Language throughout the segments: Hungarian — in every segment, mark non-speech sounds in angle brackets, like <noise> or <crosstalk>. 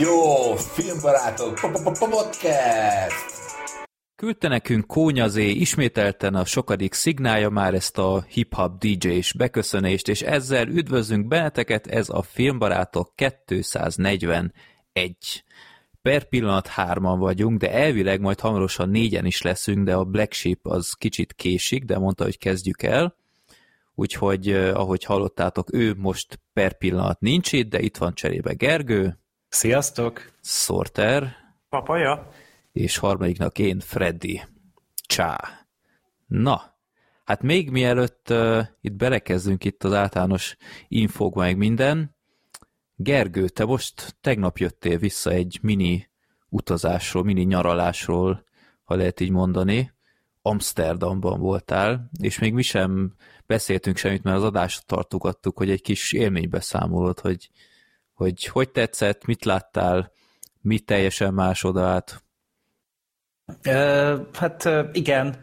Jó, filmbarátok, podcast! Küldte nekünk Kónyazé ismételten a sokadik szignálja már ezt a hip-hop DJ-s beköszönést, és ezzel üdvözlünk benneteket, ez a Filmbarátok 241. Per pillanat hárman vagyunk, de elvileg majd hamarosan négyen is leszünk, de a Black Sheep az kicsit késik, de mondta, hogy kezdjük el. Úgyhogy, ahogy hallottátok, ő most per pillanat nincs itt, de itt van cserébe Gergő. Sziasztok! Sorter. Papaja és harmadiknak én, Freddy. Csá. Na, hát még mielőtt uh, itt belekezdünk itt az általános infókba meg minden, Gergő, te most tegnap jöttél vissza egy mini utazásról, mini nyaralásról, ha lehet így mondani. Amsterdamban voltál, és még mi sem beszéltünk semmit, mert az adást tartogattuk, hogy egy kis élménybeszámolod, hogy, hogy hogy tetszett, mit láttál, mit teljesen másod át, Uh, hát igen,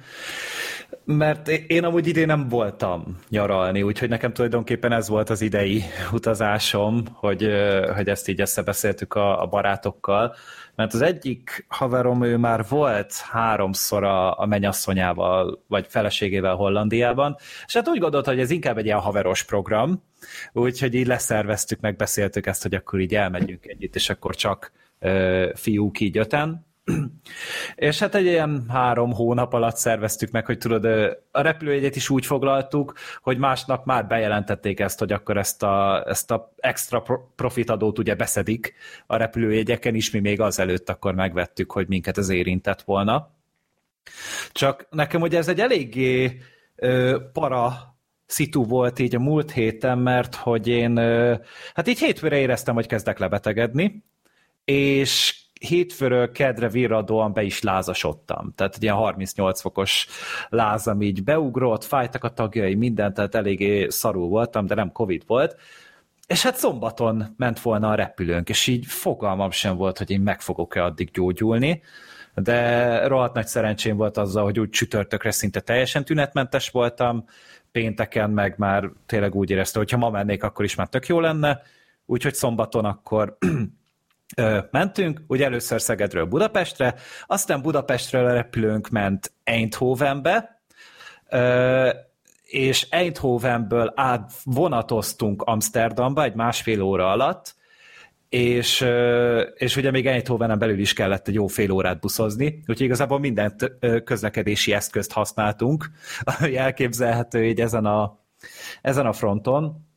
mert én amúgy idén nem voltam nyaralni, úgyhogy nekem tulajdonképpen ez volt az idei utazásom, hogy, hogy ezt így összebeszéltük a, a barátokkal, mert az egyik haverom, ő már volt háromszor a, a mennyasszonyával, vagy feleségével Hollandiában, és hát úgy gondolta, hogy ez inkább egy ilyen haveros program, úgyhogy így leszerveztük, megbeszéltük ezt, hogy akkor így elmegyünk együtt, és akkor csak uh, fiúk így öten, és hát egy ilyen három hónap alatt szerveztük meg, hogy tudod, a repülőjegyet is úgy foglaltuk, hogy másnap már bejelentették ezt, hogy akkor ezt a, ezt a extra profitadót ugye beszedik a repülőjegyeken is, mi még azelőtt akkor megvettük, hogy minket ez érintett volna. Csak nekem ugye ez egy eléggé para szitu volt így a múlt héten, mert hogy én, hát így hétfőre éreztem, hogy kezdek lebetegedni, és hétfőről kedre virradóan be is lázasodtam. Tehát ilyen 38 fokos lázam így beugrott, fájtak a tagjai, minden, tehát eléggé szarul voltam, de nem Covid volt. És hát szombaton ment volna a repülőnk, és így fogalmam sem volt, hogy én meg fogok-e addig gyógyulni, de rohadt nagy szerencsém volt azzal, hogy úgy csütörtökre szinte teljesen tünetmentes voltam, pénteken meg már tényleg úgy érezte, hogy ha ma mennék, akkor is már tök jó lenne, úgyhogy szombaton akkor mentünk, ugye először Szegedről Budapestre, aztán Budapestről a repülőnk ment Eindhovenbe, és Eindhovenből át vonatoztunk Amsterdamba egy másfél óra alatt, és, és ugye még Eindhovenen belül is kellett egy jó fél órát buszozni, úgyhogy igazából minden közlekedési eszközt használtunk, <laughs> ami elképzelhető így ezen a, ezen a fronton.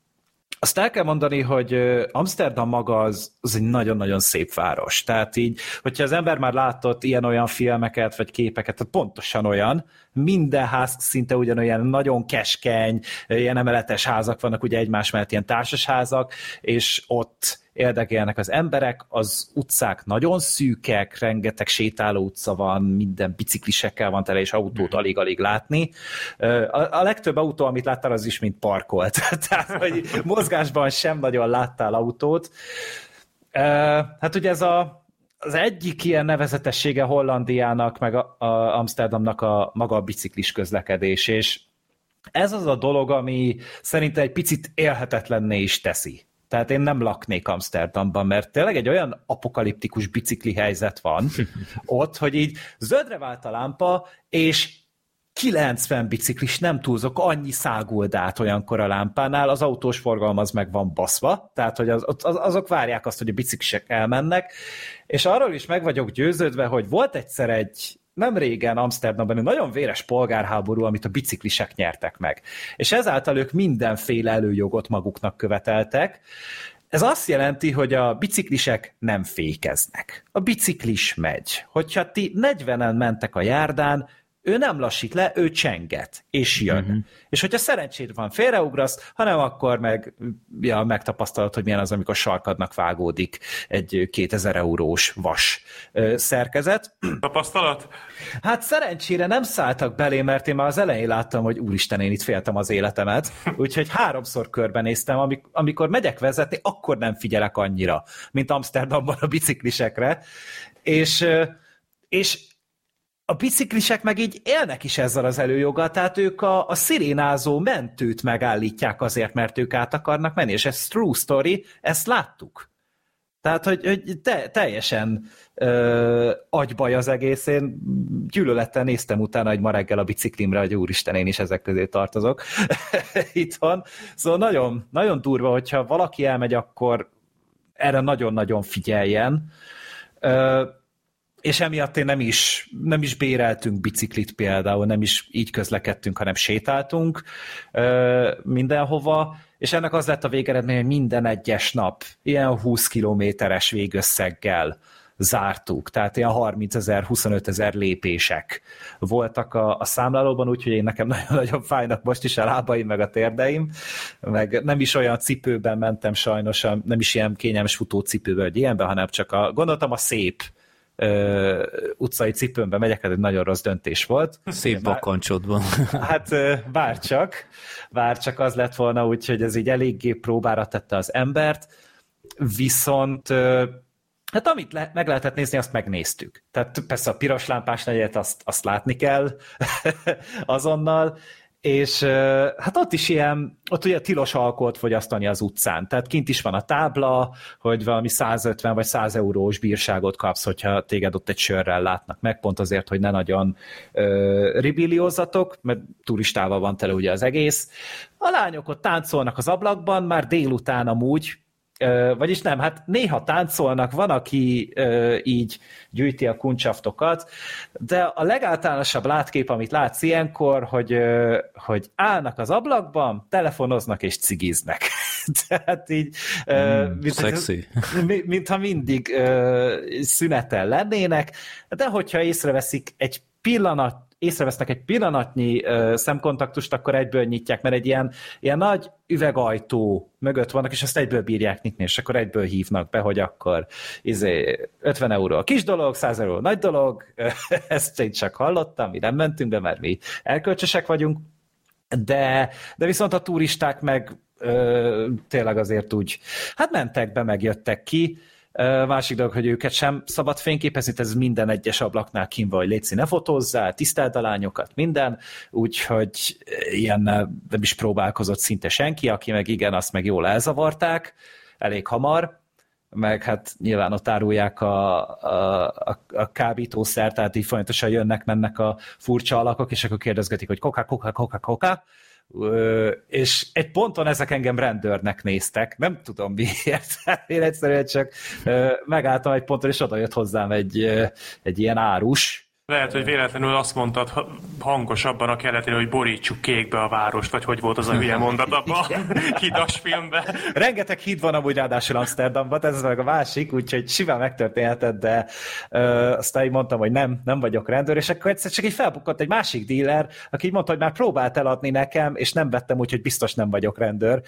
Azt el kell mondani, hogy Amsterdam maga az, az egy nagyon-nagyon szép város. Tehát így, hogyha az ember már látott ilyen-olyan filmeket, vagy képeket, tehát pontosan olyan, minden ház szinte ugyanolyan nagyon keskeny, ilyen emeletes házak vannak ugye egymás mellett, ilyen társasházak, és ott érdekelnek az emberek, az utcák nagyon szűkek, rengeteg sétáló utca van, minden biciklisekkel van tele, és autót hmm. alig-alig látni. A, a legtöbb autó, amit láttál, az is mint parkolt. <laughs> Tehát, hogy mozgásban sem nagyon láttál autót. Hát ugye ez a, az egyik ilyen nevezetessége Hollandiának, meg a, a Amsterdamnak a maga a biciklis közlekedés, és ez az a dolog, ami szerintem egy picit élhetetlenné is teszi. Tehát én nem laknék Amsterdamban, mert tényleg egy olyan apokaliptikus bicikli helyzet van <laughs> ott, hogy így zöldre vált a lámpa, és 90 biciklis, nem túlzok, annyi száguld át olyankor a lámpánál, az autós forgalom az meg van baszva, tehát hogy az, az, azok várják azt, hogy a biciklisek elmennek, és arról is meg vagyok győződve, hogy volt egyszer egy, nem régen Amsterdamban egy nagyon véres polgárháború, amit a biciklisek nyertek meg. És ezáltal ők mindenféle előjogot maguknak követeltek. Ez azt jelenti, hogy a biciklisek nem fékeznek. A biciklis megy. Hogyha ti 40-en mentek a járdán, ő nem lassít le, ő csenget, és jön. Uh-huh. És hogyha szerencsét van, félreugrasz, hanem akkor meg ja, megtapasztalod, hogy milyen az, amikor sarkadnak vágódik egy 2000 eurós vas szerkezet. Tapasztalat? Hát szerencsére nem szálltak belé, mert én már az elején láttam, hogy úristen, én itt féltem az életemet, úgyhogy háromszor körbenéztem, amikor megyek vezetni, akkor nem figyelek annyira, mint Amsterdamban a biciklisekre, és és a biciklisek meg így élnek is ezzel az előjoggal, tehát ők a, a szirénázó mentőt megállítják azért, mert ők át akarnak menni, és ez true story, ezt láttuk. Tehát, hogy, hogy te, teljesen ö, agybaj az egész. Én gyűlölettel néztem utána egy ma reggel a biciklimre, hogy úristen, én is ezek közé tartozok <laughs> itthon. Szóval nagyon, nagyon durva, hogyha valaki elmegy, akkor erre nagyon-nagyon figyeljen. Ö, és emiatt én nem is, nem is béreltünk biciklit például, nem is így közlekedtünk, hanem sétáltunk ö, mindenhova, és ennek az lett a végeredmény, hogy minden egyes nap ilyen 20 kilométeres végösszeggel zártuk, tehát ilyen 30 ezer, 25 ezer lépések voltak a, a számlálóban, úgyhogy én nekem <laughs> nagyon-nagyon fájnak most is a lábaim, meg a térdeim, meg nem is olyan cipőben mentem sajnos, nem is ilyen kényelmes futócipőben, vagy ilyenben, hanem csak a, gondoltam a szép ö, utcai cipőmbe megyek, ez egy nagyon rossz döntés volt. Szép bakancsodban. <laughs> Hát bárcsak, bárcsak az lett volna, úgyhogy ez így eléggé próbára tette az embert, viszont Hát amit le, meg lehetett nézni, azt megnéztük. Tehát persze a piros lámpás negyet azt, azt látni kell <laughs> azonnal, és hát ott is ilyen, ott ugye tilos alkoholt fogyasztani az utcán, tehát kint is van a tábla, hogy valami 150 vagy 100 eurós bírságot kapsz, hogyha téged ott egy sörrel látnak meg, pont azért, hogy ne nagyon ö, mert turistával van tele ugye az egész. A lányok ott táncolnak az ablakban, már délután amúgy, vagyis nem, hát néha táncolnak, van, aki így gyűjti a kuncsaftokat, de a legáltalánosabb látkép, amit látsz ilyenkor, hogy, hogy állnak az ablakban, telefonoznak és cigiznek. <laughs> Tehát így, mm, mint, szexi. Mint, mintha mindig szünetel lennének, de hogyha észreveszik egy pillanat észrevesznek egy pillanatnyi uh, szemkontaktust, akkor egyből nyitják, mert egy ilyen, ilyen nagy üvegajtó mögött vannak, és ezt egyből bírják nyitni, és akkor egyből hívnak be, hogy akkor izé, 50 euró a kis dolog, 100 euró a nagy dolog, <laughs> ezt én csak hallottam, mi nem mentünk be, mert mi elkölcsösek vagyunk, de, de viszont a turisták meg ö, tényleg azért úgy, hát mentek be, megjöttek ki, Másik dolog, hogy őket sem szabad fényképezni, ez minden egyes ablaknál kim vagy, létszi, ne fotózzál, tiszteld a lányokat, minden, úgyhogy ilyen nem is próbálkozott szinte senki, aki meg igen, azt meg jól elzavarták, elég hamar, meg hát nyilván ott árulják a, a, a, a kábítószer, tehát így folyamatosan jönnek, mennek a furcsa alakok, és akkor kérdezgetik, hogy koka, koka, koka, koka, és egy ponton ezek engem rendőrnek néztek, nem tudom miért, <laughs> én egyszerűen csak megálltam egy ponton, és oda jött hozzám egy, egy ilyen árus, lehet, hogy véletlenül azt mondtad hangosabban a keletén, hogy borítsuk kékbe a várost, vagy hogy volt az a hülye <laughs> mondat abban a <laughs> hidas filmben. Rengeteg híd van amúgy ráadásul Amsterdamban, ez meg a másik, úgyhogy simán megtörténhetett, de ö, aztán így mondtam, hogy nem, nem vagyok rendőr, és akkor egyszer csak így felbukkant egy másik díler, aki így mondta, hogy már próbált eladni nekem, és nem vettem, úgyhogy biztos nem vagyok rendőr.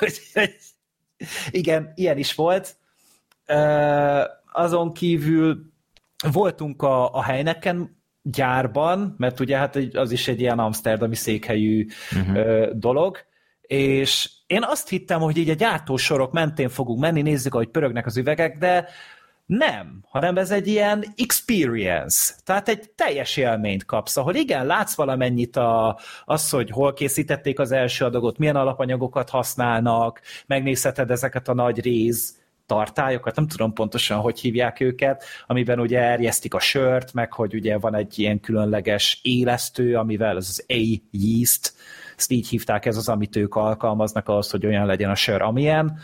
<laughs> Igen, ilyen is volt. Ö, azon kívül voltunk a, a helyneken gyárban, mert ugye hát az is egy ilyen amsterdami székhelyű uh-huh. dolog, és én azt hittem, hogy így a gyártósorok mentén fogunk menni, nézzük, ahogy pörögnek az üvegek, de nem, hanem ez egy ilyen experience, tehát egy teljes élményt kapsz, ahol igen, látsz valamennyit a, az, hogy hol készítették az első adagot, milyen alapanyagokat használnak, megnézheted ezeket a nagy rész tartályokat, nem tudom pontosan, hogy hívják őket, amiben ugye erjesztik a sört, meg hogy ugye van egy ilyen különleges élesztő, amivel az az A-yeast, ezt így hívták, ez az, amit ők alkalmaznak ahhoz, hogy olyan legyen a sör, amilyen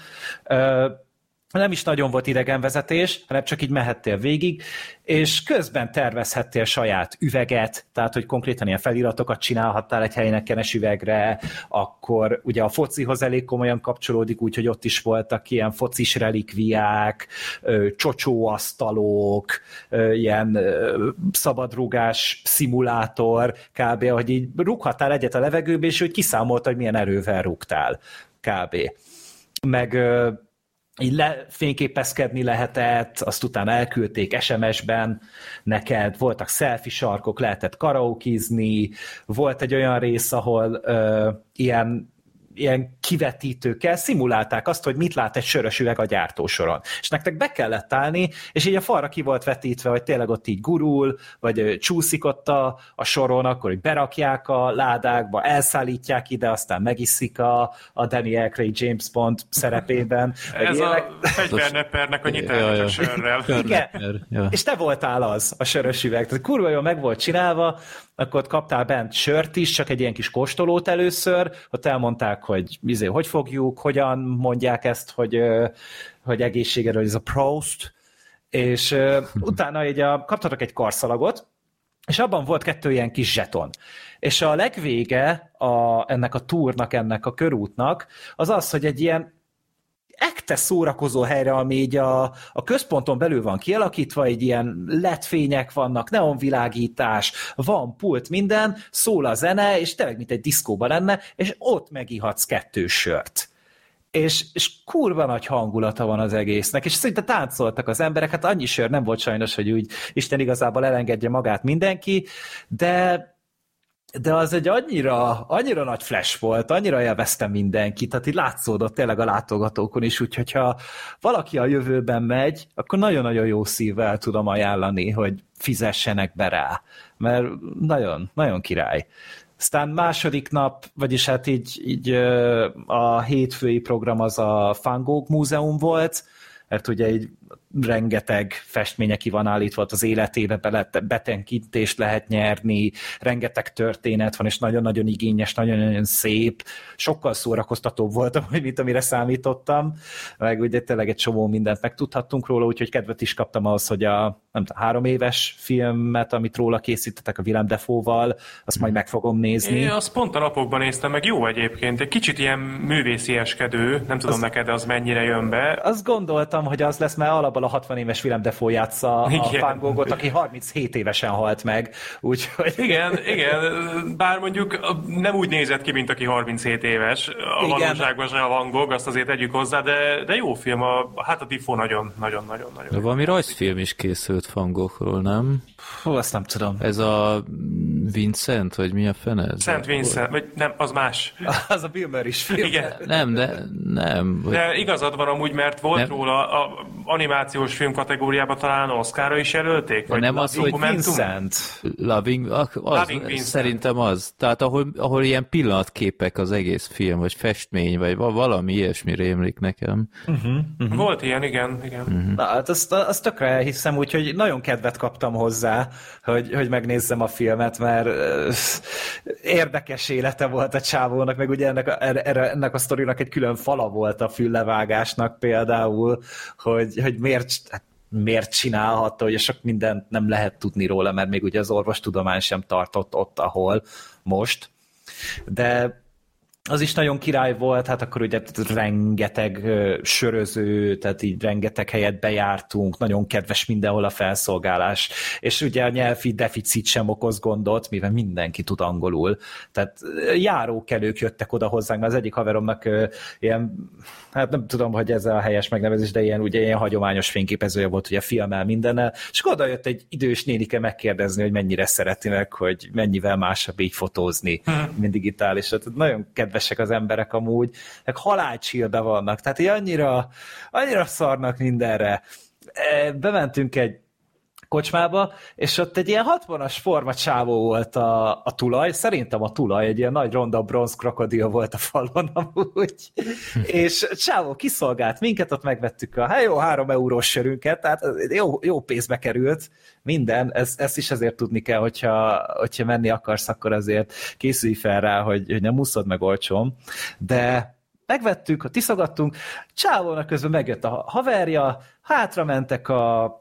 nem is nagyon volt idegenvezetés, hanem csak így mehettél végig, és közben tervezhettél saját üveget, tehát hogy konkrétan ilyen feliratokat csinálhattál egy helyenekenes üvegre, akkor ugye a focihoz elég komolyan kapcsolódik, úgyhogy ott is voltak ilyen focis relikviák, csocsóasztalok, ilyen szabadrúgás szimulátor, kb. hogy így rúghattál egyet a levegőbe, és hogy kiszámolta, hogy milyen erővel rúgtál, kb. Meg így lefényképezkedni lehetett, azt utána elküldték SMS-ben neked, voltak selfie sarkok, lehetett karaokizni, volt egy olyan rész, ahol ö, ilyen ilyen kivetítőkkel szimulálták azt, hogy mit lát egy sörös üveg a gyártósoron. És nektek be kellett állni, és így a falra ki volt vetítve, hogy tényleg ott így gurul, vagy csúszik ott a, a soron, akkor hogy berakják a ládákba, elszállítják ide, aztán megiszik a, a Daniel Craig James Bond szerepében. <laughs> Ez ilyenek. a fegyvernepernek a <laughs> nyitása a sörrel. Igen, ja. és te voltál az, a sörös üveg. Tehát kurva jól meg volt csinálva, akkor ott kaptál bent sört is, csak egy ilyen kis kóstolót először, ott elmondták, hogy izé, hogy fogjuk, hogyan mondják ezt, hogy, hogy egészségedről, ez a Prost, és <laughs> utána így a, kaptatok egy karszalagot, és abban volt kettő ilyen kis zseton. És a legvége a, ennek a túrnak, ennek a körútnak, az az, hogy egy ilyen ekte szórakozó helyre, ami így a, a központon belül van kialakítva, egy ilyen letfények vannak, neonvilágítás, van pult, minden, szól a zene, és tényleg mint egy diszkóban lenne, és ott megihatsz kettő sört. És, és kurva nagy hangulata van az egésznek, és szinte táncoltak az emberek, hát annyi sör nem volt sajnos, hogy úgy Isten igazából elengedje magát mindenki, de de az egy annyira, annyira nagy flash volt, annyira élveztem mindenkit, tehát így látszódott tényleg a látogatókon is, úgyhogy ha valaki a jövőben megy, akkor nagyon-nagyon jó szívvel tudom ajánlani, hogy fizessenek be rá, mert nagyon, nagyon király. Aztán második nap, vagyis hát így, így a hétfői program az a Fangók Múzeum volt, mert ugye így rengeteg festménye ki van állítva, az életébe betenkítést lehet nyerni, rengeteg történet van, és nagyon-nagyon igényes, nagyon-nagyon szép, sokkal szórakoztatóbb volt, mint amire számítottam, meg ugye tényleg egy csomó mindent megtudhattunk róla, úgyhogy kedvet is kaptam ahhoz, hogy a nem tudom, három éves filmet, amit róla készítettek a Willem Defoe-val, azt majd meg fogom nézni. Én azt pont a napokban néztem, meg jó egyébként, egy kicsit ilyen művészieskedő, nem tudom az, neked az mennyire jön be. Azt gondoltam, hogy az lesz, mert alapból a 60 éves Willem Defoe játsza a Van Goghot, aki 37 évesen halt meg, úgyhogy... Igen, igen, bár mondjuk nem úgy nézett ki, mint aki 37 éves, a igen. valóságban se a Van Gogh, azt azért tegyük hozzá, de, de jó film, a, hát a Defoe nagyon, nagyon, nagyon, nagyon. De valami rajzfilm is készült Van Goghról, nem? Hú, azt nem tudom. Ez a Vincent, vagy mi a fene? Szent Vincent, vagy nem, az más. <laughs> az a Bill Murray film. Igen. Nem, de nem. Vagy... De igazad van amúgy, mert volt nem. róla a animációs film kategóriában talán Oscarra is jelölték? Vagy nem az, hogy Vincent. Loving, az, Loving Vincent. Szerintem az. Tehát ahol, ahol ilyen pillanatképek az egész film, vagy festmény, vagy valami ilyesmi rémlik nekem. Uh-huh, uh-huh. Volt ilyen, igen. igen. Uh-huh. Na, hát azt, azt tökre hiszem, úgyhogy nagyon kedvet kaptam hozzá, hogy, hogy megnézzem a filmet, mert érdekes élete volt a csávónak, meg ugye ennek a, erre, ennek a sztorinak egy külön fala volt a füllevágásnak például, hogy, hogy miért, hát miért csinálhatta, hogy sok mindent nem lehet tudni róla, mert még ugye az orvostudomány sem tartott ott, ahol most. De az is nagyon király volt, hát akkor ugye rengeteg söröző, tehát így rengeteg helyet bejártunk, nagyon kedves mindenhol a felszolgálás, és ugye a nyelvi deficit sem okoz gondot, mivel mindenki tud angolul, tehát járókelők jöttek oda hozzánk, mert az egyik haveromnak ilyen, hát nem tudom, hogy ez a helyes megnevezés, de ilyen, ugye ilyen hagyományos fényképezője volt, ugye filmel mindennel, és oda jött egy idős nénike megkérdezni, hogy mennyire szereti meg, hogy mennyivel másabb így fotózni, hmm. mint digitális. Tehát nagyon kedves kedvesek az emberek amúgy, meg halálcsillbe vannak, tehát így annyira, annyira szarnak mindenre. E, bementünk egy kocsmába, és ott egy ilyen 60-as forma csávó volt a, a tulaj, szerintem a tulaj, egy ilyen nagy ronda bronz krokodil volt a falon amúgy, <laughs> és csávó kiszolgált minket, ott megvettük a hát jó három eurós sörünket, tehát jó, jó pénzbe került minden, ez, ezt is azért tudni kell, hogyha, hogyha menni akarsz, akkor azért készülj fel rá, hogy, hogy nem úszod meg olcsón, de megvettük, tiszogattunk, csávónak közben megjött a haverja, hátra mentek a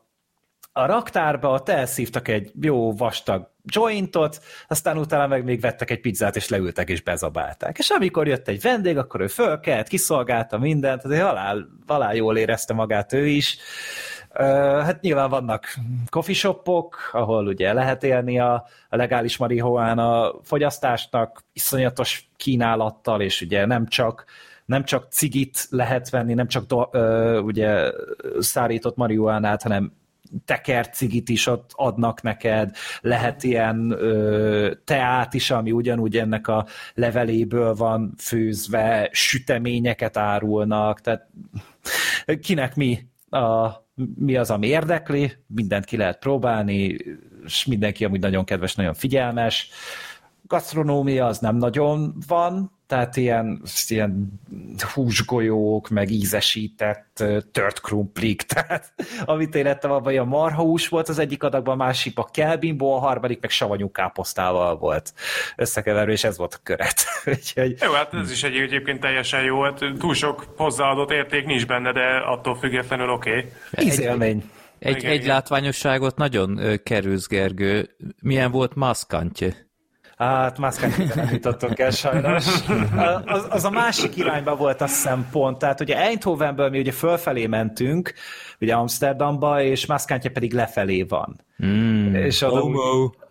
a raktárba, ott elszívtak egy jó vastag jointot, aztán utána meg még vettek egy pizzát, és leültek és bezabálták. És amikor jött egy vendég, akkor ő fölkelt, kiszolgálta mindent, azért halál, halál jól érezte magát ő is. Hát nyilván vannak coffee shopok, ahol ugye lehet élni a, a legális marihuána fogyasztásnak, iszonyatos kínálattal, és ugye nem csak nem csak cigit lehet venni, nem csak do, ö, ugye szárított marihuánát, hanem tekercigit is ott adnak neked, lehet ilyen ö, teát is, ami ugyanúgy ennek a leveléből van főzve, süteményeket árulnak, tehát kinek mi a, mi az, ami érdekli, mindent ki lehet próbálni, és mindenki amúgy nagyon kedves, nagyon figyelmes. Gasztronómia az nem nagyon van, tehát ilyen, ilyen húsgolyók, meg ízesített tört krumplik, <laughs> tehát amit én ettem, abban ilyen marhahús volt az egyik adagban, a másikban kelbimbo, a harmadik meg savanyú káposztával volt összekeverő, és ez volt a köret. <laughs> Úgyhogy... Jó, hát ez is egy, egyébként teljesen jó, hát túl sok hozzáadott érték nincs benne, de attól függetlenül oké. Okay. Ízélmény. Egy, egy, egy látványosságot nagyon kerülsz, Gergő. Milyen volt maszkantje? Hát Maszkányiben nem jutottunk el sajnos. <laughs> Az, az, a másik irányba volt a szempont. Tehát ugye Eindhovenből mi ugye fölfelé mentünk, ugye Amsterdamba, és Maszkántja pedig lefelé van. Mm. És oda úgy,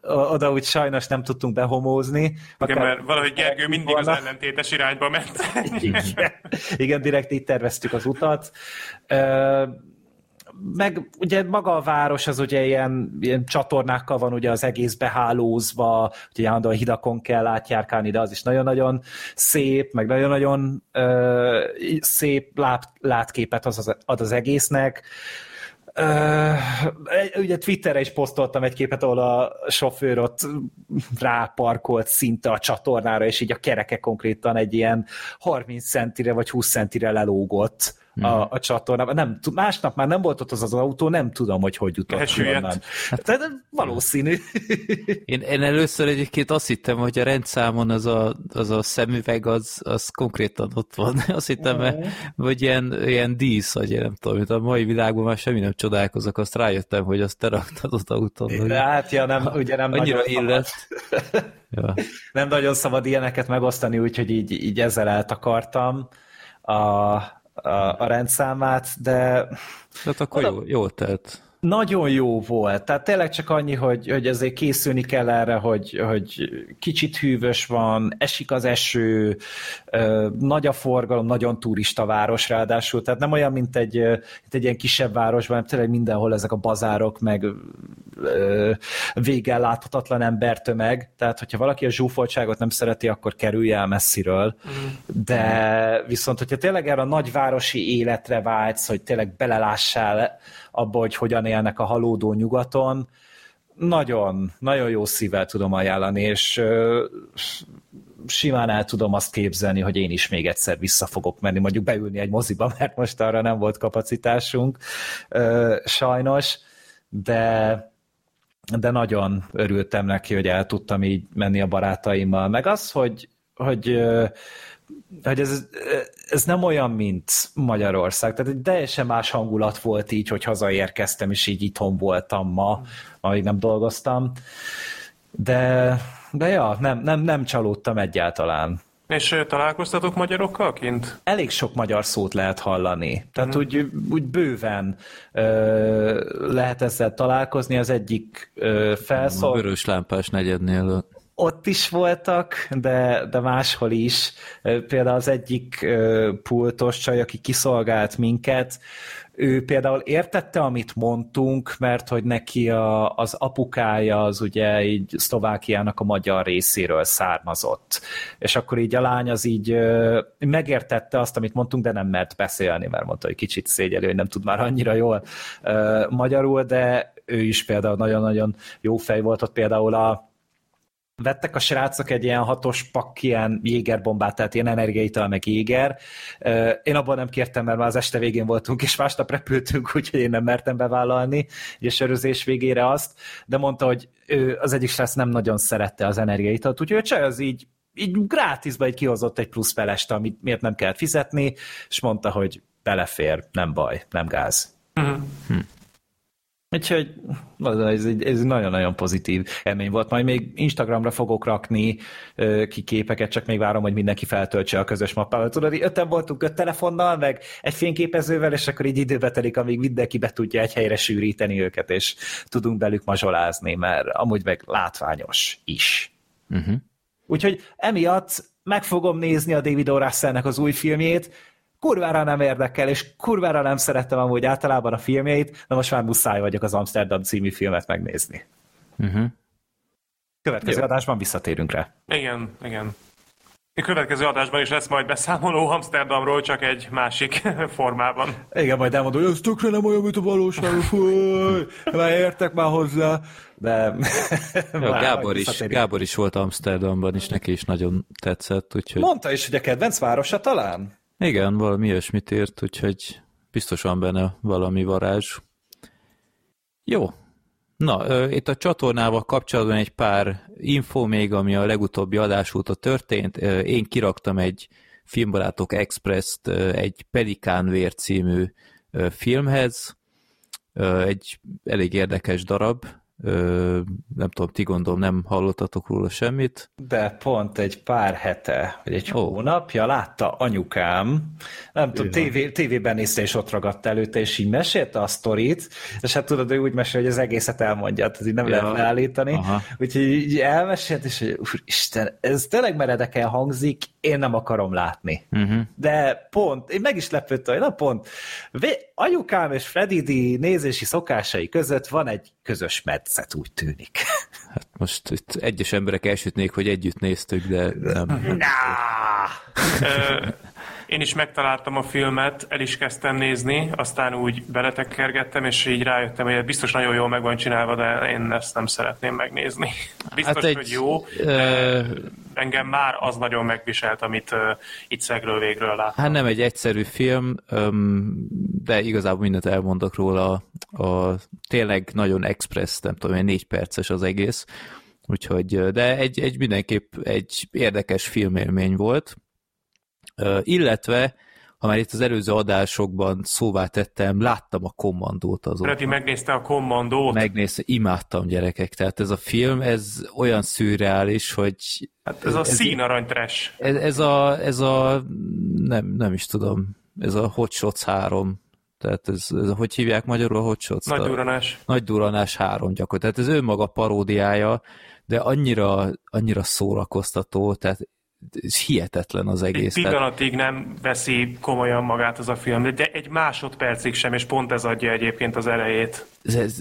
oda úgy sajnos nem tudtunk behomózni. Igen, mert valahogy Gergő mindig volna. az ellentétes irányba ment. Igen, igen, direkt így terveztük az utat meg ugye maga a város az ugye ilyen, ilyen csatornákkal van ugye az egész behálózva, ugye állandóan hidakon kell átjárkálni, de az is nagyon-nagyon szép, meg nagyon-nagyon ö, szép lát, látképet az, az, ad az egésznek. Uh, ugye Twitterre is posztoltam egy képet, ahol a sofőr ott ráparkolt szinte a csatornára, és így a kereke konkrétan egy ilyen 30 centire vagy 20 centire lelógott a, hmm. a csatornában. Nem, másnap már nem volt ott az az autó, nem tudom, hogy hogy jutott ki onnan. Tehát valószínű. <laughs> <laughs> Én, én először egyébként azt hittem, hogy a rendszámon az a, az a szemüveg, az, az konkrétan ott van. <laughs> Azt hittem, uh-huh. hogy ilyen, ilyen dísz, vagy én nem tudom, hogy a mai világban már semmi nem csodálkozok, azt rájöttem, hogy azt te raktad ott autón. Hát, ja, nem, ugye nem Annyira illet. ja. Nem nagyon szabad ilyeneket megosztani, úgyhogy így, így ezzel eltakartam. A, a, a rendszámát, de... Tehát akkor jó, jó telt nagyon jó volt. Tehát tényleg csak annyi, hogy, hogy ezért készülni kell erre, hogy, hogy kicsit hűvös van, esik az eső, nagy a forgalom, nagyon turista város ráadásul, tehát nem olyan, mint egy, mint egy ilyen kisebb városban, hanem tényleg mindenhol ezek a bazárok, meg véggel láthatatlan embertömeg, tehát hogyha valaki a zsúfoltságot nem szereti, akkor kerülje el messziről, mm. de viszont, hogyha tényleg erre a nagyvárosi életre vágysz, hogy tényleg belelássál abba, hogy hogyan élnek a halódó nyugaton, nagyon, nagyon jó szívvel tudom ajánlani, és simán el tudom azt képzelni, hogy én is még egyszer vissza fogok menni, mondjuk beülni egy moziba, <laughs> mert most arra nem volt kapacitásunk, sajnos, de de nagyon örültem neki, hogy el tudtam így menni a barátaimmal. Meg az, hogy, hogy hogy ez, ez nem olyan, mint Magyarország. Tehát egy teljesen más hangulat volt így, hogy hazaérkeztem, és így itthon voltam ma, amíg nem dolgoztam. De, de ja, nem, nem, nem csalódtam egyáltalán. És találkoztatok magyarokkal kint? Elég sok magyar szót lehet hallani. Tehát mm. úgy, úgy bőven ö, lehet ezzel találkozni. Az egyik ö, felszól... A vörös lámpás negyednél ott is voltak, de, de máshol is. Például az egyik pultos csaj, aki kiszolgált minket, ő például értette, amit mondtunk, mert hogy neki a, az apukája az ugye így Szlovákiának a magyar részéről származott. És akkor így a lány az így megértette azt, amit mondtunk, de nem mert beszélni, mert mondta, hogy kicsit szégyelő, hogy nem tud már annyira jól magyarul, de ő is például nagyon-nagyon jó fej volt ott például a vettek a srácok egy ilyen hatos pakk ilyen jégerbombát, tehát ilyen energiaital, meg jéger. Én abban nem kértem, mert már az este végén voltunk, és másnap repültünk, úgyhogy én nem mertem bevállalni, a sörözés végére azt, de mondta, hogy ő az egyik srác nem nagyon szerette az energiaitalt, úgyhogy a csaj az így így grátisba egy kihozott egy plusz felest, amit miért nem kell fizetni, és mondta, hogy belefér, nem baj, nem gáz. Uh-huh. Hm. Úgyhogy ez egy, ez nagyon-nagyon pozitív élmény volt. Majd még Instagramra fogok rakni ki képeket, csak még várom, hogy mindenki feltöltse a közös mappával. Tudod, öten voltunk öt telefonnal, meg egy fényképezővel, és akkor így időbe telik, amíg mindenki be tudja egy helyre sűríteni őket, és tudunk belük mazsolázni, mert amúgy meg látványos is. Uh-huh. Úgyhogy emiatt meg fogom nézni a David O. az új filmjét, kurvára nem érdekel, és kurvára nem szerettem amúgy általában a filmjeit, de most már muszáj vagyok az Amsterdam című filmet megnézni. Uh-huh. Következő Jó. adásban visszatérünk rá. Igen, igen. A következő adásban is lesz majd beszámoló Amsterdamról, csak egy másik <laughs> formában. Igen, majd elmondom, hogy ez tökre nem olyan, mint a valóság, fúj, már értek már hozzá, de... Ja, Gábor, is, Gábor is volt Amsterdamban, és neki is nagyon tetszett, úgyhogy... Mondta is, hogy a kedvenc városa talán? Igen, valami ilyesmit írt, úgyhogy biztosan benne valami varázs. Jó, Na, itt a csatornával kapcsolatban egy pár info még, ami a legutóbbi adás óta történt. Én kiraktam egy Filmbarátok Express-t egy Pelikán vér című filmhez. Egy elég érdekes darab, Ö, nem tudom, ti gondolom nem hallottatok róla semmit. De pont egy pár hete, vagy egy oh. hónapja látta anyukám, nem tudom, tévé, tévében nézte és ott ragadt előtte, és így mesélte a sztorit, és hát tudod, ő úgy mesél, hogy az egészet elmondja, tehát így nem ja. lehet leállítani. Aha. Úgyhogy így elmesélt, és hogy Isten, ez tényleg meredeken hangzik, én nem akarom látni. Uh-huh. De pont, én meg is lepődtem, hogy na pont, anyukám és Freddy D nézési szokásai között van egy közös metszet, úgy tűnik. Hát most itt egyes emberek elsütnék, hogy együtt néztük, de nem. Én is megtaláltam a filmet, el is kezdtem nézni, aztán úgy beletekkergettem, és így rájöttem, hogy biztos nagyon jól meg van csinálva, de én ezt nem szeretném megnézni. Biztos, hát egy, hogy jó, de engem már az nagyon megviselt, amit uh, itt szegről végről láttam. Hát nem egy egyszerű film, de igazából mindent elmondok róla. A, tényleg nagyon express, nem tudom, négy perces az egész, úgyhogy, de egy, egy mindenképp egy érdekes filmélmény volt illetve ha már itt az előző adásokban szóvá tettem, láttam a kommandót azóta. Freddy megnézte a kommandót? Megnézte, imádtam gyerekek, tehát ez a film, ez olyan szürreális, hogy... Hát ez a ez, színaranytres. Ez, ez, a, ez a, nem, nem is tudom, ez a Hot Shots 3, tehát ez, ez hogy hívják magyarul a Hot Shots? Nagy duranás. Nagy duranás 3 gyakorlatilag. Tehát ez önmaga paródiája, de annyira, annyira szórakoztató, tehát ez hihetetlen az egész. Egy pillanatig nem veszi komolyan magát az a film, de egy másodpercig sem, és pont ez adja egyébként az elejét. Ez, ez,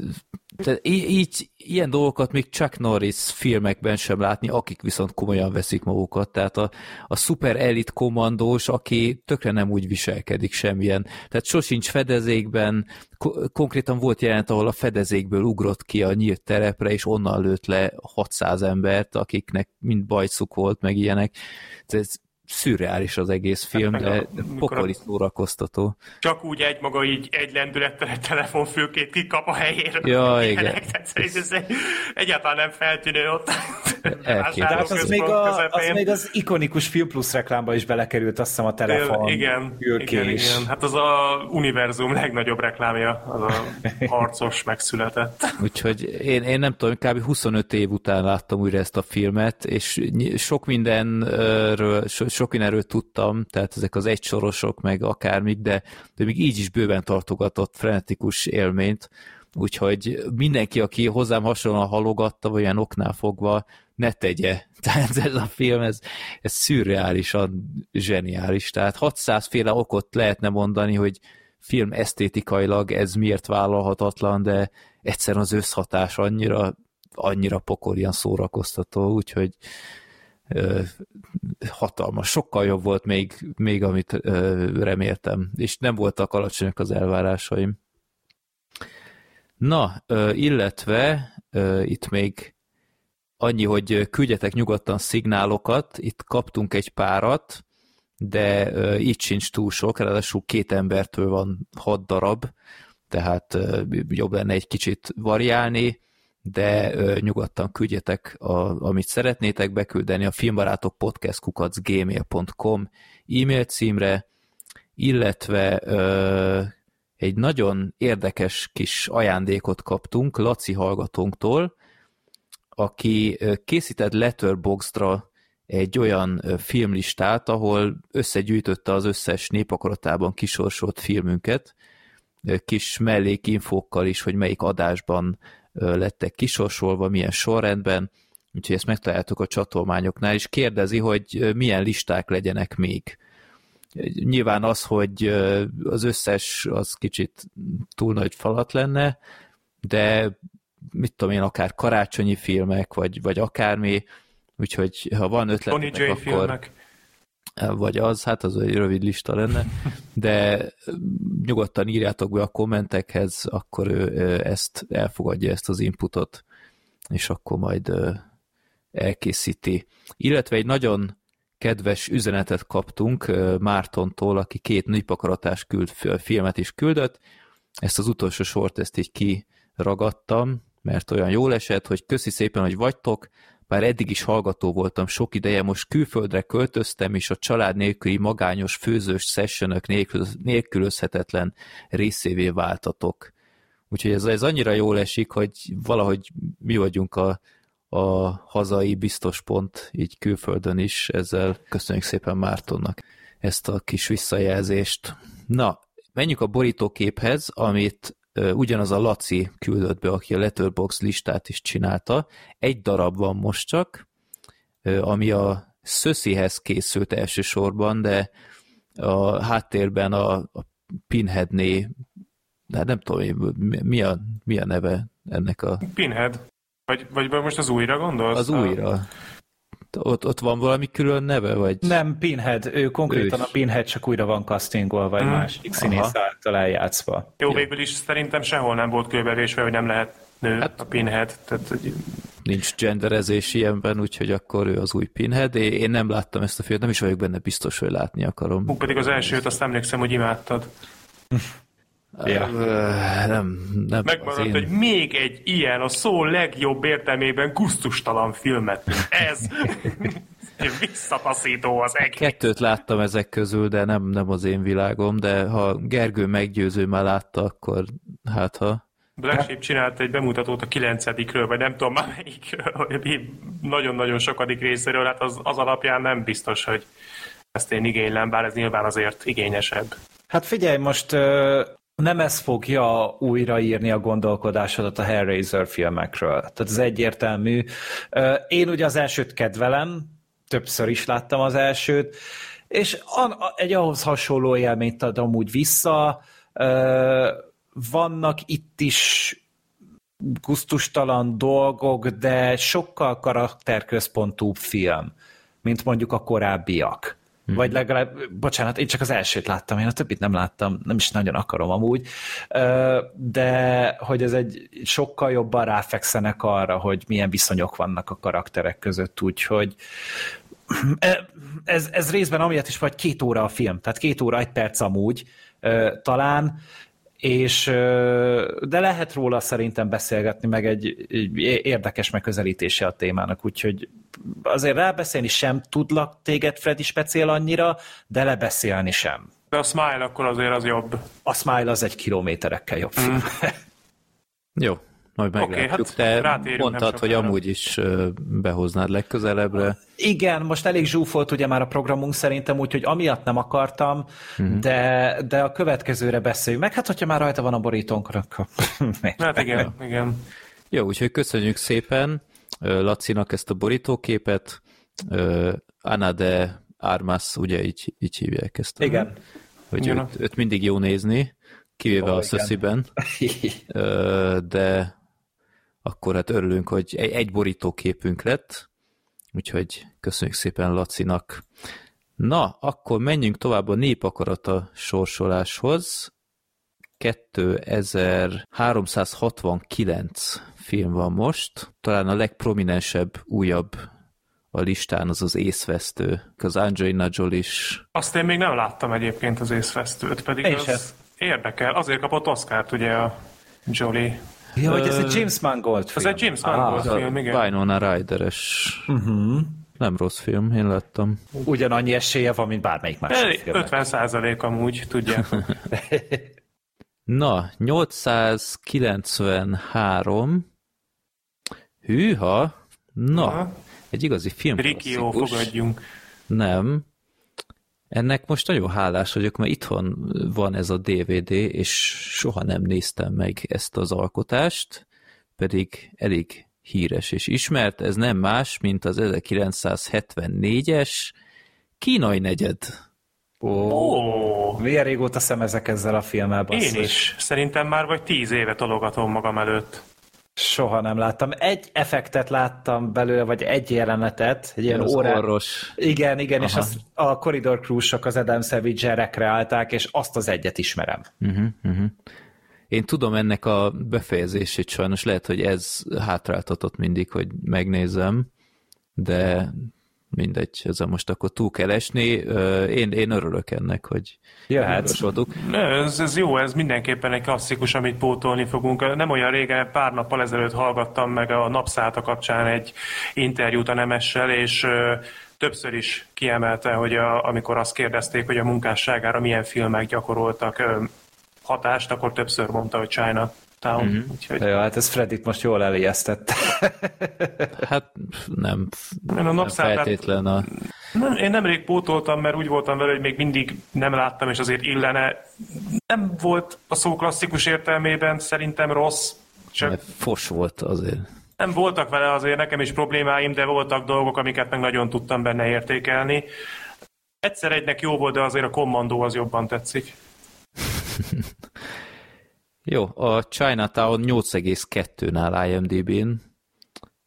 tehát így, ilyen dolgokat még Chuck Norris filmekben sem látni, akik viszont komolyan veszik magukat. Tehát a, a szuper elit kommandós, aki tökre nem úgy viselkedik semmilyen. Tehát sosincs fedezékben, ko- konkrétan volt jelent, ahol a fedezékből ugrott ki a nyílt terepre, és onnan lőtt le 600 embert, akiknek mind bajszuk volt, meg ilyenek. Ez szürreális az egész hát film, hát de pokoli szórakoztató. Csak úgy egy maga így egy lendülettel egy telefonfülkét kikap a helyéről. Ja, igen. Ez, ez egyáltalán nem feltűnő ott. <laughs> Hát az még, a, az még az ikonikus Film Plus reklámba is belekerült, azt hiszem a telefon. Igen, igen, igen. Hát az a univerzum legnagyobb reklámja, az a <laughs> harcos megszületett. Úgyhogy én, én nem tudom, kb. 25 év után láttam újra ezt a filmet, és sok mindenről, sok mindenről tudtam, tehát ezek az egysorosok, meg akármik, de, de még így is bőven tartogatott frenetikus élményt, úgyhogy mindenki, aki hozzám hasonlóan halogatta, vagy olyan oknál fogva, ne tegye. <laughs> Tehát ez a film, ez, ez szürreálisan zseniális. Tehát 600 féle okot lehetne mondani, hogy film esztétikailag ez miért vállalhatatlan, de egyszerűen az összhatás annyira, annyira pokolian szórakoztató, úgyhogy hatalmas, sokkal jobb volt még, még amit reméltem, és nem voltak alacsonyak az elvárásaim. Na, illetve itt még annyi, hogy küldjetek nyugodtan szignálokat, itt kaptunk egy párat, de itt sincs túl sok, ráadásul két embertől van hat darab, tehát jobb lenne egy kicsit variálni, de ö, nyugodtan küldjetek, a, amit szeretnétek beküldeni a filmbarátok podcastkukacgmail.com e-mail címre, illetve ö, egy nagyon érdekes kis ajándékot kaptunk Laci hallgatónktól, aki készített Letterboxdra egy olyan filmlistát, ahol összegyűjtötte az összes népakaratában kisorsolt filmünket, kis mellékinfókkal is, hogy melyik adásban lettek kisorsolva, milyen sorrendben, úgyhogy ezt megtaláltuk a csatolmányoknál, és kérdezi, hogy milyen listák legyenek még. Nyilván az, hogy az összes az kicsit túl nagy falat lenne, de mit tudom én, akár karácsonyi filmek, vagy, vagy akármi, úgyhogy ha van ötletek, akkor... Filmek. Vagy az, hát az egy rövid lista lenne, de nyugodtan írjátok be a kommentekhez, akkor ő ezt elfogadja, ezt az inputot, és akkor majd elkészíti. Illetve egy nagyon kedves üzenetet kaptunk Mártontól, aki két nőpakaratás küld, filmet is küldött. Ezt az utolsó sort, ezt így kiragadtam, mert olyan jól esett, hogy köszi szépen, hogy vagytok, bár eddig is hallgató voltam sok ideje, most külföldre költöztem, és a család nélküli magányos főzős sessionök nélkül, nélkülözhetetlen részévé váltatok. Úgyhogy ez, ez annyira jól esik, hogy valahogy mi vagyunk a, a hazai biztos pont így külföldön is, ezzel köszönjük szépen Mártonnak ezt a kis visszajelzést. Na, menjünk a borítóképhez, amit ugyanaz a Laci küldött be, aki a Letterbox listát is csinálta. Egy darab van most csak, ami a Szöszihez készült elsősorban, de a háttérben a, a Pinheadné, de nem tudom, mi a, mi a neve ennek a... Pinhead. Vagy, vagy most az újra gondolsz? Az újra. Ott, ott van valami külön neve, vagy? Nem, Pinhead. Ő konkrétan ő a Pinhead csak újra van castingol, vagy hmm. másik színész által eljátszva. Jó, Jó, végül is szerintem sehol nem volt kőbevésve, hogy nem lehet nő hát, a Pinhead. Tehát, hogy... Nincs genderezés ilyenben, úgyhogy akkor ő az új Pinhead. Én nem láttam ezt a filmet, nem is vagyok benne biztos, hogy látni akarom. Hú, pedig az elsőt azt emlékszem, hogy imádtad. <laughs> Ja. Nem, nem Megmaradt, én... hogy még egy ilyen, a szó legjobb értelmében gusztustalan filmet, ez. <laughs> Visszataszító az egész. Kettőt láttam ezek közül, de nem, nem az én világom, de ha Gergő meggyőző már látta, akkor hát ha... Black Sheep csinált egy bemutatót a kilencedikről, vagy nem tudom már melyikről, nagyon-nagyon sokadik részéről, hát az, az alapján nem biztos, hogy ezt én igénylem, bár ez nyilván azért igényesebb. Hát figyelj, most nem ez fogja újraírni a gondolkodásodat a Hellraiser filmekről. Tehát ez egyértelmű. Én ugye az elsőt kedvelem, többször is láttam az elsőt, és egy ahhoz hasonló élményt adom úgy vissza. Vannak itt is guztustalan dolgok, de sokkal karakterközpontúbb film, mint mondjuk a korábbiak. Hmm. Vagy legalább, bocsánat, én csak az elsőt láttam, én a többit nem láttam, nem is nagyon akarom amúgy, de hogy ez egy sokkal jobban ráfekszenek arra, hogy milyen viszonyok vannak a karakterek között, úgyhogy ez, ez részben amiatt is vagy két óra a film, tehát két óra, egy perc amúgy talán, és de lehet róla szerintem beszélgetni, meg egy, egy érdekes megközelítése a témának, úgyhogy azért rábeszélni sem tudlak téged, Freddy speciál annyira, de lebeszélni sem. De a Smile akkor azért az jobb. A Smile az egy kilométerekkel jobb film. Mm. <laughs> Jó, majd meglátjuk. Okay, hát Te mondtad, hogy amúgy is behoznád legközelebbre. Igen, most elég zsúfolt ugye már a programunk szerintem, úgyhogy amiatt nem akartam, mm-hmm. de, de a következőre beszéljünk meg. Hát, hogyha már rajta van a borítónkon, akkor... <laughs> hát igen, igen. Jó, úgyhogy köszönjük szépen Lacinak ezt a borítóképet. Ana de Armas, ugye így, így hívják ezt. Igen. Hogy őt, őt mindig jó nézni, kivéve oh, a szösziben. <laughs> de akkor hát örülünk, hogy egy, borítóképünk lett, úgyhogy köszönjük szépen Lacinak. Na, akkor menjünk tovább a népakarata sorsoláshoz. 2369 film van most. Talán a legprominensebb, újabb a listán az az észvesztő, az Angelina Jolie is. Azt én még nem láttam egyébként az észvesztőt, pedig én az sem. érdekel. Azért kapott Oscárt ugye a Jolie. Ja, hogy ez egy James Mangold film. Ez egy James Mangold ah, film, igen. Winona Ryder-es. Uh-huh. Nem rossz film, én láttam. Ugyanannyi esélye van, mint bármelyik másik film. 50 százalék amúgy, tudja. <laughs> Na, 893. Hűha. Na, Aha. egy igazi film. Rikió, fogadjunk. Nem. Ennek most nagyon hálás vagyok, mert itthon van ez a DVD, és soha nem néztem meg ezt az alkotást, pedig elég híres és ismert. Ez nem más, mint az 1974-es Kínai negyed Ó, oh. milyen régóta szemezek ezzel a filmmel, basszus. Én is. Szerintem már vagy tíz éve tologatom magam előtt. Soha nem láttam. Egy effektet láttam belőle, vagy egy jelenetet, egy ilyen órát. Orvos. Igen, igen, Aha. és azt a Corridor Cruise-ok az Adam Savage rekreálták, és azt az egyet ismerem. Uh-huh, uh-huh. Én tudom ennek a befejezését sajnos, lehet, hogy ez hátráltatott mindig, hogy megnézem, de mindegy, ezzel most akkor túl kell esni. Én, én örülök ennek, hogy Jöhetsz. Ez, ez jó, ez mindenképpen egy klasszikus, amit pótolni fogunk. Nem olyan régen, pár nappal ezelőtt hallgattam meg a napszállta kapcsán egy interjút a Nemessel, és többször is kiemelte, hogy a, amikor azt kérdezték, hogy a munkásságára milyen filmek gyakoroltak hatást, akkor többször mondta, hogy China Town. Mm-hmm. Úgyhogy... Jó, hát ez Fredit most jól elijesztett. <laughs> hát nem, én a nem feltétlen a... Nem, én nemrég pótoltam, mert úgy voltam vele, hogy még mindig nem láttam, és azért illene. Nem volt a szó klasszikus értelmében szerintem rossz. Csak... Fos volt azért. Nem voltak vele azért nekem is problémáim, de voltak dolgok, amiket meg nagyon tudtam benne értékelni. Egyszer egynek jó volt, de azért a kommandó az jobban tetszik. <laughs> Jó, a Chinatown 8,2-nál IMDb-n,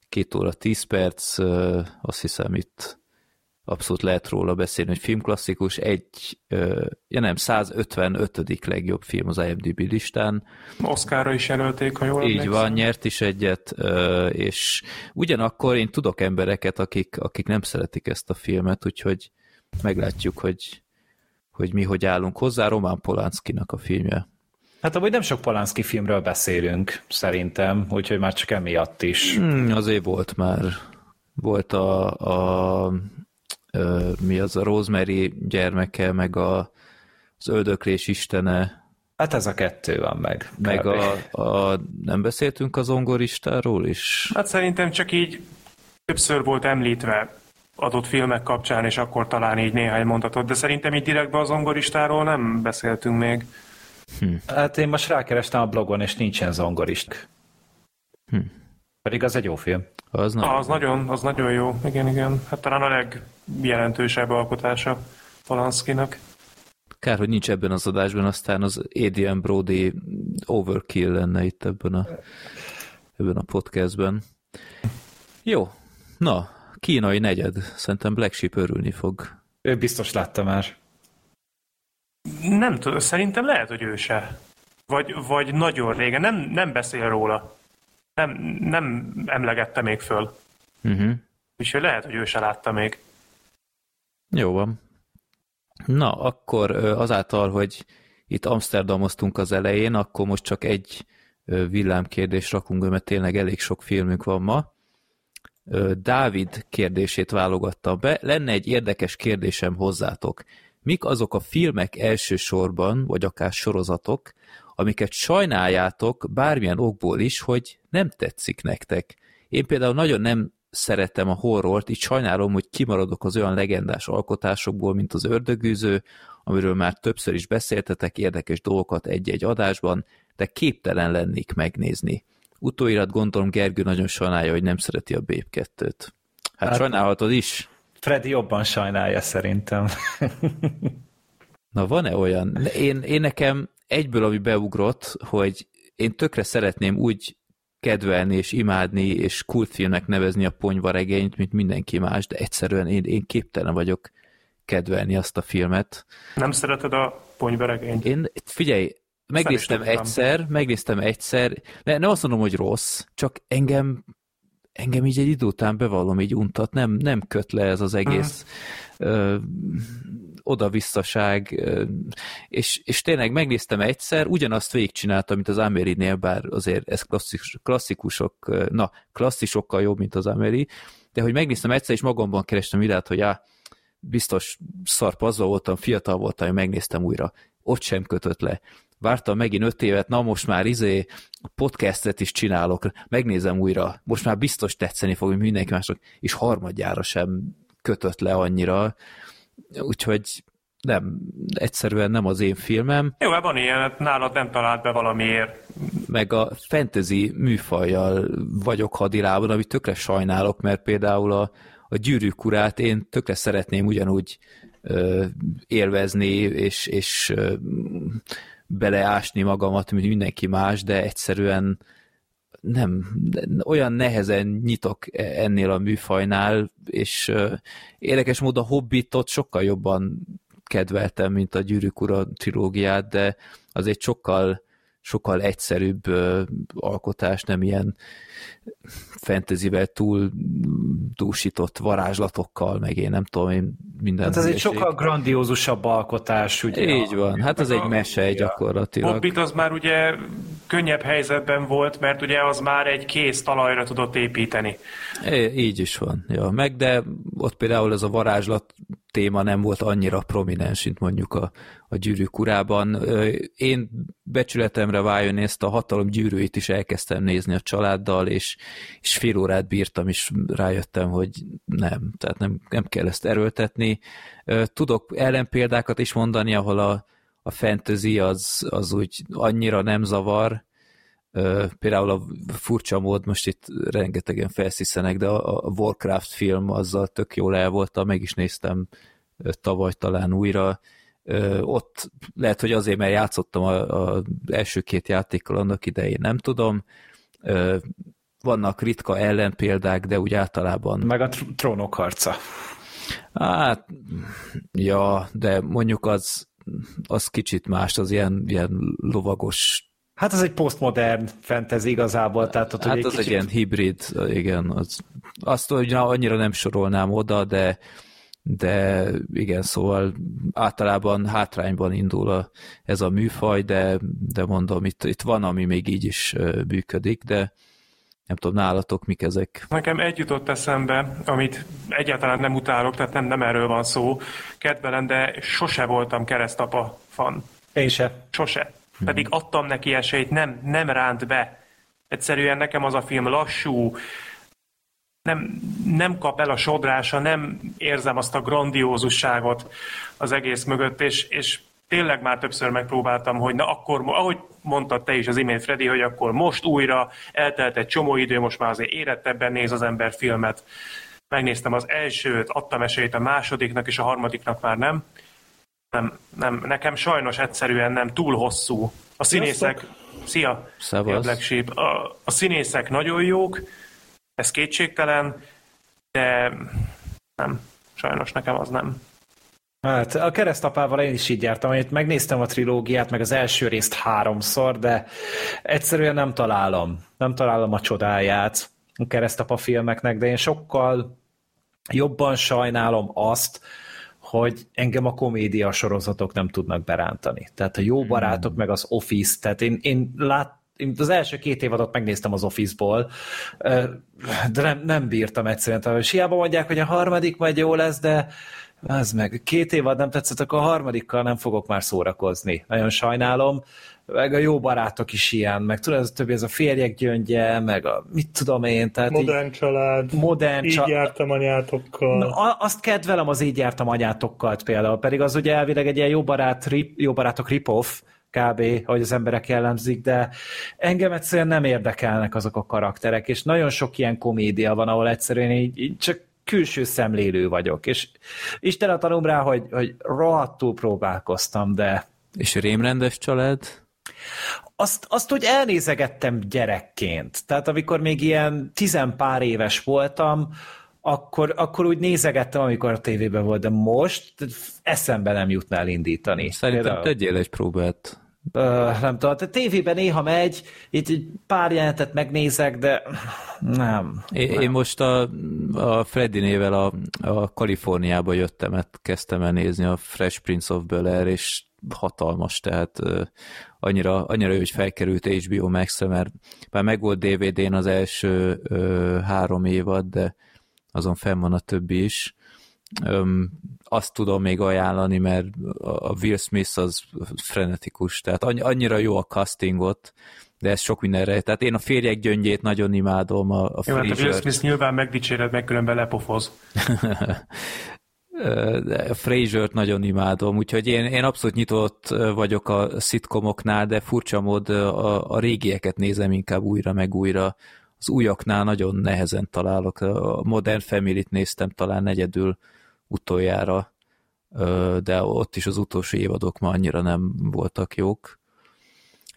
2 óra 10 perc, azt hiszem itt abszolút lehet róla beszélni, hogy filmklasszikus, egy, ja nem, 155. legjobb film az IMDb listán. Oscarra is jelölték, ha jól Így emlékszem. van, nyert is egyet, és ugyanakkor én tudok embereket, akik, akik nem szeretik ezt a filmet, úgyhogy meglátjuk, hogy, hogy mi hogy állunk hozzá. Román Polánszkinak a filmje. Hát amúgy nem sok Polanski filmről beszélünk, szerintem, úgyhogy már csak emiatt is. Hmm, azért volt már. Volt a, a, a mi az a Rosemary gyermeke, meg a, az öldöklés istene. Hát ez a kettő van meg. Meg a, a, nem beszéltünk az ongoristáról is? Hát szerintem csak így többször volt említve adott filmek kapcsán, és akkor talán így néhány mondatot, de szerintem így direktben az ongoristáról nem beszéltünk még. Hm. Hát én most rákerestem a blogon, és nincsen zongorist. Hm. Pedig az egy jó film. Az, nagyon, az, nagyon, az nagyon jó, igen, igen. Hát talán a legjelentősebb alkotása Polanskinak. Kár, hogy nincs ebben az adásban, aztán az Adrian Brody overkill lenne itt ebben a, ebben a podcastben. Jó, na, kínai negyed. Szerintem Black Sheep örülni fog. Ő biztos látta már. Nem tudom, szerintem lehet, hogy ő se. Vagy, vagy nagyon régen. Nem, nem beszél róla. Nem, nem emlegette még föl. Uh-huh. Úgyhogy lehet, hogy ő se látta még. Jó van. Na, akkor azáltal, hogy itt Amsterdamoztunk az elején, akkor most csak egy villámkérdést rakunk, mert tényleg elég sok filmünk van ma. Dávid kérdését válogattam be. Lenne egy érdekes kérdésem hozzátok. Mik azok a filmek elsősorban, vagy akár sorozatok, amiket sajnáljátok bármilyen okból is, hogy nem tetszik nektek? Én például nagyon nem szeretem a horrort, így sajnálom, hogy kimaradok az olyan legendás alkotásokból, mint az ördögűző, amiről már többször is beszéltetek érdekes dolgokat egy-egy adásban, de képtelen lennék megnézni. Utóirat gondolom Gergő nagyon sajnálja, hogy nem szereti a Babe 2-t. Hát, hát sajnálhatod is. Freddy jobban sajnálja szerintem. Na van-e olyan? Én, én nekem egyből, ami beugrott, hogy én tökre szeretném úgy kedvelni és imádni és kultfilmnek nevezni a ponyvaregényt, mint mindenki más, de egyszerűen én, én képtelen vagyok kedvelni azt a filmet. Nem szereted a ponyvaregényt? Én, figyelj, megnéztem egyszer, megnéztem egyszer, de nem azt mondom, hogy rossz, csak engem engem így egy idő után bevallom, így untat, nem, nem köt le ez az egész uh-huh. ö, oda-visszaság, ö, és, és tényleg megnéztem egyszer, ugyanazt végigcsináltam, mint az Amerinél, bár azért ez klasszikus, klasszikusok, na, klasszisokkal jobb, mint az Ameri, de hogy megnéztem egyszer, és magamban kerestem idát, hogy á, biztos szarpazva voltam, fiatal voltam, hogy megnéztem újra. Ott sem kötött le vártam megint öt évet, na most már izé podcastet is csinálok, megnézem újra, most már biztos tetszeni fog, hogy mindenki másnak, és harmadjára sem kötött le annyira, úgyhogy nem, egyszerűen nem az én filmem. Jó, hát van ilyen, hát nálad nem talált be valamiért. Meg a fantasy műfajjal vagyok hadilában, amit tökre sajnálok, mert például a, a gyűrűk urát én tökre szeretném ugyanúgy élvezni, és, és beleásni magamat, mint mindenki más, de egyszerűen nem, olyan nehezen nyitok e, ennél a műfajnál, és érdekes módon a Hobbitot sokkal jobban kedveltem, mint a Gyűrűk Ura trilógiát, de azért sokkal sokkal egyszerűbb alkotás, nem ilyen fantasyvel túl dúsított varázslatokkal, meg én nem tudom, én minden. Hát ez egy sokkal grandiózusabb alkotás, ugye? Így van, hát ez egy mese gyakorlatilag. Hobbit az már ugye könnyebb helyzetben volt, mert ugye az már egy kész talajra tudott építeni. É, így is van, ja. Meg de ott például ez a varázslat téma nem volt annyira prominens, mint mondjuk a, a gyűrűk urában. Én becsületemre váljon ezt a hatalom gyűrűit is elkezdtem nézni a családdal, és, és fél órát bírtam, és rájöttem, hogy nem, tehát nem, nem kell ezt erőltetni. Tudok ellenpéldákat is mondani, ahol a, a fantasy az, az úgy annyira nem zavar, például a furcsa mód, most itt rengetegen felsziszenek, de a Warcraft film azzal tök jól el voltam, meg is néztem tavaly talán újra, ott lehet, hogy azért, mert játszottam az első két játékkal annak idején, nem tudom, vannak ritka ellenpéldák, de úgy általában... Meg a trónok harca. Hát, ja, de mondjuk az, az kicsit más, az ilyen, ilyen lovagos Hát ez egy postmodern fantasy igazából. Tehát ott, hát egy az kicsit... egy ilyen hibrid, igen. Az, azt hogy annyira nem sorolnám oda, de de igen, szóval általában hátrányban indul a, ez a műfaj, de, de mondom, itt, itt van, ami még így is működik, de nem tudom, nálatok mik ezek? Nekem egy jutott eszembe, amit egyáltalán nem utálok, tehát nem, nem erről van szó, kedvelem, de sose voltam keresztapa fan. Én se. Sose. Pedig adtam neki esélyt, nem, nem ránt be. Egyszerűen nekem az a film lassú, nem, nem kap el a sodrása, nem érzem azt a grandiózusságot az egész mögött, és, és tényleg már többször megpróbáltam, hogy na akkor, ahogy mondtad te is az imént, Freddy, hogy akkor most újra eltelt egy csomó idő, most már azért érettebben néz az ember filmet. Megnéztem az elsőt, adtam esélyt a másodiknak, és a harmadiknak már nem. Nem, nem, nekem sajnos egyszerűen nem túl hosszú. A színészek... Szia! Szia Black Sheep. A, a színészek nagyon jók, ez kétségtelen, de nem, sajnos nekem az nem. Hát a keresztapával én is így jártam, hogy megnéztem a trilógiát, meg az első részt háromszor, de egyszerűen nem találom. Nem találom a csodáját a keresztapa filmeknek, de én sokkal jobban sajnálom azt, hogy engem a komédia sorozatok nem tudnak berántani. Tehát a jó barátok, hmm. meg az Office, tehát én, én lát, én az első két évadot megnéztem az Office-ból, de nem, nem bírtam egyszerűen. Tehát, hiába mondják, hogy a harmadik majd jó lesz, de az meg két évad nem tetszett, akkor a harmadikkal nem fogok már szórakozni. Nagyon sajnálom. Meg a jó barátok is ilyen, meg tudod, ez többi, ez a férjek gyöngye, meg a mit tudom én. Tehát modern így, család, modern így csa... jártam anyátokkal. Na, azt kedvelem az így jártam anyátokkal például, pedig az ugye elvileg egy ilyen jó, barát, rip, jó barátok rip-off, kb., ahogy az emberek jellemzik, de engem egyszerűen nem érdekelnek azok a karakterek, és nagyon sok ilyen komédia van, ahol egyszerűen így, így csak külső szemlélő vagyok, és Isten a tanulom rá, hogy, hogy rohadtul próbálkoztam, de... És rémrendes család? Azt, azt úgy elnézegettem gyerekként. Tehát amikor még ilyen tizenpár éves voltam, akkor, akkor úgy nézegettem, amikor a tévében volt, de most eszembe nem jutna elindítani. Szerintem Például... tegyél egy próbát. Uh, nem tudom, a tévében néha megy, itt egy pár jelentet megnézek, de nem. Én, nem. én most a, a Freddy-nével a, a Kaliforniába jöttem, mert kezdtem el nézni a Fresh Prince of Bel-Air, és hatalmas, tehát uh, annyira, annyira jó, hogy felkerült HBO max mert már meg volt DVD-n az első uh, három évad, de azon fenn van a többi is. Öm, azt tudom még ajánlani, mert a Will Smith az frenetikus, tehát annyira jó a castingot, de ez sok mindenre. Tehát én a férjek gyöngyét nagyon imádom. A, a Jó, hát a Will Smith nyilván megdicséred, meg különben lepofoz. <laughs> Frasier-t nagyon imádom, úgyhogy én, én abszolút nyitott vagyok a szitkomoknál, de furcsa mód a, a régieket nézem inkább újra meg újra az újaknál nagyon nehezen találok. A Modern Family-t néztem talán negyedül utoljára. de ott is az utolsó évadok már annyira nem voltak jók.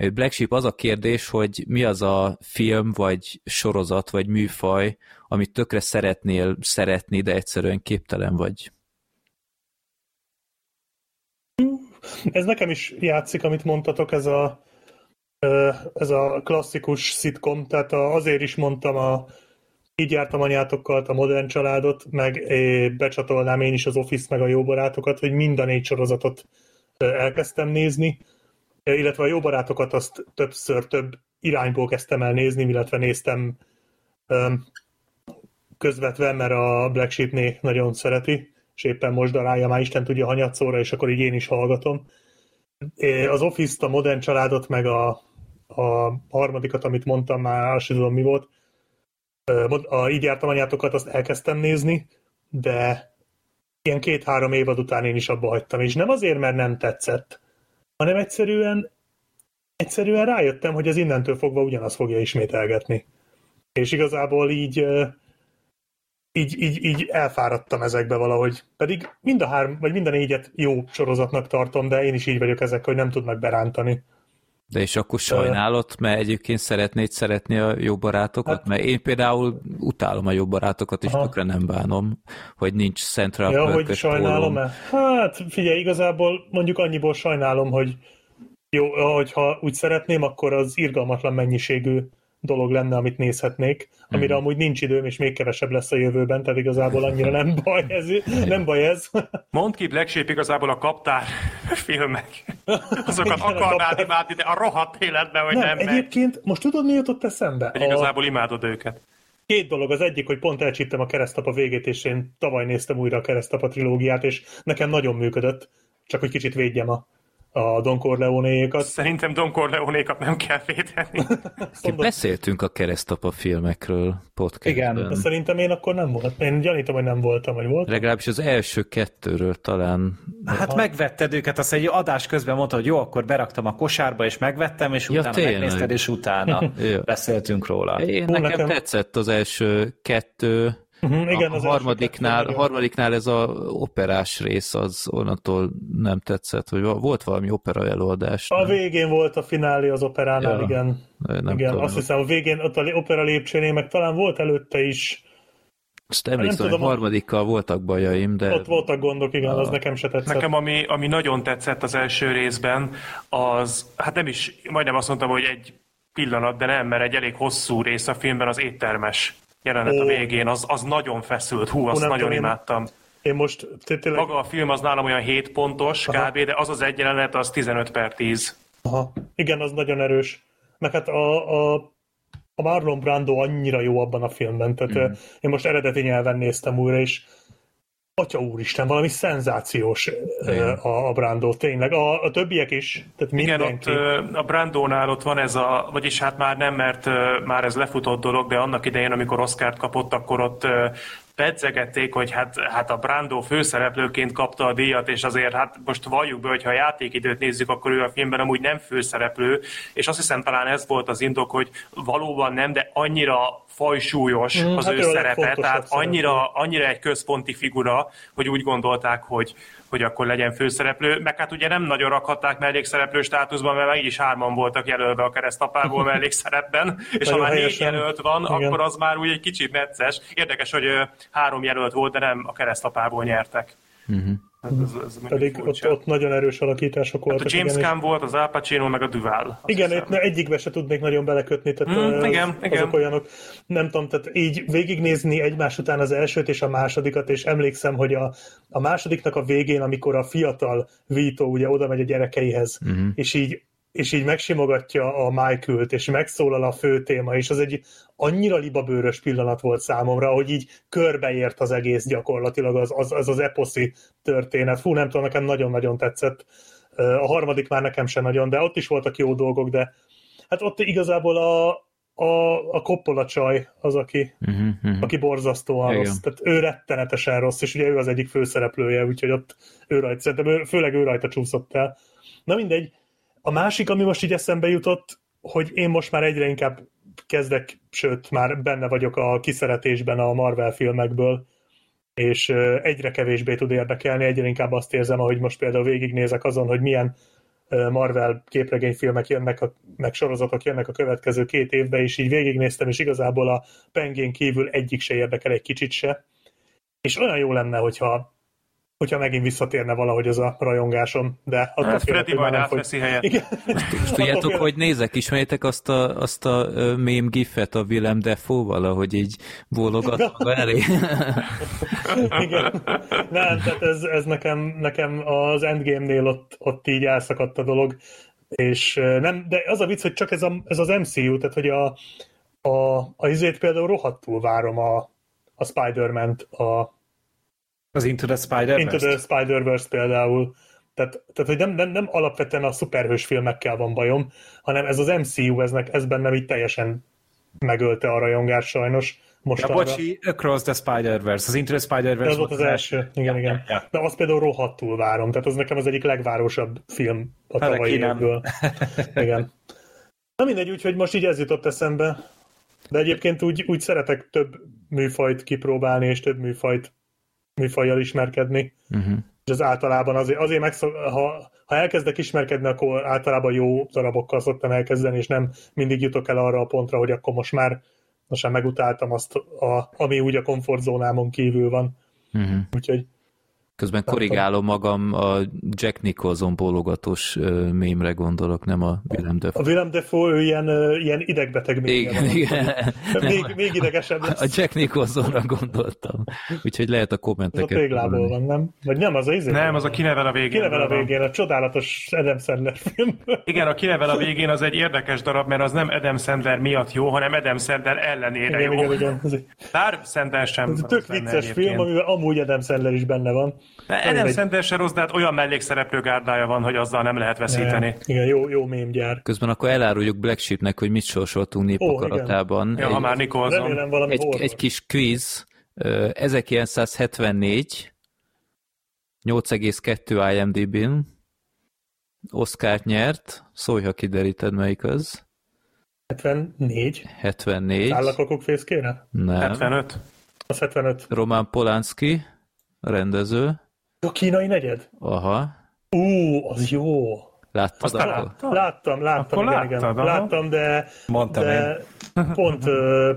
Black Sheep az a kérdés, hogy mi az a film, vagy sorozat, vagy műfaj, amit tökre szeretnél szeretni, de egyszerűen képtelen vagy. Ez nekem is játszik, amit mondtatok, ez a, ez a klasszikus szitkom, tehát azért is mondtam a így jártam anyátokkal a modern családot, meg becsatolnám én is az Office meg a jó barátokat, hogy mind a négy sorozatot elkezdtem nézni, illetve a jó barátokat azt többször több irányból kezdtem el nézni, illetve néztem közvetve, mert a Black Sheep nagyon szereti, és éppen most darálja már Isten tudja hanyatszóra, és akkor így én is hallgatom. Az Office-t, a modern családot, meg a, a harmadikat, amit mondtam már, azt tudom mi volt, a Így jártam anyátokat, azt elkezdtem nézni, de ilyen két-három évad után én is abba hagytam, és nem azért, mert nem tetszett, hanem egyszerűen egyszerűen rájöttem, hogy az innentől fogva ugyanazt fogja ismételgetni. És igazából így így, így, így elfáradtam ezekbe valahogy. Pedig mind a három, vagy mind a négyet jó sorozatnak tartom, de én is így vagyok ezek, hogy nem tudnak berántani. De és akkor sajnálod, mert egyébként szeretnéd szeretni a jó barátokat? Hát, mert én például utálom a jó barátokat, és tökre nem bánom, hogy nincs Central Ja, hogy sajnálom-e? Hát figyelj, igazából mondjuk annyiból sajnálom, hogy jó, hogyha úgy szeretném, akkor az irgalmatlan mennyiségű dolog lenne, amit nézhetnék, amire hmm. amúgy nincs időm, és még kevesebb lesz a jövőben, tehát igazából annyira nem <laughs> baj ez. Nem baj ez. Mondd ki, Black Sheep igazából a kaptár filmek. Azokat Igen, akarnád imádni, de a rohadt életben, hogy nem. nem egyébként, meg. most tudod, mi jutott eszembe? Hogy igazából a... imádod őket. Két dolog. Az egyik, hogy pont elcsíptem a keresztapa végét, és én tavaly néztem újra a keresztapa trilógiát, és nekem nagyon működött, csak hogy kicsit védjem a a Don Corleone-ékat. Szerintem Don Corleone-ékat nem kell védeni. <laughs> Beszéltünk a keresztapa filmekről podcastben. Igen, de szerintem én akkor nem volt. Én gyanítom, hogy nem voltam, vagy volt. Legalábbis az első kettőről talán. Hát Aha. megvetted őket, azt egy adás közben mondta, hogy jó, akkor beraktam a kosárba, és megvettem, és ja, utána tényleg. megnézted, és utána <laughs> beszéltünk róla. Én, nekem, nekem tetszett az első kettő, Uh-huh, igen, a az harmadiknál, a harmadiknál ez a operás rész, az onnantól nem tetszett, hogy volt valami opera előadás. A nem? végén volt a finálé az operánál, ja, igen. Nem igen, tudom, azt hiszem a végén ott a opera lépcsőnél, meg talán volt előtte is azt emlékszem, hogy harmadikkal voltak bajaim, de... Ott voltak gondok, igen, a... az nekem se tetszett. Nekem ami, ami nagyon tetszett az első részben, az, hát nem is, majdnem azt mondtam, hogy egy pillanat, de nem, mert egy elég hosszú rész a filmben az éttermes jelenet oh. a végén, az, az nagyon feszült, hú, azt nagyon imádtam. Én most tényleg... Maga a film az nálam olyan 7 pontos Aha. kb, de az az egy jelenet, az 15 per 10. Aha. Igen, az nagyon erős. Meg hát a, a, a Marlon Brando annyira jó abban a filmben, tehát mm. én most eredeti nyelven néztem újra, és Atya úristen, valami szenzációs a, a Brando, tényleg. A, a többiek is, tehát mindenki. Igen, ott, a Brandónál ott van ez a, vagyis hát már nem, mert már ez lefutott dolog, de annak idején, amikor Oscárt kapott, akkor ott pedzegették, hogy hát, hát a Brando főszereplőként kapta a díjat, és azért hát most valljuk be, hogy ha a játékidőt nézzük, akkor ő a filmben amúgy nem főszereplő, és azt hiszem talán ez volt az indok, hogy valóban nem, de annyira fajsúlyos mm, az hát ő szerepe, tehát annyira, annyira egy központi figura, hogy úgy gondolták, hogy, hogy akkor legyen főszereplő, meg hát ugye nem nagyon rakhatták mellékszereplő státuszban, mert meg is hárman voltak jelölve a keresztapából mellékszerepben, és ha már négy jelölt van, Igen. akkor az már úgy egy kicsit necces. Érdekes, hogy három jelölt volt, de nem a keresztapából nyertek. Uh-huh. Hát ez, ez Pedig ott, ott nagyon erős alakítások voltak. Hát a James Caan volt, az Al Pacino, meg a Duval. Igen, itt egyikbe se tudnék nagyon belekötni, tehát mm, az, igen, azok igen. olyanok, nem tudom, tehát így végignézni egymás után az elsőt és a másodikat, és emlékszem, hogy a, a másodiknak a végén, amikor a fiatal Vito ugye oda megy a gyerekeihez, mm-hmm. és így és így megsimogatja a Michael-t, és megszólal a fő téma, és az egy annyira libabőrös pillanat volt számomra, hogy így körbeért az egész gyakorlatilag az az, az, az eposzi történet. Fú, nem tudom, nekem nagyon-nagyon tetszett. A harmadik már nekem sem nagyon, de ott is voltak jó dolgok, de hát ott igazából a, a, a Coppola csaj az, aki, uh-huh, uh-huh. aki borzasztóan Igen. rossz. Tehát ő rettenetesen rossz, és ugye ő az egyik főszereplője, úgyhogy ott ő rajta, szerintem ő, főleg ő rajta csúszott el. Na mindegy, a másik, ami most így eszembe jutott, hogy én most már egyre inkább kezdek, sőt, már benne vagyok a kiszeretésben a Marvel filmekből, és egyre kevésbé tud érdekelni, egyre inkább azt érzem, ahogy most például végignézek azon, hogy milyen Marvel képregényfilmek jönnek, meg sorozatok jönnek a következő két évben, és így végignéztem, és igazából a pengén kívül egyik se érdekel egy kicsit se. És olyan jó lenne, hogyha hogyha megint visszatérne valahogy az a rajongásom, de hát Freddy majd átveszi helyet. Igen. Most tudjátok, hogy nézek, ismerjétek azt a, azt a mém gifet a Willem Defoe-val, ahogy így bólogat <laughs> elé? Igen. Nem, tehát ez, ez nekem, nekem az Endgame-nél ott, ott így elszakadt a dolog, és nem, de az a vicc, hogy csak ez, a, ez az MCU, tehát hogy a, a, a izét például rohadtul várom a, a Spider-Man-t, a az Into the Spider-Verse? Into the Spider-Verse például. Tehát, tehát hogy nem, nem, nem alapvetően a szuperhős filmekkel van bajom, hanem ez az MCU, ez, ez bennem így teljesen megölte a rajongás sajnos. Most ja, bocsi, Across the Spider-Verse, az Into the Spider-Verse az volt az, az első, első. igen, igen. Ja. De azt például rohadtul várom, tehát az nekem az egyik legvárosabb film a hát, tavalyi évből. <laughs> igen. Na mindegy, úgyhogy most így ez jutott eszembe. De egyébként úgy, úgy szeretek több műfajt kipróbálni, és több műfajt műfajjal ismerkedni. Uh-huh. És az általában azért, azért megszok, ha, ha elkezdek ismerkedni, akkor általában jó darabokkal szoktam elkezdeni, és nem mindig jutok el arra a pontra, hogy akkor most már most már megutáltam azt, a, ami úgy a komfortzónámon kívül van. Uh-huh. Úgyhogy Közben korrigálom magam, a Jack Nicholson bólogatós mémre gondolok, nem a Willem Dafoe. A Willem Dafoe ő ilyen, ilyen idegbeteg még. Igen, igen. Még, még idegesebb lesz. A Jack Nicholsonra gondoltam. Úgyhogy lehet a kommenteket. Az a téglából van, nem? Vagy nem, az a izé? Nem, az a kinevel a végén. Kinevel a végén, a csodálatos Adam Sandler film. Igen, a kinevel a végén az egy érdekes darab, mert az nem Adam Sandler miatt jó, hanem Adam Sandler ellenére igen, jó. Igen, igen. Bár Sandler sem. Ez tök vicces film, amivel amúgy Adam Sandler is benne van. De Adam egy... Sandler se rossz, de hát olyan mellékszereplő gárdája van, hogy azzal nem lehet veszíteni. Ne, igen, jó, jó mémgyár. Közben akkor eláruljuk Black Sheepnek, hogy mit sorsoltunk népakaratában. Oh, ja, egy, ha már Nicholson. Egy, egy kis quiz. 1974 8,2 IMDb-n Oscar-t nyert, szólj, ha kideríted, melyik az. 74. 74. Állakokok fészkére? Nem. 75. Az 75. Roman Polanski rendező. A kínai negyed? Aha. Ú, az jó. Láttad akkor? Láttam, láttam, akkor igen, láttad, igen. Láttam, de, Mondtam de én. <laughs> pont,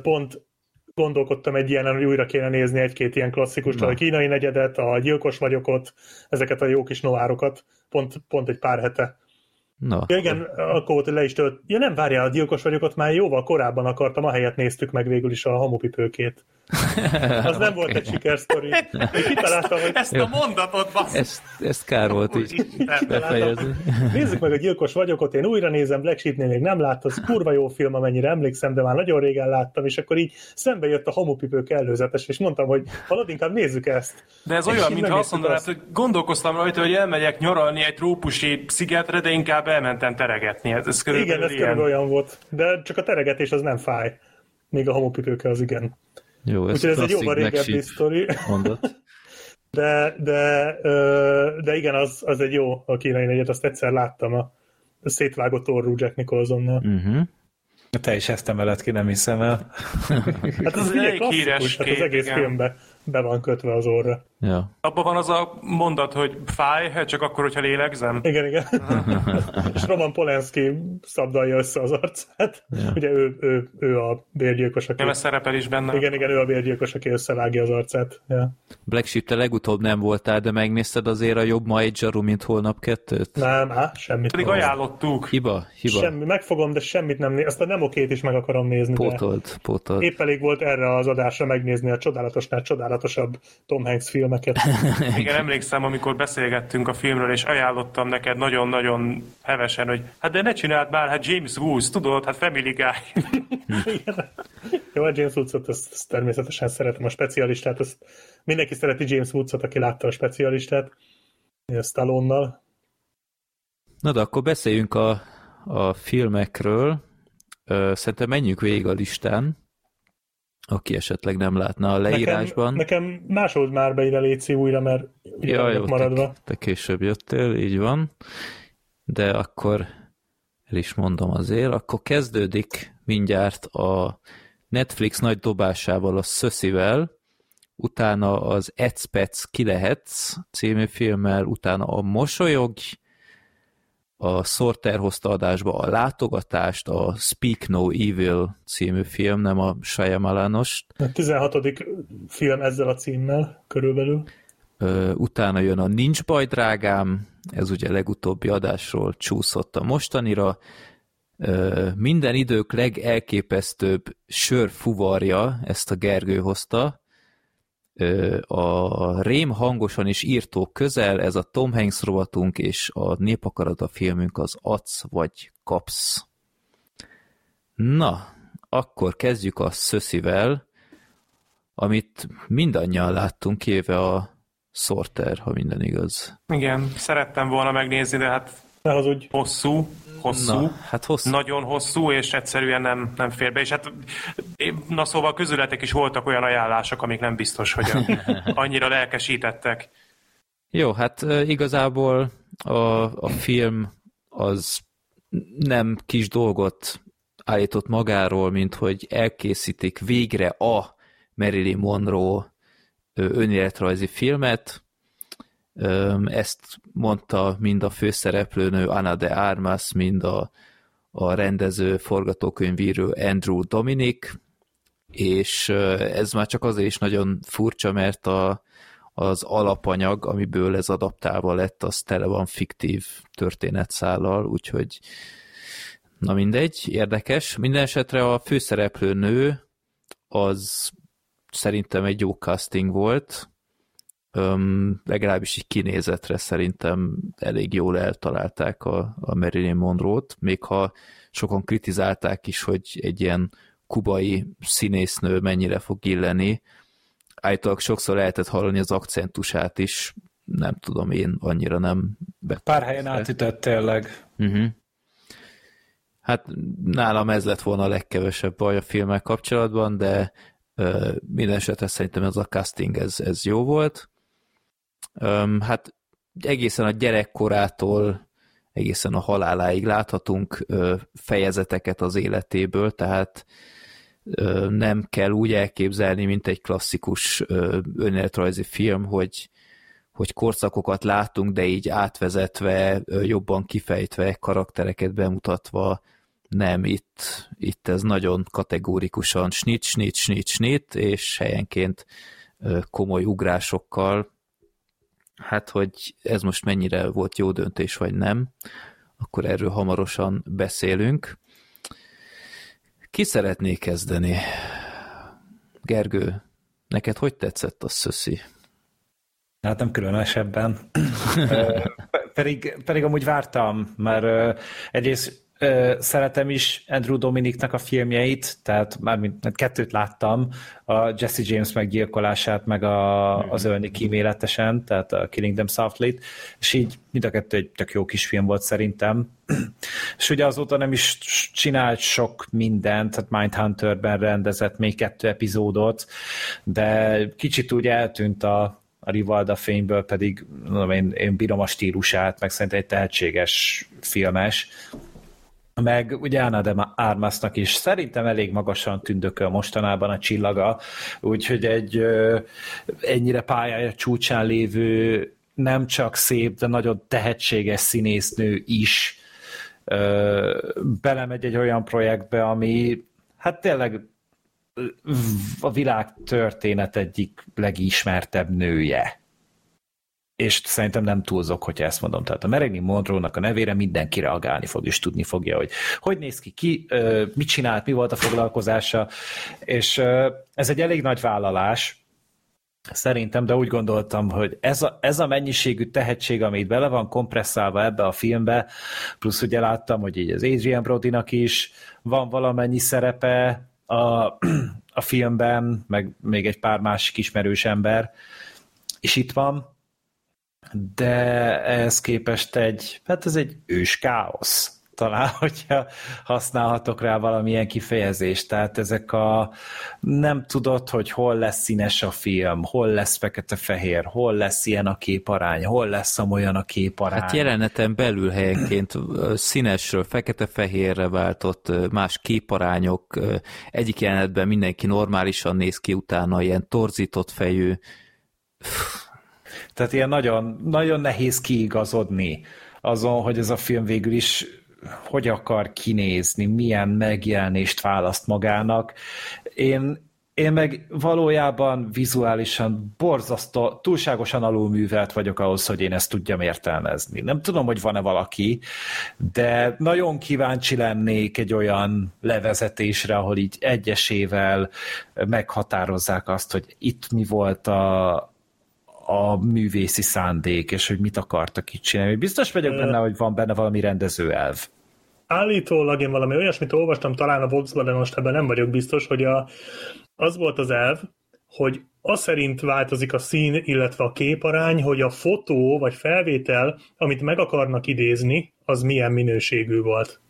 pont gondolkodtam egy ilyen, hogy újra kéne nézni egy-két ilyen klasszikus, a kínai negyedet, a gyilkos vagyok ott, ezeket a jó kis noárokat, pont, pont egy pár hete. Na. Ja, igen, akkor ott le is tölt. Ja nem, várjál, a gyilkos vagyok, ott már jóval korábban akartam, ahelyett néztük meg végül is a hamupipőkét. <laughs> Az nem volt egy sikersztori. kitaláltam, hogy... Ezt a mondatot, bassz. Ezt, ezt kár volt így befejezni. Nézzük meg, a gyilkos vagyok, ott én újra nézem, Black Sheep-nél még nem láttam, az kurva jó film, amennyire emlékszem, de már nagyon régen láttam, és akkor így szembe jött a hamupipők előzetes, és mondtam, hogy halad, inkább nézzük ezt. De ez és olyan, mintha azt mondanád, azt... hogy gondolkoztam rajta, hogy elmegyek nyaralni egy trópusi szigetre, de inkább elmentem teregetni. Ez, ez igen, ez körülbelül olyan volt. De csak a teregetés az nem fáj. Még a hamupipőke az igen. Jó, ez, Úgyhogy ez egy jóval régebbi sztori. <laughs> De, de, de igen, az, az egy jó a kínai negyed, azt egyszer láttam a szétvágott orrú Jack Nicholsonnal. Uh-huh. Te is ezt emeled ki, nem hiszem el. hát az, az egy híres hát az egész igen. filmben be van kötve az orra. Ja. Abban van az a mondat, hogy fáj, hát csak akkor, hogyha lélegzem. Igen, igen. <laughs> és Roman Polanski szabdalja össze az arcát. Ja. Ugye ő, ő, ő a bérgyilkos, aki... Nem, ez szerepel is benne. Igen, igen, ő a bérgyilkos, aki összevágja az arcát. Ja. Black Sheep, te legutóbb nem voltál, de megnézted azért a jobb ma egy zsaru, mint holnap kettőt? Nem, á, semmit. Pedig nem. ajánlottuk. Hiba, hiba. Semmi, megfogom, de semmit nem néz. Azt a Nemokét is meg akarom nézni. Pótolt, pótolt. Épp elég volt erre az adásra megnézni a csodálatosnál csodálatosabb Tom Hanks filmeket. <laughs> Igen, emlékszem, amikor beszélgettünk a filmről, és ajánlottam neked nagyon-nagyon hevesen, hogy hát de ne csináld már, hát James Woods, tudod, hát Family Guy. Igen. Jó, a James Woods-ot ezt, ezt természetesen szeretem, a specialistát, ezt mindenki szereti James Woods-ot, aki látta a specialistát, a Stallone-nal. Na de akkor beszéljünk a, a filmekről. Szerintem menjünk végig a listán aki esetleg nem látna a leírásban. Nekem, nekem másold már be ide Léci újra, mert ja, jó, maradva. Te, te később jöttél, így van. De akkor el is mondom azért, akkor kezdődik mindjárt a Netflix nagy dobásával, a Szöszivel, utána az Ecpec ki lehetsz című filmmel, utána a Mosolyog, a Sorter hozta adásba a látogatást, a Speak No Evil című film, nem a Shyamalanost. A 16. film ezzel a címmel körülbelül. Utána jön a Nincs baj, drágám, ez ugye legutóbbi adásról csúszott a mostanira. Minden idők legelképesztőbb sörfuvarja, ezt a Gergő hozta, a Rém hangosan is írtó közel, ez a Tom Hanks rovatunk, és a Népakarata filmünk az Ac vagy Kapsz. Na, akkor kezdjük a Szöszivel, amit mindannyian láttunk, kéve a Sorter, ha minden igaz. Igen, szerettem volna megnézni, de hát hosszú, hosszú, na, hát hosszú. nagyon hosszú, és egyszerűen nem, nem fér be. És hát, na szóval közületek is voltak olyan ajánlások, amik nem biztos, hogy <laughs> annyira lelkesítettek. Jó, hát igazából a, a film az nem kis dolgot állított magáról, mint hogy elkészítik végre a Marilyn Monroe önéletrajzi filmet, ezt mondta mind a főszereplőnő Ana de Armas, mind a, a rendező forgatókönyvíró Andrew Dominic, és ez már csak azért is nagyon furcsa, mert a, az alapanyag, amiből ez adaptálva lett, az tele van fiktív történetszállal, úgyhogy na mindegy, érdekes. Minden esetre a főszereplő nő az szerintem egy jó casting volt, Öm, legalábbis így kinézetre szerintem elég jól eltalálták a, a Marilyn Monroe-t, még ha sokan kritizálták is, hogy egy ilyen kubai színésznő mennyire fog illeni. Állítólag sokszor lehetett hallani az akcentusát is, nem tudom, én annyira nem Pár helyen átütött tényleg. Uh-huh. Hát nálam ez lett volna a legkevesebb baj a filmek kapcsolatban, de minden esetre szerintem ez a casting ez, ez jó volt hát egészen a gyerekkorától egészen a haláláig láthatunk fejezeteket az életéből, tehát nem kell úgy elképzelni, mint egy klasszikus önéletrajzi film, hogy, hogy korszakokat látunk, de így átvezetve, jobban kifejtve, karaktereket bemutatva, nem, itt, itt ez nagyon kategórikusan snit, snit, snit, snit, és helyenként komoly ugrásokkal hát hogy ez most mennyire volt jó döntés, vagy nem, akkor erről hamarosan beszélünk. Ki szeretné kezdeni? Gergő, neked hogy tetszett a szöszi? Hát nem különösebben. <laughs> pedig, pedig amúgy vártam, mert egyrészt szeretem is Andrew Dominiknak a filmjeit, tehát már mint kettőt láttam, a Jesse James meggyilkolását, meg a, az ölni kíméletesen, tehát a Killing Them Softly, és így mind a kettő egy tök jó kis film volt szerintem. <clears throat> és ugye azóta nem is csinált sok mindent, tehát Mindhunterben rendezett még kettő epizódot, de kicsit úgy eltűnt a, a Rivalda fényből pedig mondom, én, én bírom a stílusát, meg szerintem egy tehetséges filmes, meg ugye Anna de Armasnak is. Szerintem elég magasan tündököl mostanában a csillaga, úgyhogy egy ö, ennyire pályája csúcsán lévő nem csak szép, de nagyon tehetséges színésznő is ö, belemegy egy olyan projektbe, ami hát tényleg a világ történet egyik legismertebb nője és szerintem nem túlzok, hogyha ezt mondom. Tehát a Marilyn Monroe-nak a nevére mindenki reagálni fog, és tudni fogja, hogy hogy néz ki, ki, mit csinált, mi volt a foglalkozása, és ez egy elég nagy vállalás, Szerintem, de úgy gondoltam, hogy ez a, ez a mennyiségű tehetség, amit bele van kompresszálva ebbe a filmbe, plusz ugye láttam, hogy így az Adrian Brodynak is van valamennyi szerepe a, a filmben, meg még egy pár másik ismerős ember, és itt van, de ehhez képest egy, hát ez egy ős káosz. talán, <laughs> hogyha használhatok rá valamilyen kifejezést. Tehát ezek a nem tudod, hogy hol lesz színes a film, hol lesz fekete-fehér, hol lesz ilyen a képarány, hol lesz olyan a képarány. Hát jeleneten belül helyenként színesről fekete-fehérre váltott más képarányok, egyik jelenetben mindenki normálisan néz ki, utána ilyen torzított fejű. Tehát ilyen nagyon, nagyon nehéz kiigazodni azon, hogy ez a film végül is hogy akar kinézni, milyen megjelenést választ magának. Én, én meg valójában vizuálisan borzasztó, túlságosan alulművelt vagyok ahhoz, hogy én ezt tudjam értelmezni. Nem tudom, hogy van-e valaki, de nagyon kíváncsi lennék egy olyan levezetésre, ahol így egyesével meghatározzák azt, hogy itt mi volt a, a művészi szándék, és hogy mit akartak itt csinálni. Biztos vagyok benne, hogy van benne valami rendező elv. Állítólag én valami olyasmit olvastam, talán a de most ebben nem vagyok biztos, hogy a, az volt az elv, hogy az szerint változik a szín, illetve a képarány, hogy a fotó vagy felvétel, amit meg akarnak idézni, az milyen minőségű volt.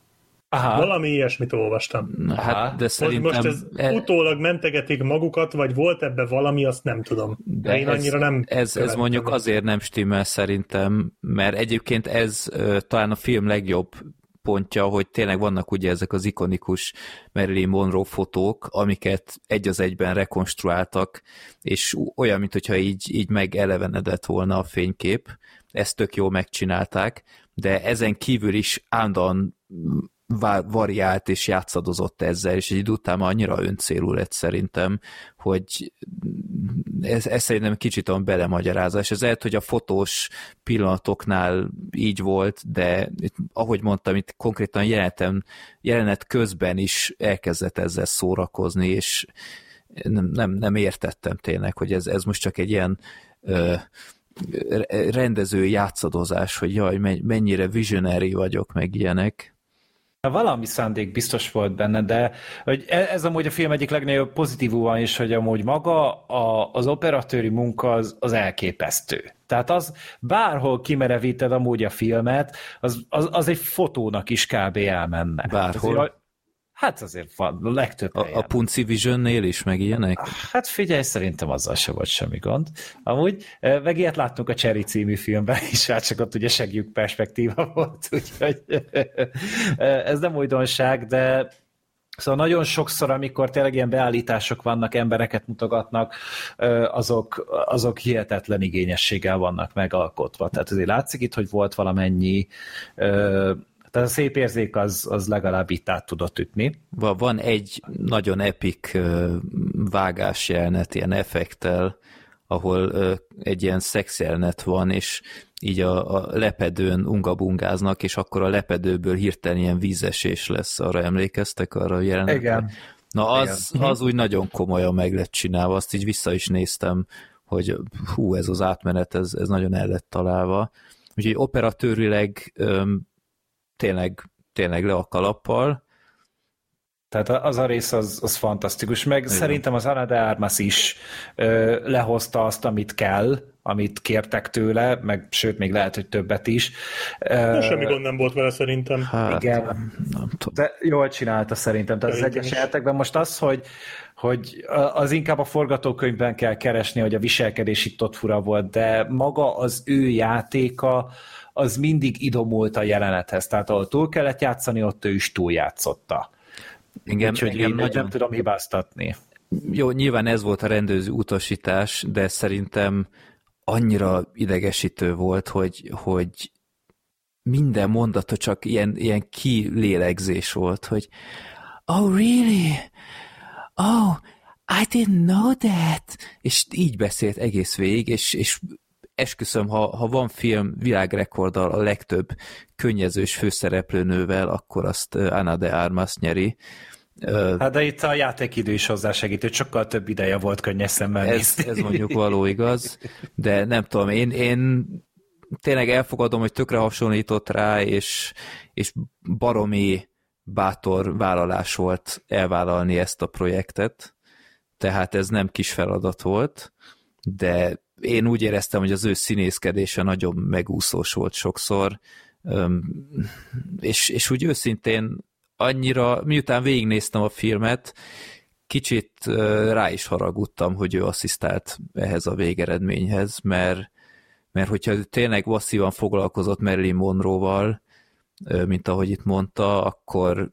Aha. Valami ilyesmit olvastam. Na, hát, de szerintem... Most ez e... utólag mentegetik magukat, vagy volt ebbe valami, azt nem tudom. De, de én ez, annyira nem... Ez, ez mondjuk azért nem stimmel szerintem, mert egyébként ez uh, talán a film legjobb pontja, hogy tényleg vannak ugye ezek az ikonikus Marilyn Monroe fotók, amiket egy az egyben rekonstruáltak, és olyan, mintha így, így megelevenedett volna a fénykép. Ezt tök jól megcsinálták, de ezen kívül is állandóan variált és játszadozott ezzel, és egy idő után annyira öncélú lett szerintem, hogy ez, ez szerintem kicsit olyan belemagyarázás. Ez lehet, hogy a fotós pillanatoknál így volt, de ahogy mondtam, itt konkrétan jelenetem, jelenet közben is elkezdett ezzel szórakozni, és nem, nem, nem értettem tényleg, hogy ez, ez most csak egy ilyen ö, rendező játszadozás, hogy jaj, mennyire visionary vagyok, meg ilyenek. Valami szándék biztos volt benne, de hogy e- ez amúgy a film egyik legnagyobb pozitívúan is, hogy amúgy maga a, az operatőri munka az, az elképesztő. Tehát az, bárhol kimerevíted amúgy a filmet, az, az, az egy fotónak is kb. elmenne. Bárhol? Hát azért van, a legtöbb A, a Punci Vision-nél is meg ilyenek? Hát figyelj, szerintem azzal se volt semmi gond. Amúgy, meg ilyet láttunk a Cherry című filmben is, hát csak ott ugye segjük perspektíva <laughs> volt, úgyhogy ez nem újdonság, de Szóval nagyon sokszor, amikor tényleg ilyen beállítások vannak, embereket mutogatnak, azok, azok hihetetlen igényességgel vannak megalkotva. Tehát azért látszik itt, hogy volt valamennyi tehát a szép érzék az, az legalább itt át tudott ütni. Van egy nagyon epik vágás jelenet, ilyen effektel, ahol egy ilyen szex jelenet van, és így a, a lepedőn ungabungáznak, és akkor a lepedőből hirtelen ilyen vízesés lesz, arra emlékeztek arra a jelenetre? Igen. Na az, Igen. az úgy nagyon komolyan meg lett csinálva, azt így vissza is néztem, hogy hú, ez az átmenet, ez, ez nagyon el lett találva. Úgyhogy operatőrileg tényleg, tényleg le a kalappal. Tehát az a rész az, az fantasztikus, meg Igen. szerintem az Ana de Armas is ö, lehozta azt, amit kell, amit kértek tőle, meg sőt, még lehet, hogy többet is. De semmi gond nem volt vele szerintem. Hát, Igen, nem tudom. de jól csinálta szerintem. Tehát az egyes jelentekben most az, hogy, hogy az inkább a forgatókönyvben kell keresni, hogy a viselkedés itt ott fura volt, de maga az ő játéka, az mindig idomult a jelenethez. Tehát ahol túl kellett játszani, ott ő is túljátszotta. Igen, Úgyhogy én nagyon... nem tudom hibáztatni. Jó, nyilván ez volt a rendőző utasítás, de szerintem annyira idegesítő volt, hogy, hogy minden mondata csak ilyen, ilyen kilélegzés volt, hogy Oh, really? Oh, I didn't know that. És így beszélt egész végig, és, és esküszöm, ha, ha van film világrekorddal a legtöbb könnyezős főszereplőnővel, akkor azt Anna de Armas nyeri. Hát de itt a játékidő is hozzásegít, hogy sokkal több ideje volt könnyes szemmel ez, ez mondjuk való igaz, de nem tudom, én, én tényleg elfogadom, hogy tökre hasonlított rá, és, és baromi bátor vállalás volt elvállalni ezt a projektet, tehát ez nem kis feladat volt, de én úgy éreztem, hogy az ő színészkedése nagyon megúszós volt sokszor, és, és úgy őszintén annyira, miután végignéztem a filmet, kicsit rá is haragudtam, hogy ő asszisztált ehhez a végeredményhez, mert, mert hogyha tényleg masszívan foglalkozott Marilyn Monroe-val, mint ahogy itt mondta, akkor,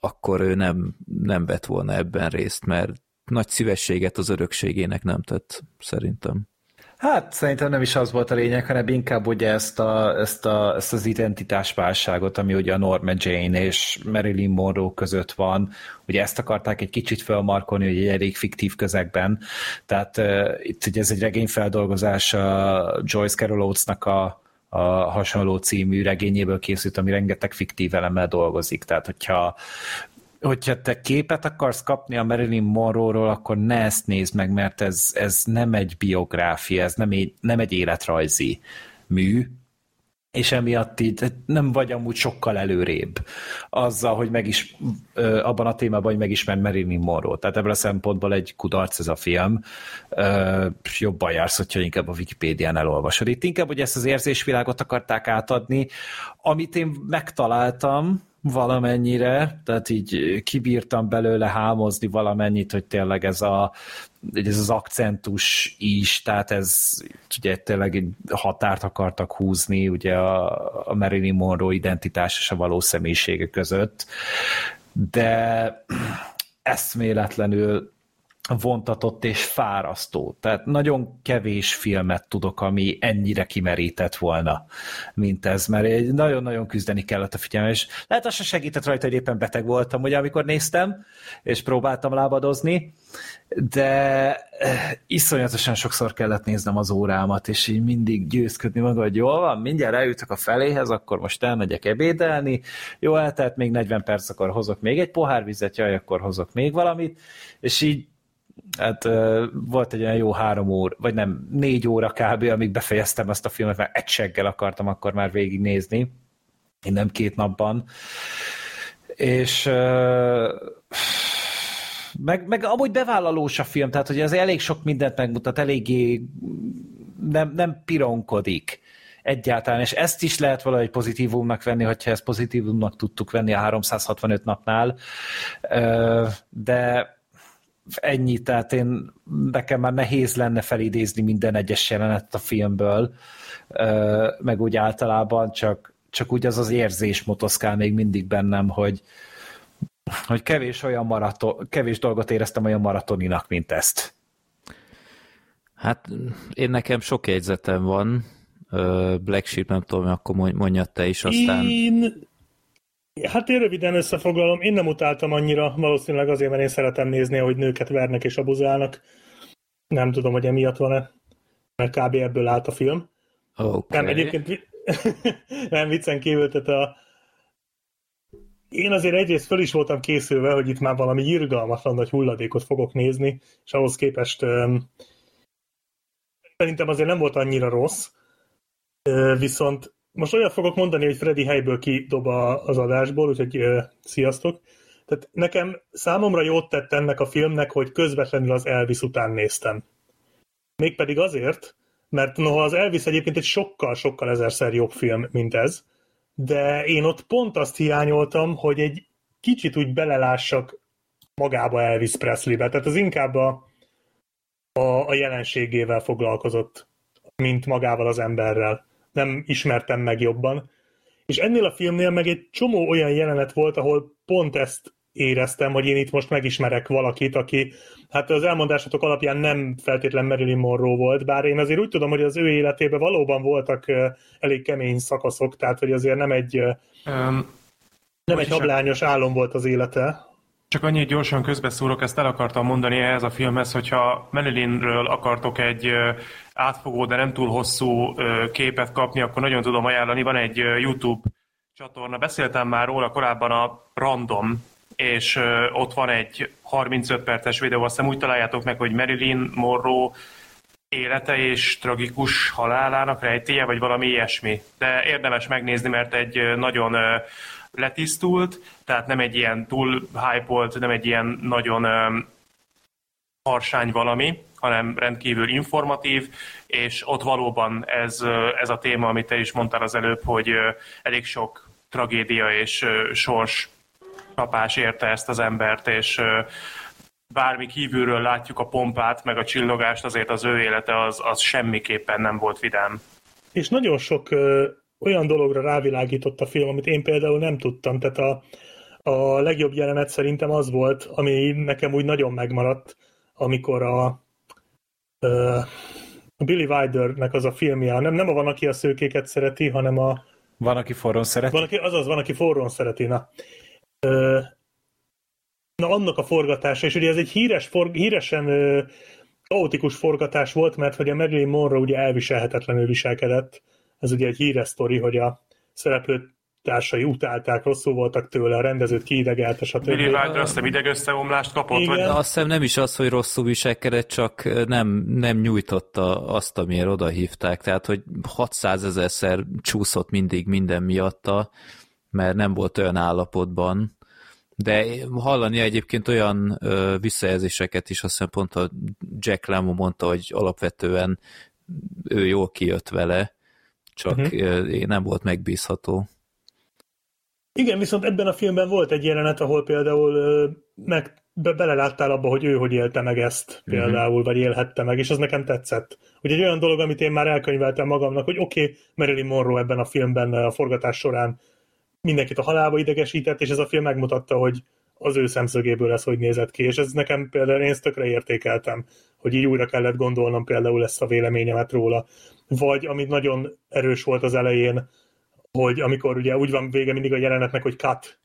akkor ő nem, nem vett volna ebben részt, mert nagy szívességet az örökségének nem tett, szerintem. Hát szerintem nem is az volt a lényeg, hanem inkább ugye ezt, a, ezt, a, ezt az identitásválságot, ami ugye a Norma Jane és Marilyn Monroe között van, ugye ezt akarták egy kicsit felmarkolni, hogy egy elég fiktív közegben, tehát uh, itt ugye ez egy regényfeldolgozás a Joyce Carol Oates-nak a, a hasonló című regényéből készült, ami rengeteg fiktív elemmel dolgozik. Tehát, hogyha hogyha te képet akarsz kapni a Marilyn Monroe-ról, akkor ne ezt nézd meg, mert ez, ez nem egy biográfia, ez nem egy, nem egy életrajzi mű, és emiatt így nem vagy amúgy sokkal előrébb azzal, hogy meg is, abban a témában, hogy megismerd Marilyn Monroe. Tehát ebből a szempontból egy kudarc ez a film. Jobban jársz, hogyha inkább a Wikipédián elolvasod. Itt inkább, hogy ezt az érzésvilágot akarták átadni, amit én megtaláltam, valamennyire, tehát így kibírtam belőle hámozni valamennyit, hogy tényleg ez, a, ez az akcentus is, tehát ez ugye tényleg egy határt akartak húzni ugye a, a Marilyn Monroe identitás és a való személyisége között, de <clears throat> eszméletlenül vontatott és fárasztó. Tehát nagyon kevés filmet tudok, ami ennyire kimerített volna, mint ez, mert nagyon-nagyon küzdeni kellett a figyelme, és lehet az se segített rajta, hogy éppen beteg voltam, ugye, amikor néztem, és próbáltam lábadozni, de eh, iszonyatosan sokszor kellett néznem az órámat, és így mindig győzködni maga, hogy jól van, mindjárt eljutok a feléhez, akkor most elmegyek ebédelni, jó, eltelt még 40 perc, akkor hozok még egy pohár vizet, jaj, akkor hozok még valamit, és így hát volt egy olyan jó három óra, vagy nem, négy óra kb., amíg befejeztem ezt a filmet, mert egy seggel akartam akkor már végignézni, én nem két napban, és meg, meg amúgy bevállalós a film, tehát hogy az elég sok mindent megmutat, eléggé nem, nem pironkodik egyáltalán, és ezt is lehet valahogy pozitívumnak venni, hogyha ezt pozitívumnak tudtuk venni a 365 napnál, de ennyi, tehát én nekem már nehéz lenne felidézni minden egyes jelenet a filmből, meg úgy általában csak, csak úgy az az érzés motoszkál még mindig bennem, hogy, hogy kevés olyan maraton, kevés dolgot éreztem olyan maratoninak, mint ezt. Hát én nekem sok jegyzetem van, Black Sheep, nem tudom, akkor mondja te is, aztán... Én Hát én röviden összefoglalom, én nem utáltam annyira, valószínűleg azért, mert én szeretem nézni, hogy nőket vernek és abuzálnak. Nem tudom, hogy emiatt van-e, mert kb. ebből állt a film. Okay. Nem, egyébként <laughs> nem viccen kívül, tehát a... Én azért egyrészt föl is voltam készülve, hogy itt már valami irgalmatlan nagy hulladékot fogok nézni, és ahhoz képest um, szerintem azért nem volt annyira rossz, viszont most olyat fogok mondani, hogy Freddy helyből kidob az adásból, úgyhogy uh, sziasztok. Tehát nekem számomra jót tett ennek a filmnek, hogy közvetlenül az Elvis után néztem. Mégpedig azért, mert noha az Elvis egyébként egy sokkal-sokkal ezerszer jobb film, mint ez, de én ott pont azt hiányoltam, hogy egy kicsit úgy belelássak magába Elvis Presley-be. Tehát az inkább a, a, a jelenségével foglalkozott, mint magával az emberrel nem ismertem meg jobban. És ennél a filmnél meg egy csomó olyan jelenet volt, ahol pont ezt éreztem, hogy én itt most megismerek valakit, aki hát az elmondásatok alapján nem feltétlen Marilyn Monroe volt, bár én azért úgy tudom, hogy az ő életében valóban voltak elég kemény szakaszok, tehát hogy azért nem egy um, nem egy hablányos álom volt az élete. Csak annyit gyorsan közbeszúrok, ezt el akartam mondani ehhez a filmhez, hogyha Marilynről akartok egy átfogó, de nem túl hosszú képet kapni, akkor nagyon tudom ajánlani. Van egy YouTube csatorna, beszéltem már róla korábban a Random, és ott van egy 35 perces videó, azt hiszem úgy találjátok meg, hogy Marilyn Monroe élete és tragikus halálának rejtéje, vagy valami ilyesmi. De érdemes megnézni, mert egy nagyon letisztult, tehát nem egy ilyen túl hype nem egy ilyen nagyon harsány valami, hanem rendkívül informatív, és ott valóban ez, ez a téma, amit te is mondtál az előbb, hogy elég sok tragédia és sors kapás érte ezt az embert, és bármi kívülről látjuk a pompát, meg a csillogást, azért az ő élete az, az semmiképpen nem volt vidám. És nagyon sok olyan dologra rávilágított a film, amit én például nem tudtam. Tehát a, a legjobb jelenet szerintem az volt, ami nekem úgy nagyon megmaradt, amikor a, a Billy Wildernek az a filmje, nem, nem a Van, aki a szőkéket szereti, hanem a... Van, aki forrón szereti? Van, aki, azaz, van, aki forrón szereti, na. Na, annak a forgatása, és ugye ez egy híres, for, híresen kaotikus forgatás volt, mert hogy a Marilyn Monroe ugye elviselhetetlenül viselkedett. Ez ugye egy híres sztori, hogy a szereplőt társai utálták, rosszul voltak tőle, a rendezőt kiidegelte, stb. Billy Wilder azt hiszem idegösszeomlást kapott? Igen. Vagy? Azt hiszem nem is az, hogy rosszul viselkedett, csak nem, nem nyújtotta azt, amiért odahívták. Tehát, hogy 600 ezerszer csúszott mindig minden miatta, mert nem volt olyan állapotban. De hallani egyébként olyan ö, visszajelzéseket is, azt hiszem pont a Jack Lemmon mondta, hogy alapvetően ő jól kijött vele, csak uh-huh. nem volt megbízható. Igen, viszont ebben a filmben volt egy jelenet, ahol például meg be, beleláttál abba, hogy ő hogy élte meg ezt mhm. például, uh-huh. vagy élhette meg, és az nekem tetszett. Ugye egy olyan dolog, amit én már elkönyveltem magamnak, hogy oké, okay, Marilyn Monroe ebben a filmben a forgatás során mindenkit a halálba idegesített, és ez a film megmutatta, hogy az ő szemszögéből ez hogy nézett ki, és ez nekem például én ezt tökre értékeltem, hogy így újra kellett gondolnom például ezt a véleményemet róla. Vagy, amit nagyon erős volt az elején, hogy amikor ugye úgy van vége mindig a jelenetnek, hogy cut,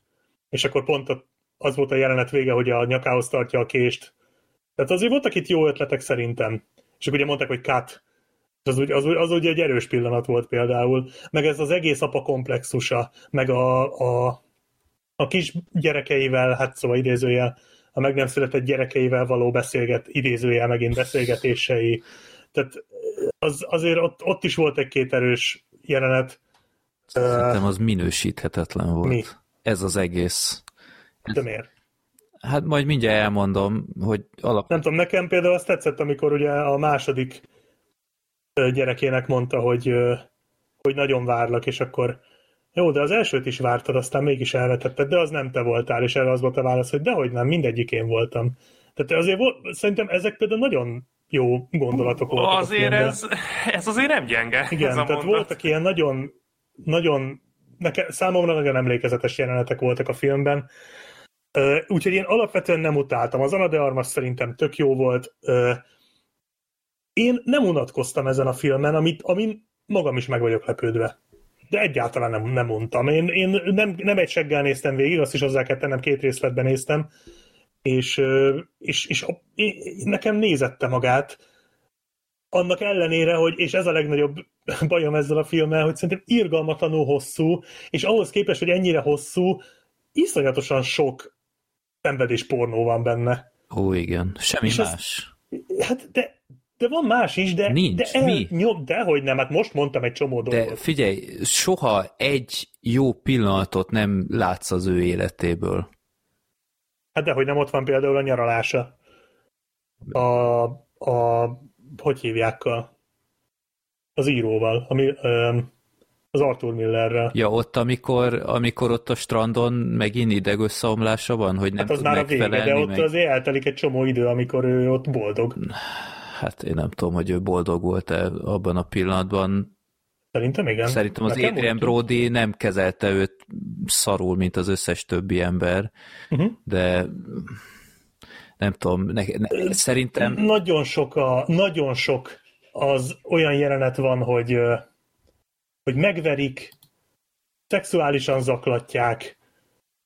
és akkor pont az volt a jelenet vége, hogy a nyakához tartja a kést. Tehát azért voltak itt jó ötletek szerintem. És akkor ugye mondták, hogy cut. Az, úgy, az, az ugye egy erős pillanat volt például. Meg ez az egész apa komplexusa, meg a, a, a kis gyerekeivel, hát szóval idézőjel, a meg nem született gyerekeivel való beszélget, idézőjel megint beszélgetései. Tehát az, azért ott, ott is volt egy-két erős jelenet, Szerintem az minősíthetetlen volt. Mi? Ez az egész. De miért? Hát majd mindjárt elmondom, hogy alap... Nem tudom, nekem például azt tetszett, amikor ugye a második gyerekének mondta, hogy, hogy nagyon várlak, és akkor jó, de az elsőt is vártad, aztán mégis elvetetted, de az nem te voltál, és erre az volt a válasz, hogy dehogy nem, mindegyik én voltam. Tehát azért volt, szerintem ezek például nagyon jó gondolatok voltak. Azért ez, ez azért nem gyenge. Igen, ez a tehát mondat. voltak ilyen nagyon nagyon, neke, számomra nagyon emlékezetes jelenetek voltak a filmben, úgyhogy én alapvetően nem utáltam. Az Ana de Armas szerintem tök jó volt. Én nem unatkoztam ezen a filmen, amit, amin magam is meg vagyok lepődve. De egyáltalán nem, nem untam. Én, én nem, nem egy seggel néztem végig, azt is hozzá kell tennem, két részletben néztem, és, és, és nekem nézette magát, annak ellenére, hogy, és ez a legnagyobb <laughs> bajom ezzel a filmmel, hogy szerintem irgalmatlanul hosszú, és ahhoz képest, hogy ennyire hosszú, iszonyatosan sok szenvedés pornó van benne. Ó, igen. Semmi és más. Ez, hát de, de van más is, de, Nincs, de el, mi? Nyom, dehogy nem, hát most mondtam egy csomó dolgot. De figyelj, soha egy jó pillanatot nem látsz az ő életéből. Hát dehogy nem ott van például a nyaralása. A, a hogy hívják a, az íróval, ami, az Arthur Millerrel. Ja, ott, amikor, amikor ott a strandon megint idegösszeomlása van, hogy nem hát az tud már a vége, de ott meg... azért eltelik egy csomó idő, amikor ő ott boldog. Hát én nem tudom, hogy ő boldog volt-e abban a pillanatban. Szerintem igen. Szerintem az Nekem Adrian Brody nem kezelte őt szarul, mint az összes többi ember, uh-huh. de nem tudom, ne, ne, szerintem... Nagyon sok, a, nagyon sok az olyan jelenet van, hogy, hogy megverik, szexuálisan zaklatják,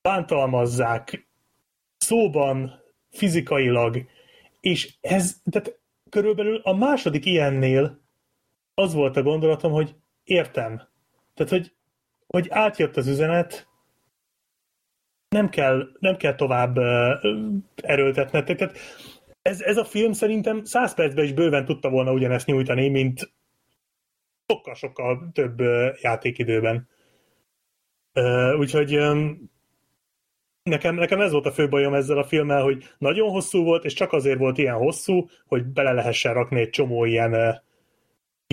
bántalmazzák, szóban, fizikailag, és ez, tehát körülbelül a második ilyennél az volt a gondolatom, hogy értem. Tehát, hogy, hogy átjött az üzenet, nem kell, nem kell tovább erőltetni. Tehát ez, ez a film szerintem száz percben is bőven tudta volna ugyanezt nyújtani, mint sokkal-sokkal több játékidőben. Úgyhogy nekem, nekem ez volt a fő bajom ezzel a filmmel, hogy nagyon hosszú volt, és csak azért volt ilyen hosszú, hogy bele lehessen rakni egy csomó ilyen,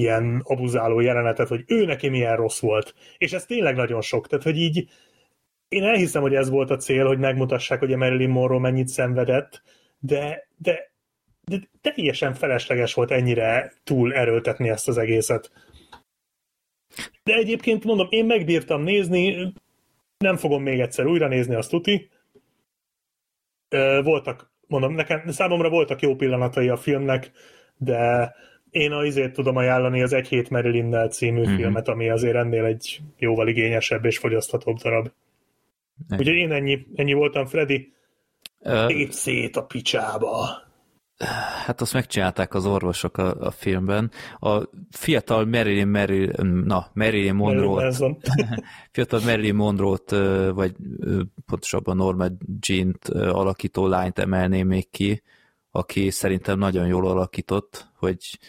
ilyen abuzáló jelenetet, hogy ő neki milyen rossz volt. És ez tényleg nagyon sok. Tehát, hogy így én elhiszem, hogy ez volt a cél, hogy megmutassák, hogy a Marilyn Monroe mennyit szenvedett, de, de, de teljesen felesleges volt ennyire túl erőltetni ezt az egészet. De egyébként mondom, én megbírtam nézni, nem fogom még egyszer újra nézni, azt tuti. Voltak, mondom, nekem, számomra voltak jó pillanatai a filmnek, de én a izét tudom ajánlani az Egy hét marilyn című mm-hmm. filmet, ami azért ennél egy jóval igényesebb és fogyaszthatóbb darab. Úgyhogy én ennyi, ennyi voltam, Freddy. Uh, szét a picsába. Hát azt megcsinálták az orvosok a, a filmben. A fiatal Marilyn, Marilyn, na, Marilyn Monroe-t, <laughs> fiatal Marilyn Monroe-t, vagy pontosabban Norma Jean-t alakító lányt emelném még ki, aki szerintem nagyon jól alakított, hogy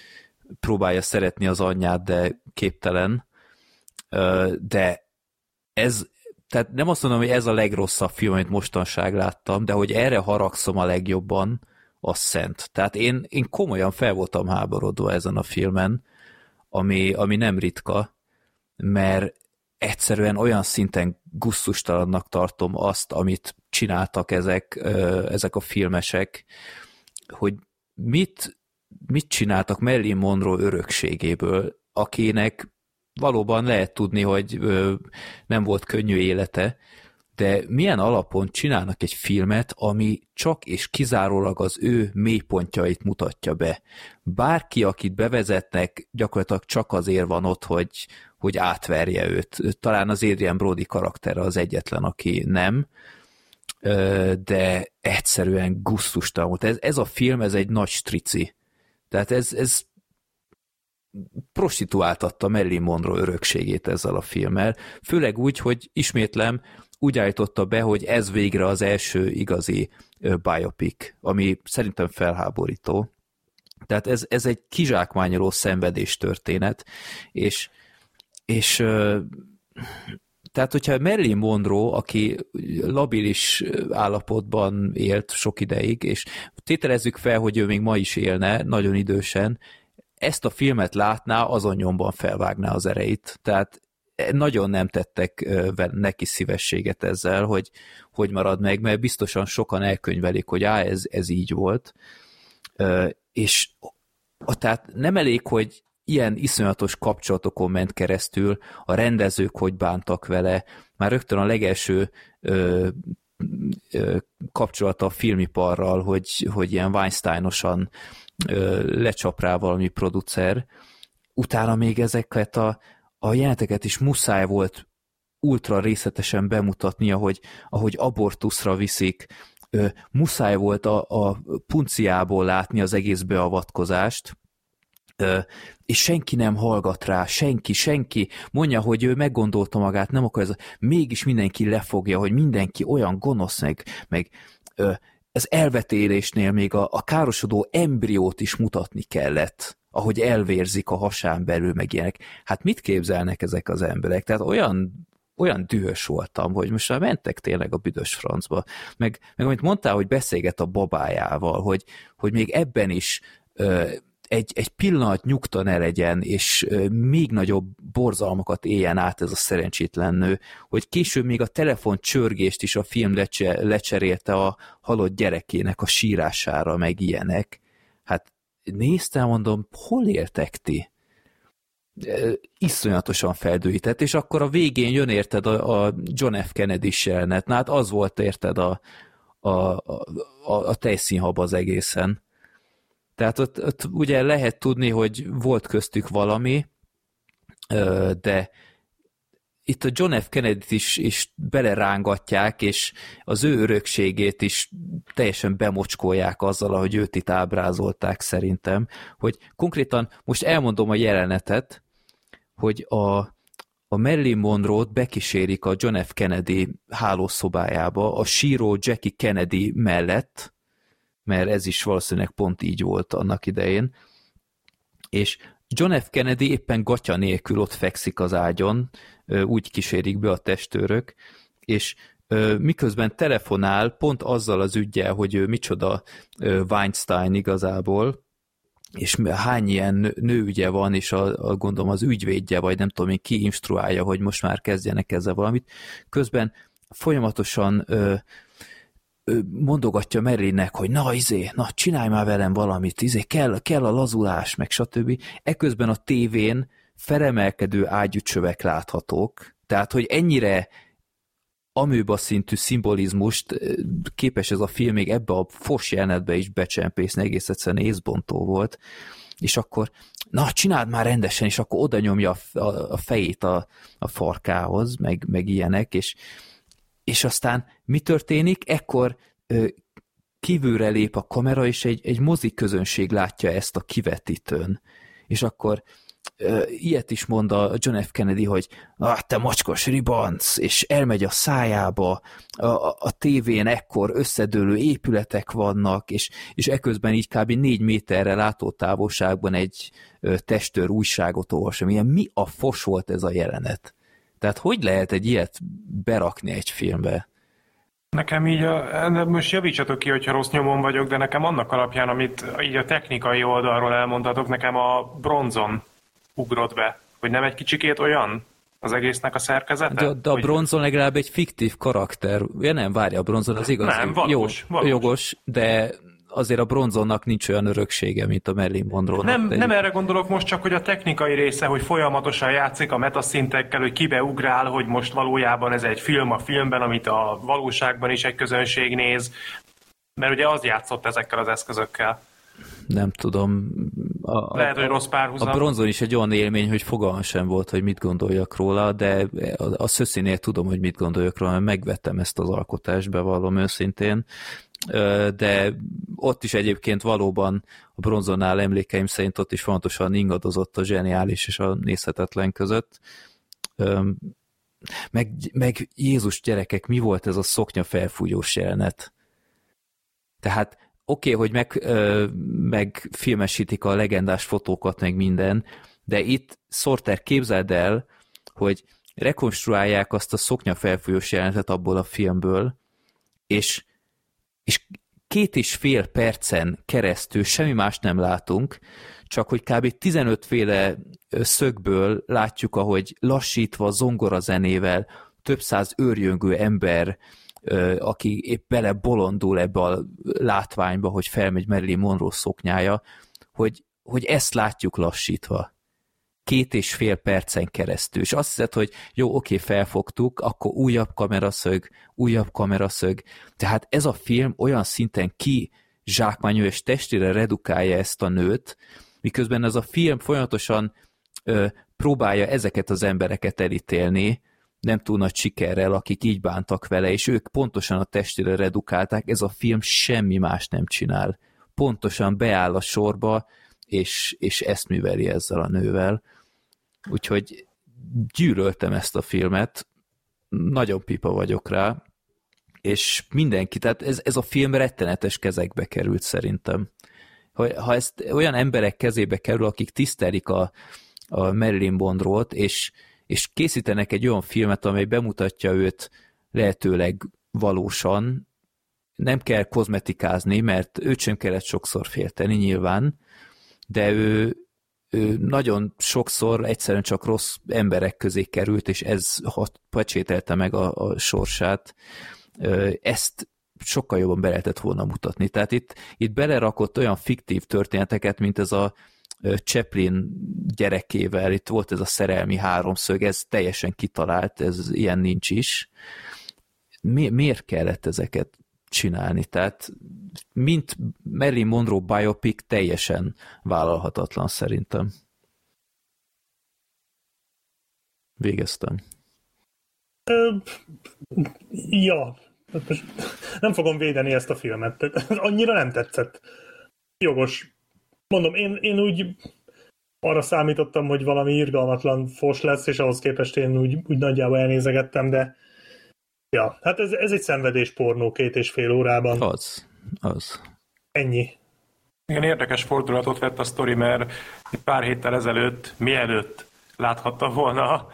próbálja szeretni az anyját, de képtelen. De ez, tehát nem azt mondom, hogy ez a legrosszabb film, amit mostanság láttam, de hogy erre haragszom a legjobban, az szent. Tehát én, én komolyan fel voltam háborodva ezen a filmen, ami, ami nem ritka, mert egyszerűen olyan szinten gusztustalannak tartom azt, amit csináltak ezek, ezek a filmesek, hogy mit, mit csináltak Marilyn Monroe örökségéből, akinek valóban lehet tudni, hogy nem volt könnyű élete, de milyen alapon csinálnak egy filmet, ami csak és kizárólag az ő mélypontjait mutatja be. Bárki, akit bevezetnek, gyakorlatilag csak azért van ott, hogy, hogy átverje őt. Talán az Adrian Brody karaktere az egyetlen, aki nem, de egyszerűen gusztustalan volt. Ez, ez a film, ez egy nagy strici. Tehát ez, ez prostituáltatta Marilyn Monroe örökségét ezzel a filmmel, főleg úgy, hogy ismétlem, úgy állította be, hogy ez végre az első igazi biopic, ami szerintem felháborító. Tehát ez, ez egy kizsákmányoló szenvedés történet, és, és tehát, hogyha Marilyn Monroe, aki labilis állapotban élt sok ideig, és tételezzük fel, hogy ő még ma is élne, nagyon idősen, ezt a filmet látná, azon nyomban felvágná az ereit. Tehát nagyon nem tettek neki szívességet ezzel, hogy hogy marad meg, mert biztosan sokan elkönyvelik, hogy á, ez, ez így volt. És tehát nem elég, hogy ilyen iszonyatos kapcsolatokon ment keresztül, a rendezők hogy bántak vele, már rögtön a legelső ö, ö, kapcsolata a filmiparral, hogy, hogy ilyen Weinsteinosan ö, lecsap rá valami producer, utána még ezeket a, a jeleneteket is muszáj volt ultra részletesen bemutatni, ahogy, ahogy abortuszra viszik, ö, muszáj volt a, a punciából látni az egész beavatkozást, és senki nem hallgat rá, senki, senki mondja, hogy ő meggondolta magát, nem akar ez, mégis mindenki lefogja, hogy mindenki olyan gonosz, meg, meg ez elvetélésnél még a, a károsodó embriót is mutatni kellett ahogy elvérzik a hasán belül, meg ilyenek. Hát mit képzelnek ezek az emberek? Tehát olyan olyan dühös voltam, hogy most már mentek tényleg a büdös francba. Meg, meg amit mondtál, hogy beszélget a babájával, hogy, hogy még ebben is egy, egy pillanat nyugta ne legyen, és még nagyobb borzalmakat éljen át ez a szerencsétlen nő, hogy később még a telefon csörgést is a film lecse, lecserélte a halott gyerekének a sírására, meg ilyenek. Hát néztem, mondom, hol éltek ti? iszonyatosan feldőített, és akkor a végén jön érted a, a John F. Kennedy jelenet, na hát az volt érted a, a, a, a tejszínhab az egészen. Tehát ott, ott ugye lehet tudni, hogy volt köztük valami, de itt a John F. Kennedy-t is, is belerángatják, és az ő örökségét is teljesen bemocskolják azzal, ahogy őt itt ábrázolták szerintem, hogy konkrétan most elmondom a jelenetet, hogy a, a Marilyn Monroe-t bekísérik a John F. Kennedy hálószobájába, a síró Jackie Kennedy mellett, mert ez is valószínűleg pont így volt annak idején, és John F. Kennedy éppen gatya nélkül ott fekszik az ágyon, úgy kísérik be a testőrök, és miközben telefonál pont azzal az ügyel, hogy ő micsoda Weinstein igazából, és hány ilyen nőügye van, és a, a gondolom az ügyvédje, vagy nem tudom én ki instruálja, hogy most már kezdjenek ezzel valamit. Közben folyamatosan ö, mondogatja Merlinnek, hogy na izé, na csinálj már velem valamit, izé, kell, kell a lazulás, meg stb. Eközben a tévén felemelkedő ágyúcsövek láthatók, tehát, hogy ennyire amőba szintű szimbolizmust képes ez a film még ebbe a fos jelenetbe is becsempészni, egész egyszerűen észbontó volt, és akkor na, csináld már rendesen, és akkor oda nyomja a, fejét a, a farkához, meg, meg ilyenek, és, és aztán mi történik? Ekkor ö, kívülre lép a kamera, és egy, egy mozik közönség látja ezt a kivetítőn. És akkor ilyet is mond a John F. Kennedy, hogy ah, te mocskos ribanc, és elmegy a szájába, a, a, a tévén ekkor összedőlő épületek vannak, és, és eközben így kb. négy méterre látótávolságban egy testőr újságot olvas. Milyen mi a fos volt ez a jelenet? Tehát hogy lehet egy ilyet berakni egy filmbe? Nekem így, a, most javítsatok ki, hogyha rossz nyomon vagyok, de nekem annak alapján, amit így a technikai oldalról elmondhatok, nekem a bronzon ugrott be, hogy nem egy kicsikét olyan az egésznek a szerkezete? De, de a bronzon legalább egy fiktív karakter. Ja nem, várja, a bronzon az igaz. Nem, valós, Jó, valós. Jogos, de azért a bronzonnak nincs olyan öröksége, mint a Merlin monroe Nem, nem erre gondolok most csak, hogy a technikai része, hogy folyamatosan játszik a metaszintekkel, hogy kibe ugrál, hogy most valójában ez egy film a filmben, amit a valóságban is egy közönség néz, mert ugye az játszott ezekkel az eszközökkel nem tudom. A, Lehet, hogy rossz párhuzam. A bronzon is egy olyan élmény, hogy fogalmam sem volt, hogy mit gondoljak róla, de a, a szöszinél tudom, hogy mit gondoljak róla, mert megvettem ezt az alkotást, bevallom őszintén. De ott is egyébként valóban a bronzonnál emlékeim szerint ott is fontosan ingadozott a zseniális és a nézhetetlen között. Meg, meg Jézus gyerekek, mi volt ez a szoknya felfújós jelenet? Tehát oké, okay, hogy meg, ö, megfilmesítik a legendás fotókat, meg minden, de itt Sorter képzeld el, hogy rekonstruálják azt a szoknya felfújós jelenetet abból a filmből, és, és két és fél percen keresztül semmi más nem látunk, csak hogy kb. 15 féle szögből látjuk, ahogy lassítva zongorazenével több száz őrjöngő ember aki épp bele bolondul ebbe a látványba, hogy felmegy Marilyn Monroe szoknyája, hogy, hogy ezt látjuk lassítva. Két és fél percen keresztül. És azt hiszed, hogy jó, oké, felfogtuk, akkor újabb kameraszög, újabb kameraszög. Tehát ez a film olyan szinten ki zsákmányol és testére redukálja ezt a nőt, miközben ez a film folyamatosan ö, próbálja ezeket az embereket elítélni, nem túl nagy sikerrel, akik így bántak vele, és ők pontosan a testére redukálták, ez a film semmi más nem csinál. Pontosan beáll a sorba, és, és ezt műveli ezzel a nővel. Úgyhogy gyűröltem ezt a filmet, nagyon pipa vagyok rá, és mindenki, tehát ez, ez a film rettenetes kezekbe került szerintem. Ha, ha ezt olyan emberek kezébe kerül, akik tisztelik a, a Marilyn Monroe-t, és, és készítenek egy olyan filmet, amely bemutatja őt lehetőleg valósan, nem kell kozmetikázni, mert őt sem kellett sokszor félteni nyilván, de ő, nagyon sokszor egyszerűen csak rossz emberek közé került, és ez pecsételte meg a, a sorsát. Ezt sokkal jobban be lehetett volna mutatni. Tehát itt, itt belerakott olyan fiktív történeteket, mint ez a Chaplin gyerekével, itt volt ez a szerelmi háromszög, ez teljesen kitalált, ez ilyen nincs is. Mi, miért kellett ezeket csinálni? Tehát mint Marilyn Monroe biopic teljesen vállalhatatlan szerintem. Végeztem. ja, nem fogom védeni ezt a filmet. Annyira nem tetszett. Jogos mondom, én, én úgy arra számítottam, hogy valami irgalmatlan fos lesz, és ahhoz képest én úgy, úgy nagyjából elnézegettem, de ja, hát ez, ez egy szenvedés pornó két és fél órában. Az, az. Ennyi. Igen, érdekes fordulatot vett a sztori, mert egy pár héttel ezelőtt, mielőtt láthatta volna a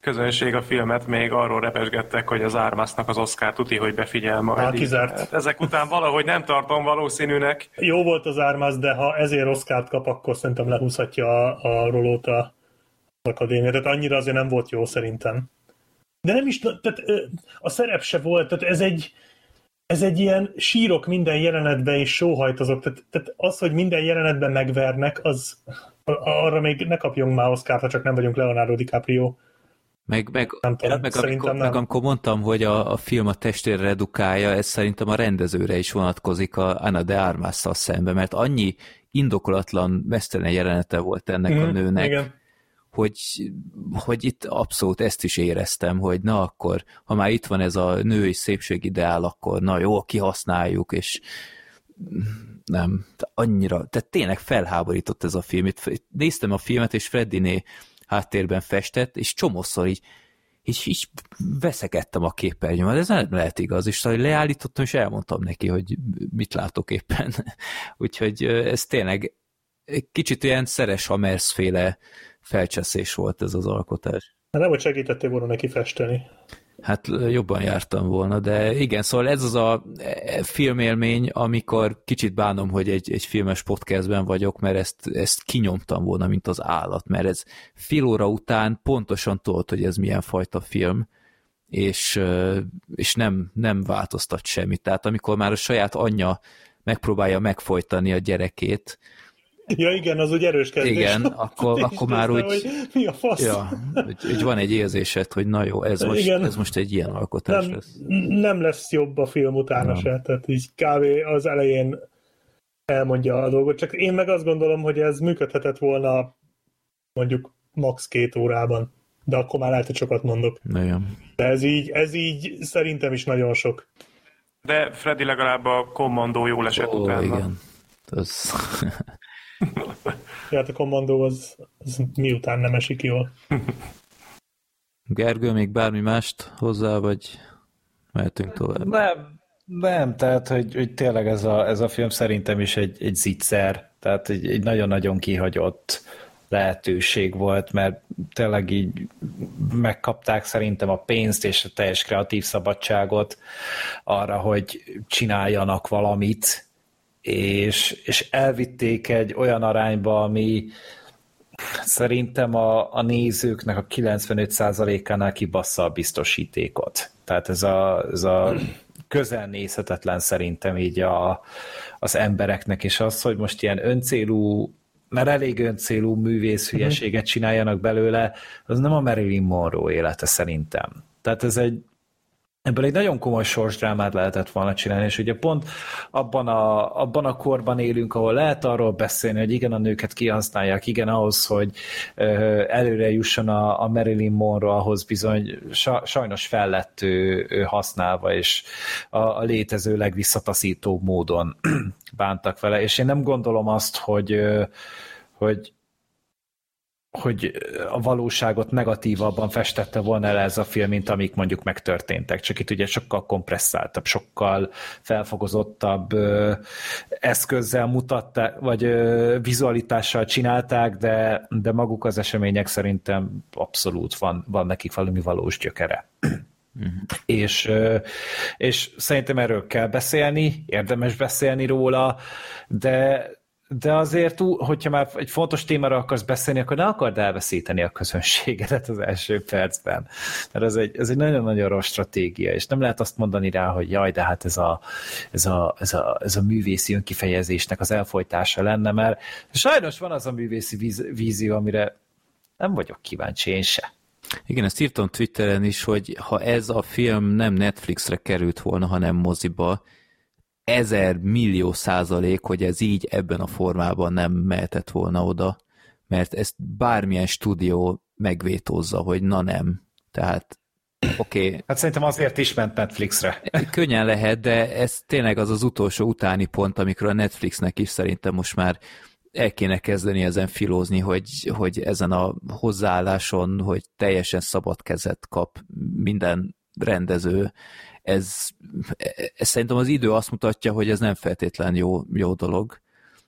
közönség a filmet még arról repesgettek, hogy az Ármásznak az Oscar tuti, hogy befigyel majd. Hát kizárt. Hát ezek után valahogy nem tartom valószínűnek. Jó volt az Ármász, de ha ezért Oscar kap, akkor szerintem lehúzhatja a, a rolót a akadémia. Tehát annyira azért nem volt jó szerintem. De nem is, tehát a szerep se volt, tehát ez egy, ez egy ilyen sírok minden jelenetben és sóhajtozok. Tehát, tehát az, hogy minden jelenetben megvernek, az arra még ne kapjunk már Oscar, ha csak nem vagyunk Leonardo DiCaprio. Meg, meg, nem tudom, meg, amikor, nem. meg amikor mondtam, hogy a, a film a testére redukálja, ez szerintem a rendezőre is vonatkozik a Anna de Armas-szal szembe, mert annyi indokolatlan mesztelen jelenete volt ennek mm, a nőnek, igen. Hogy, hogy itt abszolút ezt is éreztem, hogy na akkor, ha már itt van ez a női szépségideál, akkor na jó, kihasználjuk, és nem, annyira, tehát tényleg felháborított ez a film. Itt néztem a filmet, és Freddiné háttérben festett, és csomószor így, így, így veszekedtem a képernyőmet, ez nem lehet igaz, és szóval leállítottam, és elmondtam neki, hogy mit látok éppen. <laughs> Úgyhogy ez tényleg kicsit ilyen Szeres Hamersz féle felcseszés volt ez az alkotás. Nem, hogy segítettél volna neki festeni. Hát jobban jártam volna, de igen, szóval ez az a e, filmélmény, amikor kicsit bánom, hogy egy, egy filmes podcastben vagyok, mert ezt, ezt kinyomtam volna, mint az állat, mert ez fél óra után pontosan tudod, hogy ez milyen fajta film, és, és nem, nem változtat semmit. Tehát amikor már a saját anyja megpróbálja megfojtani a gyerekét, <laughs> Ja igen, az úgy erős kezdés. Igen, akkor, <laughs> akkor már úgy... Hogy mi a fasz? Ja, hogy, hogy van egy érzésed, hogy na jó, ez most, igen. ez most egy ilyen alkotás nem, lesz. Nem lesz jobb a film utána nem. se, tehát így kávé az elején elmondja a dolgot, csak én meg azt gondolom, hogy ez működhetett volna mondjuk max. két órában, de akkor már lehet, hogy sokat mondok. Igen. De ez így, ez így szerintem is nagyon sok. De Freddy legalább a kommandó jól esett oh, utána. Igen. Az... <laughs> <laughs> hát a kommandó az, az miután nem esik jól. Gergő, még bármi mást hozzá, vagy mehetünk tovább? Nem, nem tehát hogy, hogy tényleg ez a, ez a film szerintem is egy, egy zicser, tehát egy, egy nagyon-nagyon kihagyott lehetőség volt, mert tényleg így megkapták szerintem a pénzt és a teljes kreatív szabadságot arra, hogy csináljanak valamit, és, és elvitték egy olyan arányba, ami szerintem a, a nézőknek a 95%-ánál kibassza a biztosítékot. Tehát ez a, ez a közel nézhetetlen szerintem így a, az embereknek, és az, hogy most ilyen öncélú mert elég öncélú művész hülyeséget csináljanak belőle, az nem a Marilyn Monroe élete szerintem. Tehát ez egy, ebből egy nagyon komoly sorsdrámát lehetett volna csinálni, és ugye pont abban a, abban a korban élünk, ahol lehet arról beszélni, hogy igen, a nőket kihasználják, igen, ahhoz, hogy előre jusson a, a Marilyn Monroe, ahhoz bizony sajnos fel lett ő, ő használva, és a, a létező legvisszataszítóbb módon <clears throat> bántak vele, és én nem gondolom azt, hogy hogy hogy a valóságot negatívabban festette volna el ez a film, mint amik mondjuk megtörténtek. Csak itt ugye sokkal kompresszáltabb, sokkal felfogozottabb ö, eszközzel mutatták, vagy ö, vizualitással csinálták, de, de maguk az események szerintem abszolút van, van nekik valami valós gyökere. Uh-huh. És, és szerintem erről kell beszélni, érdemes beszélni róla, de de azért, hogyha már egy fontos témára akarsz beszélni, akkor ne akard elveszíteni a közönségedet az első percben. Mert ez egy, ez egy nagyon-nagyon rossz stratégia, és nem lehet azt mondani rá, hogy jaj, de hát ez a, ez a, ez a, ez a művészi önkifejezésnek az elfolytása lenne, mert sajnos van az a művészi víz, vízió, amire nem vagyok kíváncsi én se. Igen, ezt írtam Twitteren is, hogy ha ez a film nem Netflixre került volna, hanem moziba, ezer millió százalék, hogy ez így ebben a formában nem mehetett volna oda, mert ezt bármilyen stúdió megvétózza, hogy na nem. Tehát oké. Okay. Hát szerintem azért is ment Netflixre. <laughs> Könnyen lehet, de ez tényleg az az utolsó utáni pont, amikor a Netflixnek is szerintem most már el kéne kezdeni ezen filózni, hogy, hogy ezen a hozzáálláson, hogy teljesen szabad kezet kap minden rendező, ez, ez szerintem az idő azt mutatja, hogy ez nem feltétlen jó, jó dolog.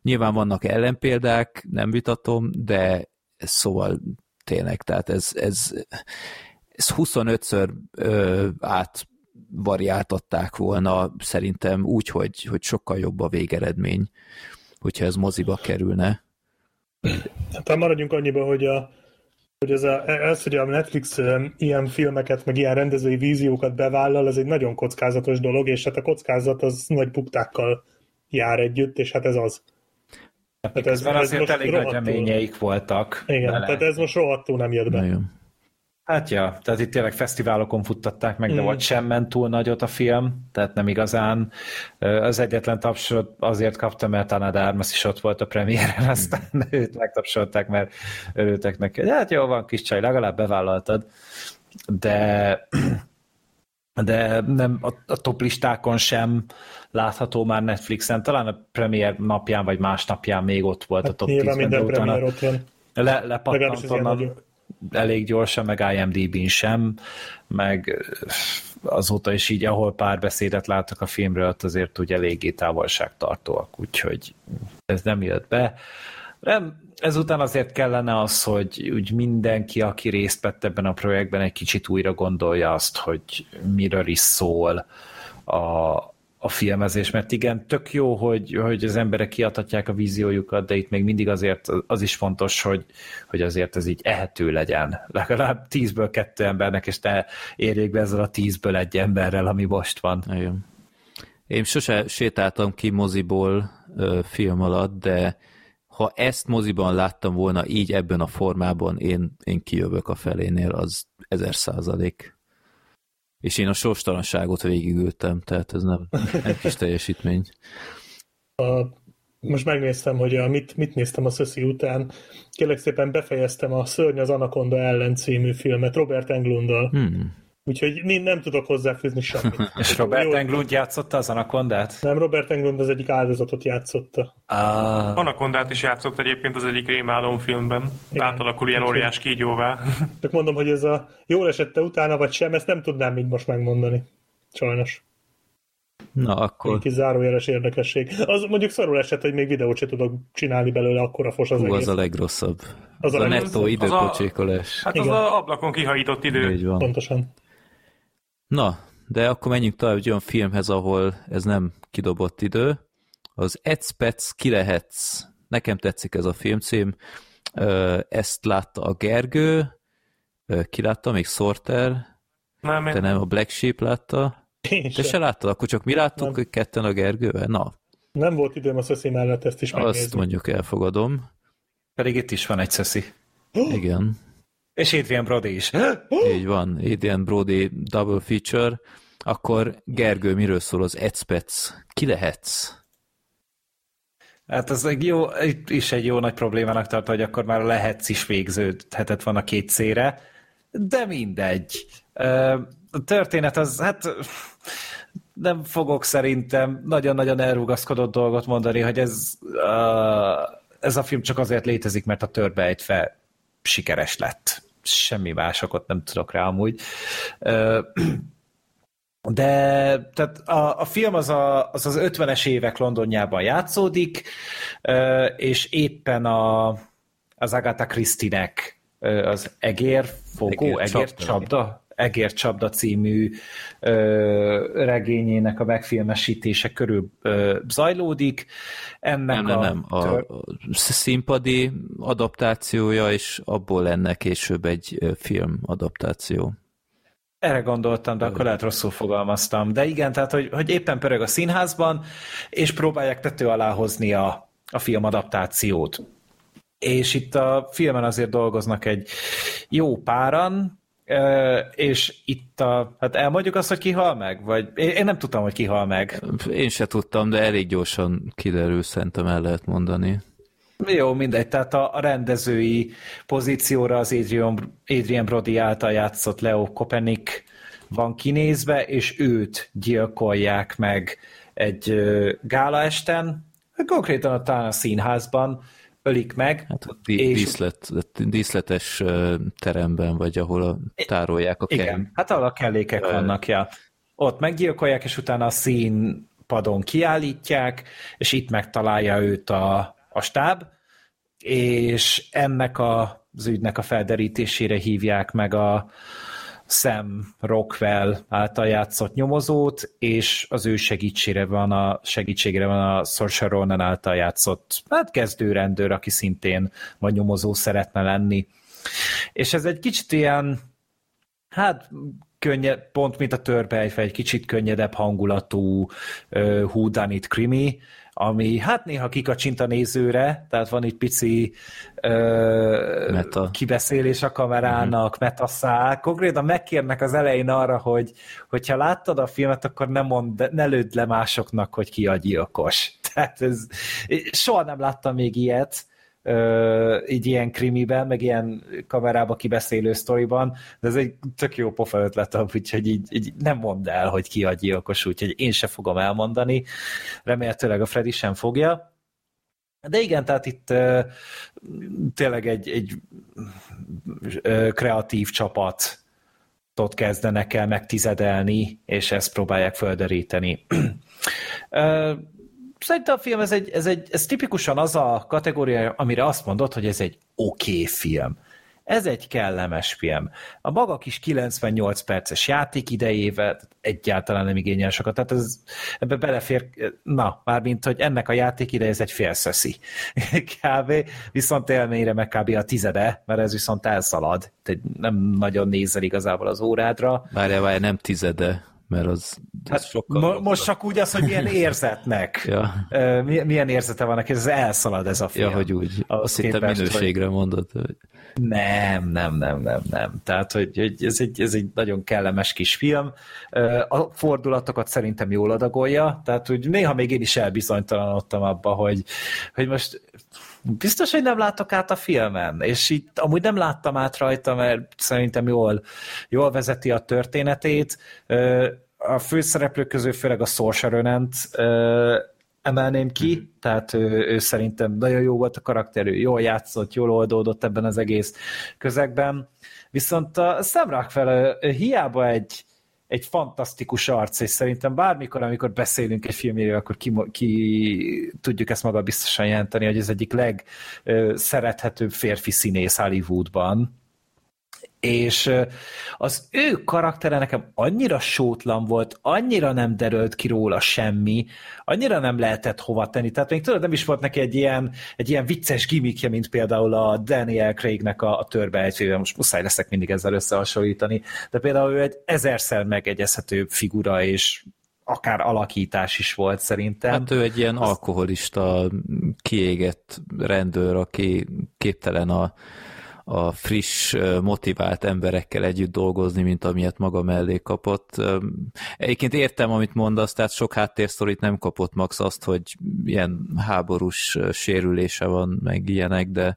Nyilván vannak ellenpéldák, nem vitatom, de ez szóval tényleg, tehát ez, ez ezt 25-ször ö, átvariáltatták volna szerintem úgy, hogy, hogy sokkal jobb a végeredmény, hogyha ez moziba kerülne. Hát maradjunk annyiba, hogy a, hogy ez, a, ez, hogy a Netflix ilyen filmeket, meg ilyen rendezői víziókat bevállal, ez egy nagyon kockázatos dolog, és hát a kockázat az nagy buktákkal jár együtt, és hát ez az. Tehát ez, ez azért most elég nagy reményeik voltak. Igen, bele. tehát ez most rohadtul nem jött be. Nagyon. Hát ja, tehát itt tényleg fesztiválokon futtatták meg, de mm. vagy sem ment túl nagyot a film, tehát nem igazán. Az egyetlen tapsot azért kapta, mert Anna Darmas is ott volt a premiéren, aztán mm. <laughs> őt megtapsolták, mert örültek neki. Hát jó van, kis csaj, legalább bevállaltad. De <clears throat> de nem a, a top listákon sem látható már Netflixen, talán a premier napján vagy másnapján még ott volt hát a top 10-ben, minden premier ott van. Le, lepattant onnan elég gyorsan, meg IMDb-n sem, meg azóta is így, ahol pár beszédet láttak a filmről, ott azért úgy eléggé távolságtartóak, úgyhogy ez nem jött be. Nem, ezután azért kellene az, hogy úgy mindenki, aki részt vett ebben a projektben, egy kicsit újra gondolja azt, hogy miről is szól a, a filmezés, mert igen, tök jó, hogy, hogy az emberek kiadhatják a víziójukat, de itt még mindig azért az is fontos, hogy, hogy azért ez így ehető legyen. Legalább tízből kettő embernek, és te érjék be ezzel a tízből egy emberrel, ami most van. Igen. Én sose sétáltam ki moziból ö, film alatt, de ha ezt moziban láttam volna így ebben a formában, én, én kijövök a felénél, az ezer százalék. És én a sorstalanságot végigültem, tehát ez nem, nem kis teljesítmény. A, most megnéztem, hogy a, mit, mit néztem a Szöszi után. Kérlek szépen befejeztem a Szörny az Anaconda ellen című filmet Robert Englunddal. Hmm. Úgyhogy én nem tudok hozzáfűzni semmit. <laughs> És Robert Englund játszotta az Anakondát? Nem, Robert Englund az egyik áldozatot játszotta. Ah. Anakondát is játszott egyébként az egyik rémálom filmben. Igen. Átalakul ilyen óriás kígyóvá. <laughs> Csak mondom, hogy ez a jól esette utána, vagy sem, ezt nem tudnám így most megmondani. Sajnos. Na, akkor... Egy zárójeles érdekesség. Az mondjuk szarul esett, hogy még videót se tudok csinálni belőle, akkora fos az Hú, egész. az a legrosszabb. Az, az a, a nettó időpocsékolás. Hát Igen. az a ablakon kihajított idő. Így van. Pontosan. Na, de akkor menjünk tovább egy olyan filmhez, ahol ez nem kidobott idő. Az Ecpec ki lehetsz. Nekem tetszik ez a filmcím. Ezt látta a Gergő, ki látta még Sorter, nem, de nem a Black Sheep látta. Én Te se láttad? Akkor csak mi láttuk nem. ketten a Gergővel? Na. Nem volt időm a szöszi mellett ezt is megnézni. Azt mondjuk elfogadom. Pedig itt is van egy szöszi. Igen. És Adrian Brody is. Így van, Adrian Brody double feature. Akkor Gergő, miről szól az Ecpec? Ki lehetsz? Hát ez egy jó, itt is egy jó nagy problémának tart, hogy akkor már lehetsz is végződhetett van a két szére, de mindegy. A történet az, hát nem fogok szerintem nagyon-nagyon elrugaszkodott dolgot mondani, hogy ez, ez a film csak azért létezik, mert a törbe fel sikeres lett. Semmi másokot nem tudok rá amúgy. De tehát a, a film az, a, az az 50-es évek Londonjában játszódik, és éppen a, az Agatha Christie-nek az Egér Fogó, Egér Egér Csapda című ö, regényének a megfilmesítése körül ö, zajlódik. Ennek nem, nem, a, nem. A, a színpadi adaptációja, és abból lenne később egy film adaptáció. Erre gondoltam, de akkor lehet rosszul fogalmaztam. De igen, tehát, hogy, hogy éppen pörög a színházban, és próbálják tető alá hozni a, a film adaptációt. És itt a filmen azért dolgoznak egy jó páran, és itt a, hát elmondjuk azt, hogy ki hal meg? Vagy én nem tudtam, hogy ki hal meg. Én se tudtam, de elég gyorsan kiderül, szerintem el lehet mondani. Jó, mindegy, tehát a, a rendezői pozícióra az Adrian, Adrian Brody által játszott Leo Kopenik van kinézve, és őt gyilkolják meg egy gálaesten, konkrétan talán a színházban, ölik meg. Hát a dí- és... díszlet, díszletes teremben, vagy ahol a, tárolják a kell. Igen, hát ahol a kellékek uh... vannak, ja. Ott meggyilkolják, és utána a színpadon kiállítják, és itt megtalálja őt a, a stáb, és ennek a, az ügynek a felderítésére hívják meg a, Sam Rockwell által játszott nyomozót, és az ő segítségére van a, segítségére van a Saoirse Ronan által játszott hát kezdőrendőr, aki szintén vagy nyomozó szeretne lenni. És ez egy kicsit ilyen, hát könnyed, pont mint a törpejfe, egy kicsit könnyedebb hangulatú uh, Who Done It krimi, ami hát néha kikacsint a nézőre, tehát van egy pici ö, Meta. kibeszélés a kamerának, uh-huh. metaszál. Konkrétan megkérnek az elején arra, hogy hogyha láttad a filmet, akkor ne, mond, ne lőd le másoknak, hogy ki a gyilkos. <laughs> Tehát ez, soha nem láttam még ilyet, így ilyen krimiben, meg ilyen kamerába kibeszélő sztoriban, de ez egy tök jó pofa ötlet, úgyhogy így, így nem mondd el, hogy ki a gyilkos, úgyhogy én se fogom elmondani. Remélhetőleg a Freddy sem fogja. De igen, tehát itt uh, tényleg egy, egy uh, kreatív csapat ott kezdenek el megtizedelni, és ezt próbálják földeríteni. Szerintem a film ez, egy, ez, egy, ez tipikusan az a kategória, amire azt mondod, hogy ez egy oké okay film. Ez egy kellemes film. A maga kis 98 perces játék idejével egyáltalán nem igényel sokat. Tehát ez, ebbe belefér, na, mármint, hogy ennek a játék ideje ez egy félszöszi. <laughs> kb. Viszont élményre meg kb. a tizede, mert ez viszont elszalad. Tehát nem nagyon nézel igazából az órádra. Várjál, várjál, nem tizede mert az, hát sokkal... Mo- most csak úgy az, hogy milyen <laughs> érzetnek, ja. milyen érzete van neki, ez elszalad ez a film. Ja, hogy úgy, azt hittem minőségre hogy... mondod. Hogy... Nem, nem, nem, nem, nem. Tehát, hogy, hogy ez, egy, ez egy nagyon kellemes kis film. A fordulatokat szerintem jól adagolja, tehát hogy néha még én is elbizonytalanodtam abba, hogy, hogy most biztos, hogy nem látok át a filmen, és itt amúgy nem láttam át rajta, mert szerintem jól, jól vezeti a történetét. A főszereplők közül főleg a Sorcerer emelném ki, mm-hmm. tehát ő, ő szerintem nagyon jó volt a karakter, ő jól játszott, jól oldódott ebben az egész közegben. Viszont a Sam Rockwell hiába egy, egy fantasztikus arc, és szerintem bármikor, amikor beszélünk egy filmjéről, akkor ki, ki tudjuk ezt maga biztosan jelenteni, hogy ez egyik legszerethetőbb férfi színész Hollywoodban, és az ő karaktere nekem annyira sótlan volt, annyira nem derült ki róla semmi, annyira nem lehetett hova tenni. Tehát még tudod, nem is volt neki egy ilyen, egy ilyen vicces gimmickje, mint például a Daniel Craignek a, a törbeejtővel. Most muszáj leszek mindig ezzel összehasonlítani. De például ő egy ezerszer megegyezhető figura, és akár alakítás is volt szerintem. Hát ő egy ilyen alkoholista, kiégett rendőr, aki képtelen a a friss, motivált emberekkel együtt dolgozni, mint amilyet maga mellé kapott. Egyébként értem, amit mondasz, tehát sok háttérsztorit nem kapott Max azt, hogy ilyen háborús sérülése van, meg ilyenek, de,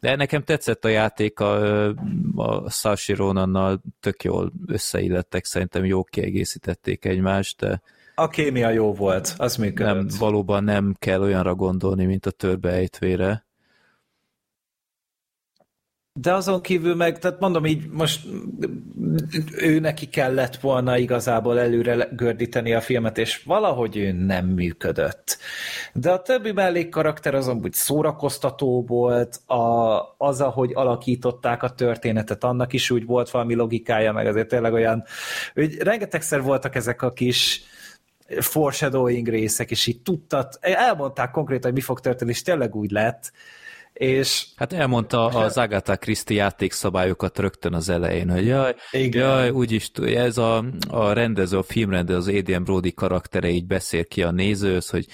de nekem tetszett a játék, a, a Sashi Ronannal tök jól összeillettek, szerintem jó kiegészítették egymást, de a kémia jó volt, az működött. Nem, valóban nem kell olyanra gondolni, mint a törbeejtvére. De azon kívül meg, tehát mondom így, most ő neki kellett volna igazából előre gördíteni a filmet, és valahogy ő nem működött. De a többi mellékkarakter azon úgy szórakoztató volt, a, az, ahogy alakították a történetet, annak is úgy volt valami logikája, meg azért tényleg olyan, hogy rengetegszer voltak ezek a kis foreshadowing részek, és így tudtad, elmondták konkrétan, hogy mi fog történni, és tényleg úgy lett, és... Hát elmondta az Agatha Christie játékszabályokat rögtön az elején, hogy jaj, Igen. jaj úgyis ez a, a rendező, a filmrendező, az Adrian Brody karaktere így beszél ki a nézőhöz, hogy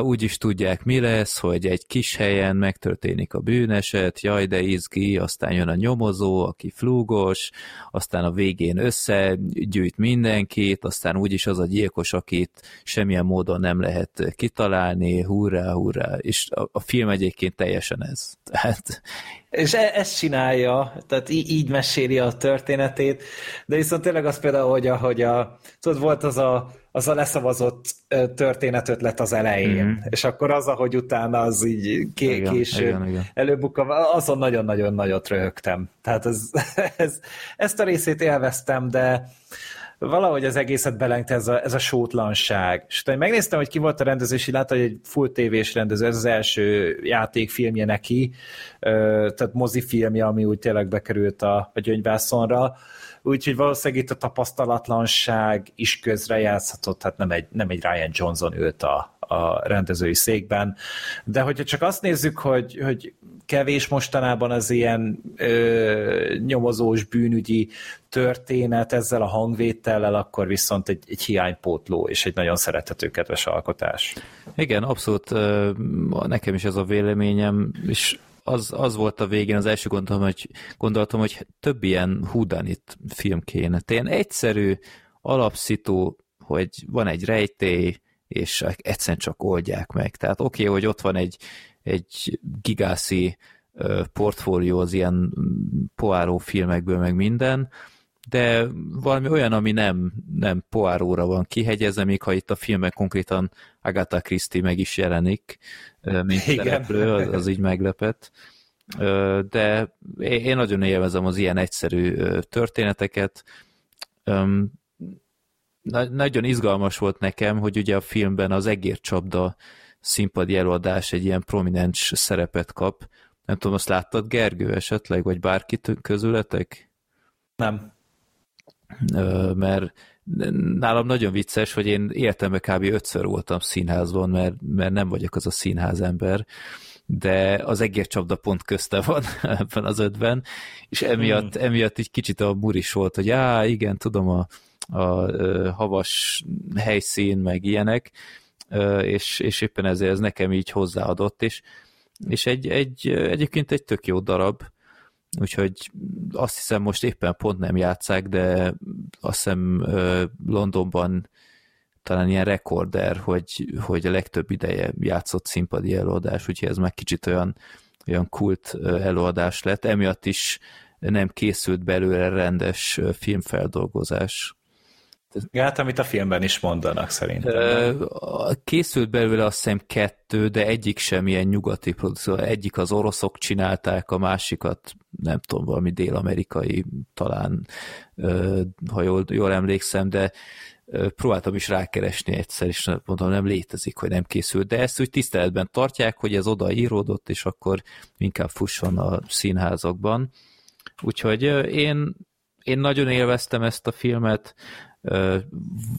úgy is tudják, mi lesz, hogy egy kis helyen megtörténik a bűneset, jaj, de izgi, aztán jön a nyomozó, aki flúgos, aztán a végén összegyűjt mindenkit, aztán úgyis az a gyilkos, akit semmilyen módon nem lehet kitalálni, hurrá, hurrá, és a, a film egyébként teljesen ez. <laughs> Tehát és e- ezt csinálja, tehát í- így meséli a történetét, de viszont tényleg az például, hogy, a, hogy a, tudod, volt az a, az a leszavazott történetötlet az elején, mm-hmm. és akkor az, ahogy utána az így ké- igen, később előbukka, azon nagyon-nagyon nagyot röhögtem. Tehát ez, <laughs> ez, ezt a részét élveztem, de valahogy az egészet belengte ez a, ez a sótlanság. És utána megnéztem, hogy ki volt a rendező, és látta, hogy egy full tévés rendező, ez az első játékfilmje neki, tehát mozifilmje, ami úgy tényleg bekerült a, a gyöngyvászonra, úgyhogy valószínűleg itt a tapasztalatlanság is közrejátszhatott, hát nem egy, nem egy Ryan Johnson ült a, a rendezői székben, de hogyha csak azt nézzük, hogy, hogy kevés mostanában az ilyen ö, nyomozós bűnügyi történet ezzel a hangvétellel, akkor viszont egy, egy hiánypótló és egy nagyon szerethető kedves alkotás. Igen, abszolút nekem is ez a véleményem, és az, az volt a végén az első gondolatom, hogy gondoltam, hogy több ilyen hudanit film kéne. Ilyen egyszerű, alapszító, hogy van egy rejtély, és egyszerűen csak oldják meg. Tehát oké, okay, hogy ott van egy, egy gigászi portfólió az ilyen poáró filmekből, meg minden, de valami olyan, ami nem, nem poáróra van kihegyezve, még ha itt a filmben konkrétan Agatha Christie meg is jelenik, mint szereplő, az, az így meglepett. De én nagyon élvezem az ilyen egyszerű történeteket. Nagyon izgalmas volt nekem, hogy ugye a filmben az egércsapda színpadi előadás egy ilyen prominens szerepet kap. Nem tudom, azt láttad Gergő esetleg, vagy bárki közületek? Nem mert nálam nagyon vicces, hogy én életemben kb. ötször voltam színházban, mert, mert nem vagyok az a színház ember, de az egércsapda pont közte van <laughs> ebben az ötben, és emiatt, hmm. emiatt egy kicsit a muris volt, hogy á, igen, tudom, a, a, a havas helyszín, meg ilyenek, és, és éppen ezért ez nekem így hozzáadott, és, és egy, egy, egyébként egy tök jó darab, úgyhogy azt hiszem most éppen pont nem játszák, de azt hiszem Londonban talán ilyen rekorder, hogy, hogy a legtöbb ideje játszott színpadi előadás, úgyhogy ez már kicsit olyan, olyan kult előadás lett. Emiatt is nem készült belőle rendes filmfeldolgozás. Hát, amit a filmben is mondanak szerintem. Készült belőle azt hiszem kettő, de egyik sem ilyen nyugati produkció. Egyik az oroszok csinálták, a másikat nem tudom, valami dél-amerikai talán, ha jól, jól emlékszem, de próbáltam is rákeresni egyszer, és mondom, nem létezik, hogy nem készült, de ezt úgy tiszteletben tartják, hogy ez oda íródott, és akkor inkább fusson a színházakban. Úgyhogy én, én nagyon élveztem ezt a filmet,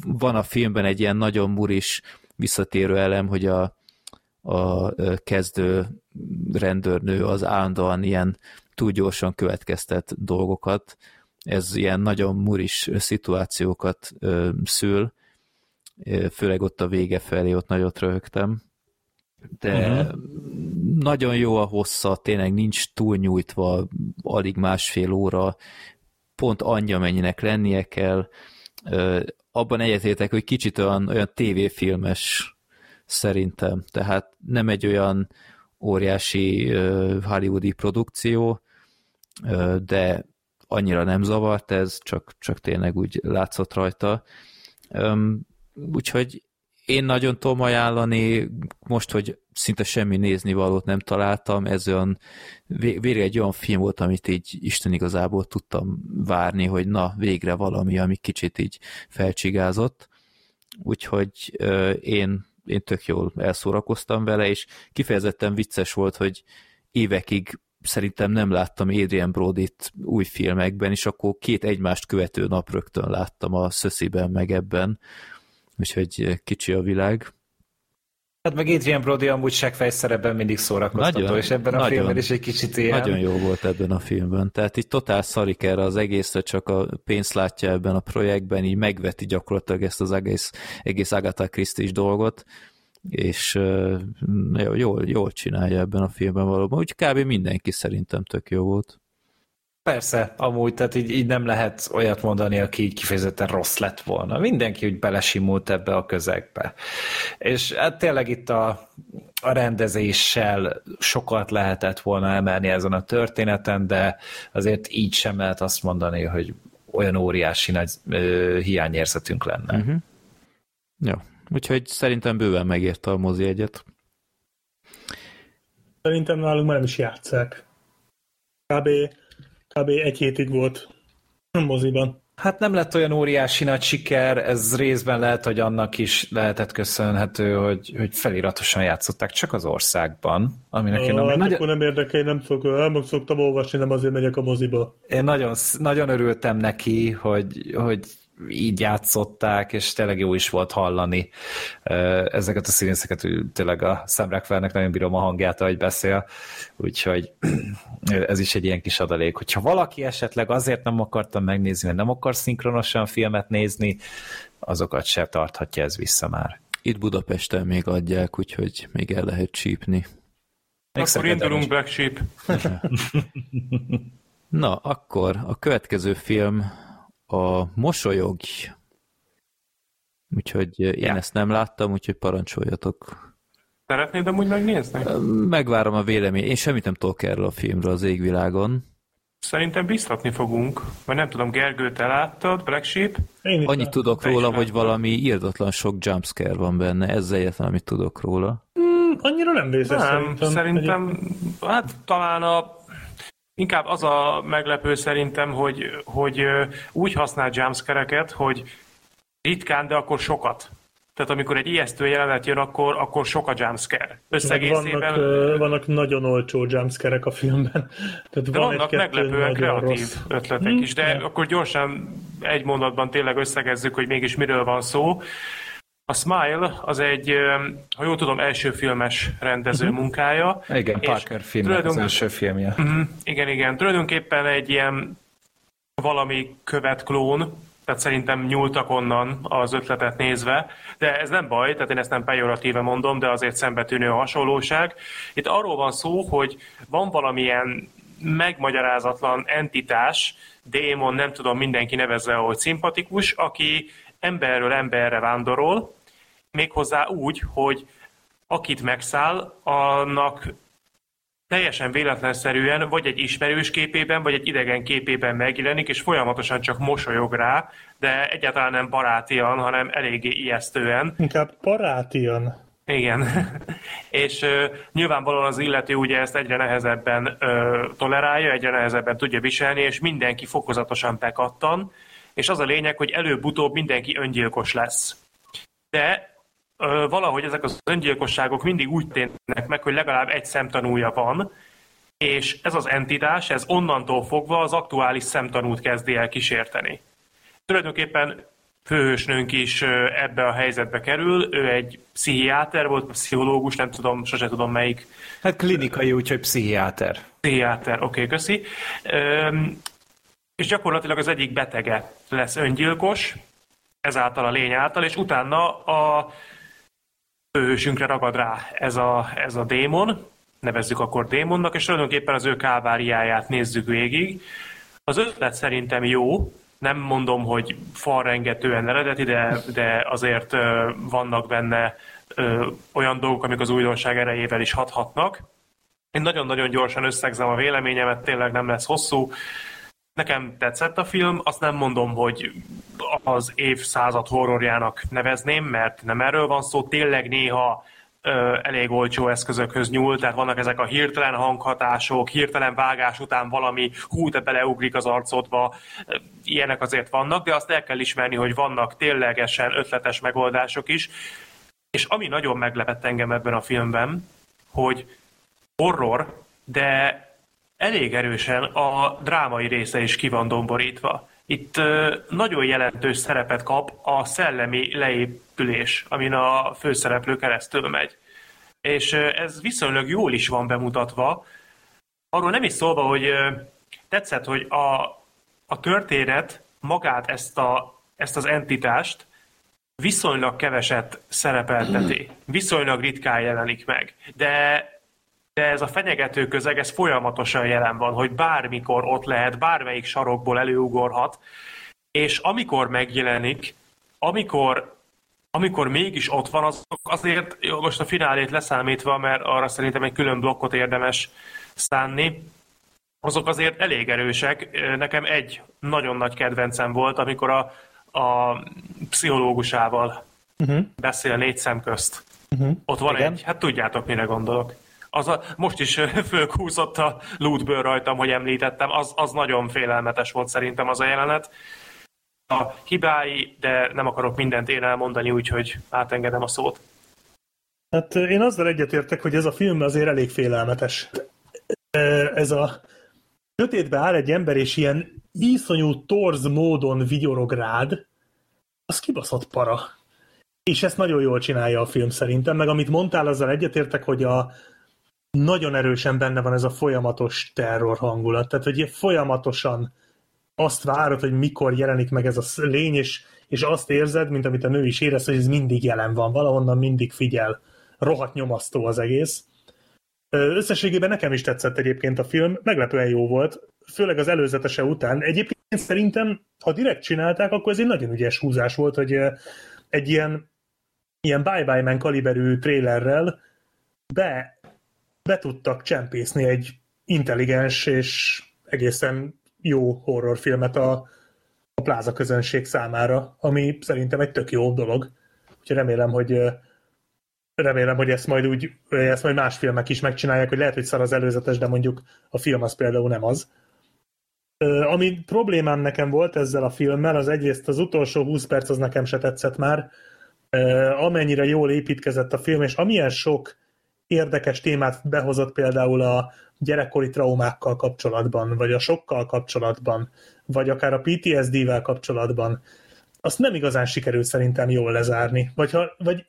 van a filmben egy ilyen nagyon muris visszatérő elem, hogy a, a kezdő rendőrnő az állandóan ilyen túl gyorsan következtet dolgokat. Ez ilyen nagyon muris szituációkat szül, főleg ott a vége felé, ott nagyot röhögtem. De uh-huh. nagyon jó a hossza, tényleg nincs túlnyújtva, alig másfél óra, pont annyi, amennyinek lennie kell, abban egyetértek, hogy kicsit olyan, olyan tévéfilmes szerintem, tehát nem egy olyan óriási hollywoodi produkció, de annyira nem zavart ez, csak, csak tényleg úgy látszott rajta. Úgyhogy én nagyon tudom ajánlani, most, hogy szinte semmi nézni valót nem találtam, ez olyan, végre egy olyan film volt, amit így Isten igazából tudtam várni, hogy na, végre valami, ami kicsit így felcsigázott. Úgyhogy én, én tök jól elszórakoztam vele, és kifejezetten vicces volt, hogy évekig szerintem nem láttam Adrian Brody-t új filmekben, és akkor két egymást követő nap rögtön láttam a Szösziben meg ebben, úgyhogy kicsi a világ. Hát meg Adrian Brody amúgy seggfej szerepben mindig szórakoztató, nagyon, és ebben a nagyon, filmben is egy kicsit ilyen. Nagyon jó volt ebben a filmben. Tehát így totál szarik erre az egészre, csak a pénzt látja ebben a projektben, így megveti gyakorlatilag ezt az egész, egész Agatha christie dolgot, és uh, jól, jól csinálja ebben a filmben valóban. Úgy kb. mindenki szerintem tök jó volt. Persze, amúgy, tehát így, így nem lehet olyat mondani, aki így kifejezetten rossz lett volna. Mindenki úgy belesimult ebbe a közegbe. És hát tényleg itt a, a rendezéssel sokat lehetett volna emelni ezen a történeten, de azért így sem lehet azt mondani, hogy olyan óriási nagy ö, hiányérzetünk lenne. Uh-huh. Jó, úgyhogy szerintem bőven megérte a mozi egyet. Szerintem nálunk már nem is játszák. Kb kb. egy hétig volt moziban. Hát nem lett olyan óriási nagy siker, ez részben lehet, hogy annak is lehetett köszönhető, hogy, hogy feliratosan játszották csak az országban, aminek én nem... Hát nagy... akkor nem érdekel, nem, szok, nem szoktam olvasni, nem azért megyek a moziba. Én nagyon, nagyon örültem neki, hogy, hogy így játszották, és tényleg jó is volt hallani ezeket a színészeket, tényleg a Sam Rockwellnek nagyon bírom a hangját, ahogy beszél, úgyhogy <clears throat> ez is egy ilyen kis adalék. Hogyha valaki esetleg azért nem akartam megnézni, mert nem akar szinkronosan filmet nézni, azokat se tarthatja ez vissza már. Itt Budapesten még adják, úgyhogy még el lehet csípni. Még akkor indulunk Black Sheep. <laughs> <laughs> Na, akkor a következő film a Mosolyog. Úgyhogy én ja. ezt nem láttam, úgyhogy parancsoljatok. Szeretnéd amúgy megnézni? Megvárom a vélemény. Én semmit nem tudok erről a filmről az égvilágon. Szerintem biztatni fogunk. Vagy nem tudom, Gergő, te láttad Black Sheep? Én Annyit tudok róla, hogy valami írdatlan sok jumpscare van benne. Ez egyetlen, amit tudok róla. Mm, annyira nem vészes nem, szerintem. Szerintem, hát talán a Inkább az a meglepő szerintem, hogy, hogy úgy használ jumpscare hogy ritkán, de akkor sokat. Tehát amikor egy ijesztő jelenet jön, akkor, akkor sok a jumpscare. Összegészében... Vannak, vannak nagyon olcsó jumpscare a filmben. <laughs> Tehát de van vannak meglepően kreatív rossz. ötletek is, de hmm. akkor gyorsan egy mondatban tényleg összegezzük, hogy mégis miről van szó. A Smile az egy, ha jól tudom, első filmes rendező uh-huh. munkája. Igen, Parker film tulajdon... az első filmje. Uh-huh. Igen, igen. Tulajdonképpen egy ilyen valami követ klón, tehát szerintem nyúltak onnan az ötletet nézve, de ez nem baj, tehát én ezt nem pejoratíve mondom, de azért szembetűnő a hasonlóság. Itt arról van szó, hogy van valamilyen megmagyarázatlan entitás, démon, nem tudom, mindenki nevezze, hogy szimpatikus, aki emberről emberre vándorol, méghozzá úgy, hogy akit megszáll, annak teljesen véletlenszerűen vagy egy ismerős képében, vagy egy idegen képében megjelenik, és folyamatosan csak mosolyog rá, de egyáltalán nem barátian, hanem eléggé ijesztően. Inkább barátian. Igen. <laughs> és uh, nyilvánvalóan az illető ugye ezt egyre nehezebben uh, tolerálja, egyre nehezebben tudja viselni, és mindenki fokozatosan bekattan, és az a lényeg, hogy előbb-utóbb mindenki öngyilkos lesz. De ö, valahogy ezek az öngyilkosságok mindig úgy ténynek meg, hogy legalább egy szemtanúja van, és ez az entitás, ez onnantól fogva az aktuális szemtanút kezdi el kísérteni. Tulajdonképpen főhősnőnk is ebbe a helyzetbe kerül, ő egy pszichiáter volt, pszichológus, nem tudom, sose tudom melyik. Hát klinikai, úgyhogy pszichiáter. Pszichiáter, oké, okay, köszi. Üm, és gyakorlatilag az egyik betege lesz öngyilkos, ezáltal a lény által, és utána a főhősünkre ragad rá ez a, ez a démon, nevezzük akkor démonnak, és tulajdonképpen az ő káváriáját nézzük végig. Az ötlet szerintem jó, nem mondom, hogy falrengetően eredeti, de, de azért ö, vannak benne ö, olyan dolgok, amik az újdonság erejével is hathatnak. Én nagyon-nagyon gyorsan összegzem a véleményemet, tényleg nem lesz hosszú. Nekem tetszett a film, azt nem mondom, hogy az évszázad horrorjának nevezném, mert nem erről van szó, tényleg néha ö, elég olcsó eszközökhöz nyúl, tehát vannak ezek a hirtelen hanghatások, hirtelen vágás után valami hú, te beleugrik az arcodba, ilyenek azért vannak, de azt el kell ismerni, hogy vannak ténylegesen ötletes megoldások is, és ami nagyon meglepett engem ebben a filmben, hogy horror, de elég erősen a drámai része is ki van domborítva. Itt nagyon jelentős szerepet kap a szellemi leépülés, amin a főszereplő keresztül megy. És ez viszonylag jól is van bemutatva. Arról nem is szólva, hogy tetszett, hogy a, a történet magát ezt, a, ezt az entitást viszonylag keveset szerepelteti. Viszonylag ritkán jelenik meg. De de ez a fenyegető közeg, ez folyamatosan jelen van, hogy bármikor ott lehet, bármelyik sarokból előugorhat, és amikor megjelenik, amikor, amikor mégis ott van, azok azért, most a finálét leszámítva, mert arra szerintem egy külön blokkot érdemes szánni, azok azért elég erősek. Nekem egy nagyon nagy kedvencem volt, amikor a, a pszichológusával uh-huh. beszél négy szem közt. Uh-huh. Ott van Igen. egy, hát tudjátok, mire gondolok az a, most is fölkúszott a lootből rajtam, hogy említettem, az, az nagyon félelmetes volt szerintem az a jelenet. a hibái, de nem akarok mindent én elmondani, úgyhogy átengedem a szót. Hát én azzal egyetértek, hogy ez a film azért elég félelmetes. Ez a sötétbe áll egy ember, és ilyen iszonyú torz módon vigyorog rád, az kibaszott para. És ezt nagyon jól csinálja a film szerintem, meg amit mondtál, azzal egyetértek, hogy a nagyon erősen benne van ez a folyamatos terror hangulat. Tehát, hogy folyamatosan azt várod, hogy mikor jelenik meg ez a lény, és, és azt érzed, mint amit a nő is érez, hogy ez mindig jelen van, valahonnan mindig figyel. Rohadt nyomasztó az egész. Összességében nekem is tetszett egyébként a film, meglepően jó volt, főleg az előzetese után. Egyébként szerintem, ha direkt csinálták, akkor ez egy nagyon ügyes húzás volt, hogy egy ilyen, ilyen Bye Bye Man kaliberű trélerrel be, be tudtak csempészni egy intelligens és egészen jó horrorfilmet a, a pláza közönség számára, ami szerintem egy tök jó dolog. Úgyhogy remélem, hogy remélem, hogy ezt majd úgy, ezt majd más filmek is megcsinálják, hogy lehet, hogy szar az előzetes, de mondjuk a film az például nem az. Ami problémám nekem volt ezzel a filmmel, az egyrészt az utolsó 20 perc az nekem se tetszett már, amennyire jól építkezett a film, és amilyen sok érdekes témát behozott például a gyerekkori traumákkal kapcsolatban, vagy a sokkal kapcsolatban, vagy akár a PTSD-vel kapcsolatban, azt nem igazán sikerült szerintem jól lezárni. Vagy ha, vagy,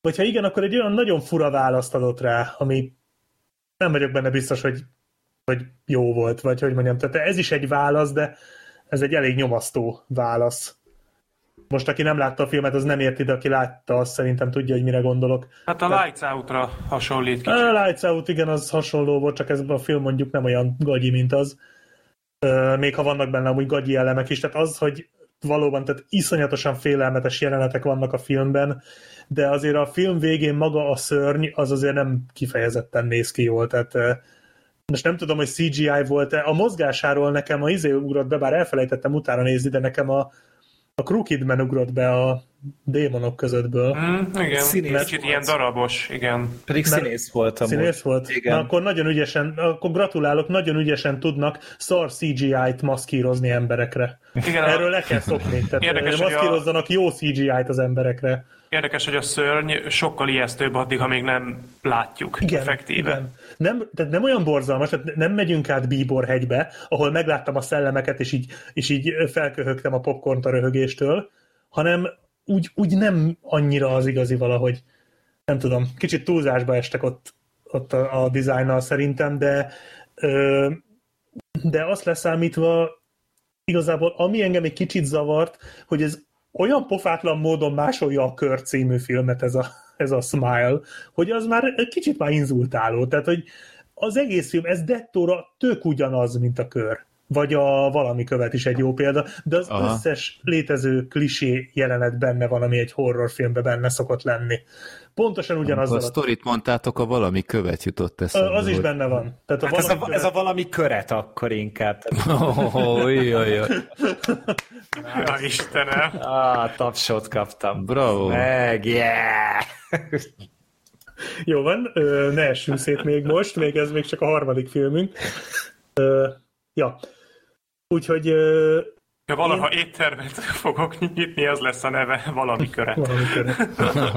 vagy ha igen, akkor egy olyan nagyon fura választ adott rá, ami nem vagyok benne biztos, hogy, hogy jó volt, vagy hogy mondjam, tehát ez is egy válasz, de ez egy elég nyomasztó válasz. Most, aki nem látta a filmet, az nem érti, de aki látta, azt szerintem tudja, hogy mire gondolok. Hát a Lights Out-ra hasonlít kicsit. A Lights Out, igen, az hasonló volt, csak ez a film mondjuk nem olyan gagyi, mint az. Még ha vannak benne amúgy gagyi elemek is, tehát az, hogy valóban, tehát iszonyatosan félelmetes jelenetek vannak a filmben, de azért a film végén maga a szörny, az azért nem kifejezetten néz ki jól, tehát most nem tudom, hogy CGI volt-e. A mozgásáról nekem a izé ugrott be, bár elfelejtettem utána nézni, de nekem a, a Crooked ugrott be a démonok közöttből. Mm, igen, színész kicsit ilyen darabos, igen. Pedig Mert színész volt amúgy. Színész volt? Igen. Na, akkor nagyon ügyesen, akkor gratulálok, nagyon ügyesen tudnak szar CGI-t maszkírozni emberekre. Igen, Erről le kell szokni. Tehát Érdekes, maszkírozzanak a... jó CGI-t az emberekre. Érdekes, hogy a szörny sokkal ijesztőbb addig, amíg nem látjuk igen, effektíve. Igen. Nem, tehát nem olyan borzalmas, tehát nem megyünk át Bíbor hegybe, ahol megláttam a szellemeket, és így, és így felköhögtem a popcornt a röhögéstől, hanem úgy, úgy nem annyira az igazi valahogy. Nem tudom, kicsit túlzásba estek ott, ott a, a dizájnnal szerintem, de ö, de azt leszámítva igazából ami engem egy kicsit zavart, hogy ez olyan pofátlan módon másolja a Kör című filmet ez a, ez a Smile, hogy az már kicsit már inzultáló. Tehát, hogy az egész film, ez dettóra tök ugyanaz, mint a Kör vagy a valami követ is egy jó példa, de az Aha. összes létező klisé jelenet benne van, ami egy horrorfilmben benne szokott lenni. Pontosan ugyanaz. A sztorit mondtátok, a valami követ jutott eszembe. Az is benne van. Tehát a hát ez, a, követ... ez a valami köret akkor inkább. <laughs> Oh, jaj, jaj. Ja, Istenem. <laughs> Ah, tapsot kaptam. Bravo. Meg, yeah! <laughs> Jó van, ne essünk szét még most, még ez még csak a harmadik filmünk. Ja, Úgyhogy... Ja, valaha én... éttermet <laughs> fogok nyitni, az lesz a neve, <laughs> valami köre. Valami köre.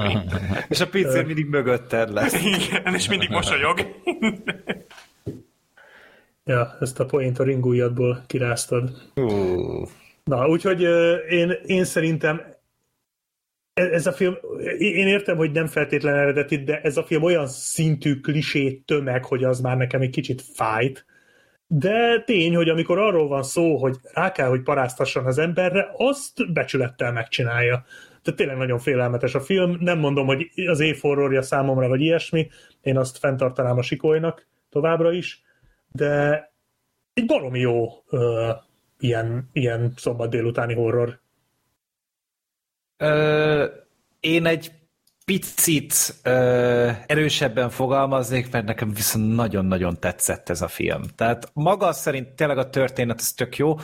<laughs> és a pincér mindig mögötted lesz. Igen, és mindig mosolyog. ja, ezt a point a ringújadból kiráztad. Uh. Na, úgyhogy én, én szerintem e, ez a film, én értem, hogy nem feltétlen eredeti, de ez a film olyan szintű klisé tömeg, hogy az már nekem egy kicsit fájt de tény, hogy amikor arról van szó, hogy rá kell, hogy paráztasson az emberre, azt becsülettel megcsinálja. Tehát tényleg nagyon félelmetes a film. Nem mondom, hogy az év horrorja számomra, vagy ilyesmi. Én azt fenntartanám a sikolynak továbbra is. De egy baromi jó ö, ilyen, ilyen szombat délutáni horror. Ö, én egy picit ö, erősebben fogalmaznék, mert nekem viszont nagyon-nagyon tetszett ez a film. Tehát maga szerint tényleg a történet ez tök jó,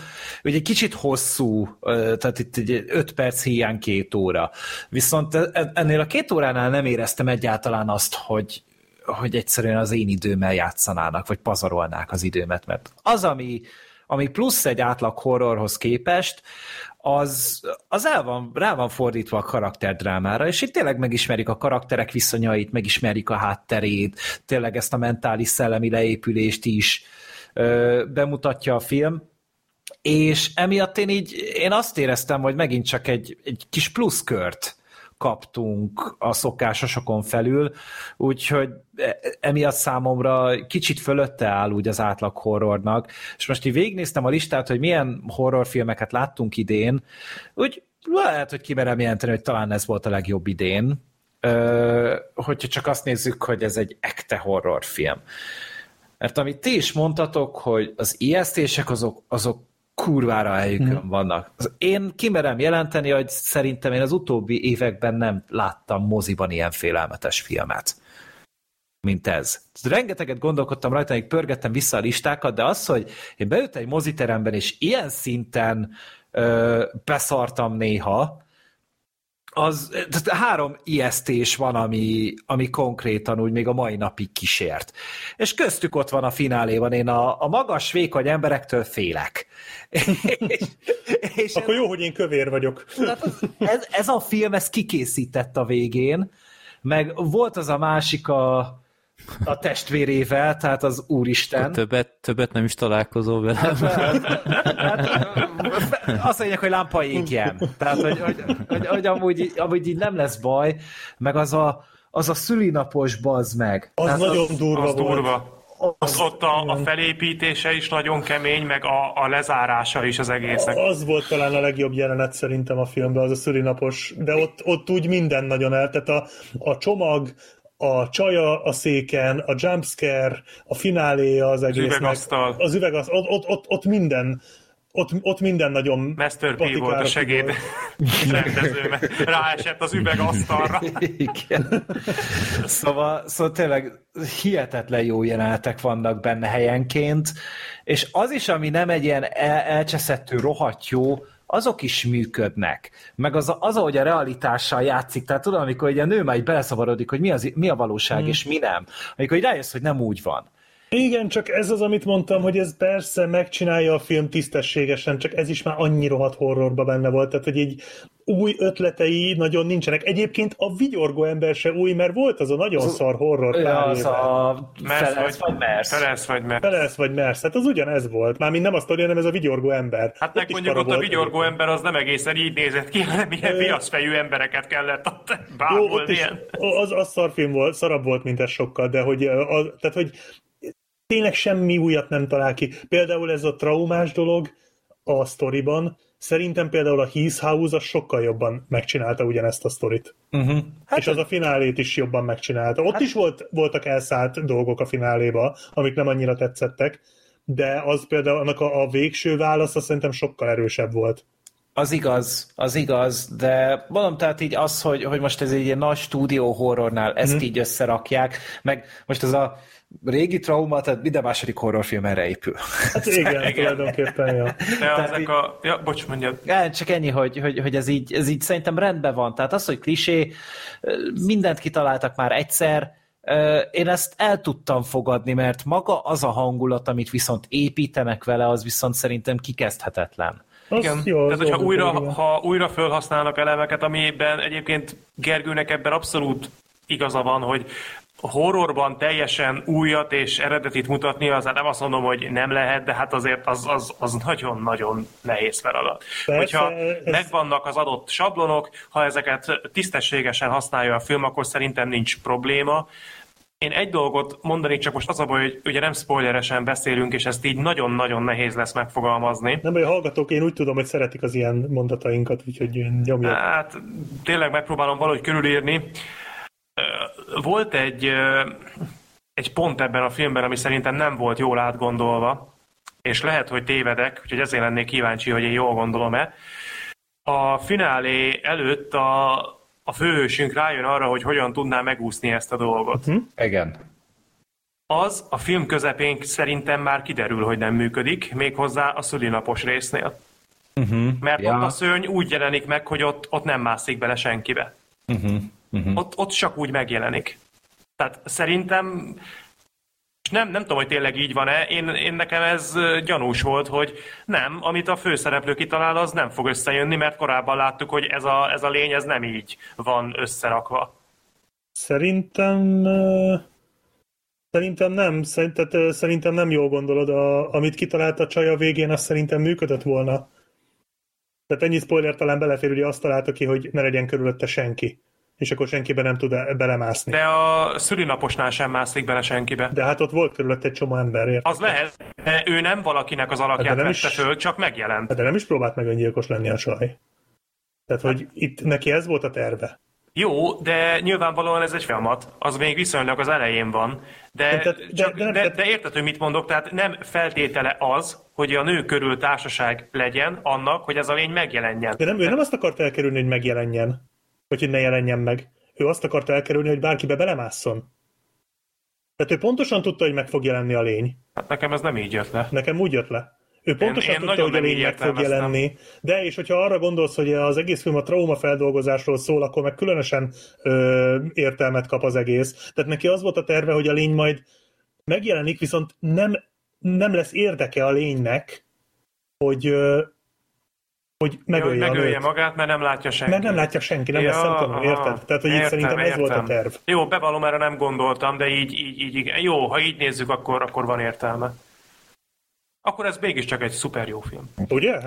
ugye egy kicsit hosszú, ö, tehát itt egy öt perc hiány két óra. Viszont e, ennél a két óránál nem éreztem egyáltalán azt, hogy, hogy egyszerűen az én időmmel játszanának, vagy pazarolnák az időmet, mert az, ami, ami plusz egy átlag horrorhoz képest, az, az el van, rá van fordítva a karakterdrámára, és itt tényleg megismerik a karakterek viszonyait, megismerik a hátterét, tényleg ezt a mentális szellemi leépülést is ö, bemutatja a film, és emiatt én így, én azt éreztem, hogy megint csak egy, egy kis pluszkört kaptunk a szokásosokon felül, úgyhogy e, emiatt számomra kicsit fölötte áll úgy az átlag horrornak, és most így végignéztem a listát, hogy milyen horrorfilmeket láttunk idén, úgy lehet, hogy kimerem jelenteni, hogy talán ez volt a legjobb idén, hogyha csak azt nézzük, hogy ez egy ekte horrorfilm. Mert amit ti is mondtatok, hogy az ijesztések azok, azok kurvára helyükön hmm. vannak. Én kimerem jelenteni, hogy szerintem én az utóbbi években nem láttam moziban ilyen félelmetes filmet mint ez. Rengeteget gondolkodtam rajta, még pörgettem vissza a listákat, de az, hogy én beültem egy moziteremben, és ilyen szinten ö, beszartam néha, az, tehát három ijesztés van, ami, ami konkrétan úgy még a mai napig kísért. És köztük ott van a fináléban, én a, a magas, vékony emberektől félek. <laughs> és, és Akkor ez, jó, hogy én kövér vagyok. Ez, ez a film, ez kikészített a végén, meg volt az a másik a, a testvérével, tehát az Úristen. Többet, többet nem is találkozol vele. Hát, hát, hát, azt mondják, hogy lámpa égjen. Tehát, hogy, hogy, hogy, hogy amúgy, amúgy így nem lesz baj, meg az a, az a szülinapos bazd meg. Az tehát nagyon az, durva az volt. Durva. Az, ott a, a felépítése is nagyon kemény, meg a, a lezárása is az egésznek. Az volt talán a legjobb jelenet szerintem a filmben, az a szülinapos, de ott, ott úgy minden nagyon el, tehát a, a csomag, a csaja a széken, a jumpscare, a fináléja az egésznek. Az üvegasztal. Az üvegasztal, ott, ott, ott, ott minden ott, ott minden nagyon Master P volt a segéd <laughs> rendező, mert ráesett az üvegasztalra. Igen. Szóval, szóval tényleg hihetetlen jó jelenetek vannak benne helyenként, és az is, ami nem egy ilyen el- elcseszettő rohadt jó, azok is működnek. Meg az, az, ahogy a realitással játszik, tehát tudom, amikor egy a nő már beleszavarodik, hogy mi, az, mi a valóság hmm. és mi nem. Amikor rájössz, hogy nem úgy van. Igen, csak ez az, amit mondtam, hogy ez persze megcsinálja a film tisztességesen, csak ez is már annyi rohadt horrorba benne volt, tehát hogy így új ötletei nagyon nincsenek. Egyébként a vigyorgó ember se új, mert volt az a nagyon az, szar horror ja, az a Felesz vagy Mersz. Felesz vagy Mersz. Felesz vagy Mersz. Hát az ugyanez volt. Mármint nem a sztori, hanem ez a vigyorgó ember. Hát meg mondjuk ott a vigyorgó ember az nem egészen így nézett ki, hanem ilyen viaszfejű embereket kellett ott bámolni. Az, az szarfilm volt, szarabb volt, mint ez sokkal, de hogy, az, tehát, hogy tényleg semmi újat nem talál ki. Például ez a traumás dolog a sztoriban, szerintem például a Heath House az sokkal jobban megcsinálta ugyanezt a sztorit. Uh-huh. Hát és az a finálét is jobban megcsinálta. Ott hát... is volt, voltak elszállt dolgok a fináléba, amik nem annyira tetszettek, de az például annak a, a végső válasz az szerintem sokkal erősebb volt. Az igaz, az igaz, de mondom, tehát így az, hogy, hogy most ez egy ilyen nagy stúdió horrornál ezt mm. így összerakják, meg most ez a régi trauma, tehát minden második horrorfilm erre épül. Hát igen, <laughs> igen. tulajdonképpen, ja. De ezek így, a... Ja, bocs, mondjad. Ja, csak ennyi, hogy, hogy, hogy ez, így, ez így szerintem rendben van. Tehát az, hogy klisé, mindent kitaláltak már egyszer, én ezt el tudtam fogadni, mert maga az a hangulat, amit viszont építenek vele, az viszont szerintem kikezdhetetlen. Az Igen, jó, tehát hogyha újra, ha újra felhasználnak elemeket, amiben egyébként Gergőnek ebben abszolút igaza van, hogy horrorban teljesen újat és eredetit mutatni, az nem azt mondom, hogy nem lehet, de hát azért az, az, az nagyon-nagyon nehéz feladat. Persze, Hogyha ez... megvannak az adott sablonok, ha ezeket tisztességesen használja a film, akkor szerintem nincs probléma. Én egy dolgot mondanék, csak most az a baj, hogy ugye nem spoileresen beszélünk, és ezt így nagyon-nagyon nehéz lesz megfogalmazni. Nem, hogy a hallgatók, én úgy tudom, hogy szeretik az ilyen mondatainkat, úgyhogy nyomják. Hát tényleg megpróbálom valahogy körülírni. Volt egy, egy pont ebben a filmben, ami szerintem nem volt jól átgondolva, és lehet, hogy tévedek, úgyhogy ezért lennék kíváncsi, hogy én jól gondolom-e. A finálé előtt a, a főhősünk rájön arra, hogy hogyan tudná megúszni ezt a dolgot. Uh-huh. Igen. Az a film közepén szerintem már kiderül, hogy nem működik, méghozzá a szülinapos résznél. Uh-huh. Mert ja. ott a szörny úgy jelenik meg, hogy ott, ott nem mászik bele senkibe. Uh-huh. Uh-huh. Ott, ott csak úgy megjelenik. Tehát szerintem És nem, nem tudom, hogy tényleg így van-e, én, én nekem ez gyanús volt, hogy nem, amit a főszereplő kitalál, az nem fog összejönni, mert korábban láttuk, hogy ez a, ez a lény, ez nem így van összerakva. Szerintem... Szerintem nem, szerinted, szerintem nem jól gondolod, a, amit kitalált a csaj a végén, az szerintem működött volna. Tehát ennyi spoiler talán belefér, hogy azt találta ki, hogy ne legyen körülötte senki és akkor senkibe nem tud belemászni. De a szülinaposnál sem mászik bele senkibe. De hát ott volt körülött egy csomó ember, érted? Az lehet, de ő nem valakinek az alakját hát vette is, föl, csak megjelent. De nem is próbált meg öngyilkos lenni a saj. Tehát, hogy itt neki ez volt a terve. Jó, de nyilvánvalóan ez egy folyamat, az még viszonylag az elején van, de, de, de, csak, de, de, de érted, hogy mit mondok, tehát nem feltétele az, hogy a nő körül társaság legyen annak, hogy ez a lény megjelenjen. De nem, ő nem azt akart elkerülni, hogy megjelenjen hogy, hogy ne jelenjen meg. Ő azt akarta elkerülni, hogy bárkibe belemásszon. Tehát ő pontosan tudta, hogy meg fog jelenni a lény. Hát nekem ez nem így jött le. Nekem úgy jött le. Ő pontosan én, én tudta, hogy a lény meg fog jelenni. De, és hogyha arra gondolsz, hogy az egész film a traumafeldolgozásról szól, akkor meg különösen ö, értelmet kap az egész. Tehát neki az volt a terve, hogy a lény majd megjelenik, viszont nem, nem lesz érdeke a lénynek, hogy, hogy megölje, ja, hogy megölje magát, mert nem látja senki. Mert nem látja senki, nem ja, lesz szemtanú, érted? Tehát, hogy értem, így szerintem ez értem. volt a terv. Jó, bevallom, erre nem gondoltam, de így, így, így, így jó, ha így nézzük, akkor, akkor van értelme. Akkor ez mégiscsak egy szuper jó film. Ugye?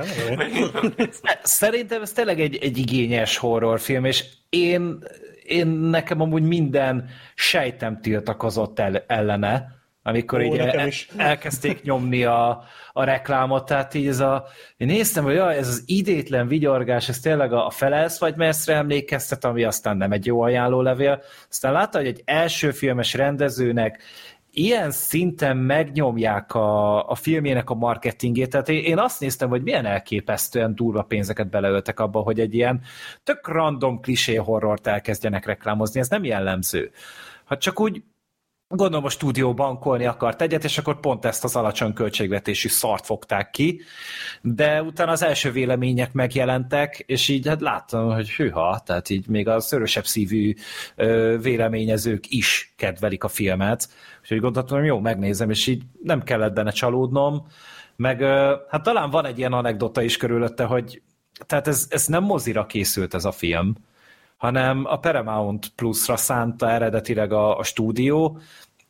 <laughs> Szerintem ez tényleg egy, egy igényes horrorfilm, és én, én nekem amúgy minden sejtem tiltakozott el, ellene, amikor Ó, így el, elkezdték nyomni a, a reklámot, tehát így ez a, én néztem, hogy jaj, ez az idétlen vigyorgás, ez tényleg a, a felelsz vagy messzre emlékeztet, ami aztán nem egy jó ajánlólevél. Aztán látta, hogy egy első filmes rendezőnek ilyen szinten megnyomják a, a filmjének a marketingét, tehát én azt néztem, hogy milyen elképesztően durva pénzeket beleöltek abba, hogy egy ilyen tök random klisé horrort elkezdjenek reklámozni, ez nem jellemző. Ha csak úgy Gondolom a stúdió bankolni akart egyet, és akkor pont ezt az alacsony költségvetésű szart fogták ki, de utána az első vélemények megjelentek, és így hát láttam, hogy hűha, tehát így még a szörösebb szívű véleményezők is kedvelik a filmet, úgyhogy gondoltam, hogy jó, megnézem, és így nem kellett benne csalódnom, meg hát talán van egy ilyen anekdota is körülötte, hogy tehát ez, ez nem mozira készült ez a film, hanem a Paramount Plus-ra szánta eredetileg a, a stúdió,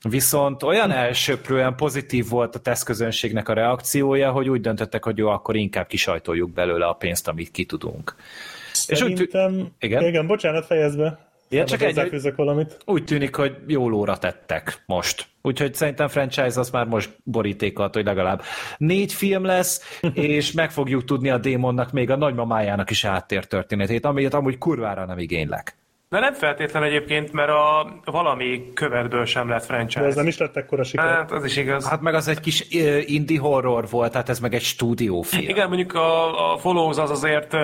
Viszont olyan elsőprően pozitív volt a tesztközönségnek a reakciója, hogy úgy döntöttek, hogy jó, akkor inkább kisajtoljuk belőle a pénzt, amit ki tudunk. Szerintem, és úgy, igen? igen, bocsánat, fejezbe. Igen, csak egy, valamit. Úgy tűnik, hogy jó lóra tettek most. Úgyhogy szerintem franchise az már most borítékolt, hogy legalább négy film lesz, <laughs> és meg fogjuk tudni a démonnak még a nagymamájának is áttér történetét, amit amúgy kurvára nem igénylek. De nem feltétlen egyébként, mert a valami követből sem lett franchise. De ez nem is lett ekkora siker. Hát, az is igaz. Hát meg az egy kis indie horror volt, tehát ez meg egy stúdiófilm. Igen, mondjuk a, a Follows az azért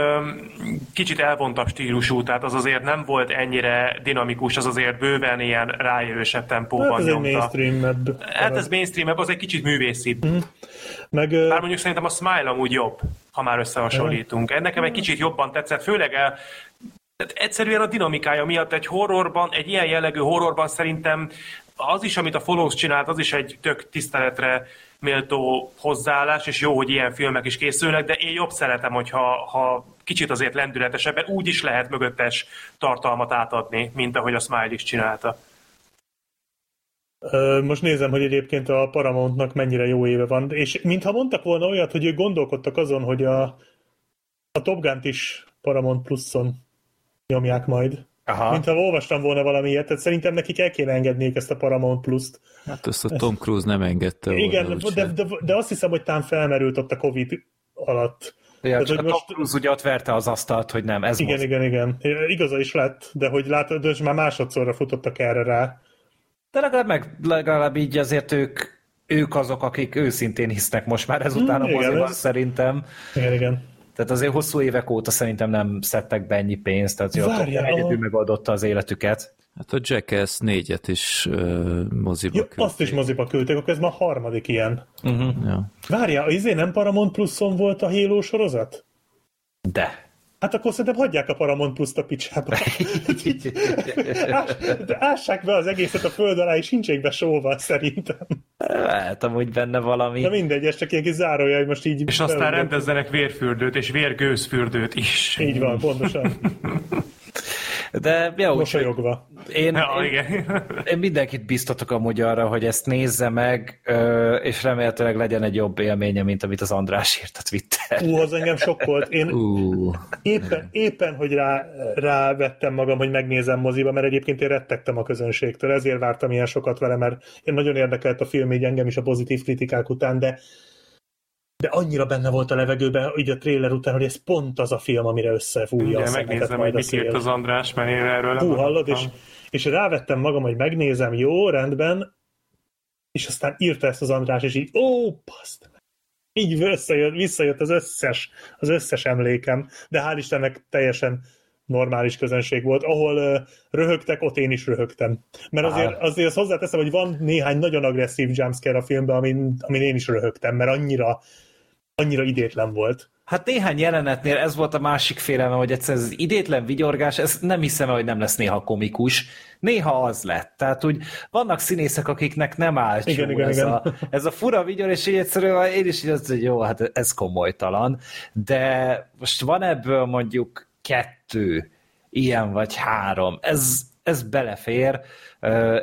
kicsit elvontabb stílusú, tehát az azért nem volt ennyire dinamikus, az azért bőven ilyen rájövősebb tempóban hát ez nyomta. mainstream Hát ez mainstream az egy kicsit művészibb. Mm. Meg, Bár mondjuk szerintem a Smile amúgy jobb, ha már összehasonlítunk. Nekem egy kicsit jobban tetszett, főleg el, tehát egyszerűen a dinamikája miatt egy horrorban, egy ilyen jellegű horrorban szerintem az is, amit a Follows csinált, az is egy tök tiszteletre méltó hozzáállás, és jó, hogy ilyen filmek is készülnek, de én jobb szeretem, hogyha ha kicsit azért lendületesebben úgy is lehet mögöttes tartalmat átadni, mint ahogy a Smile is csinálta. Most nézem, hogy egyébként a Paramountnak mennyire jó éve van, és mintha mondtak volna olyat, hogy ők gondolkodtak azon, hogy a, a Top Gun-t is Paramount Pluson nyomják majd. Aha. Mint ha olvastam volna valami ilyet, tehát szerintem nekik el kéne engedniük ezt a Paramount Plus-t. Hát ezt a Tom Cruise nem engedte Igen, volna, de, de, de, azt hiszem, hogy tám felmerült ott a Covid alatt. Ja, Tehát, hogy most... Tom Cruise ugye ott verte az asztalt, hogy nem, ez Igen, most. igen, igen. Igaza is lett, de hogy látod, hogy már másodszorra futottak erre rá. De legalább, meg, legalább így azért ők, ők azok, akik őszintén hisznek most már ezután hmm, a moziban, ez... szerintem. Igen, igen. Tehát azért hosszú évek óta szerintem nem szedtek be ennyi pénzt, tehát Várja, a... egyedül megoldotta az életüket. Hát a Jackass négyet is uh, moziba ja, küldték. Azt is moziba küldték, akkor ez már a harmadik ilyen. Uh-huh. Ja. Várja, izé nem Paramount Pluson volt a Halo sorozat? De. Hát akkor szerintem hagyják a Paramount Plus-t a picsába. <laughs> Ássák be az egészet a föld alá, és sincsék be sóval szerintem. Lehet amúgy benne valami. Na mindegy, ez csak ilyen kis zárója, hogy most így... És aztán rendezzenek vérfürdőt és vérgőzfürdőt is. Így van, pontosan. <laughs> De jó, Mosolyogva. Én, ja, én, igen. <laughs> én mindenkit biztatok amúgy arra, hogy ezt nézze meg, és remélhetőleg legyen egy jobb élménye, mint amit az András írt a Twitter. Ú, az engem sokkolt. Én uh. éppen, éppen, hogy rá, rávettem magam, hogy megnézem moziba, mert egyébként én rettegtem a közönségtől, ezért vártam ilyen sokat vele, mert én nagyon érdekelt a film, így engem is a pozitív kritikák után, de de annyira benne volt a levegőben, így a trailer után, hogy ez pont az a film, amire összefújja Igen, a megnézem, hogy mit írt az András, mert én erről Hú, hallod, és, és rávettem magam, hogy megnézem, jó, rendben, és aztán írta ezt az András, és így, ó, paszt, így visszajött, visszajött az összes, az összes emlékem, de hál' Istennek teljesen normális közönség volt. Ahol uh, röhögtek, ott én is röhögtem. Mert azért, azért azt hozzáteszem, hogy van néhány nagyon agresszív jumpscare a filmben, amin, amin én is röhögtem, mert annyira annyira idétlen volt. Hát néhány jelenetnél ez volt a másik félelme, hogy egyszerűen ez az idétlen vigyorgás, ez nem hiszem, hogy nem lesz néha komikus. Néha az lett. Tehát úgy vannak színészek, akiknek nem áll igen, igen, ez, igen. A, ez a fura vigyor, és így egyszerűen én is így az, hogy jó, hát ez komolytalan. De most van ebből mondjuk kettő, ilyen vagy három. Ez, ez belefér,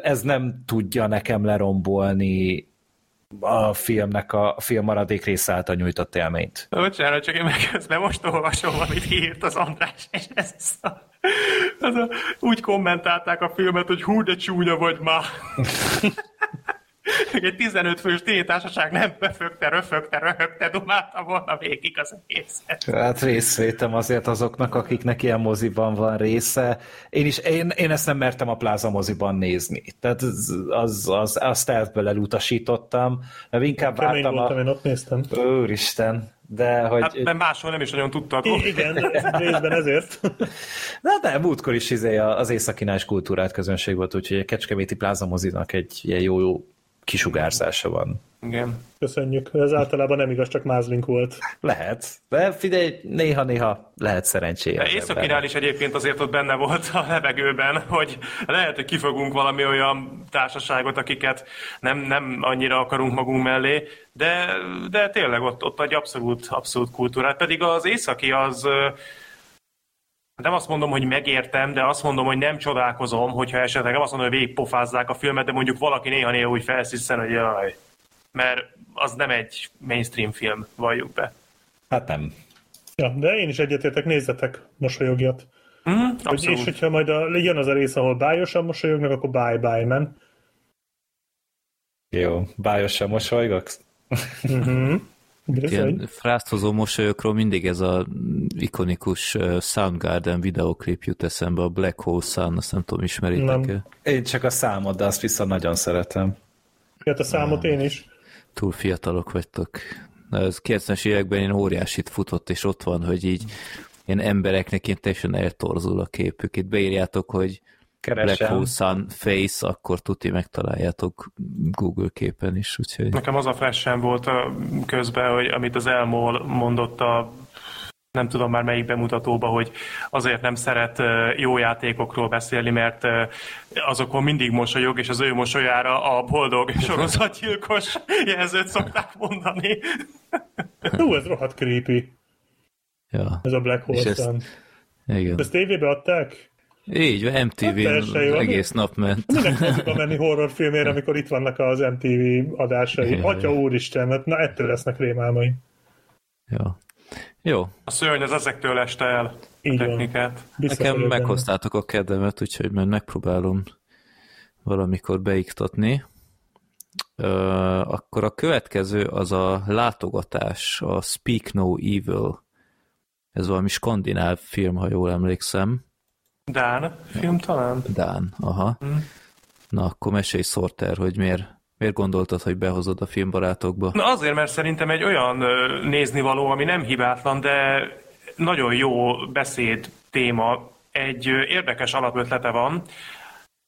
ez nem tudja nekem lerombolni a filmnek a, a film maradék része által nyújtott élményt. Bocsánat, csak én meg közben most olvasom, amit írt az András, és ez a, ez a, úgy kommentálták a filmet, hogy hú, de csúnya vagy már. <laughs> egy 15 fős tétársaság nem befögte, röfögte, röhögte, dumálta volna végig az egészet. Hát részvétem azért azoknak, akiknek ilyen moziban van része. Én is, én, én ezt nem mertem a pláza moziban nézni. Tehát az, az, az, azt elfből elutasítottam, mert inkább Kemény vártam voltam, a... én ott néztem. Úristen, de hogy... Hát, de máshol nem is nagyon tudtak. I- igen, részben ezért. <laughs> Na de múltkor is izé az északinás kultúrát közönség volt, úgyhogy a Kecskeméti pláza mozinak egy ilyen jó, jó kisugárzása van. Igen. Köszönjük. Ez általában nem igaz, csak mázlink volt. Lehet. De figyelj, néha-néha lehet szerencséje. Északirál is egyébként azért ott benne volt a levegőben, hogy lehet, hogy kifogunk valami olyan társaságot, akiket nem, nem annyira akarunk magunk mellé, de, de tényleg ott, ott egy abszolút, abszolút kultúrát. Pedig az északi az nem azt mondom, hogy megértem, de azt mondom, hogy nem csodálkozom, hogyha esetleg nem azt mondom, hogy végigpofázzák a filmet, de mondjuk valaki néha-néha úgy felsziszen, hogy jaj. Mert az nem egy mainstream film, valljuk be. Hát nem. Ja, de én is egyetértek, nézzetek mosolyogjat. Mm, hogy, és hogyha majd a, jön az a rész, ahol bájosan mosolyognak, akkor bye-bye, men. Jó, bájosan mosolygok? Mm-hmm. Ilyen frázthozó mosolyokról mindig ez a ikonikus Soundgarden videoklip jut eszembe, a Black Hole Sun, azt nem tudom, ismeritek-e? Én csak a számot, de azt viszont nagyon szeretem. Hát a számot én is. Túl fiatalok vagytok. Az 90-es években én óriásit futott, és ott van, hogy így ilyen embereknek ilyen teljesen eltorzul a képük. Itt beírjátok, hogy keresem. Black Hole Sun Face, akkor tuti megtaláljátok Google képen is, úgyhogy... Nekem az a flash volt a közben, hogy amit az Elmol mondott a nem tudom már melyik bemutatóba, hogy azért nem szeret jó játékokról beszélni, mert azokon mindig mosolyog, és az ő mosolyára a boldog <laughs> sorozatgyilkos jelzőt szokták mondani. <laughs> Jó, ez rohadt creepy. Ja. Ez a Black Hole Sun. Igen. Ezt tévébe adták? Így, MTV hát egész nap ment. Minek moziba menni horrorfilmére, amikor itt vannak az MTV adásai? Atya úristen, hát na ettől lesznek rémálmai. Jó. Jó. A szörny az ezektől este el Így a technikát. Nekem meghoztátok a kedvemet, úgyhogy majd megpróbálom valamikor beiktatni. Uh, akkor a következő az a látogatás, a Speak No Evil. Ez valami skandináv film, ha jól emlékszem. Dán film talán? Dán, aha. Mm. Na, akkor mesélj Sorter, hogy miért, miért gondoltad, hogy behozod a filmbarátokba? Na azért, mert szerintem egy olyan néznivaló, ami nem hibátlan, de nagyon jó beszéd téma, egy érdekes alapötlete van.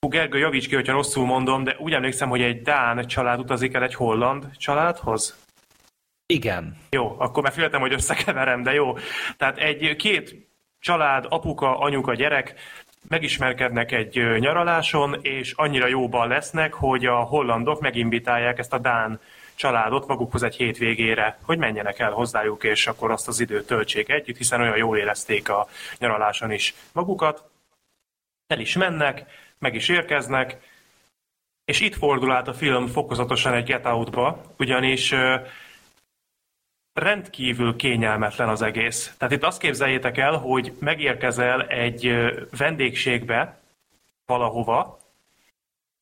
Gergő, javíts ki, hogyha rosszul mondom, de úgy emlékszem, hogy egy Dán család utazik el egy holland családhoz. Igen. Jó, akkor már féltem, hogy összekeverem, de jó. Tehát egy két család, apuka, anyuka, gyerek megismerkednek egy nyaraláson, és annyira jóban lesznek, hogy a hollandok meginvitálják ezt a Dán családot magukhoz egy hétvégére, hogy menjenek el hozzájuk, és akkor azt az időt töltsék együtt, hiszen olyan jól érezték a nyaraláson is magukat. El is mennek, meg is érkeznek, és itt fordul át a film fokozatosan egy Get Out-ba, ugyanis rendkívül kényelmetlen az egész. Tehát itt azt képzeljétek el, hogy megérkezel egy vendégségbe valahova,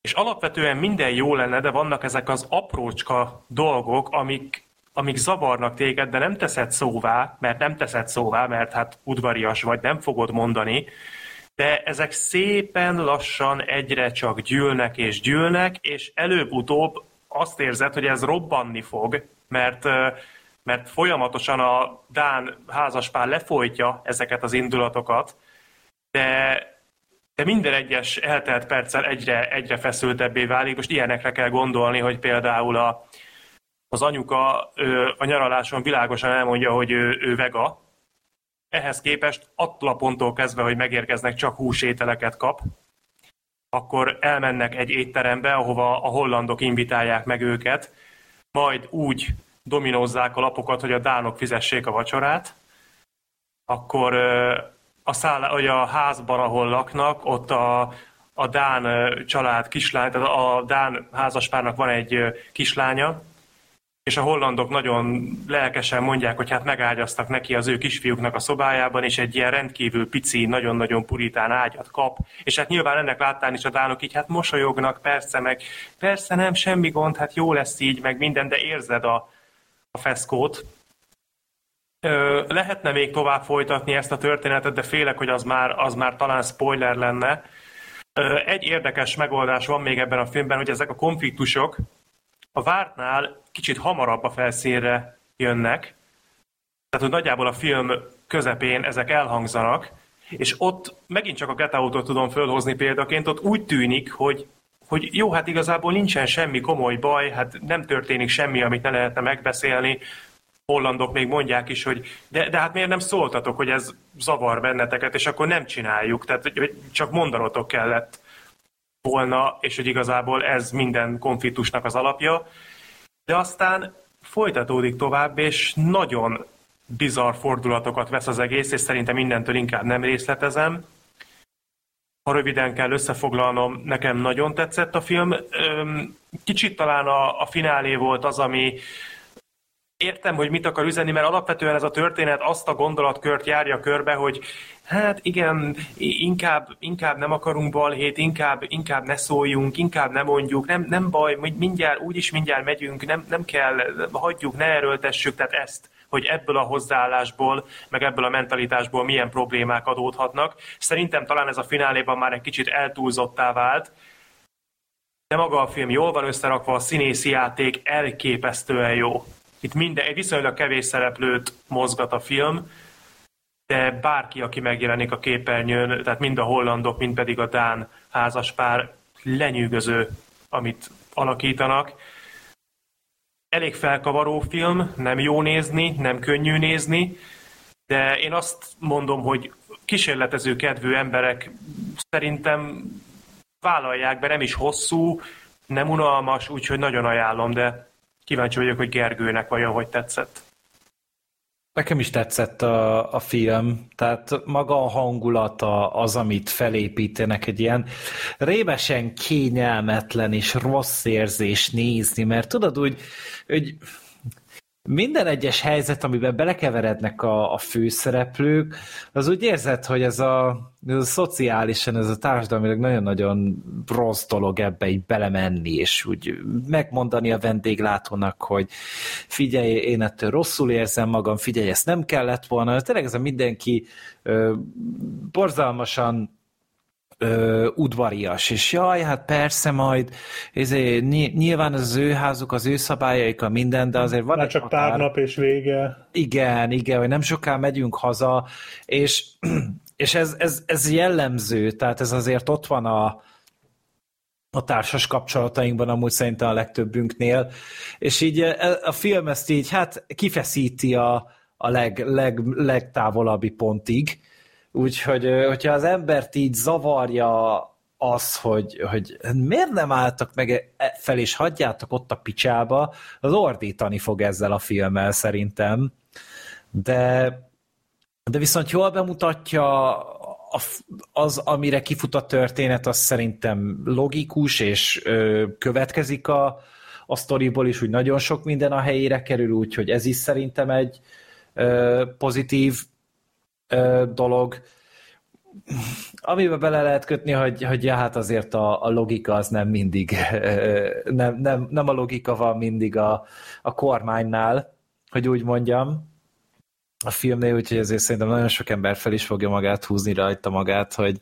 és alapvetően minden jó lenne, de vannak ezek az aprócska dolgok, amik, amik zavarnak téged, de nem teszed szóvá, mert nem teszed szóvá, mert hát udvarias vagy, nem fogod mondani, de ezek szépen lassan egyre csak gyűlnek és gyűlnek, és előbb-utóbb azt érzed, hogy ez robbanni fog, mert mert folyamatosan a Dán házaspár lefolytja ezeket az indulatokat, de, de minden egyes eltelt perccel egyre, egyre feszültebbé válik. Most ilyenekre kell gondolni, hogy például a, az anyuka ő, a nyaraláson világosan elmondja, hogy ő, ő vega, ehhez képest attól a ponttól kezdve, hogy megérkeznek, csak húsételeket kap, akkor elmennek egy étterembe, ahova a hollandok invitálják meg őket, majd úgy dominózzák a lapokat, hogy a dánok fizessék a vacsorát, akkor a, száll, hogy a házban, ahol laknak, ott a, a Dán család kislány, tehát a Dán házaspárnak van egy kislánya, és a hollandok nagyon lelkesen mondják, hogy hát megágyaztak neki az ő kisfiúknak a szobájában, és egy ilyen rendkívül pici, nagyon-nagyon puritán ágyat kap, és hát nyilván ennek láttán is a dánok így hát mosolyognak, persze, meg persze nem, semmi gond, hát jó lesz így, meg minden, de érzed a, a feszkót. Lehetne még tovább folytatni ezt a történetet, de félek, hogy az már, az már talán spoiler lenne. Egy érdekes megoldás van még ebben a filmben, hogy ezek a konfliktusok a vártnál kicsit hamarabb a felszínre jönnek, tehát hogy nagyjából a film közepén ezek elhangzanak, és ott megint csak a Get Out-ot tudom fölhozni példaként, ott úgy tűnik, hogy hogy jó, hát igazából nincsen semmi komoly baj, hát nem történik semmi, amit ne lehetne megbeszélni. Hollandok még mondják is, hogy de, de hát miért nem szóltatok, hogy ez zavar benneteket, és akkor nem csináljuk. Tehát hogy csak mondanotok kellett volna, és hogy igazából ez minden konfliktusnak az alapja. De aztán folytatódik tovább, és nagyon bizarr fordulatokat vesz az egész, és szerintem mindentől inkább nem részletezem ha röviden kell összefoglalnom, nekem nagyon tetszett a film. Kicsit talán a, a finálé volt az, ami értem, hogy mit akar üzenni, mert alapvetően ez a történet azt a gondolatkört járja körbe, hogy hát igen, inkább, inkább nem akarunk balhét, inkább, inkább ne szóljunk, inkább ne mondjuk, nem, nem baj, mindjárt, úgyis mindjárt megyünk, nem, nem kell, hagyjuk, ne erőltessük, tehát ezt hogy ebből a hozzáállásból, meg ebből a mentalitásból milyen problémák adódhatnak. Szerintem talán ez a fináléban már egy kicsit eltúlzottá vált, de maga a film jól van összerakva, a színészi játék elképesztően jó. Itt minden, egy viszonylag kevés szereplőt mozgat a film, de bárki, aki megjelenik a képernyőn, tehát mind a hollandok, mind pedig a Dán házaspár lenyűgöző, amit alakítanak elég felkavaró film, nem jó nézni, nem könnyű nézni, de én azt mondom, hogy kísérletező kedvű emberek szerintem vállalják be, nem is hosszú, nem unalmas, úgyhogy nagyon ajánlom, de kíváncsi vagyok, hogy Gergőnek vajon hogy tetszett. Nekem is tetszett a, a film, tehát maga a hangulata az, amit felépítenek, egy ilyen rémesen kényelmetlen és rossz érzés nézni, mert tudod úgy, hogy minden egyes helyzet, amiben belekeverednek a, a főszereplők, az úgy érzed, hogy ez a, ez a szociálisan, ez a társadalmilag nagyon-nagyon rossz dolog ebbe így belemenni, és úgy megmondani a vendéglátónak, hogy figyelj, én ettől rosszul érzem magam, figyelj, ezt nem kellett volna. Tényleg ez a mindenki ö, borzalmasan ö, udvarias, és jaj, hát persze majd, ezért, nyilván az ő házuk, az ő szabályaik, a minden, de azért van Már csak határ. pár nap és vége. Igen, igen, hogy nem soká megyünk haza, és, <clears throat> és ez, ez, ez jellemző, tehát ez azért ott van a, a társas kapcsolatainkban amúgy szerintem a legtöbbünknél, és így e, a film ezt így hát kifeszíti a, a leg, leg, legtávolabbi pontig, Úgyhogy, hogyha az embert így zavarja az, hogy, hogy miért nem álltak meg e fel, és hagyjátok ott a picsába, az ordítani fog ezzel a filmmel szerintem. De, de viszont jól bemutatja az, amire kifut a történet, az szerintem logikus, és következik a, a sztoriból is, úgy nagyon sok minden a helyére kerül, úgyhogy ez is szerintem egy pozitív ö, dolog. Amiben bele lehet kötni, hogy, hogy ja, hát azért a, a logika az nem mindig, nem, nem, nem a logika van mindig a, a kormánynál, hogy úgy mondjam, a filmnél, úgyhogy ezért szerintem nagyon sok ember fel is fogja magát húzni rajta magát, hogy,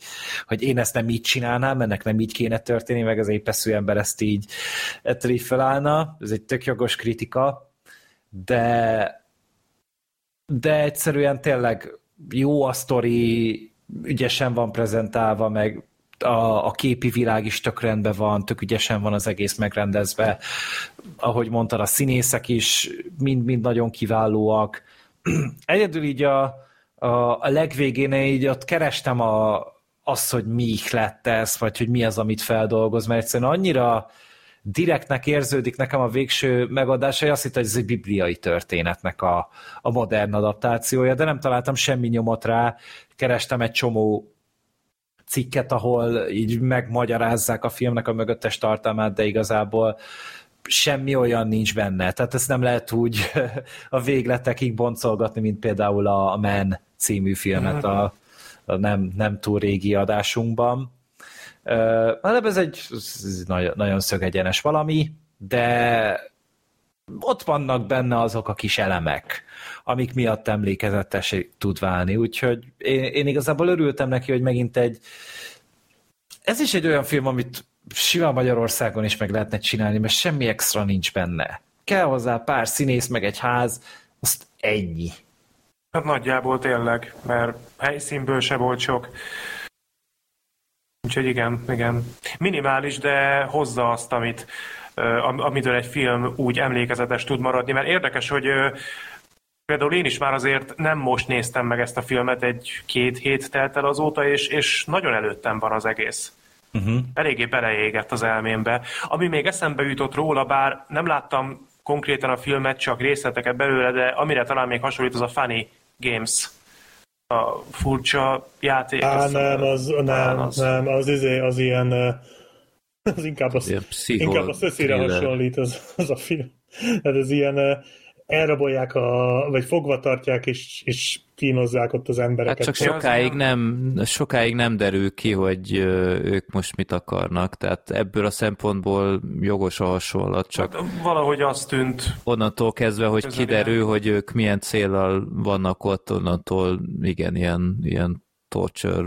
hogy én ezt nem így csinálnám, ennek nem így kéne történni, meg az épeszű ember ezt így ettől így felállna. Ez egy tök jogos kritika, de de egyszerűen tényleg jó a sztori, ügyesen van prezentálva, meg a, a képi világ is tök rendben van, tök ügyesen van az egész megrendezve. Ahogy mondtad, a színészek is mind-mind nagyon kiválóak. <clears throat> Egyedül így a, a, a legvégén így ott kerestem a, azt, hogy mi lett ez, vagy hogy mi az, amit feldolgoz, mert egyszerűen annyira direktnek érződik nekem a végső megadás, hogy azt hittem, hogy ez egy bibliai történetnek a, a modern adaptációja, de nem találtam semmi nyomot rá, kerestem egy csomó cikket, ahol így megmagyarázzák a filmnek a mögöttes tartalmát, de igazából semmi olyan nincs benne. Tehát ezt nem lehet úgy <laughs> a végletekig boncolgatni, mint például a Man című filmet a, a nem, nem túl régi adásunkban. Uh, ez egy nagyon, nagyon szögegyenes valami, de ott vannak benne azok a kis elemek, amik miatt emlékezetes tud válni. Úgyhogy én, én igazából örültem neki, hogy megint egy ez is egy olyan film, amit simán Magyarországon is meg lehetne csinálni, mert semmi extra nincs benne. Kell hozzá pár színész, meg egy ház, azt ennyi. Hát nagyjából tényleg, mert helyszínből se volt sok. Úgyhogy igen, igen. Minimális, de hozza azt, amit, amitől egy film úgy emlékezetes tud maradni, mert érdekes, hogy például én is már azért nem most néztem meg ezt a filmet, egy-két hét telt el azóta, és, és nagyon előttem van az egész. Uh-huh. Eléggé beleégett az elmémbe. Ami még eszembe jutott róla, bár nem láttam konkrétan a filmet, csak részleteket belőle, de amire talán még hasonlít, az a Funny Games a furcsa játék. Á, nem, az, nem, az... nem, az, izé, az ilyen <laughs> az inkább, az, inkább a szöszére hasonlít az, az a film. Tehát ez ilyen elrabolják, a, vagy fogva tartják, és, és kínozzák ott az embereket. Hát csak sokáig nem, sokáig nem derül ki, hogy ők most mit akarnak, tehát ebből a szempontból jogos a hasonlat, csak hát, valahogy azt tűnt. Onnantól kezdve, hogy kiderül, hogy ők milyen célral vannak ott, onnantól igen, ilyen, ilyen torture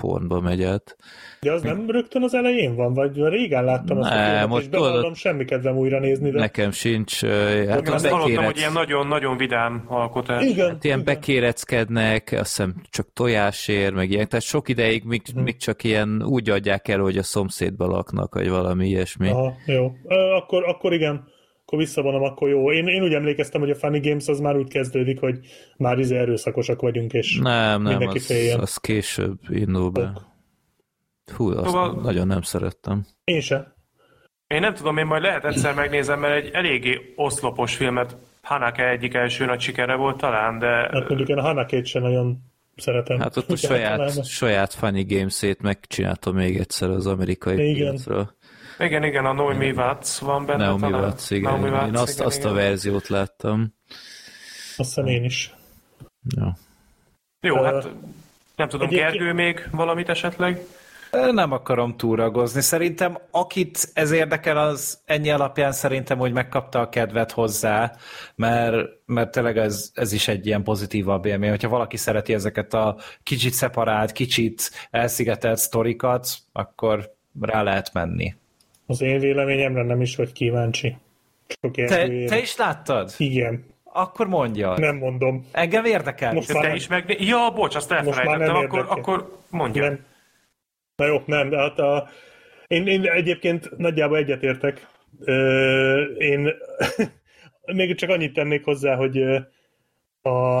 pornba megy át. De az nem rögtön az elején van, vagy régen láttam azt ne, a filmet, és bevallom, semmi kedvem újra nézni. De... Nekem sincs. Hát azt hallottam, hogy ilyen nagyon-nagyon vidám alkotás. Igen, hát ilyen igen. bekéreckednek, azt hiszem csak tojásért, meg ilyen, tehát sok ideig még, hmm. még csak ilyen úgy adják el, hogy a szomszédba laknak, vagy valami ilyesmi. Aha, jó. Akkor, akkor igen akkor visszavonom, akkor jó. Én, én úgy emlékeztem, hogy a Funny Games az már úgy kezdődik, hogy már izé erőszakosak vagyunk, és nem, nem, mindenki az, féljen. az később indul be. Ok. Hú, azt szóval... nagyon nem szerettem. Én sem. Én nem tudom, én majd lehet egyszer megnézem, mert egy eléggé oszlopos filmet Hanake egyik első nagy sikere volt talán, de... Hát mondjuk én a Hanake-t sem nagyon szeretem. Hát ott a saját, saját Funny Games-ét megcsinálta még egyszer az amerikai Igen. piacról. Igen, igen, a Naomi Watts van benne. Naomi talán. Watts, igen. Naomi Watts, én azt, igen, azt igen. a verziót láttam. Azt hiszem én is. Ja. Jó, uh, hát nem tudom, egyébként... Gergő még valamit esetleg? Nem akarom túragozni. Szerintem akit ez érdekel, az ennyi alapján szerintem, hogy megkapta a kedvet hozzá, mert, mert tényleg ez, ez is egy ilyen pozitívabb élmény. Hogyha valaki szereti ezeket a kicsit szeparált, kicsit elszigetelt sztorikat, akkor rá lehet menni. Az én véleményemre nem is vagy kíváncsi. Csak te, te is láttad? Igen. Akkor mondja. Nem mondom. Engem érdekel. Most te nem. is meg... Ja, bocs, azt elfelejtettem, akkor, akkor mondja. Nem. Na jó, nem, de hát a... Én, én egyébként nagyjából egyetértek. Én <laughs> még csak annyit tennék hozzá, hogy a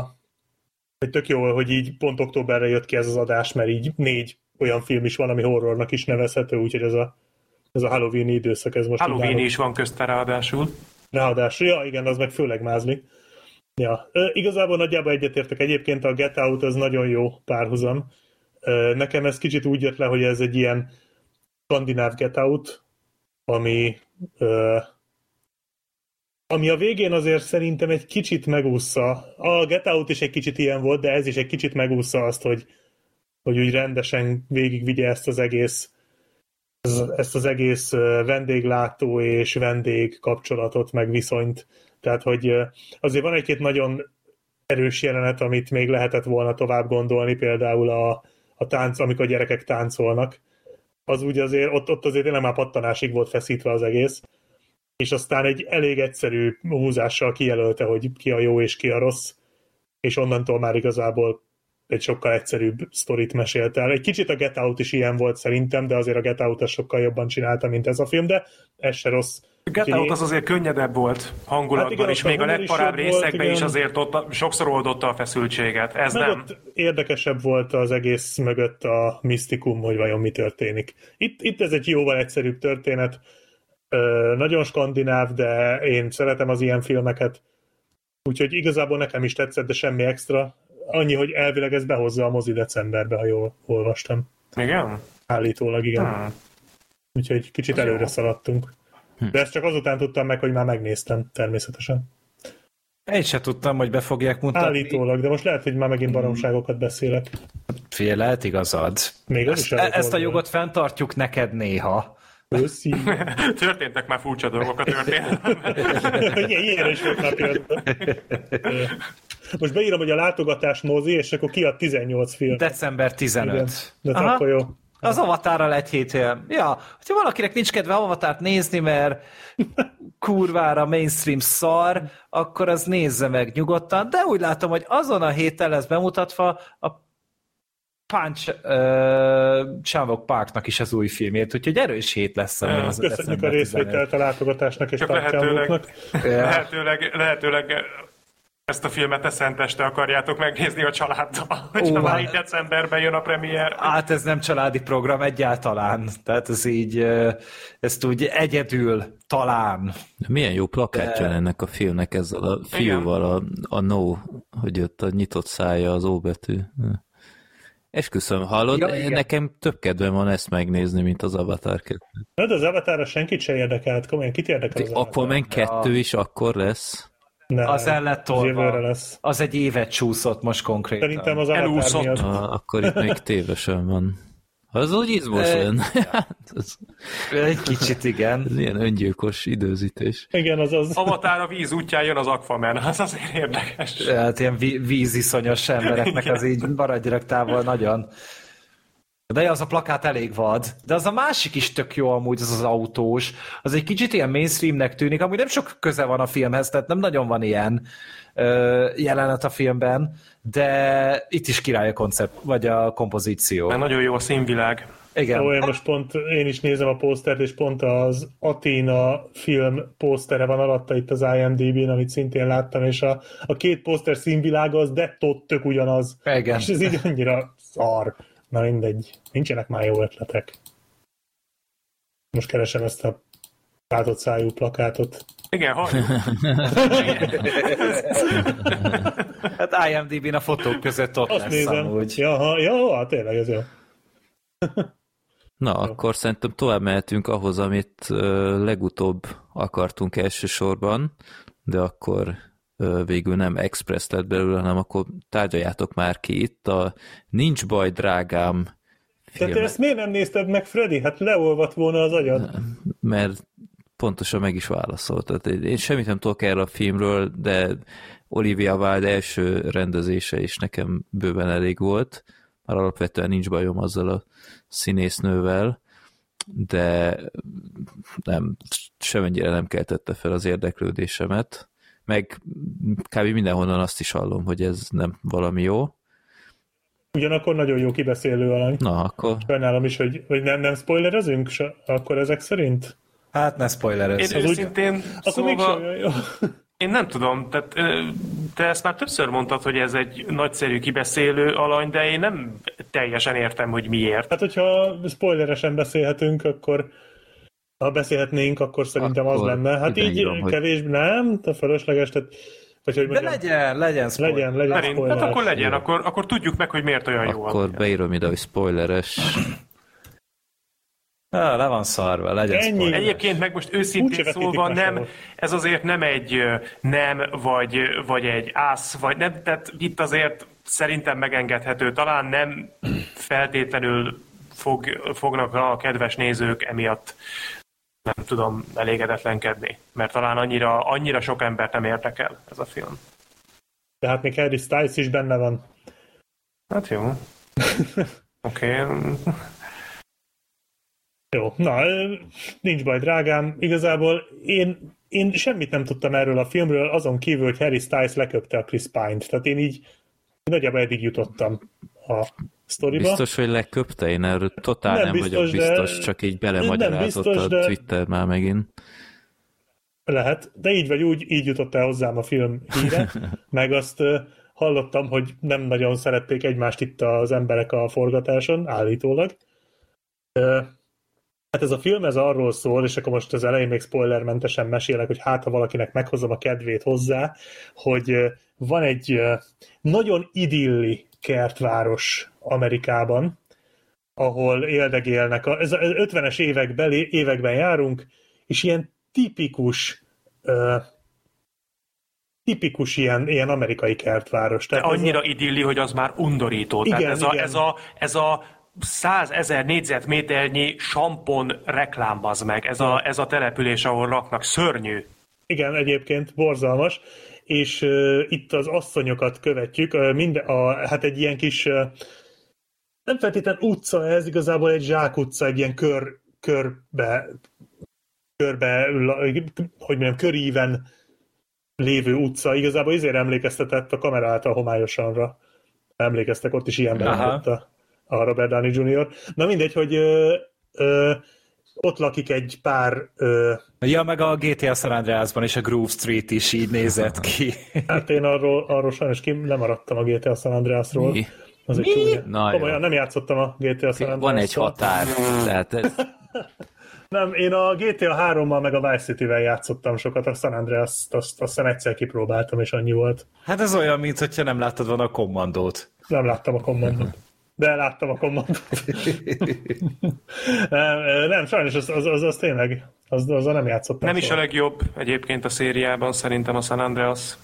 hogy tök jó, hogy így pont októberre jött ki ez az adás, mert így négy olyan film is van, ami horrornak is nevezhető, úgyhogy ez a, ez a Halloween időszak, ez most Halloween is van közte ráadásul. Ráadásul, ja igen, az meg főleg mázli. Ja, e, igazából nagyjából egyetértek. Egyébként a Get Out az nagyon jó párhuzam. E, nekem ez kicsit úgy jött le, hogy ez egy ilyen skandináv Get Out, ami e, ami a végén azért szerintem egy kicsit megúszza. A Get Out is egy kicsit ilyen volt, de ez is egy kicsit megúszza azt, hogy, hogy úgy rendesen végigvigye ezt az egész ezt az egész vendéglátó és vendég kapcsolatot, meg viszonyt. Tehát, hogy azért van egy-két nagyon erős jelenet, amit még lehetett volna tovább gondolni, például a, a tánc, amikor a gyerekek táncolnak. Az úgy azért, ott, ott azért tényleg már pattanásig volt feszítve az egész és aztán egy elég egyszerű húzással kijelölte, hogy ki a jó és ki a rossz, és onnantól már igazából egy sokkal egyszerűbb sztorit mesélt el. Egy kicsit a Get Out is ilyen volt szerintem, de azért a Get Out sokkal jobban csinálta, mint ez a film, de ez se rossz. A Get Out az azért könnyedebb volt hangulatban, hát igen, és még a legparább részekben volt, is azért ott sokszor oldotta a feszültséget. Ez Meg nem. Ott érdekesebb volt az egész mögött a misztikum, hogy vajon mi történik. Itt, itt ez egy jóval egyszerűbb történet, nagyon skandináv, de én szeretem az ilyen filmeket, úgyhogy igazából nekem is tetszett, de semmi extra. Annyi, hogy elvileg ez behozza a mozi decemberbe, ha jól olvastam. Igen? Állítólag igen. Hmm. Úgyhogy kicsit Jó. előre szaladtunk. Hm. De ezt csak azután tudtam meg, hogy már megnéztem, természetesen. Én se tudtam, hogy be fogják mutatni. Állítólag, de most lehet, hogy már megint baromságokat beszélek. Figyelj, lehet igazad. Még az ezt, is ezt a jogot fenntartjuk neked néha. Köszi. <laughs> Történtek már furcsa dolgok a történelemben. <laughs> Ilyen is volt <laughs> Most beírom, hogy a látogatás mozi, és akkor kiad 18 film. December 15. Igen. De Aha. akkor jó. Az avatárral egy héttel. Ja, hogyha valakinek nincs kedve avatárt nézni, mert kurvára mainstream szar, akkor az nézze meg nyugodtan, de úgy látom, hogy azon a héten lesz bemutatva a Punch uh, Chavok Parknak is az új filmét, úgyhogy erős hét lesz. Ja, az köszönjük a részvételt a látogatásnak és lehetőleg, lehetőleg, lehetőleg ezt a filmet a szenteste akarjátok megnézni a családdal, <laughs> hogyha már így decemberben jön a premier. Hát ez nem családi program egyáltalán, tehát ez így, ezt úgy egyedül talán. Milyen jó plakátja De... ennek a filmnek ezzel a fiúval, a, a no, hogy ott a nyitott szája az ó betű. Esküszöm, hallod? Ja, igen. Nekem több kedvem van ezt megnézni, mint az Avatar 2. Na, de az Avatarra senkit se érdekelt, komolyan, kit érdekel az Aquaman 2 is akkor lesz? Ne, az el lett lesz. Az egy évet csúszott most konkrétan. Szerintem az miatt. Ah, akkor itt még tévesen van. Az úgy izmos ön. Egy kicsit, igen. Ez ilyen öngyilkos időzítés. Igen, az az. Avatar a víz útján jön az Aquaman, az azért érdekes. Hát ilyen víziszonyos embereknek az így maradjanak távol nagyon. De az a plakát elég vad. De az a másik is tök jó amúgy, az az autós. Az egy kicsit ilyen mainstreamnek tűnik, amúgy nem sok köze van a filmhez, tehát nem nagyon van ilyen ö, jelenet a filmben, de itt is király a koncept, vagy a kompozíció. Mert nagyon jó a színvilág. Igen. Olyan most pont én is nézem a posztert, és pont az Atina film posztere van alatta itt az IMDb-n, amit szintén láttam, és a, a két poszter színvilága az de tök ugyanaz. Igen. És ez így annyira szar. Na mindegy, nincsenek már jó ötletek. Most keresem ezt a látott szájú plakátot. Igen, ha. <laughs> hát IMDb-n a fotók között ott Azt lesz nézem. amúgy. Ja, ha, ja, hát tényleg ez jó. <laughs> Na, jó. akkor szerintem tovább mehetünk ahhoz, amit uh, legutóbb akartunk elsősorban, de akkor végül nem express lett belőle, hanem akkor tárgyaljátok már ki itt a Nincs baj, drágám. Tehát ezt miért nem nézted meg, Freddy? Hát leolvat volna az agyad. Mert pontosan meg is válaszolt. Tehát én semmit nem tudok erről a filmről, de Olivia Wilde első rendezése is nekem bőven elég volt. Már alapvetően nincs bajom azzal a színésznővel, de nem, semennyire nem keltette fel az érdeklődésemet meg kb. mindenhonnan azt is hallom, hogy ez nem valami jó. Ugyanakkor nagyon jó kibeszélő alany. Na, akkor... Sajnálom is, hogy, hogy nem, nem spoilerezünk akkor ezek szerint? Hát ne spoilerezünk. Én őszintén úgy... akkor szóval... még jó. <laughs> Én nem tudom, tehát te ezt már többször mondtad, hogy ez egy nagyszerű kibeszélő alany, de én nem teljesen értem, hogy miért. Hát, hogyha spoileresen beszélhetünk, akkor ha beszélhetnénk, akkor szerintem akkor az lenne. Hát így írom, kevés, hogy... nem, te fölösleges, tehát vagy hogy mondjam, De legyen, legyen spoiler. Legyen, legyen spoiler. Hát akkor legyen, akkor, akkor tudjuk meg, hogy miért olyan jó. Akkor beírom ide, hogy spoileres. Ja, le van szarva, legyen Ennyi. Spoiler. Egyébként meg most őszintén szólva nem, ez azért nem egy nem, vagy, vagy egy ász, vagy nem, tehát itt azért szerintem megengedhető. Talán nem feltétlenül fog, fognak a kedves nézők emiatt nem tudom elégedetlenkedni, mert talán annyira, annyira sok embert nem érdekel ez a film. Tehát még Harry Styles is benne van. Hát jó. <laughs> Oké. Okay. Jó, na, nincs baj, drágám. Igazából én, én semmit nem tudtam erről a filmről, azon kívül, hogy Harry Styles leköpte a Chris Pine-t. Tehát én így nagyjából eddig jutottam a sztoriba. Biztos, hogy leköpte? Én erről totál nem, nem biztos, vagyok biztos, de... csak így belemagyarázott biztos, a de... Twitter már megint. Lehet, de így vagy úgy, így jutott el hozzám a film híre, <laughs> meg azt hallottam, hogy nem nagyon szerették egymást itt az emberek a forgatáson, állítólag. Hát ez a film ez arról szól, és akkor most az elején még spoilermentesen mesélek, hogy hát ha valakinek meghozom a kedvét hozzá, hogy van egy nagyon idilli kertváros Amerikában, ahol éldegélnek. A, ez 50-es években, években járunk, és ilyen tipikus uh, tipikus ilyen, ilyen amerikai kertváros. Tehát De annyira a... idilli, hogy az már undorító. Igen, Tehát ez, igen. A, ez, a, ez a százezer négyzetméternyi sampon reklámbaz meg, ez a, ez a település, ahol raknak, szörnyű. Igen, egyébként borzalmas, és uh, itt az asszonyokat követjük, uh, minden, a, hát egy ilyen kis, uh, nem feltétlenül utca ez, igazából egy zsákutca, egy ilyen kör, körbe, körbe, hogy mondjam, köríven lévő utca, igazából ezért emlékeztetett a kamera által homályosanra. Emlékeztek, ott is ilyen a, a Robert Downey Jr. Na mindegy, hogy ö, ö, ott lakik egy pár... Ö... Ja, meg a GTA San Andreasban is a Groove Street is így nézett <laughs> ki. hát én arról, arról sajnos ki lemaradtam a GTA San Andreasról. Mi? Az Mi? Egy Na, Komolyan, nem játszottam a GTA San Andreas. Van egy határ. Tehát ez... <laughs> Nem, én a GTA 3-mal meg a Vice City-vel játszottam sokat, a San Andreas azt, azt aztán egyszer kipróbáltam, és annyi volt. Hát ez olyan, mint hogyha nem láttad volna a kommandót. Nem láttam a kommandót de láttam a kommandót. nem, <laughs> nem, sajnos az, az, az, az tényleg, az, az nem játszottam. Nem is a legjobb egyébként a szériában szerintem a San Andreas.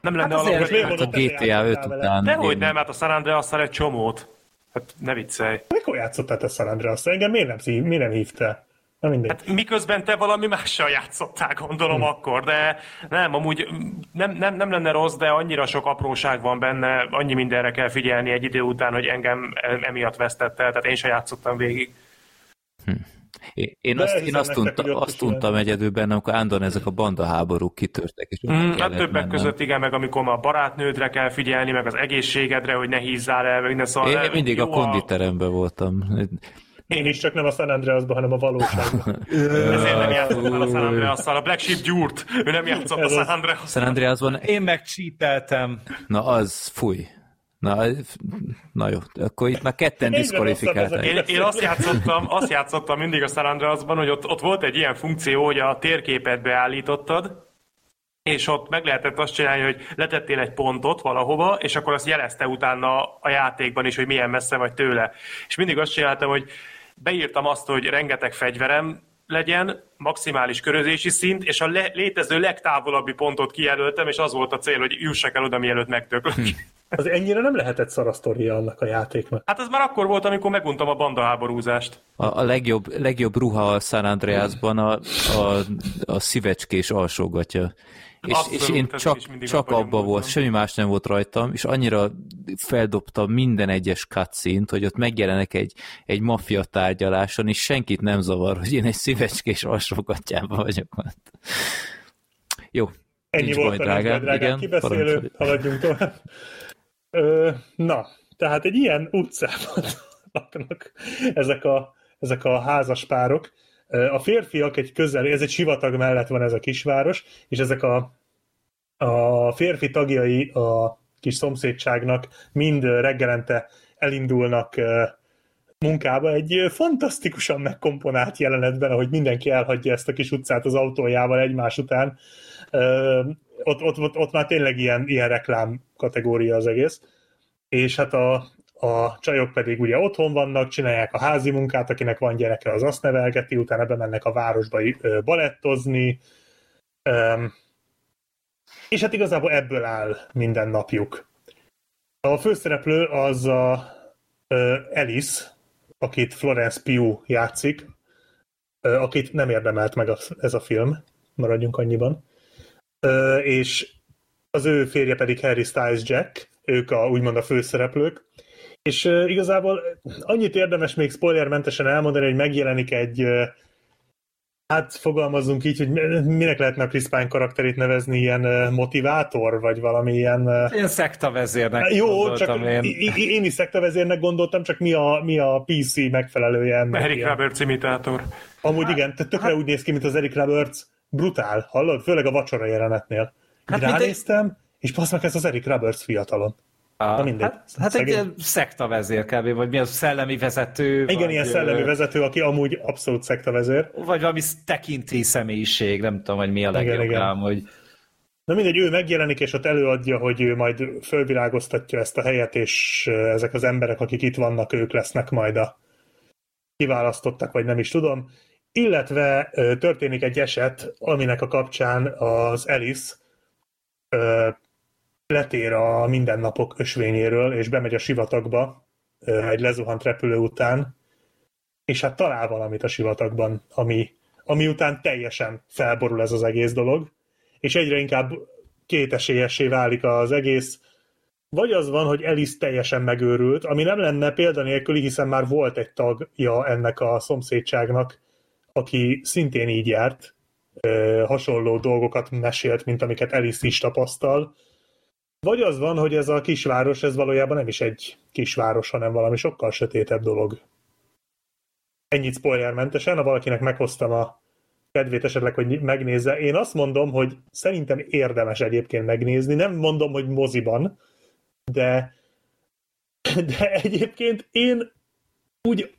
Nem lenne hát alapvető. Hát a GTA 5 után. Nehogy nem, hát a San andreas egy csomót. Hát ne viccelj. Mikor játszottál te San Andreas? Engem miért nem, miért nem hívtál? Na mindegy. Hát miközben te valami mással játszottál, gondolom hmm. akkor, de nem, amúgy nem, nem, nem lenne rossz, de annyira sok apróság van benne, annyi mindenre kell figyelni egy idő után, hogy engem emiatt vesztett el, tehát én sem játszottam végig. Hm. Én azt, én azt, unta, azt untam egyedül benne, amikor ándon ezek a bandaháborúk kitörtek. És mm, hát többek mennem. között igen, meg amikor a barátnődre kell figyelni, meg az egészségedre, hogy ne hízzál el, meg minden szóval. Én, én mindig a konditeremben voltam. Én is csak nem a San Andreasban, hanem a valóságban. <laughs> Ezért nem játszottam a San andreas A Black Sheep gyúrt. Ő nem játszott Ez a San Andreas. San Andreasban. Én meg csípeltem. Na az, fúj. Na, na jó, akkor itt már ketten diszkvalifikálták. Én, én azt, játszottam, azt játszottam mindig a San Andreasban, hogy ott, ott volt egy ilyen funkció, hogy a térképet beállítottad, és ott meg lehetett azt csinálni, hogy letettél egy pontot valahova, és akkor azt jelezte utána a játékban is, hogy milyen messze vagy tőle. És mindig azt csináltam, hogy beírtam azt, hogy rengeteg fegyverem legyen, maximális körözési szint, és a le- létező legtávolabbi pontot kijelöltem, és az volt a cél, hogy jussak el oda, mielőtt megtöklök. Hm. Az ennyire nem lehetett szarasztoria annak a játéknak. Hát az már akkor volt, amikor meguntam a bandaháborúzást. A, a legjobb, legjobb ruha a San Andreasban a, a, a szívecskés alsógatja. És, és én csak, csak abba volt, semmi más nem volt rajtam, és annyira feldobtam minden egyes cutscene hogy ott megjelenek egy, egy maffia tárgyaláson, és senkit nem zavar, hogy én egy szívecskés alsógatjában vagyok. Jó, Ennyi volt baj, drágám. drágám. Igen, kibeszélő, haladjunk tovább. Ö, na, tehát egy ilyen utcában <laughs> laknak ezek a, ezek a házas párok, a férfiak egy közel, ez egy sivatag mellett van ez a kisváros, és ezek a a férfi tagjai a kis szomszédságnak mind reggelente elindulnak munkába egy fantasztikusan megkomponált jelenetben, ahogy mindenki elhagyja ezt a kis utcát az autójával egymás után. Ott, ott, ott, ott már tényleg ilyen, ilyen reklám kategória az egész. És hát a, a csajok pedig ugye otthon vannak, csinálják a házi munkát, akinek van gyereke, az azt nevelgeti, utána bemennek a városba balettozni, és hát igazából ebből áll minden napjuk. A főszereplő az a Alice, akit Florence Pugh játszik, akit nem érdemelt meg ez a film, maradjunk annyiban. És az ő férje pedig Harry Styles Jack, ők a, úgymond a főszereplők. És igazából annyit érdemes még spoilermentesen elmondani, hogy megjelenik egy Hát fogalmazunk így, hogy minek lehetne a Chris Pine karakterét nevezni, ilyen motivátor, vagy valami ilyen... Ilyen szektavezérnek Jó, csak én. én is szektavezérnek gondoltam, csak mi a, mi a PC megfelelője ennek. Eric ilyen. Roberts imitátor. Amúgy igen, tehát tökre hát... úgy néz ki, mint az Eric Roberts. Brutál, hallod? Főleg a vacsora jelenetnél. Hát Ránéztem, egy... és passz meg ez az Eric Roberts fiatalon. A, Na mindegy. Hát, hát egy szekta vezér kb. vagy mi az szellemi vezető. Igen, vagy, ilyen szellemi vezető, aki amúgy abszolút szekta vezér. Vagy valami tekinti személyiség, nem tudom, hogy mi a legjobb igen, rám, hogy... Na mindegy, ő megjelenik, és ott előadja, hogy ő majd fölvilágoztatja ezt a helyet, és ezek az emberek, akik itt vannak, ők lesznek majd a kiválasztottak, vagy nem is tudom. Illetve történik egy eset, aminek a kapcsán az Alice letér a mindennapok ösvényéről, és bemegy a sivatagba egy lezuhant repülő után, és hát talál valamit a sivatagban, ami, ami után teljesen felborul ez az egész dolog, és egyre inkább kétesélyessé válik az egész. Vagy az van, hogy Elis teljesen megőrült, ami nem lenne példanélküli, hiszen már volt egy tagja ennek a szomszédságnak, aki szintén így járt, hasonló dolgokat mesélt, mint amiket Elis is tapasztal, vagy az van, hogy ez a kisváros, ez valójában nem is egy kisváros, hanem valami sokkal sötétebb dolog. Ennyit spoilermentesen, ha valakinek meghoztam a kedvét esetleg, hogy megnézze. Én azt mondom, hogy szerintem érdemes egyébként megnézni. Nem mondom, hogy moziban, de, de egyébként én úgy,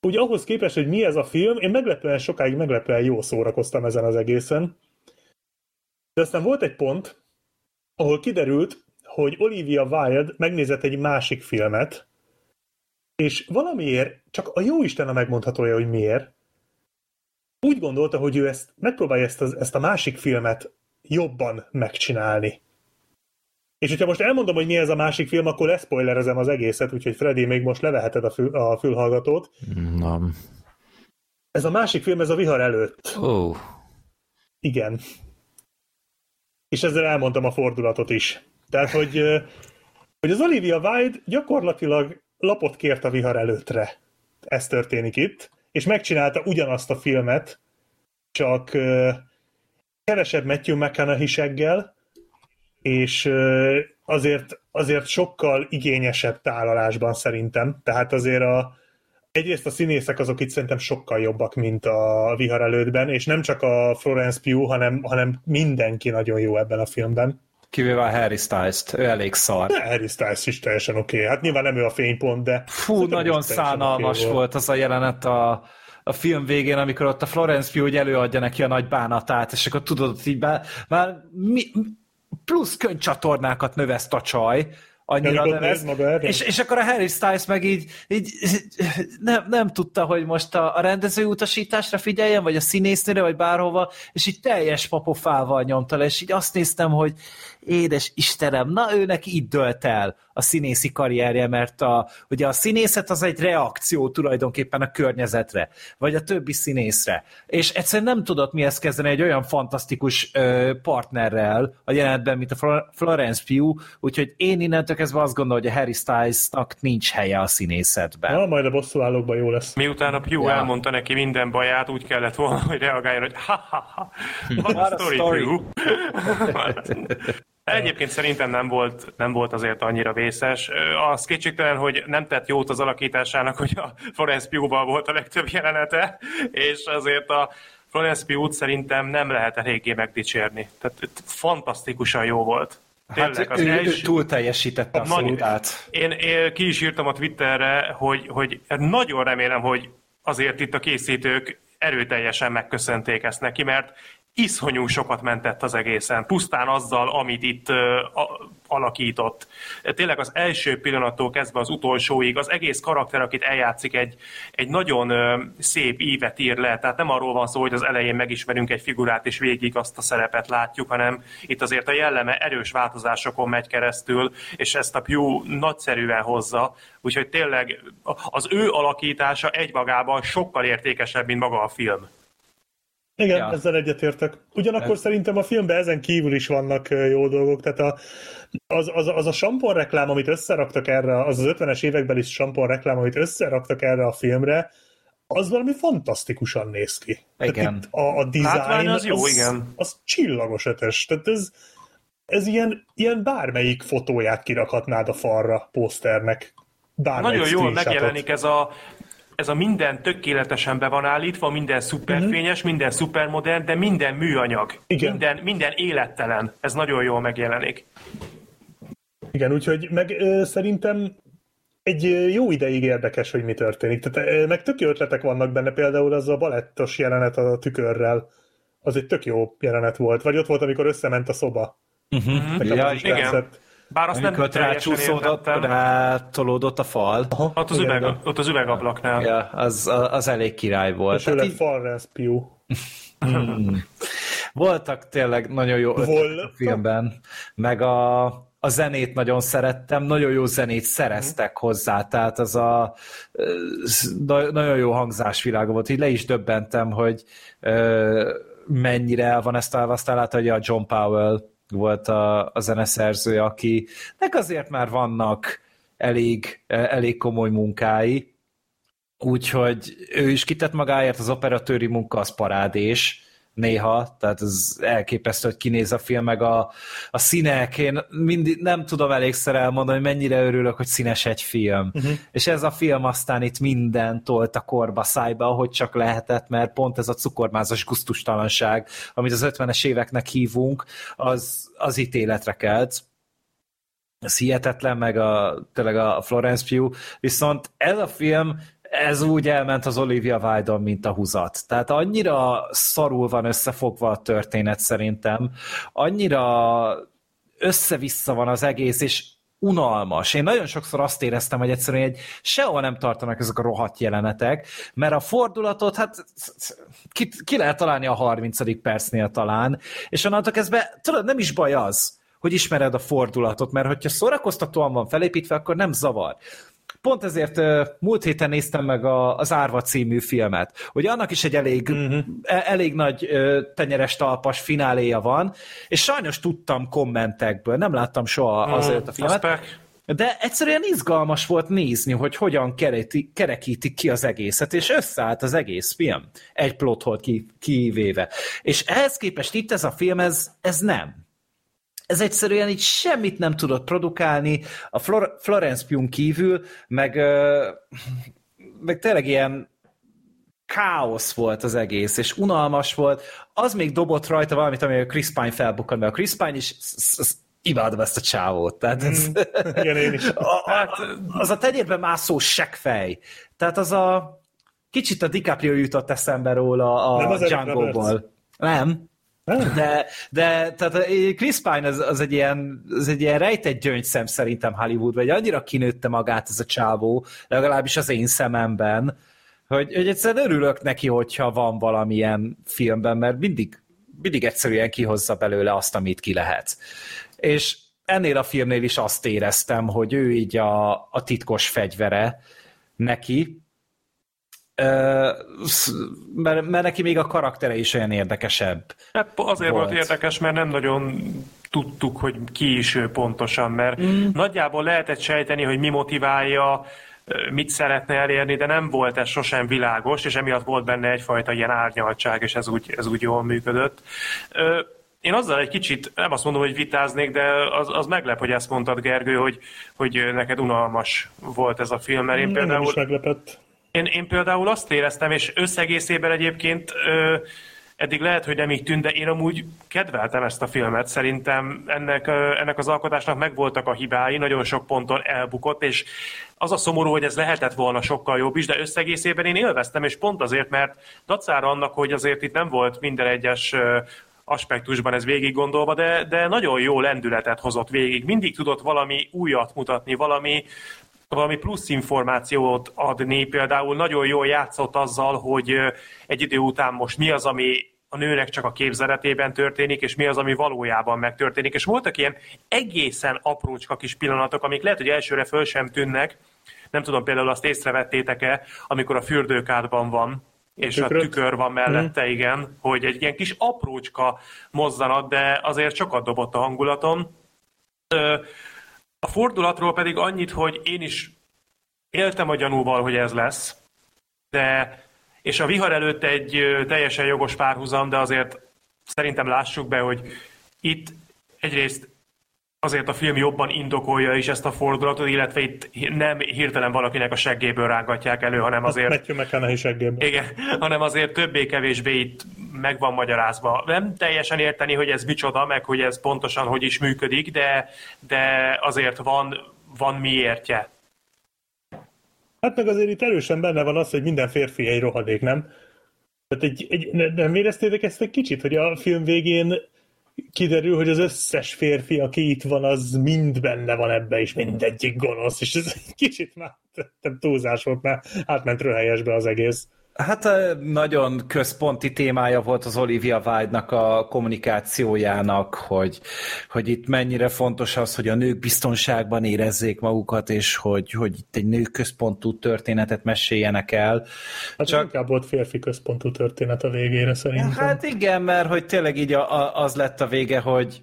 úgy ahhoz képest, hogy mi ez a film, én meglepően sokáig meglepően jó szórakoztam ezen az egészen. De aztán volt egy pont, ahol kiderült, hogy Olivia Wilde megnézett egy másik filmet, és valamiért, csak a jó Isten a megmondhatója, hogy miért, úgy gondolta, hogy ő ezt megpróbálja ezt, az, ezt a másik filmet jobban megcsinálni. És hogyha most elmondom, hogy mi ez a másik film, akkor leszpoilerezem az egészet, úgyhogy Freddy, még most leveheted a, fül, a fülhallgatót. Nem. Ez a másik film, ez a vihar előtt. Ó. Oh. Igen és ezzel elmondtam a fordulatot is. Tehát, hogy, hogy az Olivia Wilde gyakorlatilag lapot kért a vihar előttre. Ez történik itt, és megcsinálta ugyanazt a filmet, csak kevesebb Matthew mcconaughey és azért, azért sokkal igényesebb tálalásban szerintem. Tehát azért a, egyrészt a színészek azok itt szerintem sokkal jobbak, mint a vihar elődben, és nem csak a Florence Pugh, hanem, hanem mindenki nagyon jó ebben a filmben. Kivéve a Harry Styles-t, ő elég szar. De Harry Styles is teljesen oké. Okay. Hát nyilván nem ő a fénypont, de... Fú, nagyon szánalmas okay volt az a jelenet a, a film végén, amikor ott a Florence Pugh előadja neki a nagy bánatát, és akkor tudod, hogy így már, már mi, plusz könycsatornákat növeszt a csaj, annyira nevez. És, és akkor a Harry Styles meg így, így nem, nem tudta, hogy most a, a rendező utasításra figyeljen, vagy a színésznőre, vagy bárhova, és így teljes papofával nyomta le, és így azt néztem, hogy édes Istenem, na őnek így dölt el a színészi karrierje, mert a, ugye a színészet az egy reakció tulajdonképpen a környezetre, vagy a többi színészre. És egyszerűen nem tudott mihez kezdeni egy olyan fantasztikus ö, partnerrel a jelenetben, mint a Florence Pugh, úgyhogy én innentől kezdve azt gondolom, hogy a Harry Styles-nak nincs helye a színészetben. Na, majd a bosszúállókban jó lesz. Miután a Pugh ja. elmondta neki minden baját, úgy kellett volna, hogy reagáljon, hogy ha ha ha, what a story, story. <laughs> Egyébként szerintem nem volt, nem volt azért annyira vészes. Az kétségtelen, hogy nem tett jót az alakításának, hogy a Florence Pugh-val volt a legtöbb jelenete, és azért a, Florence Pugh szerintem nem lehet eléggé megdicsérni. Tehát fantasztikusan jó volt. Tényleg, hát az ő, első... ő túl teljesítette a át. Én, én ki is írtam a Twitterre, hogy, hogy nagyon remélem, hogy azért itt a készítők erőteljesen megköszönték ezt neki, mert iszonyú sokat mentett az egészen, pusztán azzal, amit itt a, alakított. Tényleg az első pillanattól kezdve az utolsóig az egész karakter, akit eljátszik, egy, egy nagyon uh, szép ívet ír le, tehát nem arról van szó, hogy az elején megismerünk egy figurát, és végig azt a szerepet látjuk, hanem itt azért a jelleme erős változásokon megy keresztül, és ezt a Pew nagyszerűen hozza, úgyhogy tényleg az ő alakítása egymagában sokkal értékesebb, mint maga a film. Igen, ja. ezzel egyetértek. Ugyanakkor Ez... szerintem a filmben ezen kívül is vannak jó dolgok, tehát a, az, az, az a sampon reklám, amit összeraktak erre, az az 50-es években is sampon reklám, amit összeraktak erre a filmre, az valami fantasztikusan néz ki. Igen. a, a design az, jó, az, igen. az csillagos ötös. Tehát ez, ez ilyen, ilyen bármelyik fotóját kirakhatnád a falra poszternek. Nagyon jól megjelenik ez a ez a minden tökéletesen be van állítva, minden szuperfényes, uh-huh. minden szupermodern, de minden műanyag. Igen. Minden, minden élettelen. Ez nagyon jól megjelenik. Igen, úgyhogy meg ö, szerintem egy jó ideig érdekes, hogy mi történik. Tehát ö, meg tök jó ötletek vannak benne, például az a balettos jelenet a tükörrel. Az egy tök jó jelenet volt. Vagy ott volt, amikor összement a szoba. Uh-huh. Ja, igen. Tetszett. Bár azt Amikor nem rácsúszódott, rátolódott a fal. Aha, ott, az üveg, ott az üvegablaknál. Ja, az, az elég király volt. És ő lett falreszpiú. Hmm. Voltak tényleg nagyon jó ötletek a filmben, meg a, a zenét nagyon szerettem, nagyon jó zenét szereztek hozzá, tehát az a nagyon jó hangzásvilága volt, így le is döbbentem, hogy mennyire van ezt a, hogy a John Powell volt a, a zeneszerző, akinek azért már vannak elég, elég komoly munkái, úgyhogy ő is kitett magáért, az operatőri munka az parádés, néha, tehát ez elképesztő, hogy kinéz a film, meg a, a színek, én mindig nem tudom elégszer elmondani, hogy mennyire örülök, hogy színes egy film. Uh-huh. És ez a film aztán itt minden tolt a korba szájba, ahogy csak lehetett, mert pont ez a cukormázas guztustalanság, amit az 50-es éveknek hívunk, az, az itt életre kelt. Ez hihetetlen, meg a, tényleg a Florence Pugh, viszont ez a film ez úgy elment az Olivia wilde mint a húzat. Tehát annyira szarul van összefogva a történet szerintem, annyira össze-vissza van az egész, és unalmas. Én nagyon sokszor azt éreztem, hogy egyszerűen egy sehol nem tartanak ezek a rohadt jelenetek, mert a fordulatot, hát ki, ki lehet találni a 30. percnél talán, és onnantól kezdve, tudod, nem is baj az, hogy ismered a fordulatot, mert hogyha szórakoztatóan van felépítve, akkor nem zavar. Pont ezért múlt héten néztem meg a, az Árva című filmet, hogy annak is egy elég, uh-huh. elég nagy tenyeres talpas fináléja van, és sajnos tudtam kommentekből, nem láttam soha uh-huh. azért a filmet, de egyszerűen izgalmas volt nézni, hogy hogyan kereti, kerekítik ki az egészet, és összeállt az egész film. Egy plot hole ki, kivéve. És ehhez képest itt ez a film, ez, ez nem ez egyszerűen így semmit nem tudott produkálni, a Flor- Florence Pugh kívül, meg, meg tényleg ilyen káosz volt az egész, és unalmas volt. Az még dobott rajta valamit, ami a Chris Pine felbukkant, mert a Chris Pine is imádom ezt a csávót. Tehát ez, mm, igen, én is. <laughs> A, a, az a tenyérben mászó seggfej. Tehát az a kicsit a DiCaprio jutott eszembe róla a Django-ból. Nem, de, de tehát Chris Pine az, az, egy ilyen, az egy ilyen rejtett gyöngyszem szerintem Hollywoodban, vagy annyira kinőtte magát ez a csávó, legalábbis az én szememben, hogy, hogy egyszerűen örülök neki, hogyha van valamilyen filmben, mert mindig, mindig egyszerűen kihozza belőle azt, amit ki lehet. És ennél a filmnél is azt éreztem, hogy ő így a, a titkos fegyvere neki, mert, mert neki még a karaktere is olyan érdekesebb. Hát azért volt. volt érdekes, mert nem nagyon tudtuk, hogy ki is ő pontosan, mert mm. nagyjából lehetett sejteni, hogy mi motiválja, mit szeretne elérni, de nem volt ez sosem világos, és emiatt volt benne egyfajta ilyen árnyaltság, és ez úgy, ez úgy jól működött. Én azzal egy kicsit, nem azt mondom, hogy vitáznék, de az, az meglep, hogy ezt mondtad, Gergő, hogy, hogy neked unalmas volt ez a film, mert én például... Nem is meglepett én, én például azt éreztem, és összegészében egyébként ö, eddig lehet, hogy nem így tűnt, de én amúgy kedveltem ezt a filmet. Szerintem ennek, ennek az alkotásnak megvoltak a hibái, nagyon sok ponton elbukott, és az a szomorú, hogy ez lehetett volna sokkal jobb is, de összegészében én élveztem, és pont azért, mert dacára annak, hogy azért itt nem volt minden egyes aspektusban ez végig gondolva, de, de nagyon jó lendületet hozott végig. Mindig tudott valami újat mutatni, valami, valami plusz információt adni. Például nagyon jól játszott azzal, hogy egy idő után most mi az, ami a nőnek csak a képzeletében történik, és mi az, ami valójában megtörténik. És voltak ilyen egészen aprócska kis pillanatok, amik lehet, hogy elsőre föl sem tűnnek. Nem tudom, például azt észrevettétek-e, amikor a fürdőkádban van, és Tükröt. a tükör van mellette, mm. igen, hogy egy ilyen kis aprócska mozzanat, de azért sokat dobott a hangulaton. A fordulatról pedig annyit, hogy én is éltem a gyanúval, hogy ez lesz, de és a vihar előtt egy teljesen jogos párhuzam, de azért szerintem lássuk be, hogy itt egyrészt azért a film jobban indokolja is ezt a fordulatot, illetve itt nem hirtelen valakinek a seggéből rángatják elő, hanem azért... Matthew McConaughey seggéből. Igen, <laughs> hanem azért többé-kevésbé itt meg van magyarázva. Nem teljesen érteni, hogy ez micsoda, meg hogy ez pontosan hogy is működik, de, de azért van, van miértje. Hát meg azért itt erősen benne van az, hogy minden férfi egy rohadék, nem? Tehát egy, egy, nem éreztétek ezt egy kicsit, hogy a film végén kiderül, hogy az összes férfi, aki itt van, az mind benne van ebbe, és mindegyik gonosz, és ez egy kicsit már túlzás volt, mert átment röhelyesbe az egész. Hát nagyon központi témája volt az Olivia Wilde-nak a kommunikációjának, hogy, hogy itt mennyire fontos az, hogy a nők biztonságban érezzék magukat, és hogy, hogy itt egy nők központú történetet meséljenek el. Hát Csak... inkább volt férfi központú történet a végére szerintem. Hát igen, mert hogy tényleg így a, a, az lett a vége, hogy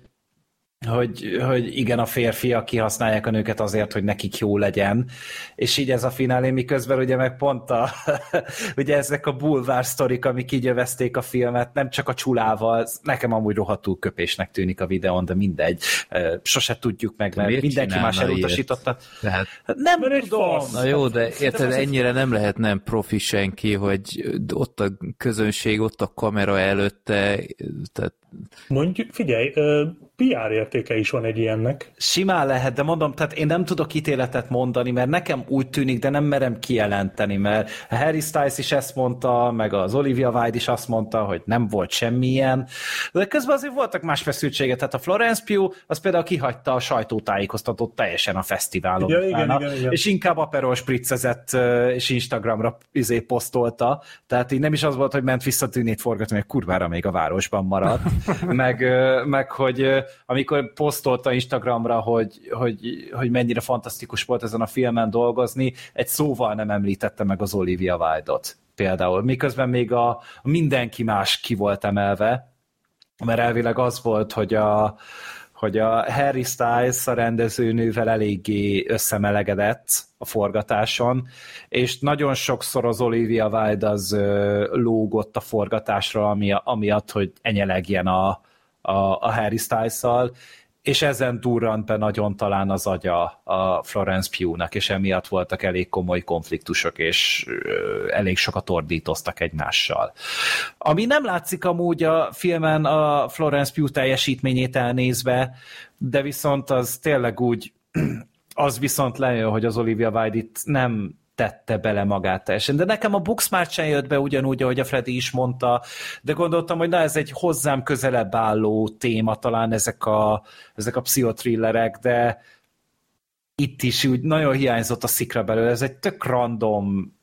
hogy, hogy igen, a férfiak kihasználják a nőket azért, hogy nekik jó legyen, és így ez a finálé, miközben ugye meg pont a, <laughs> ugye ezek a bulvár sztorik, amik így övezték a filmet, nem csak a csulával, nekem amúgy rohadtul köpésnek tűnik a videón, de mindegy, sose tudjuk meg, mert mindenki más elutasította. Lehet. Nem tudom. Na jó, de érted, ennyire nem lehet nem profi senki, hogy ott a közönség, ott a kamera előtte, tehát Mondjuk, figyelj, PR értéke is van egy ilyennek. Simán lehet, de mondom, tehát én nem tudok ítéletet mondani, mert nekem úgy tűnik, de nem merem kijelenteni, mert Harry Styles is ezt mondta, meg az Olivia Wilde is azt mondta, hogy nem volt semmilyen, de közben azért voltak más feszültségek, tehát a Florence Pugh az például kihagyta a sajtótájékoztatót teljesen a fesztiválon, igen, igen, igen, igen. és inkább Aperol spritzezett és Instagramra izé posztolta, tehát így nem is az volt, hogy ment vissza tűnét forgatni, hogy kurvára még a városban maradt, <laughs> meg, meg hogy amikor posztolta Instagramra, hogy, hogy, hogy mennyire fantasztikus volt ezen a filmen dolgozni, egy szóval nem említette meg az Olivia Wilde-ot. Például, miközben még a, mindenki más ki volt emelve, mert elvileg az volt, hogy a, hogy a Harry Styles a rendezőnővel eléggé összemelegedett a forgatáson, és nagyon sokszor az Olivia Wilde az lógott a forgatásra, ami, amiatt, hogy enyelegjen a, a, a Harry Styles-szal, és ezen durrant be nagyon talán az agya a Florence Pugh-nak, és emiatt voltak elég komoly konfliktusok, és elég sokat ordítoztak egymással. Ami nem látszik amúgy a filmen a Florence Pugh teljesítményét elnézve, de viszont az tényleg úgy, <clears throat> az viszont lejön, hogy az Olivia Wilde itt nem tette bele magát teljesen. De nekem a Booksmart sem jött be ugyanúgy, ahogy a Freddy is mondta, de gondoltam, hogy na ez egy hozzám közelebb álló téma, talán ezek a, ezek a pszichotrillerek, de itt is úgy nagyon hiányzott a szikra belőle, ez egy tök random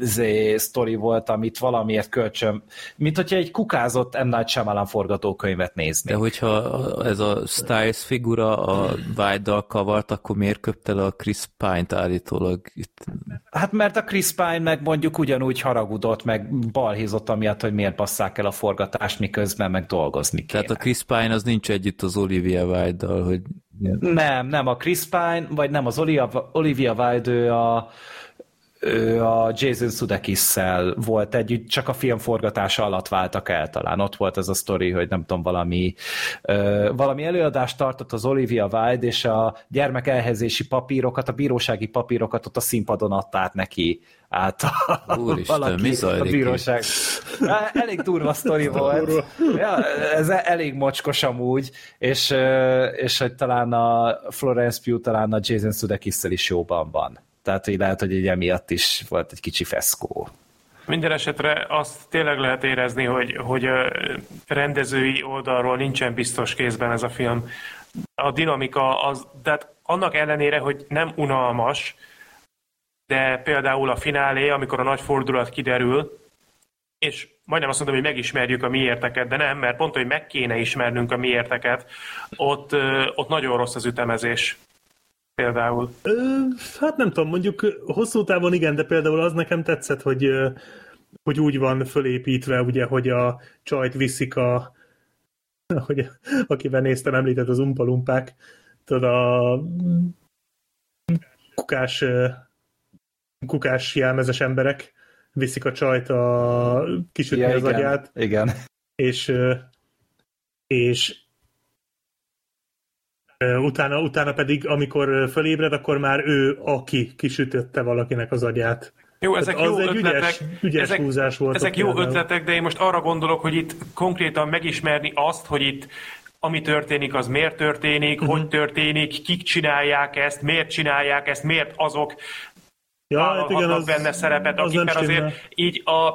zé, sztori volt, amit valamiért kölcsön, mint hogyha egy kukázott M. Night Shyamalan forgatókönyvet nézni. De hogyha ez a Styles figura a White-dal kavart, akkor miért köpte le a Chris Pine-t állítólag? Itt... Hát mert a Chris Pine meg mondjuk ugyanúgy haragudott, meg balhézott amiatt, hogy miért basszák el a forgatást, miközben meg dolgozni kéne. Tehát a Chris Pine az nincs együtt az Olivia Wilde-dal, hogy... Nem, nem a Chris Pine, vagy nem az Olivia, Olivia Wilde, ő a ő a Jason sudeikis volt együtt, csak a film forgatása alatt váltak el talán. Ott volt ez a sztori, hogy nem tudom, valami, ö, valami előadást tartott az Olivia Wilde, és a gyermek elhelyezési papírokat, a bírósági papírokat ott a színpadon neki át a, Úristen, valaki, mi a bíróság. Elég durva sztori volt. Ja, ez elég mocskos amúgy, és, és hogy talán a Florence Pugh talán a Jason sudeikis is jóban van. Tehát, hogy lehet, hogy így emiatt is volt egy kicsi feszkó. Minden esetre azt tényleg lehet érezni, hogy, hogy a rendezői oldalról nincsen biztos kézben ez a film. A dinamika az, tehát annak ellenére, hogy nem unalmas, de például a finálé, amikor a nagy fordulat kiderül, és majdnem azt mondom, hogy megismerjük a miérteket, de nem, mert pont, hogy meg kéne ismernünk a miérteket, ott, ott nagyon rossz az ütemezés például? Ö, hát nem tudom, mondjuk hosszú távon igen, de például az nekem tetszett, hogy, hogy úgy van fölépítve, ugye, hogy a csajt viszik a <laughs> hogy akiben néztem, említett az umpalumpák, tudod, a kukás, kukás jelmezes emberek viszik a csajt a kisütni ja, az igen, agyát. Igen. És, és Utána, utána pedig, amikor fölébred, akkor már ő, aki kisütötte valakinek az agyát. Jó, ezek Tehát jó az ötletek, ügyes, ügyes ezek, húzás volt. Ezek jó például. ötletek, de én most arra gondolok, hogy itt konkrétan megismerni azt, hogy itt ami történik, az miért történik, uh-huh. hogy történik, kik csinálják ezt, miért csinálják ezt, miért azok ja, hát igen, az, benne szerepet, az akik azért így a,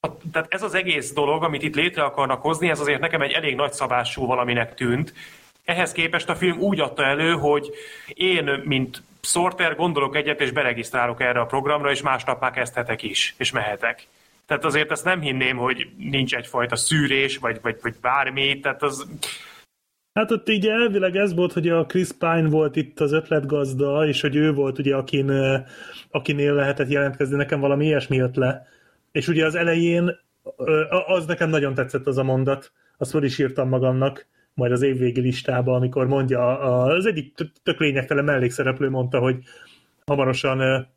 a, tehát ez az egész dolog, amit itt létre akarnak hozni, ez azért nekem egy elég nagy szabású valaminek tűnt, ehhez képest a film úgy adta elő, hogy én, mint sorter gondolok egyet, és beregisztrálok erre a programra, és másnap már kezdhetek is, és mehetek. Tehát azért ezt nem hinném, hogy nincs egyfajta szűrés, vagy, vagy, vagy bármi, tehát az... Hát ott így elvileg ez volt, hogy a Chris Pine volt itt az ötletgazda, és hogy ő volt ugye, akin, akinél lehetett jelentkezni, nekem valami ilyesmi jött le. És ugye az elején az nekem nagyon tetszett az a mondat, azt fel is írtam magamnak, majd az évvégi listában, amikor mondja, az egyik tök lényegtelen mellékszereplő mondta, hogy hamarosan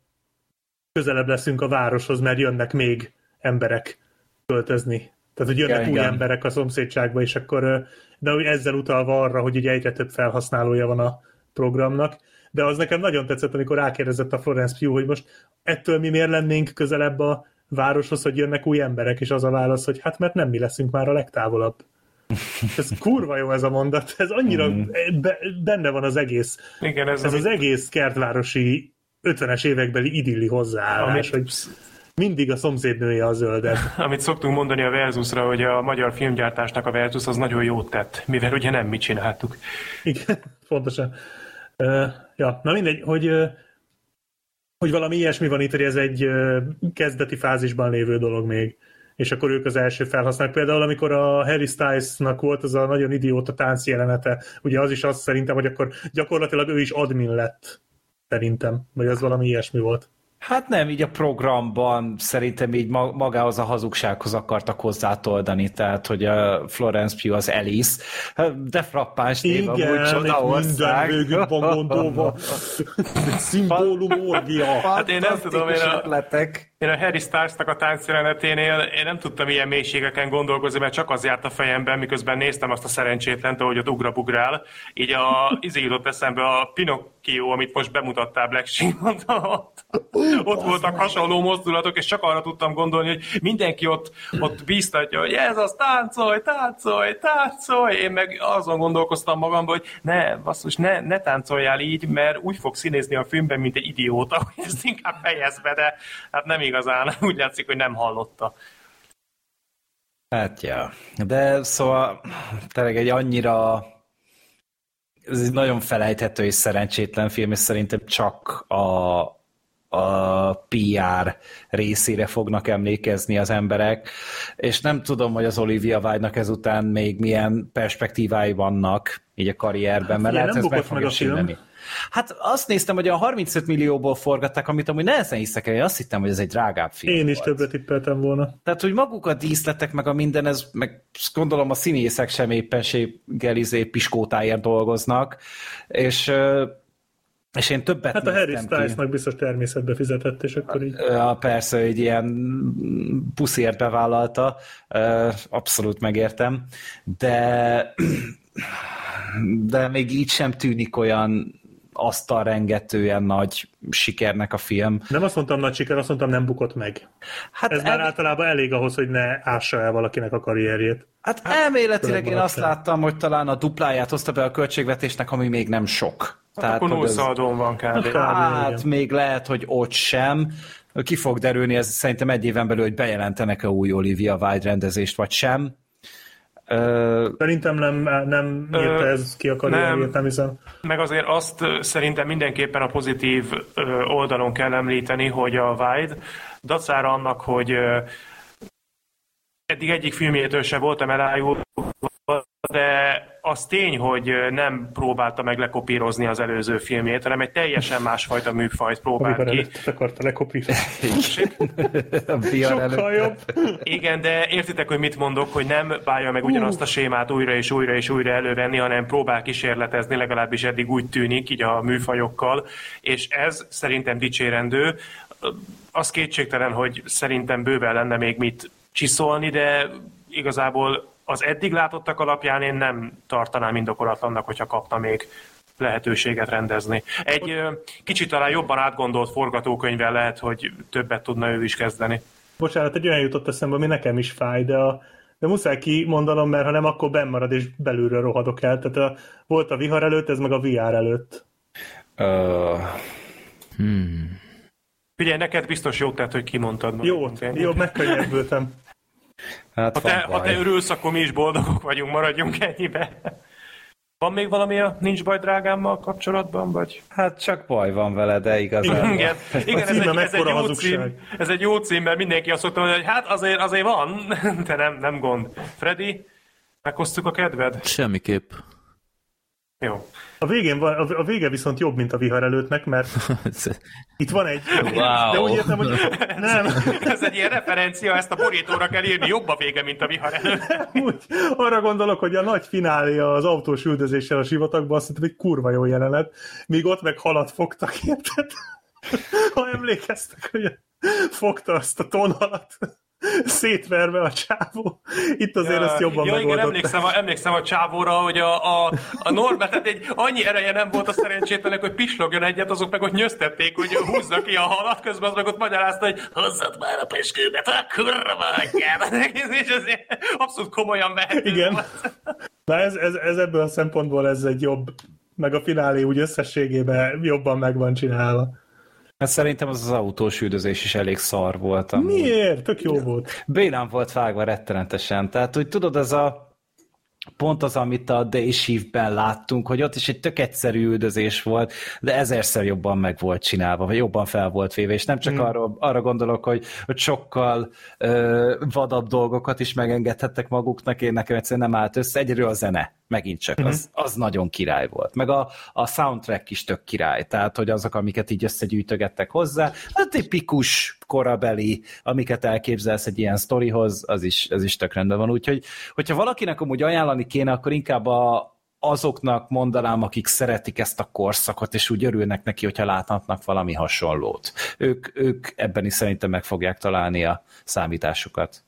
közelebb leszünk a városhoz, mert jönnek még emberek költözni. Tehát, hogy jönnek ja, új emberek a szomszédságba, és akkor, de ezzel utalva arra, hogy ugye egyre több felhasználója van a programnak. De az nekem nagyon tetszett, amikor rákérdezett a Florence Pugh, hogy most ettől mi miért lennénk közelebb a városhoz, hogy jönnek új emberek, és az a válasz, hogy hát mert nem mi leszünk már a legtávolabb. Ez kurva jó ez a mondat, ez annyira mm. be, benne van az egész. Igen, ez, ez az egész kertvárosi 50-es évekbeli idilli hozzáállás, amit... hogy mindig a szomszédnője a zöldebb. <laughs> Amit szoktunk mondani a Verzusra, hogy a magyar filmgyártásnak a Verzus az nagyon jót tett, mivel ugye nem mi csináltuk. Igen, <laughs> fontosan. Uh, ja, na mindegy, hogy uh, hogy valami ilyesmi van itt, hogy ez egy uh, kezdeti fázisban lévő dolog még és akkor ők az első felhasználók. Például amikor a Harry Styles-nak volt az a nagyon idióta tánc jelenete, ugye az is azt szerintem, hogy akkor gyakorlatilag ő is admin lett, szerintem, vagy az valami ilyesmi volt. Hát nem, így a programban szerintem így magához a hazugsághoz akartak hozzátoldani, tehát hogy a Florence Pugh az Alice, de frappáns név, amúgy csoda ország. Igen, van gondolva. Szimbólum orgia. Hát én nem tudom, én a, én a Harry Styles-nak a táncjeleneténél én nem tudtam ilyen mélységeken gondolkozni, mert csak az járt a fejemben, miközben néztem azt a szerencsétlent, ahogy ott ugrabugrál. Így a, izé jutott eszembe a Pinocchio, amit most bemutattál Black Sheep, ott, ott voltak hasonló mozdulatok, és csak arra tudtam gondolni, hogy mindenki ott, ott bíztatja, hogy ez az, táncolj, táncolj, táncolj. Én meg azon gondolkoztam magamban, hogy ne, basszus, ne, ne táncoljál így, mert úgy fog színézni a filmben, mint egy idióta, hogy ezt inkább fejezd be, de hát nem igazán, <laughs> úgy látszik, hogy nem hallotta. Hát ja, de szóval tényleg egy annyira ez egy nagyon felejthető és szerencsétlen film, és szerintem csak a, a PR részére fognak emlékezni az emberek, és nem tudom, hogy az Olivia Wilde-nak ezután még milyen perspektívái vannak így a karrierben, hát, mert lehet, ez meg fogja meg Hát azt néztem, hogy a 35 millióból forgatták, amit amúgy nehezen hiszek el, én azt hittem, hogy ez egy drágább film Én is többet tippeltem volna. Tehát, hogy maguk a díszletek, meg a minden, ez, meg gondolom a színészek sem éppenséggel izé piskótáért dolgoznak, és és én többet Hát a Harry Stylesnak biztos természetbe fizetett, és akkor így... Ja, persze, hogy ilyen puszért bevállalta, abszolút megértem, de de még így sem tűnik olyan asztal rengetően nagy sikernek a film. Nem azt mondtam nagy siker, azt mondtam nem bukott meg. Hát Ez el... már általában elég ahhoz, hogy ne ássa el valakinek a karrierjét. Hát, hát elméletileg én azt láttam, hogy talán a dupláját hozta be a költségvetésnek, ami még nem sok. Hát Tehát, akkor ez... van kb. Hát még lehet, hogy ott sem. Ki fog derülni, ez szerintem egy éven belül, hogy bejelentenek-e új Olivia Wilde rendezést, vagy sem. Szerintem nem, nem írta ez ki a karrierjét, nem hiszem. Meg azért azt szerintem mindenképpen a pozitív oldalon kell említeni, hogy a Wide dacára annak, hogy eddig egyik filmjétől se voltam elájulva, de az tény, hogy nem próbálta meg lekopírozni az előző filmjét, hanem egy teljesen másfajta műfajt próbált Amikor ki. akarta lekopírozni. Sokkal jobb. Igen, de értitek, hogy mit mondok, hogy nem bálja meg ugyanazt a sémát újra és újra és újra elővenni, hanem próbál kísérletezni, legalábbis eddig úgy tűnik, így a műfajokkal, és ez szerintem dicsérendő. Az kétségtelen, hogy szerintem bőven lenne még mit csiszolni, de igazából az eddig látottak alapján én nem tartanám indokolatlannak, hogyha kapna még lehetőséget rendezni. Egy kicsit talán jobban átgondolt forgatókönyvvel lehet, hogy többet tudna ő is kezdeni. Bocsánat, egy olyan jutott eszembe, ami nekem is fáj, de, a, de muszáj kimondanom, mert ha nem, akkor benn marad, és belülről rohadok el. Tehát a, volt a vihar előtt, ez meg a VR előtt. Uh, hmm. Figyelj, neked biztos jót tett, hogy kimondtad. Jó, jó, megkönnyebbültem. Hát ha, te, ha te örülsz, akkor mi is boldogok vagyunk, maradjunk ennyibe. Van még valami a Nincs baj drágámmal kapcsolatban, vagy? Hát csak baj van vele, de igazán. Igen, igen ez, egy, ez, egy jó cím, ez egy jó cím, mert mindenki azt mondta, hogy hát azért, azért van, <laughs> de nem, nem gond. Freddy, meghoztuk a kedved? Semmiképp. Jó. A, végén van, a vége viszont jobb, mint a vihar előttnek, mert <laughs> itt van egy... Wow. De úgy értem, hogy nem. <laughs> Ez egy ilyen referencia, ezt a borítóra kell írni, jobb a vége, mint a vihar előtt. <laughs> Úgy, arra gondolok, hogy a nagy finálé az autós üldözéssel a sivatagban, azt hiszem, egy kurva jó jelenet, míg ott meg halat fogtak, érted? Ha emlékeztek, hogy fogta azt a tonhalat szétverve a csávó. Itt azért ja, ezt jobban ja, igen, emlékszem a, emlékszem a csávóra, hogy a, a, a Norbert, tehát egy annyi ereje nem volt a szerencsétlenek, hogy pislogjon egyet, azok meg ott nyöztették, hogy húzza ki a halat, közben az meg ott magyarázta, hogy hozzad már a peskőmet, a kurva <laughs> És ez abszolút komolyan vehető Igen. Volt. Na ez, ez, ez ebből a szempontból ez egy jobb, meg a finálé úgy összességében jobban meg van csinálva. Hát szerintem az az autós üldözés is elég szar volt. Amúgy. Miért? Tök jó volt. Bénám volt vágva rettenetesen. Tehát, hogy tudod, ez a pont az, amit a Day Shift-ben láttunk, hogy ott is egy tök egyszerű üldözés volt, de ezerszer jobban meg volt csinálva, vagy jobban fel volt véve, és nem csak mm. arra, arra gondolok, hogy, hogy sokkal ö, vadabb dolgokat is megengedhettek maguknak, én nekem egyszerűen nem állt össze, egyedül a zene, megint csak, mm. az, az nagyon király volt. Meg a, a soundtrack is tök király, tehát, hogy azok, amiket így összegyűjtögettek hozzá, a tipikus korabeli, amiket elképzelsz egy ilyen sztorihoz, az is, az is tök rendben van. Úgyhogy, hogyha valakinek amúgy ajánlani kéne, akkor inkább a, azoknak mondanám, akik szeretik ezt a korszakot, és úgy örülnek neki, hogyha láthatnak valami hasonlót. Ők, ők ebben is szerintem meg fogják találni a számításukat.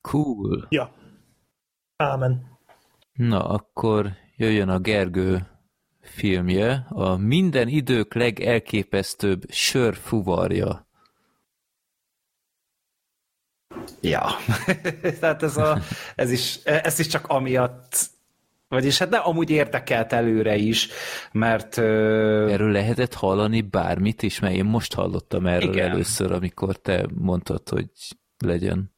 Cool. Ja. Ámen. Na, akkor jöjjön a Gergő filmje, a minden idők legelképesztőbb sörfuvarja. Ja, <laughs> tehát ez, a, ez, is, ez is csak amiatt vagyis hát de amúgy érdekelt előre is, mert... Erről lehetett hallani bármit is, mert én most hallottam erről igen. először, amikor te mondtad, hogy legyen.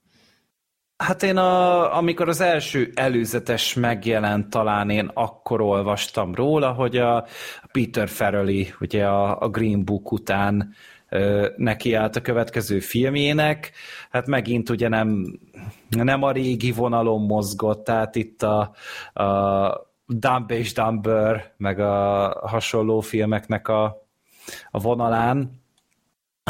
Hát én, a, amikor az első előzetes megjelent, talán én akkor olvastam róla, hogy a Peter Farrelly, ugye a, a Green Book után neki állt a következő filmjének, hát megint ugye nem, nem a régi vonalon mozgott, tehát itt a, a Dumb és Dumber, meg a hasonló filmeknek a, a vonalán,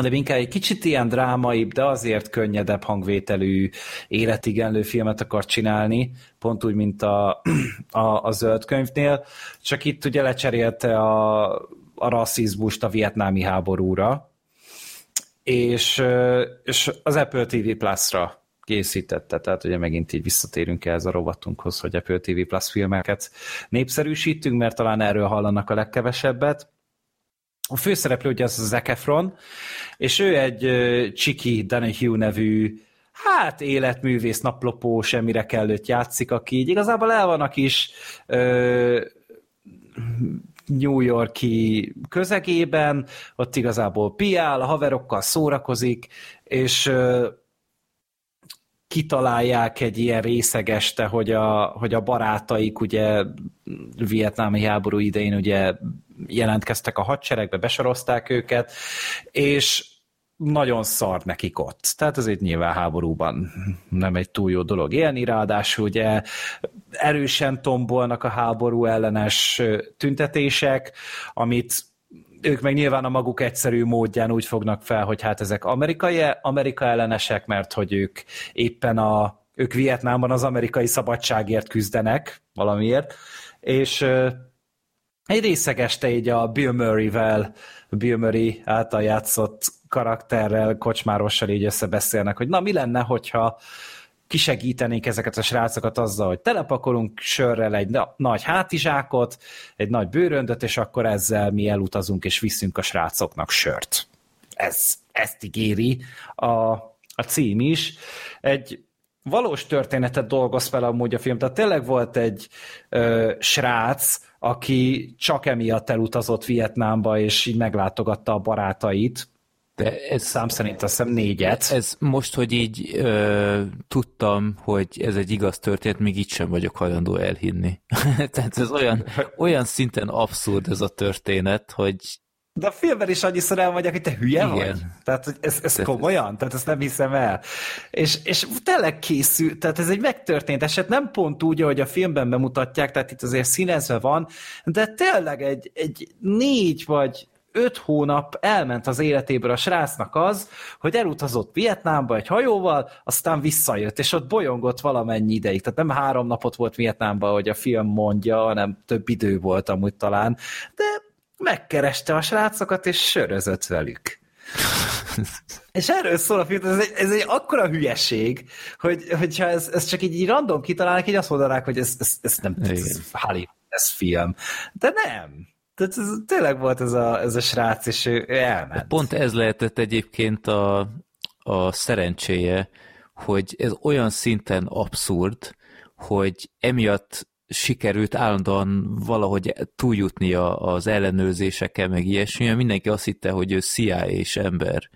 de inkább egy kicsit ilyen drámaibb, de azért könnyedebb hangvételű, életigenlő filmet akar csinálni, pont úgy, mint a, a, a zöld könyvnél, csak itt ugye lecserélte a, a rasszizmust a vietnámi háborúra, és, és az Apple TV Plus-ra készítette, tehát ugye megint így visszatérünk ez a rovatunkhoz, hogy Apple TV Plus filmeket népszerűsítünk, mert talán erről hallanak a legkevesebbet. A főszereplő ugye az Zac Efron, és ő egy uh, Chiki Donahue nevű hát életművész, naplopó, semmire kellőtt játszik, aki így igazából el van a kis uh, New Yorki közegében, ott igazából piál, a haverokkal szórakozik, és kitalálják egy ilyen részegeste, hogy a, hogy a barátaik ugye vietnámi háború idején ugye jelentkeztek a hadseregbe, besorozták őket, és nagyon szar nekik ott. Tehát ez egy nyilván háborúban nem egy túl jó dolog élni, ráadásul ugye erősen tombolnak a háború ellenes tüntetések, amit ők meg nyilván a maguk egyszerű módján úgy fognak fel, hogy hát ezek amerikai, Amerika ellenesek, mert hogy ők éppen a, ők Vietnámban az amerikai szabadságért küzdenek valamiért, és egy részegeste így a Bill Murray-vel, Bill Murray által játszott karakterrel, kocsmárossal így összebeszélnek, hogy na mi lenne, hogyha kisegítenénk ezeket a srácokat azzal, hogy telepakolunk sörrel egy na- nagy hátizsákot, egy nagy bőröndöt, és akkor ezzel mi elutazunk és viszünk a srácoknak sört. Ez, ezt ígéri a, a cím is. Egy valós történetet dolgoz fel amúgy a film, tehát tényleg volt egy ö, srác, aki csak emiatt elutazott Vietnámba, és így meglátogatta a barátait, de ez, szám szerint azt hiszem négyet. Ez most, hogy így ö, tudtam, hogy ez egy igaz történet, még itt sem vagyok hajlandó elhinni. <laughs> Tehát ez olyan, olyan szinten abszurd ez a történet, hogy de a filmben is annyiszor elmondják, hogy te hülye Igen. vagy. Tehát hogy ez, ez komolyan, tehát ezt nem hiszem el. És, és tényleg készül, tehát ez egy megtörtént eset, nem pont úgy, ahogy a filmben bemutatják, tehát itt azért színezve van, de tényleg egy, egy négy vagy öt hónap elment az életéből a srácnak az, hogy elutazott Vietnámba egy hajóval, aztán visszajött, és ott bolyongott valamennyi ideig. Tehát nem három napot volt Vietnámba, hogy a film mondja, hanem több idő volt amúgy talán, de megkereste a srácokat, és sörözött velük. és erről szól a film, ez egy, ez egy akkora hülyeség, hogy, hogyha ez, ez csak így, így random kitalálnak, így azt mondanák, hogy ez, ez, ez nem ez, ez film. De nem. Tehát ez, tényleg volt ez a, ez a srác, és ő elment. Pont ez lehetett egyébként a, a szerencséje, hogy ez olyan szinten abszurd, hogy emiatt sikerült állandóan valahogy túljutnia az ellenőrzéseken, meg ilyesmi, mindenki azt hitte, hogy ő CIA-s ember.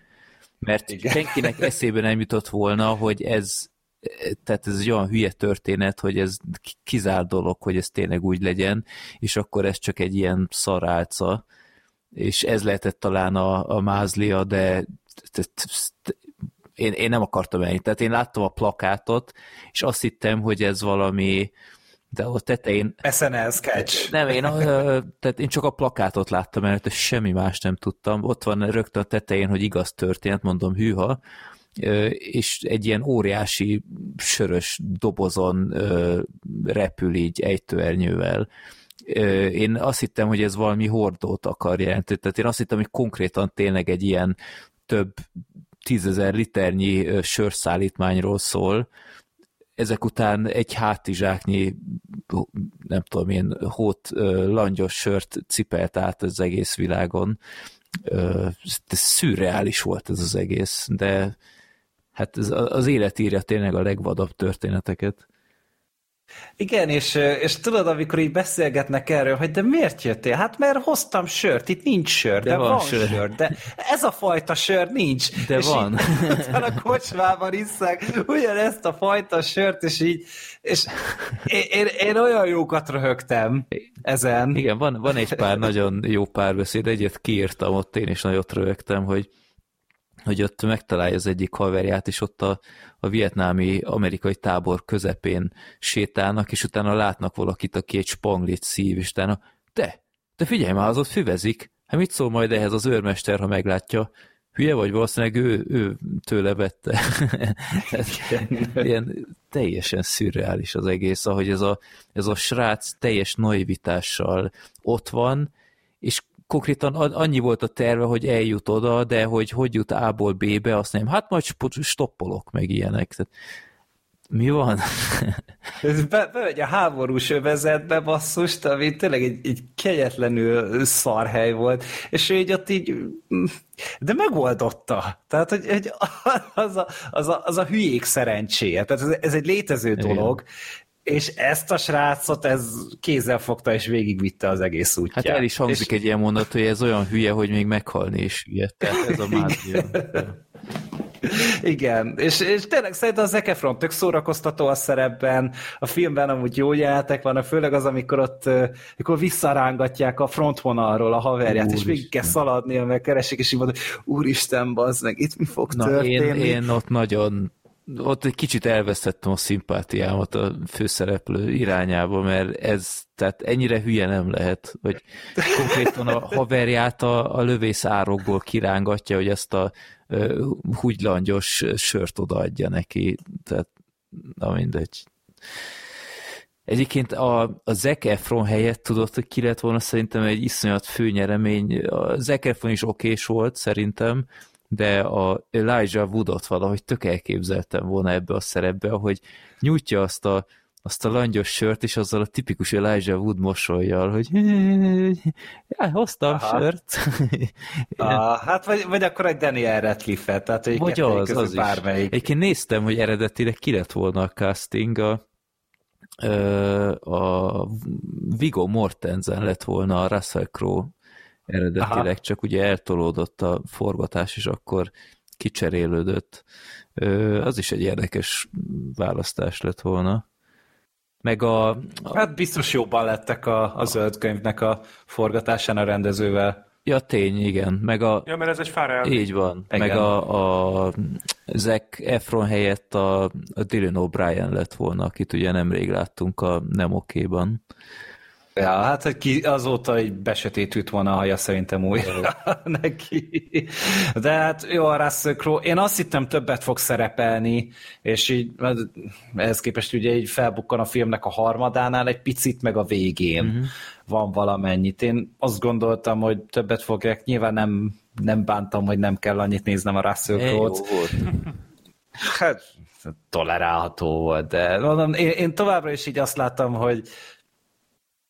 Mert Igen. senkinek eszébe nem jutott volna, hogy ez tehát ez egy olyan hülye történet, hogy ez kizár dolog, hogy ez tényleg úgy legyen, és akkor ez csak egy ilyen szarálca, és ez lehetett talán a, a mázlia, de én, én nem akartam elni. Tehát én láttam a plakátot, és azt hittem, hogy ez valami, de a tetején... SNL sketch. Nem, én, tehát én csak a plakátot láttam előtte, semmi más nem tudtam. Ott van rögtön a tetején, hogy igaz történt, mondom, hűha, és egy ilyen óriási sörös dobozon repül így ejtőernyővel. Én azt hittem, hogy ez valami hordót akar jelenteni, tehát én azt hittem, hogy konkrétan tényleg egy ilyen több tízezer liternyi sörszállítmányról szól, ezek után egy hátizsáknyi, nem tudom én, hót langyos sört cipelt át az egész világon. Ez szürreális volt ez az egész, de hát ez, az élet írja tényleg a legvadabb történeteket. Igen, és, és tudod, amikor így beszélgetnek erről, hogy de miért jöttél? Hát mert hoztam sört, itt nincs sör, de, de van, van sör. sör. De ez a fajta sör nincs. De és van. Így, a kocsmában iszák ugyanezt a fajta sört, és így, és én, én, én olyan jókat röhögtem ezen. Igen, van, van egy pár nagyon jó párbeszéd, egyet kiírtam ott, én is nagyot röhögtem, hogy hogy ott megtalálja az egyik haverját, és ott a, a vietnámi amerikai tábor közepén sétálnak, és utána látnak valakit, aki egy spanglit szív, és utána, te, te figyelj már, az ott füvezik, hát mit szól majd ehhez az őrmester, ha meglátja? hülye vagy, valószínűleg ő, ő tőle vette. <laughs> ilyen teljesen szürreális az egész, ahogy ez a, ez a srác teljes naivitással ott van, és konkrétan annyi volt a terve, hogy eljut oda, de hogy hogy jut A-ból B-be, azt nem, hát majd stoppolok, meg ilyenek. Tehát mi van? <laughs> Ez be, bemegy a háborús övezetbe basszust, ami tényleg egy, egy kegyetlenül szarhely volt, és ő így ott így, de megoldotta. Tehát, hogy, hogy <laughs> az, a, az, a, az a hülyék szerencséje. Tehát ez, ez egy létező dolog, és ezt a srácot ez kézzel fogta és végigvitte az egész útját. Hát el is hangzik és... egy ilyen mondat, hogy ez olyan hülye, hogy még meghalni is hülye. Tehát ez a mágia. Igen, és, és tényleg szerintem a Zac Efron tök szórakoztató a szerepben, a filmben amúgy jó jelenetek vannak, főleg az, amikor ott amikor visszarángatják a frontvonalról a haverját, Úr és végig kell szaladnia, meg keresik, és így mondod, úristen, bazd meg, itt mi fog Na, történni? Én, én ott nagyon ott egy kicsit elvesztettem a szimpátiámat a főszereplő irányába, mert ez, tehát ennyire hülye nem lehet, hogy konkrétan a haverját a, a lövész árokból kirángatja, hogy ezt a uh, húgylangyos sört odaadja neki, tehát na mindegy. Egyébként a, a Zac Efron helyett tudott, hogy ki lett volna szerintem egy iszonyat főnyeremény. A Zac Efron is okés volt szerintem, de a Elijah Woodot valahogy tök elképzeltem volna ebbe a szerepbe, hogy nyújtja azt a, azt a langyos sört, és azzal a tipikus Elijah Wood mosolyjal, hogy ja, hoztam Aha. sört. <laughs> ah, hát vagy, vagy akkor egy Daniel Radcliffe-et, tehát egy vagy az, az bármelyik. Is. Egyébként néztem, hogy eredetileg ki lett volna a casting, a, a Vigo Mortensen lett volna a Russell Crowe eredetileg, Aha. csak ugye eltolódott a forgatás, és akkor kicserélődött. Az is egy érdekes választás lett volna. Meg a, a... Hát biztos jobban lettek a, a zöld könyvnek a forgatásán a rendezővel. Ja, tény, igen. Meg a... Ja, mert ez egy Farrell. Így van. Igen. Meg a, a Zac Efron helyett a, a Dylan O'Brien lett volna, akit ugye nemrég láttunk a Nem Okéban. Ja, hát hogy ki azóta egy besötétült volna a haja szerintem újra <laughs> neki. De hát jó, a Russell Crowe, én azt hittem többet fog szerepelni, és így hát ehhez képest ugye így felbukkan a filmnek a harmadánál egy picit, meg a végén uh-huh. van valamennyit. Én azt gondoltam, hogy többet fogják, nyilván nem, nem bántam, hogy nem kell annyit néznem a Russell Crowe-t. Hát tolerálható volt, de mondom, én, én továbbra is így azt láttam, hogy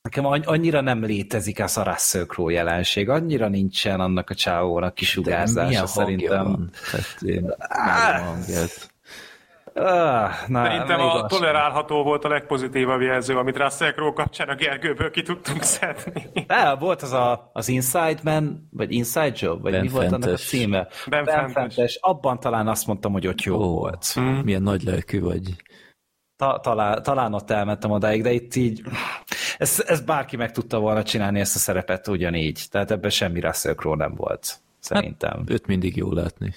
Nekem annyira nem létezik az a Russell Crowe jelenség, annyira nincsen annak a csávónak kisugárzása szerintem. Van? Tehát én Ah, na, Szerintem a tolerálható volt a legpozitívabb jelző, amit Russell Crowe kapcsán a Gergőből ki tudtunk szedni. De, volt az a, az Inside Man, vagy Inside Job, vagy ben mi Fentes. volt annak a címe? Ben, ben Fentes. Fentes. Abban talán azt mondtam, hogy ott jó oh, volt. Mm. Milyen nagy lelkű vagy. Ta, talán, talán ott elmentem odáig, de itt így ez, ez bárki meg tudta volna csinálni ezt a szerepet ugyanígy. Tehát ebben semmi Russell Crowe nem volt, szerintem. Hát, őt mindig jó látni.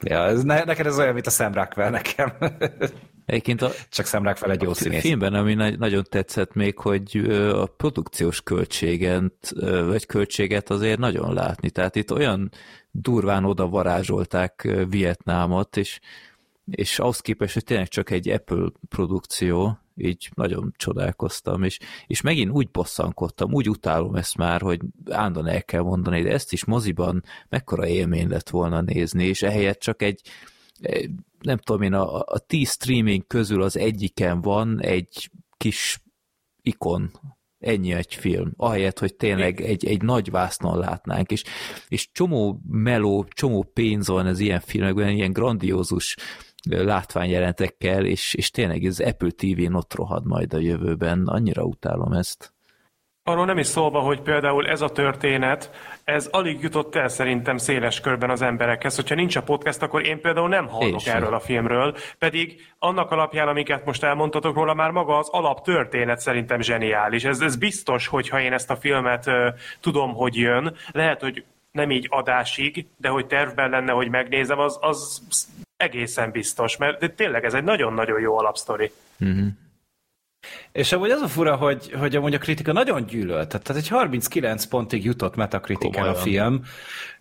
Ja, ez, ne, neked ez olyan, mint a Sam Rockwell nekem. <laughs> Egyébként a, Csak Sam Rockwell egy jó a színész. filmben, ami nagyon tetszett még, hogy a produkciós költséget, vagy költséget azért nagyon látni. Tehát itt olyan durván oda varázsolták Vietnámot, és, és ahhoz képest, hogy tényleg csak egy Apple produkció, így nagyon csodálkoztam, és, és megint úgy bosszankodtam, úgy utálom ezt már, hogy állandóan el kell mondani, de ezt is moziban mekkora élmény lett volna nézni, és ehelyett csak egy, nem tudom én, a, a tíz streaming közül az egyiken van egy kis ikon, ennyi egy film, ahelyett, hogy tényleg egy, egy nagy vásznon látnánk, és, és csomó meló, csomó pénz van ez ilyen filmekben, ilyen grandiózus látványjelentekkel, és, és tényleg ez Apple TV-n ott rohad majd a jövőben. Annyira utálom ezt. Arról nem is szólva, hogy például ez a történet, ez alig jutott el szerintem széles körben az emberekhez. Hogyha nincs a podcast, akkor én például nem hallok és erről a filmről, pedig annak alapján, amiket most elmondtatok róla, már maga az alaptörténet szerintem zseniális. Ez, ez biztos, hogyha én ezt a filmet uh, tudom, hogy jön, lehet, hogy nem így adásig, de hogy tervben lenne, hogy megnézem, az, az egészen biztos, mert de tényleg ez egy nagyon-nagyon jó alapsztori. Uh-huh. És amúgy az a fura, hogy, hogy amúgy a kritika nagyon gyűlölt. Tehát egy 39 pontig jutott metakritikán a film,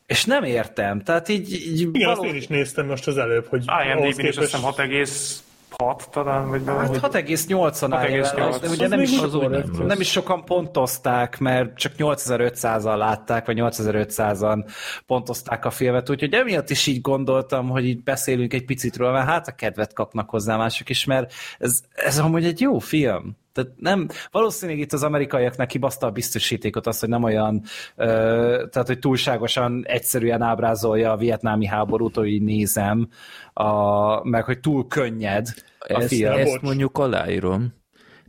és nem értem. Tehát így... így Igen, való... azt én is néztem most az előbb, hogy IMDb-n is azt hiszem 6 talán, vagy hát 6,8-on áll, de ugye nem is, az nem, nem is sokan pontozták, mert csak 8500-an látták, vagy 8500-an pontozták a filmet, úgyhogy emiatt is így gondoltam, hogy így beszélünk egy picit róla, mert hát a kedvet kapnak hozzá mások is, mert ez, ez amúgy egy jó film. Tehát nem, valószínűleg itt az amerikaiaknak kibaszta a biztosítékot az, hogy nem olyan, ö, tehát hogy túlságosan egyszerűen ábrázolja a vietnámi háborút, hogy így nézem, a, meg hogy túl könnyed a ezt, film. Ezt mondjuk aláírom.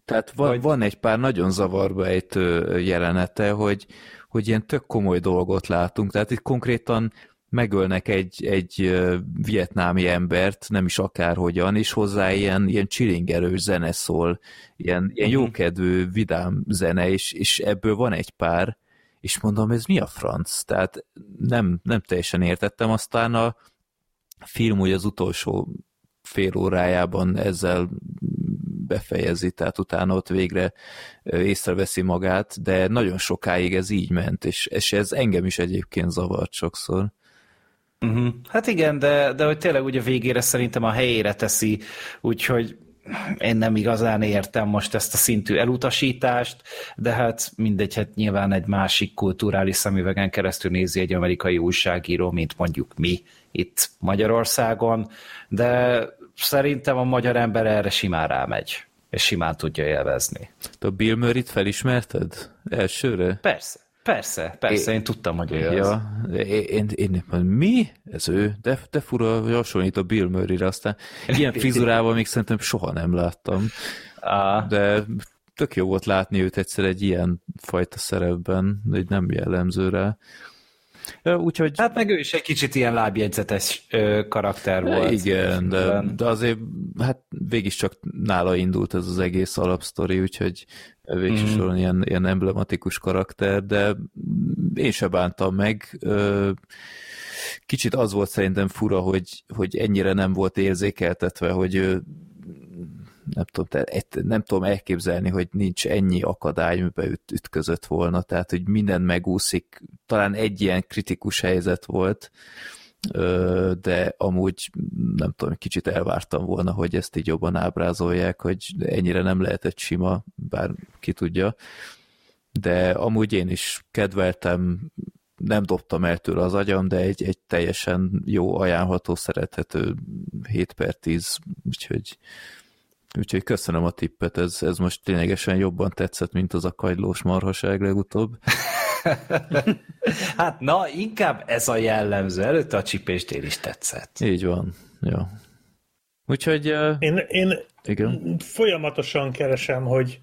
Tehát van, vagy... van egy pár nagyon zavarba ejtő jelenete, hogy, hogy ilyen tök komoly dolgot látunk. Tehát itt konkrétan megölnek egy, egy vietnámi embert, nem is akárhogyan, és hozzá ilyen, ilyen csilingerős zene szól, ilyen, ilyen uh-huh. jókedvű, vidám zene, és, és ebből van egy pár, és mondom, ez mi a franc? Tehát nem, nem teljesen értettem, aztán a film ugye az utolsó fél órájában ezzel befejezi, tehát utána ott végre észreveszi magát, de nagyon sokáig ez így ment, és, és ez engem is egyébként zavart sokszor. Uh-huh. Hát igen, de, de hogy tényleg ugye végére szerintem a helyére teszi, úgyhogy én nem igazán értem most ezt a szintű elutasítást, de hát mindegy, hát nyilván egy másik kulturális szemüvegen keresztül nézi egy amerikai újságíró, mint mondjuk mi itt Magyarországon, de szerintem a magyar ember erre simán rámegy, és simán tudja élvezni. A Bill Murray-t felismerted elsőre? Persze. Persze, persze, én, én tudtam, hogy ő ja, az. Én, én, én, mi? Ez ő? De, de fura, hasonlít a Bill Murray-re, aztán ilyen frizurával még szerintem soha nem láttam. Ah. De tök jó volt látni őt egyszer egy ilyen fajta szerepben, egy nem jellemző rá. Úgyhogy... Hát meg ő is egy kicsit ilyen lábjegyzetes karakter volt. Igen, de, de azért hát végig csak nála indult ez az egész alapsztori, úgyhogy végső mm. ilyen, ilyen emblematikus karakter, de én se bántam meg. Kicsit az volt szerintem fura, hogy, hogy ennyire nem volt érzékeltetve, hogy nem tudom, nem tudom elképzelni, hogy nincs ennyi akadály, amiben üt, ütközött volna, tehát hogy minden megúszik, talán egy ilyen kritikus helyzet volt, de amúgy nem tudom, kicsit elvártam volna, hogy ezt így jobban ábrázolják, hogy ennyire nem lehetett sima, bár ki tudja, de amúgy én is kedveltem, nem dobtam el tőle az agyam, de egy, egy teljesen jó, ajánlható, szerethető 7 per 10, úgyhogy Úgyhogy köszönöm a tippet, ez, ez most ténylegesen jobban tetszett, mint az a kagylós marhaság legutóbb. <laughs> hát na, inkább ez a jellemző. Előtte a csipéstél is tetszett. Így van, jó. Úgyhogy... Uh, én, én igen? folyamatosan keresem, hogy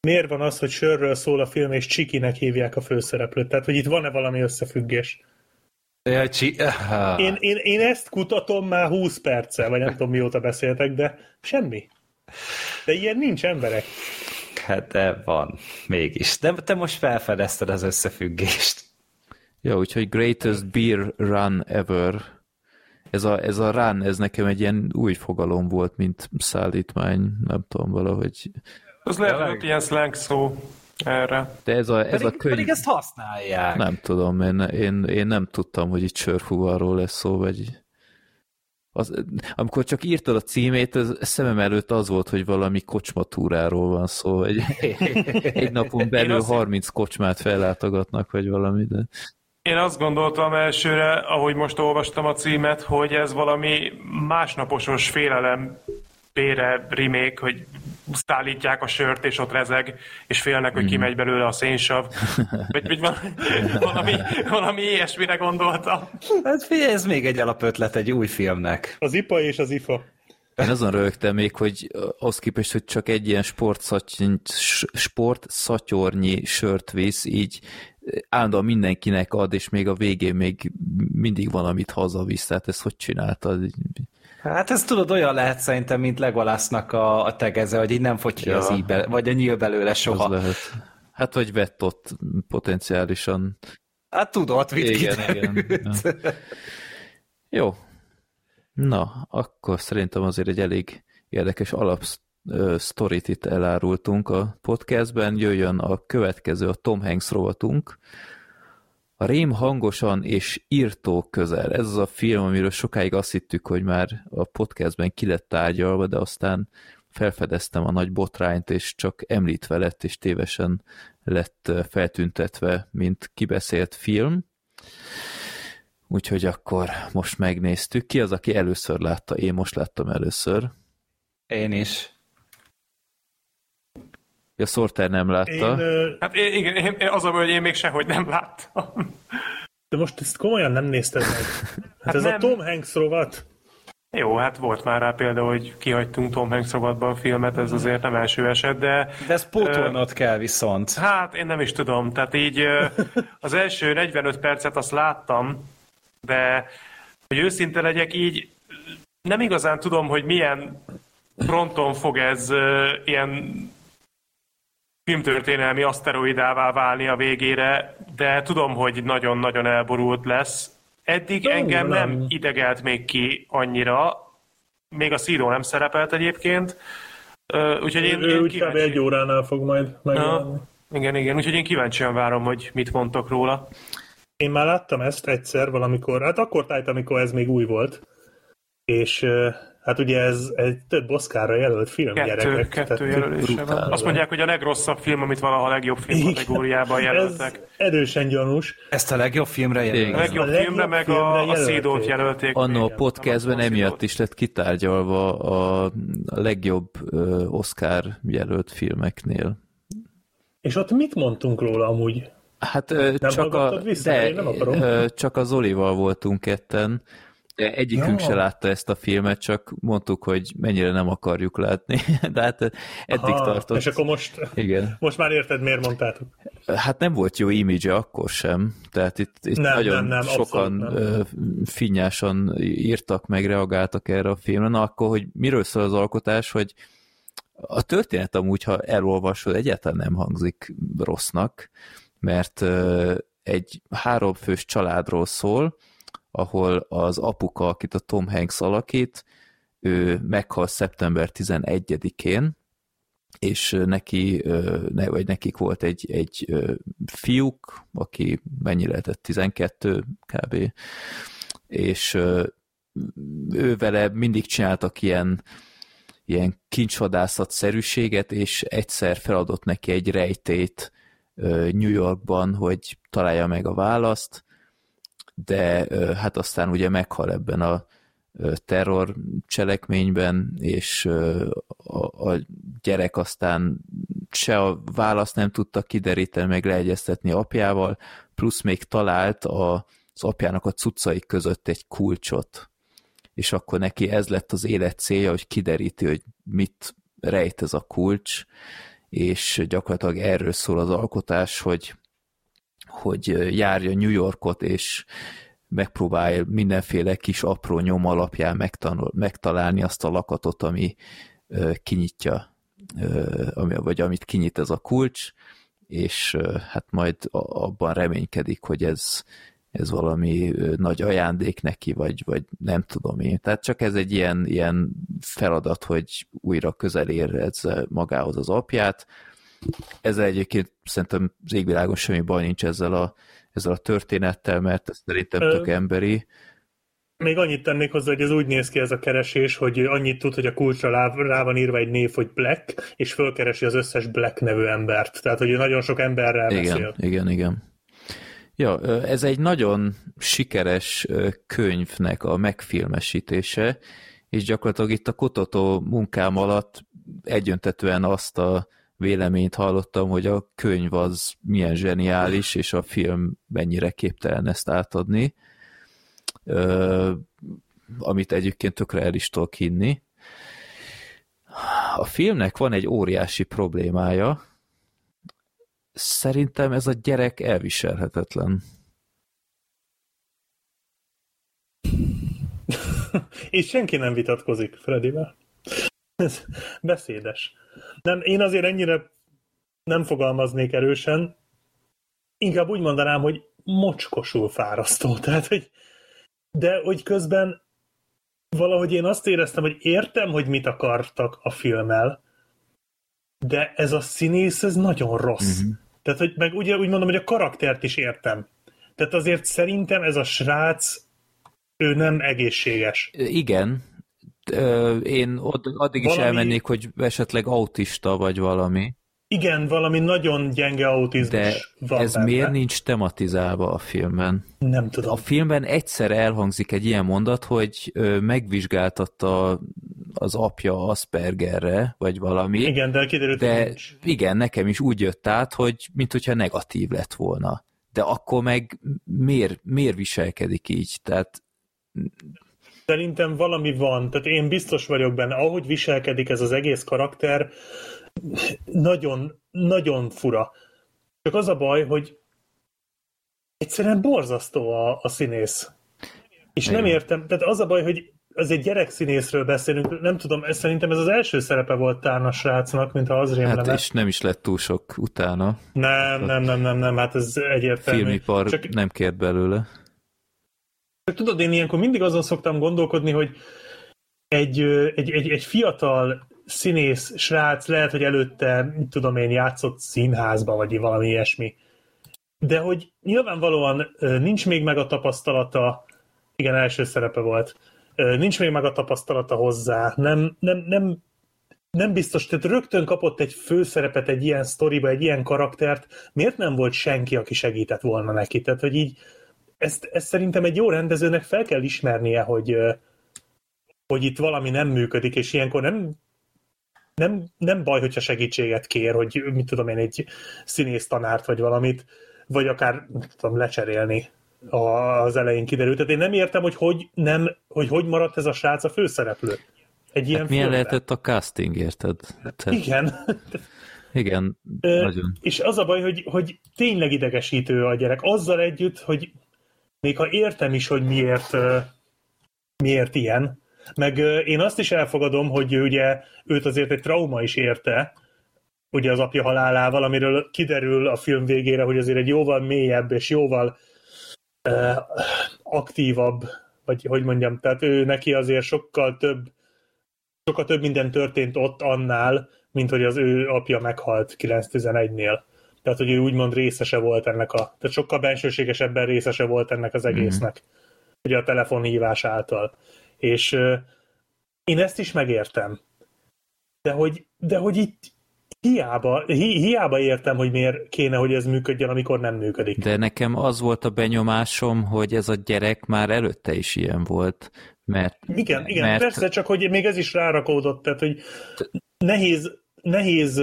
miért van az, hogy sörről szól a film, és Csikinek hívják a főszereplőt. Tehát, hogy itt van-e valami összefüggés? Ja, csi... én, én, én ezt kutatom már 20 perce, vagy nem tudom mióta beszéltek, de semmi. De ilyen nincs emberek. Hát de van, mégis. De te most felfedezted az összefüggést. Ja, úgyhogy greatest beer run ever. Ez a, ez a run, ez nekem egy ilyen új fogalom volt, mint szállítmány, nem tudom, valahogy... Az lehet, hogy ilyen slang szó erre. De ez a, ez pedig, a könyv... Pedig ezt használják. Nem tudom, én, én, én nem tudtam, hogy itt sörfúvarról lesz szó, vagy az, amikor csak írtad a címét, az szemem előtt az volt, hogy valami kocsmatúráról van szó, egy, <laughs> egy napon belül azt... 30 kocsmát fellátogatnak, vagy valami, de... Én azt gondoltam elsőre, ahogy most olvastam a címet, hogy ez valami másnaposos félelem bére remake, hogy szállítják a sört, és ott rezeg, és félnek, hogy kimegy mhm. belőle a szénsav. Vagy, vagy valami, <laughs> valami, valami ilyesmire gondoltam. Hát figyelj, ez még egy alapötlet egy új filmnek. Az IPA és az IFA. Én azon rögtem még, hogy az képest, hogy csak egy ilyen sportszatyornyi sört visz, így állandóan mindenkinek ad, és még a végén még mindig van, amit hazavisz, tehát ezt hogy csináltad? Hát ez tudod, olyan lehet szerintem, mint Legolásznak a, a tegeze, hogy így nem fogy ki ja. az íbe, vagy a nyíl belőle soha. Az lehet. Hát, vagy vett ott potenciálisan. Hát tudod, mit igen, igen. Ja. Jó. Na, akkor szerintem azért egy elég érdekes alapsz sztorit itt elárultunk a podcastben, jöjjön a következő, a Tom Hanks rovatunk. A rém hangosan és írtó közel. Ez az a film, amiről sokáig azt hittük, hogy már a podcastben ki lett tárgyalva, de aztán felfedeztem a nagy botrányt, és csak említve lett, és tévesen lett feltüntetve, mint kibeszélt film. Úgyhogy akkor most megnéztük. Ki az, aki először látta? Én most láttam először. Én is. Ja, Sorter nem látta. Én, ö... Hát én, igen, én, az a baj, hogy én még sehogy nem láttam. De most ezt komolyan nem nézted meg. Hát, <laughs> hát ez nem. a Tom Hanks rovat. Jó, hát volt már rá példa, hogy kihagytunk Tom Hanks rovatba a filmet, ez azért nem első eset, de... De ezt pótolnod uh, kell viszont. Hát én nem is tudom, tehát így az első 45 percet azt láttam, de hogy őszinte legyek, így nem igazán tudom, hogy milyen fronton fog ez ilyen filmtörténelmi aszteroidává válni a végére, de tudom, hogy nagyon-nagyon elborult lesz. Eddig nem, engem nem. nem idegelt még ki annyira, még a szíró nem szerepelt egyébként, úgyhogy én, ő, én úgy kíváncsi... egy óránál fog majd megjelenni. Igen, igen, úgyhogy én kíváncsian várom, hogy mit mondtok róla. Én már láttam ezt egyszer valamikor, hát akkor tájt, amikor ez még új volt, és hát ugye ez egy több Oscarra jelölt film, kettő, gyerekek. Kettő jelölése van. Azt mondják, hogy a legrosszabb film, amit valaha a legjobb film kategóriában jelöltek. Ez erősen gyanús. Ezt a legjobb filmre jelölték. A legjobb, a legjobb filmre, meg a, a Szédót jelölték. Anno a podcastben emiatt is lett kitárgyalva a legjobb Oscar jelölt filmeknél. És ott mit mondtunk róla amúgy? Hát nem csak a, vissza, de, nem akarom. csak az Olival voltunk ketten, egyikünk ja. se látta ezt a filmet, csak mondtuk, hogy mennyire nem akarjuk látni, <laughs> de hát eddig Aha, tartott. És akkor most, Igen. most már érted, miért mondtátok? Hát nem volt jó image akkor sem, tehát itt, itt nem, nagyon nem, nem, sokan nem. finnyásan írtak meg, reagáltak erre a filmre. Na akkor, hogy miről szól az alkotás, hogy a történet amúgy, ha elolvasod, egyáltalán nem hangzik rossznak, mert egy háromfős családról szól, ahol az apuka, akit a Tom Hanks alakít, ő meghal szeptember 11-én, és neki, vagy nekik volt egy, egy fiúk, aki mennyi lehetett, 12 kb. És ő vele mindig csináltak ilyen, ilyen kincsvadászat-szerűséget, és egyszer feladott neki egy rejtét New Yorkban, hogy találja meg a választ, de hát aztán ugye meghal ebben a terror cselekményben, és a, a gyerek aztán se a választ nem tudta kideríteni, meg leegyeztetni apjával, plusz még talált a, az apjának a cuccai között egy kulcsot, és akkor neki ez lett az élet célja, hogy kideríti, hogy mit rejt ez a kulcs, és gyakorlatilag erről szól az alkotás, hogy hogy járja New Yorkot, és megpróbálja mindenféle kis apró nyom alapján megtanul, megtalálni azt a lakatot, ami kinyitja, ami, vagy amit kinyit ez a kulcs, és hát majd abban reménykedik, hogy ez, ez valami nagy ajándék neki, vagy, vagy nem tudom én. Tehát csak ez egy ilyen, ilyen feladat, hogy újra közel érezze magához az apját, ezzel egyébként szerintem az égvilágon semmi baj nincs ezzel a, ezzel a történettel, mert ez szerintem tök emberi. Még annyit tennék hozzá, hogy ez úgy néz ki ez a keresés, hogy annyit tud, hogy a kulcsra rá, rá van írva egy név, hogy Black, és fölkeresi az összes Black nevű embert. Tehát, hogy nagyon sok emberrel igen, beszél. Igen, igen. Ja, ez egy nagyon sikeres könyvnek a megfilmesítése, és gyakorlatilag itt a kutató munkám alatt egyöntetően azt a véleményt hallottam, hogy a könyv az milyen zseniális, és a film mennyire képtelen ezt átadni, amit egyébként tökre el is tudok hinni. A filmnek van egy óriási problémája, szerintem ez a gyerek elviselhetetlen. <laughs> És senki nem vitatkozik Fredivel. Ez beszédes. Nem, én azért ennyire nem fogalmaznék erősen, inkább úgy mondanám, hogy mocskosul fárasztó. <laughs> Tehát, hogy, de hogy közben valahogy én azt éreztem, hogy értem, hogy mit akartak a filmmel, de ez a színész, ez nagyon rossz. Uh-huh. Tehát, hogy meg ugye úgy mondom, hogy a karaktert is értem. Tehát azért szerintem ez a srác, ő nem egészséges. Igen, én addig valami... is elmennék, hogy esetleg autista vagy valami. Igen, valami nagyon gyenge autizmus De van ez benne. miért nincs tematizálva a filmben? Nem tudom. A filmben egyszer elhangzik egy ilyen mondat, hogy megvizsgáltatta az apja Aspergerre, vagy valami. Igen, de kiderült, de nincs. Igen, nekem is úgy jött át, hogy mint hogyha negatív lett volna. De akkor meg miért, miért viselkedik így? Tehát Szerintem valami van, tehát én biztos vagyok benne, ahogy viselkedik ez az egész karakter, nagyon, nagyon fura. Csak az a baj, hogy egyszerűen borzasztó a, a színész. És nem értem, tehát az a baj, hogy az egy gyerekszínészről beszélünk, nem tudom, ez, szerintem ez az első szerepe volt Tárna srácnak, mint ha az hát és nem is lett túl sok utána. Nem, nem, nem, nem, nem, hát ez egyértelmű. Filmipar Csak... nem kért belőle. Tudod, én ilyenkor mindig azon szoktam gondolkodni, hogy egy, egy, egy, egy fiatal színész srác lehet, hogy előtte, tudom én, játszott színházba, vagy valami ilyesmi. De hogy nyilvánvalóan nincs még meg a tapasztalata, igen, első szerepe volt, nincs még meg a tapasztalata hozzá, nem, nem, nem, nem biztos, tehát rögtön kapott egy főszerepet egy ilyen sztoriba, egy ilyen karaktert, miért nem volt senki, aki segített volna neki? Tehát, hogy így ezt, ezt szerintem egy jó rendezőnek fel kell ismernie, hogy, hogy itt valami nem működik, és ilyenkor nem, nem, nem baj, hogyha segítséget kér, hogy mit tudom én, egy színész tanárt, vagy valamit, vagy akár tudom, lecserélni az elején kiderült. Tehát én nem értem, hogy hogy, nem, hogy, hogy maradt ez a srác a főszereplő. Egy ilyen hát milyen filmben. lehetett a casting, érted? Tehát... Igen. Igen, nagyon. És az a baj, hogy, hogy tényleg idegesítő a gyerek. Azzal együtt, hogy még ha értem is, hogy miért, miért ilyen, meg én azt is elfogadom, hogy ugye őt azért egy trauma is érte, ugye az apja halálával, amiről kiderül a film végére, hogy azért egy jóval mélyebb és jóval uh, aktívabb, vagy hogy mondjam, tehát ő neki azért sokkal több sokkal több minden történt ott annál, mint hogy az ő apja meghalt 911-nél. Tehát, hogy ő úgymond részese volt ennek a, tehát sokkal bensőségesebben részese volt ennek az egésznek. Mm. Ugye a telefonhívás által. És uh, én ezt is megértem. De hogy, de hogy itt hiába, hi, hiába értem, hogy miért kéne, hogy ez működjön, amikor nem működik. De nekem az volt a benyomásom, hogy ez a gyerek már előtte is ilyen volt. Mert, igen, igen, mert... persze, csak hogy még ez is rárakódott, tehát hogy nehéz nehéz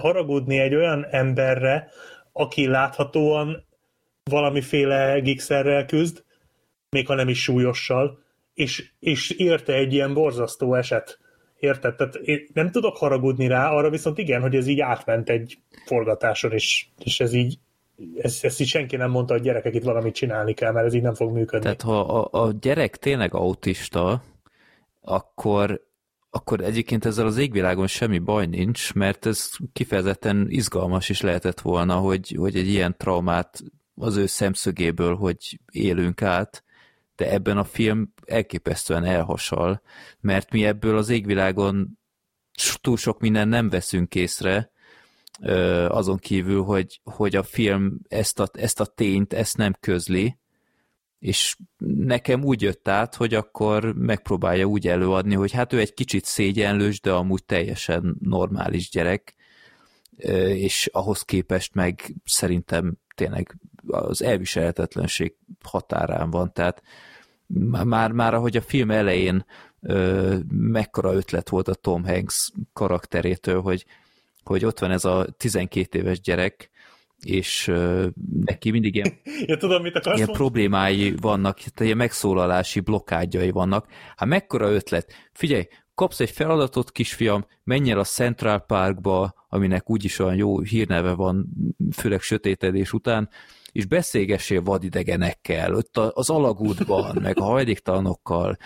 haragudni egy olyan emberre, aki láthatóan valamiféle gigszerrel küzd, még ha nem is súlyossal, és, és érte egy ilyen borzasztó eset. Érted? Tehát én nem tudok haragudni rá, arra viszont igen, hogy ez így átment egy forgatáson, és, és ez így ezt, ezt így senki nem mondta, hogy gyerekek itt valamit csinálni kell, mert ez így nem fog működni. Tehát ha a, a gyerek tényleg autista, akkor akkor egyébként ezzel az égvilágon semmi baj nincs, mert ez kifejezetten izgalmas is lehetett volna, hogy, hogy egy ilyen traumát az ő szemszögéből, hogy élünk át, de ebben a film elképesztően elhasal, mert mi ebből az égvilágon túl sok minden nem veszünk észre, azon kívül, hogy, hogy a film ezt a, ezt a tényt, ezt nem közli, és nekem úgy jött át, hogy akkor megpróbálja úgy előadni, hogy hát ő egy kicsit szégyenlős, de amúgy teljesen normális gyerek, és ahhoz képest meg szerintem tényleg az elviselhetetlenség határán van, tehát már, már ahogy a film elején mekkora ötlet volt a Tom Hanks karakterétől, hogy, hogy ott van ez a 12 éves gyerek, és uh, neki mindig ilyen, <laughs> ja, tudom, mit ilyen mondani? problémái vannak, ilyen megszólalási blokkádjai vannak. Hát mekkora ötlet? Figyelj, kapsz egy feladatot, kisfiam, menj el a Central Parkba, aminek úgyis olyan jó hírneve van, főleg sötétedés után, és beszélgessél vadidegenekkel, ott az alagútban, meg a hajléktalanokkal.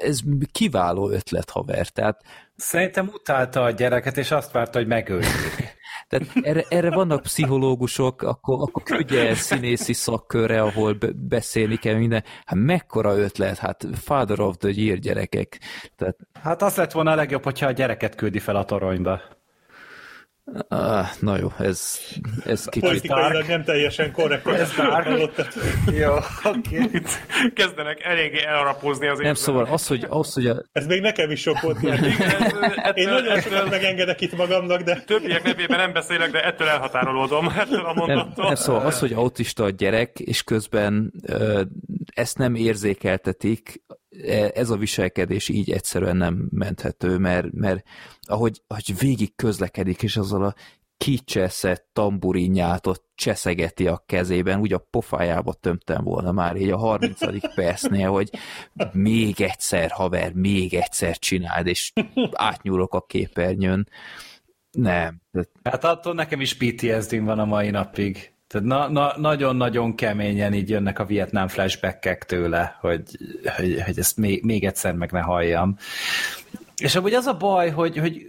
Ez kiváló ötlet, haver. Tehát... Szerintem utálta a gyereket, és azt várta, hogy megöljék. Tehát erre, erre vannak pszichológusok, akkor, akkor küldje el színészi szakkörre, ahol beszélni kell minden. Hát mekkora ötlet, hát father of the year gyerekek. Tehát... Hát az lett volna a legjobb, hogyha a gyereket küldi fel a toronyba. Ah, na jó, ez, ez kicsit Politikailag nem teljesen korrekt. Ez Jó, oké. Okay. Kezdenek eléggé elarapozni az Nem, szóval az, hogy, az, hogy a... Ez még nekem is sok volt. Én nagyon sokat megengedek itt magamnak, de... Többiek nevében nem beszélek, de ettől elhatárolódom, ettől a mondattól. Nem, nem, szóval az, hogy autista a gyerek, és közben ö, ezt nem érzékeltetik, ez a viselkedés így egyszerűen nem menthető, mert, mert ahogy, ahogy végig közlekedik, és azzal a kicseszett tamburinját ott cseszegeti a kezében, úgy a pofájába tömtem volna már így a 30. <laughs> percnél, hogy még egyszer, haver, még egyszer csináld, és átnyúlok a képernyőn. Nem. Hát attól nekem is PTSD van a mai napig. Tehát na, na, nagyon-nagyon keményen így jönnek a vietnám flashbackek tőle, hogy, hogy, hogy ezt még, még egyszer meg ne halljam. És amúgy az a baj, hogy, hogy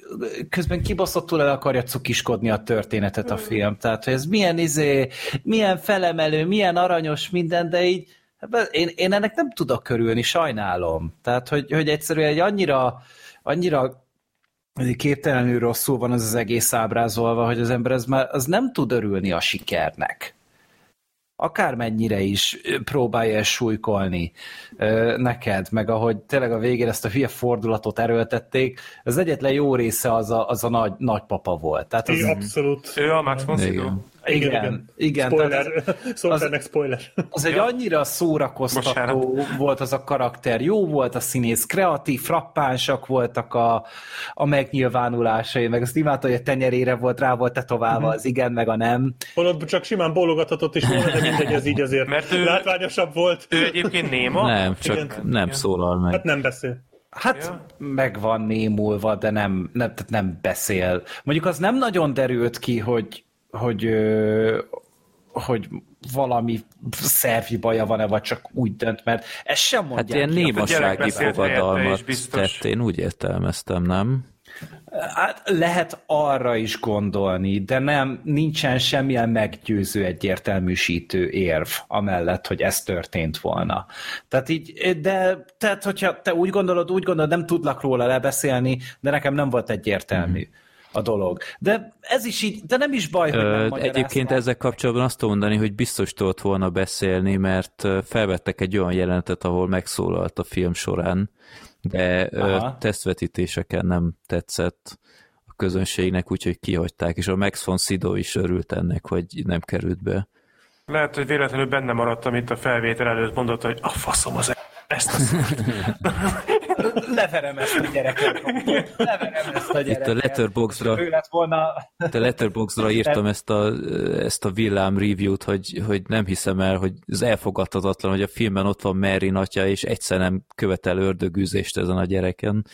közben kibaszottul el akarja cukiskodni a történetet a film. Tehát, hogy ez milyen izé, milyen felemelő, milyen aranyos minden, de így hát én, én ennek nem tudok körülni, sajnálom. Tehát, hogy, hogy egyszerűen egy annyira, annyira képtelenül rosszul van az az egész ábrázolva, hogy az ember ez már az nem tud örülni a sikernek akármennyire is próbálja ezt súlykolni neked, meg ahogy tényleg a végén ezt a hülye fordulatot erőltették, az egyetlen jó része az a, az a nagy, nagypapa volt. Tehát az, abszolút. Ő a Max von igen, igen. igen spoiler. <laughs> Szóval spoiler. Az egy annyira szórakoztató Bocsánat. volt az a karakter, jó volt a színész, kreatív, frappánsak voltak a, a megnyilvánulásai, meg azt imádta, hogy a tenyerére volt, rá volt tetoválva uh-huh. az igen, meg a nem. Holott csak simán bólogathatott is volna, de mindegy, ez így azért Mert ő, látványosabb volt. Ő egyébként néma? Nem, csak igen. nem igen. szólal meg. Hát nem beszél. Hát ja. meg van némulva, de nem, nem, tehát nem beszél. Mondjuk az nem nagyon derült ki, hogy hogy, hogy valami szervi baja van-e, vagy csak úgy dönt, mert ez sem mondják. Hát ilyen némasági fogadalmat tett, én úgy értelmeztem, nem? Hát lehet arra is gondolni, de nem, nincsen semmilyen meggyőző egyértelműsítő érv amellett, hogy ez történt volna. Tehát így, de tehát, hogyha te úgy gondolod, úgy gondolod, nem tudlak róla lebeszélni, de nekem nem volt egyértelmű. Mm a dolog. De ez is így, de nem is baj, hogy nem Egyébként ezzel kapcsolatban azt mondani, hogy biztos tudott volna beszélni, mert felvettek egy olyan jelenetet, ahol megszólalt a film során, de Aha. tesztvetítéseken nem tetszett a közönségnek, úgyhogy kihagyták, és a Max von Sydow is örült ennek, hogy nem került be. Lehet, hogy véletlenül benne maradtam itt a felvétel előtt, mondott, hogy a faszom az ezt a <laughs> Leverem ezt a gyereket. Leverem ezt a gyereket. Itt a Letterboxdra, volna... a Letterboxdra írtam ezt a, ezt a villám review-t, hogy, hogy nem hiszem el, hogy ez elfogadhatatlan, hogy a filmben ott van Mary natya, és egyszer nem követel ördögűzést ezen a gyereken.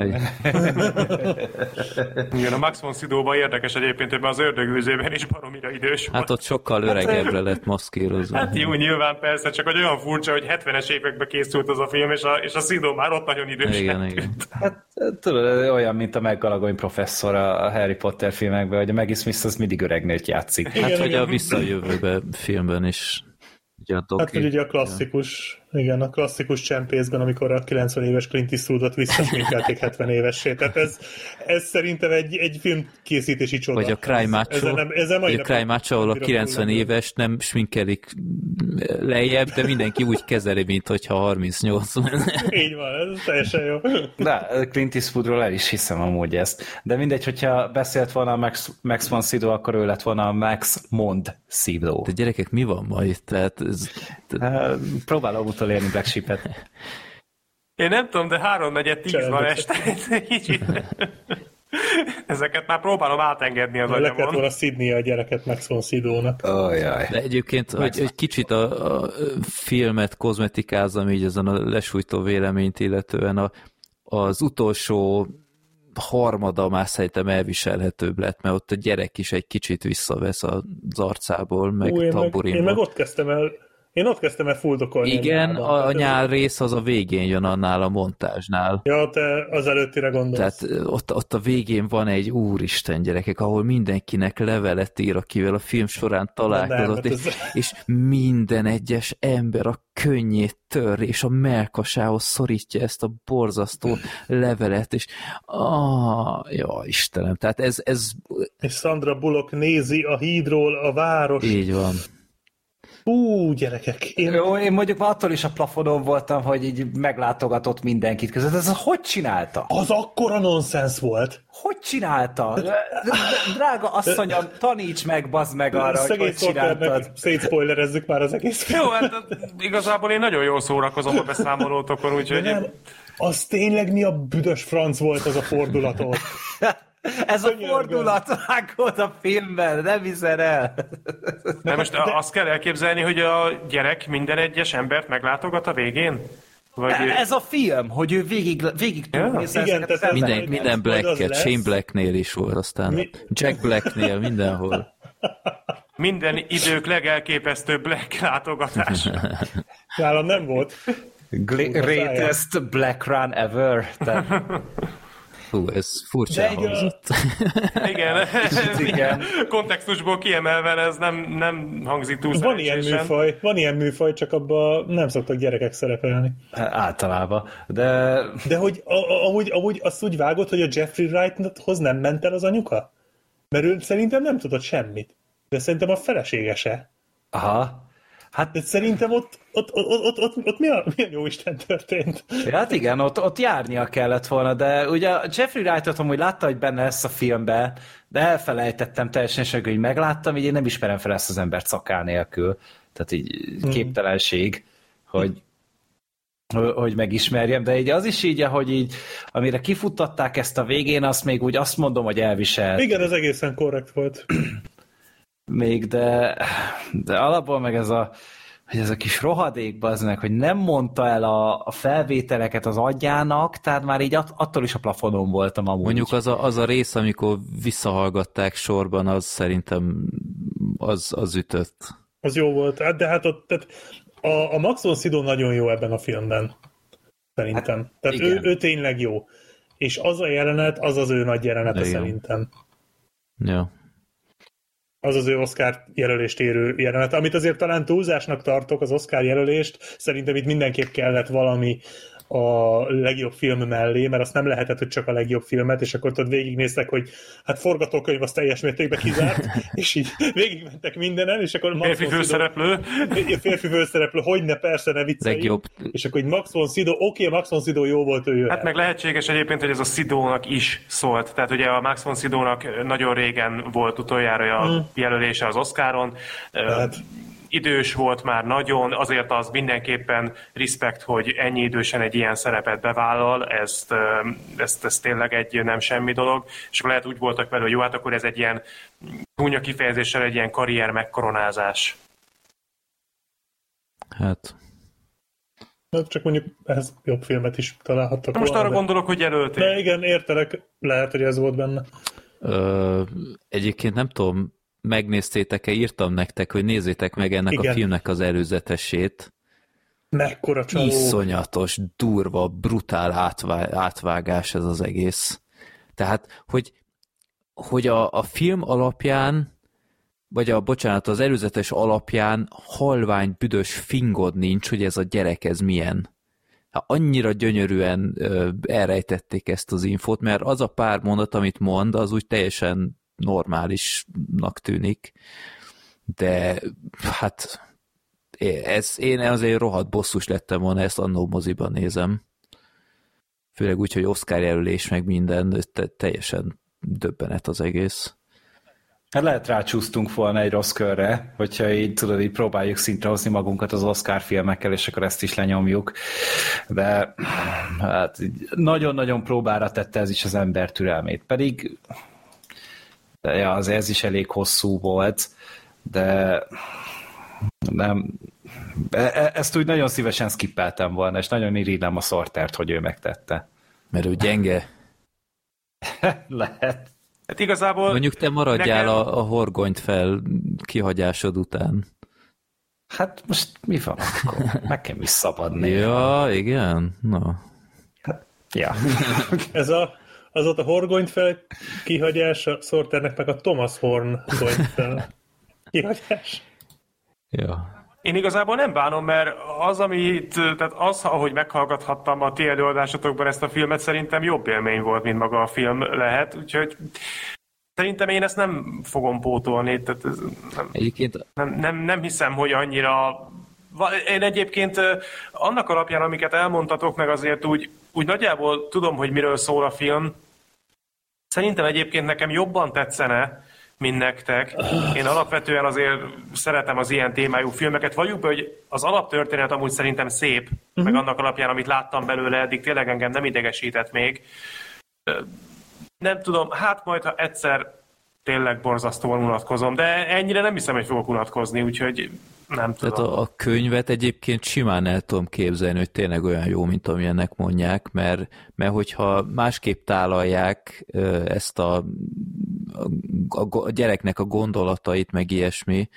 <laughs> Igen, a Max von Sydow érdekes egyébként, hogy az ördögűzében is baromira idős volt. Hát ott sokkal öregebbre lett maszkírozva. Hát jó, nyilván persze, csak hogy olyan furcsa, hogy 70-es években készült az a film, és a, és a Szidó már ott nagyon idős. Igen, igen. Hát tudod, olyan, mint a meggalagony professzor a Harry Potter filmekben, hogy a Maggie Smith az mindig öregnőt játszik. Hát, igen, hogy igen. a visszajövőbe filmben is Ugye a hát, hogy ugye a klasszikus, ja. Igen, a klasszikus csempészben, amikor a 90 éves Clint Eastwoodot visszasminkelték 70 évessé. Tehát ez, ez szerintem egy, egy filmkészítési csoda. Vagy a Cry Macho, ezzel nem, ezzel vagy a Cry Macho, ahol a 90 éves nem sminkelik lejjebb, de mindenki úgy kezeli, mint hogyha 38 Így van, ez teljesen jó. De Clint Eastwoodról el is hiszem amúgy ezt. De mindegy, hogyha beszélt volna a Max, Max von Sydow, akkor ő lett volna a Max Mond Sydow. De gyerekek, mi van ma itt? Tehát ez... Próbálom utolérni Black Sheep-et. Én nem tudom, de háromnegyed tíz van este. <laughs> Ezeket már próbálom átengedni az agyamon. Le kellett volna szidni a gyereket Max von Sydow-nak. Oh, jaj. De egyébként, hogy egy kicsit a, a filmet kozmetikázom így ezen a lesújtó véleményt, illetően a, az utolsó harmada már szerintem elviselhetőbb lett, mert ott a gyerek is egy kicsit visszavesz az arcából, meg Ú, én meg, én meg ott kezdtem el Én ott kezdtem el fuldokolni. Igen, a, a nyál rész az a végén jön annál a montázsnál. Ja, te az előttire gondolsz. Tehát ott, ott a végén van egy úristen gyerekek, ahol mindenkinek levelet ír, akivel a film során találkozott, nem, és, ez... és minden egyes ember a könnyét tör, és a melkasához szorítja ezt a borzasztó levelet, és ah, ja, Istenem, tehát ez, ez... És Sandra Bullock nézi a hídról a város. Így van. Ú, gyerekek. Én... Jó, én mondjuk már attól is a plafonon voltam, hogy így meglátogatott mindenkit között. Ez hogy csinálta? Az akkora nonsens volt. Hogy csinálta? Drága asszonyom, taníts meg, bazd meg arra, hogy hogy csináltad. Szétszpoilerezzük már az egész Jó, hát igazából én nagyon jól szórakozom a beszámolótokon, úgyhogy... Nem, az tényleg mi a büdös franc volt az a fordulatot? <laughs> Ez a fordulat vágod a filmben, nem hiszel el. De most de... azt kell elképzelni, hogy a gyerek minden egyes embert meglátogat a végén? Vagy... Ez a film, hogy ő végig, végig ja. Igen, tehát minden, minden Black-et, Shane Blacknél is volt, aztán Mi... Jack Blacknél, mindenhol. Minden idők legelképesztőbb Black látogatás. Nálam nem volt. Greatest Black Run ever. Tehát... <laughs> Fú, ez furcsa hangzott. <laughs> <laughs> Igen, igen. kontextusból kiemelve ez nem, nem hangzik túl Van ilyen műfaj, van ilyen műfaj, csak abban nem szoktak gyerekek szerepelni. Hát, általában, de... De hogy ahogy, ahogy azt úgy vágott, hogy a Jeffrey Wrighthoz nem ment el az anyuka? Mert ő szerintem nem tudott semmit. De szerintem a felesége se. Aha. Hát de szerintem ott, ott, ott, ott, ott, ott mi, a, mi a jó Isten történt? Ja, hát igen, ott, ott járnia kellett volna, de ugye Jeffrey Wright-ot hogy látta, hogy benne lesz a filmben, de elfelejtettem teljesen, hogy megláttam, így én nem ismerem fel ezt az embert szaká nélkül. Tehát így hmm. képtelenség, hogy hogy megismerjem, de így az is így, hogy így, amire kifuttatták ezt a végén, azt még úgy azt mondom, hogy elviselt. Igen, ez egészen korrekt volt még, de, de alapból meg ez a, hogy ez a kis rohadék baznak, hogy nem mondta el a, a felvételeket az agyának, tehát már így att, attól is a plafonon voltam amúgy. Mondjuk az a, az a rész, amikor visszahallgatták sorban, az szerintem az, az ütött. Az jó volt, hát, de hát ott tehát a, a Max von Sydow nagyon jó ebben a filmben. Szerintem. Hát, tehát ő, ő tényleg jó. És az a jelenet, az az ő nagy jelenete igen. szerintem. Ja az az ő Oscar jelölést érő jelenet, amit azért talán túlzásnak tartok, az Oscar jelölést, szerintem itt mindenképp kellett valami a legjobb film mellé, mert azt nem lehetett, hogy csak a legjobb filmet, és akkor tudod végignéztek, hogy hát forgatókönyv az teljes mértékben kizárt, <laughs> és így végigmentek mindenen, és akkor Max férfi főszereplő. Férfi főszereplő, hogy ne, persze, ne viccelj. Legjobb. És akkor egy Max von Sydow, oké, okay, Max von Sydow jó volt, ő Hát meg lehetséges egyébként, hogy ez a Szidónak is szólt. Tehát ugye a Max von Sydownak nagyon régen volt utoljára a hmm. jelölése az Oscaron. Tehát idős volt már nagyon, azért az mindenképpen respekt, hogy ennyi idősen egy ilyen szerepet bevállal, ezt, ezt, ezt tényleg egy nem semmi dolog, és akkor lehet úgy voltak vele, hogy jó, hát akkor ez egy ilyen csúnya kifejezéssel egy ilyen karrier megkoronázás. Hát Na, csak mondjuk ehhez jobb filmet is találhattak. Most arra de... gondolok, hogy jelölték. De igen, értelek, lehet, hogy ez volt benne. Ö, egyébként nem tudom, megnéztétek-e, írtam nektek, hogy nézzétek meg ennek Igen. a filmnek az előzetesét. Mekkora csaló. Iszonyatos, durva, brutál átvá- átvágás ez az egész. Tehát, hogy, hogy a, a film alapján, vagy a, bocsánat, az előzetes alapján halvány, büdös fingod nincs, hogy ez a gyerek ez milyen. Hát annyira gyönyörűen ö, elrejtették ezt az infót, mert az a pár mondat, amit mond, az úgy teljesen normálisnak tűnik, de hát ez, én azért rohadt bosszus lettem volna, ezt annó moziban nézem. Főleg úgy, hogy Oscar jelölés meg minden, teljesen döbbenet az egész. Hát lehet rácsúsztunk volna egy rossz körre, hogyha így tudod, így próbáljuk szintre hozni magunkat az Oscar filmekkel, és akkor ezt is lenyomjuk. De hát nagyon-nagyon próbára tette ez is az ember türelmét. Pedig de ja, az ez is elég hosszú volt, de nem, e, e, ezt úgy nagyon szívesen skippeltem volna, és nagyon irigylem a szortert, hogy ő megtette. Mert ő gyenge. <laughs> Lehet. Hát igazából... Mondjuk te maradjál nekem... a, a horgonyt fel kihagyásod után. Hát most mi van akkor? Nekem is szabad Ja, igen? Na. Hát, ja. <laughs> Ez a, az ott a horgonyt fel kihagyás, a Sorternek meg a Thomas Horn fel kihagyás. Ja. Én igazából nem bánom, mert az, amit, tehát az, ahogy meghallgathattam a ti előadásotokban ezt a filmet, szerintem jobb élmény volt, mint maga a film lehet, úgyhogy szerintem én ezt nem fogom pótolni, tehát ez nem, egyébként... nem, nem, nem hiszem, hogy annyira én egyébként annak alapján, amiket elmondtatok, meg azért úgy, úgy nagyjából tudom, hogy miről szól a film. Szerintem egyébként nekem jobban tetszene, mint nektek. Én alapvetően azért szeretem az ilyen témájú filmeket. Valljuk be, hogy az alaptörténet amúgy szerintem szép, uh-huh. meg annak alapján, amit láttam belőle, eddig tényleg engem nem idegesített még. Nem tudom, hát majd, ha egyszer tényleg borzasztóan unatkozom, de ennyire nem hiszem, hogy fogok unatkozni, úgyhogy nem tudom. Tehát a, a könyvet egyébként simán el tudom képzelni, hogy tényleg olyan jó, mint amilyennek mondják, mert, mert hogyha másképp tálalják ezt a, a, a gyereknek a gondolatait, meg ilyesmi,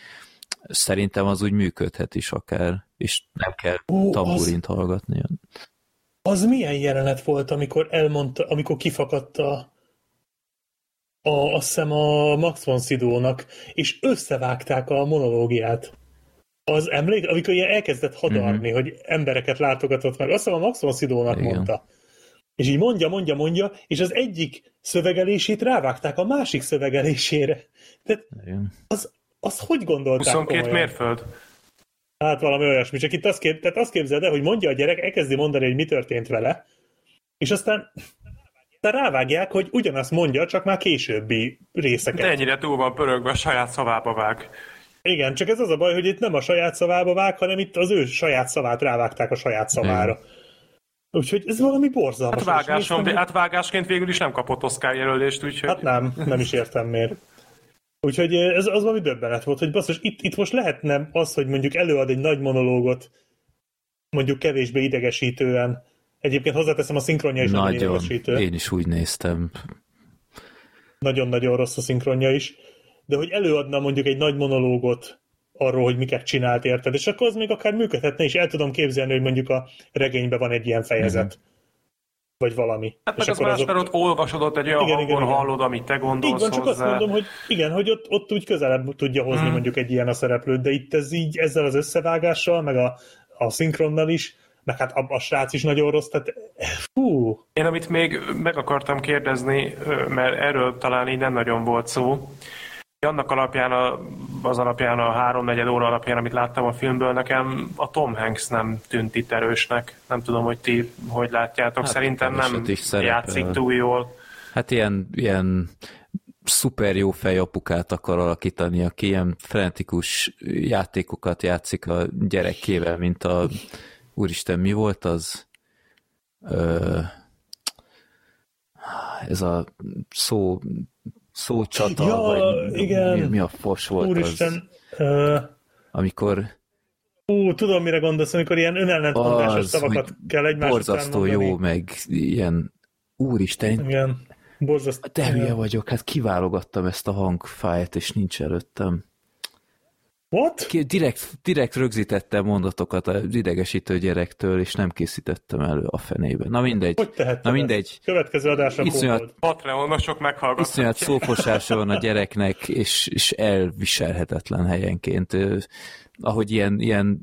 szerintem az úgy működhet is akár, és nem kell Ó, tamburint az, hallgatni. Az milyen jelenet volt, amikor elmondta, amikor kifakadt a, a, azt hiszem a Max von Sydow-nak, és összevágták a monológiát. Az emlék, amikor ilyen elkezdett hadarni, mm-hmm. hogy embereket látogatott meg, azt hiszem a Max von Sydow-nak mondta. És így mondja, mondja, mondja, és az egyik szövegelését rávágták a másik szövegelésére. Tehát az, az hogy gondolták 22 komolyan? mérföld? Hát valami olyasmi, csak itt azt, kép, tehát azt képzeld el, hogy mondja a gyerek, elkezdi mondani, hogy mi történt vele, és aztán rávágják, hogy ugyanazt mondja, csak már későbbi részeket. De ennyire túl van pörögve, a saját szavába vág. Igen, csak ez az a baj, hogy itt nem a saját szavába vág, hanem itt az ő saját szavát rávágták a saját szavára. Igen. Úgyhogy ez valami borzalmas. Hát, vágáson, néztem, hát vágásként végül is nem kapott Oscar jelölést, úgyhogy... Hát nem, nem is értem miért. Úgyhogy ez az valami döbbenet volt, hogy basszus, itt, itt most lehetne az, hogy mondjuk előad egy nagy monológot, mondjuk kevésbé idegesítően. Egyébként hozzáteszem, a szinkronja is nagyon, nagyon idegesítő. Én is úgy néztem. Nagyon-nagyon rossz a szinkronja is. De hogy előadna mondjuk egy nagy monológot arról, hogy miket csinált, érted? És akkor az még akár működhetne, és el tudom képzelni, hogy mondjuk a regényben van egy ilyen fejezet. Mm-hmm. Vagy valami. Hát és meg az más, azok... ott olvasod, ott egy olyan igen, hangon igen, hallod, igen. amit te gondolsz Így van, csak hozzá. azt mondom, hogy igen, hogy ott, ott úgy közelebb tudja hozni mm. mondjuk egy ilyen a szereplőt, de itt ez így ezzel az összevágással, meg a, a szinkronnal is, meg hát a, a srác is nagyon rossz, tehát fú. Én amit még meg akartam kérdezni, mert erről talán így nem nagyon volt szó, annak alapján, a, az alapján, a háromnegyed óra alapján, amit láttam a filmből, nekem a Tom Hanks nem tűnt itt erősnek. Nem tudom, hogy ti hogy látjátok. Hát, Szerintem nem játszik túl jól. Hát ilyen, ilyen szuper jó fejapukát akar alakítani, aki ilyen frenetikus játékokat játszik a gyerekével, mint a úristen, mi volt az? Ö, ez a szó szócsata, ja, vagy igen. Mi, mi a fos volt Úristen, az? Uh, amikor Ú, tudom, mire gondolsz, amikor ilyen önellentmondásos szavakat kell egymásra Borzasztó jó, meg ilyen úristen. Igen, borzasztó. De hülye vagyok, hát kiválogattam ezt a hangfájt, és nincs előttem. What? Direkt, direkt rögzítettem mondatokat az idegesítő gyerektől, és nem készítettem elő a fenébe. Na mindegy. Hogy Na mindegy. Következő adásra iszonyat, Patreonosok meghallgatnak. Iszonyat szófosása van a gyereknek, és, és elviselhetetlen helyenként. Ahogy ilyen, ilyen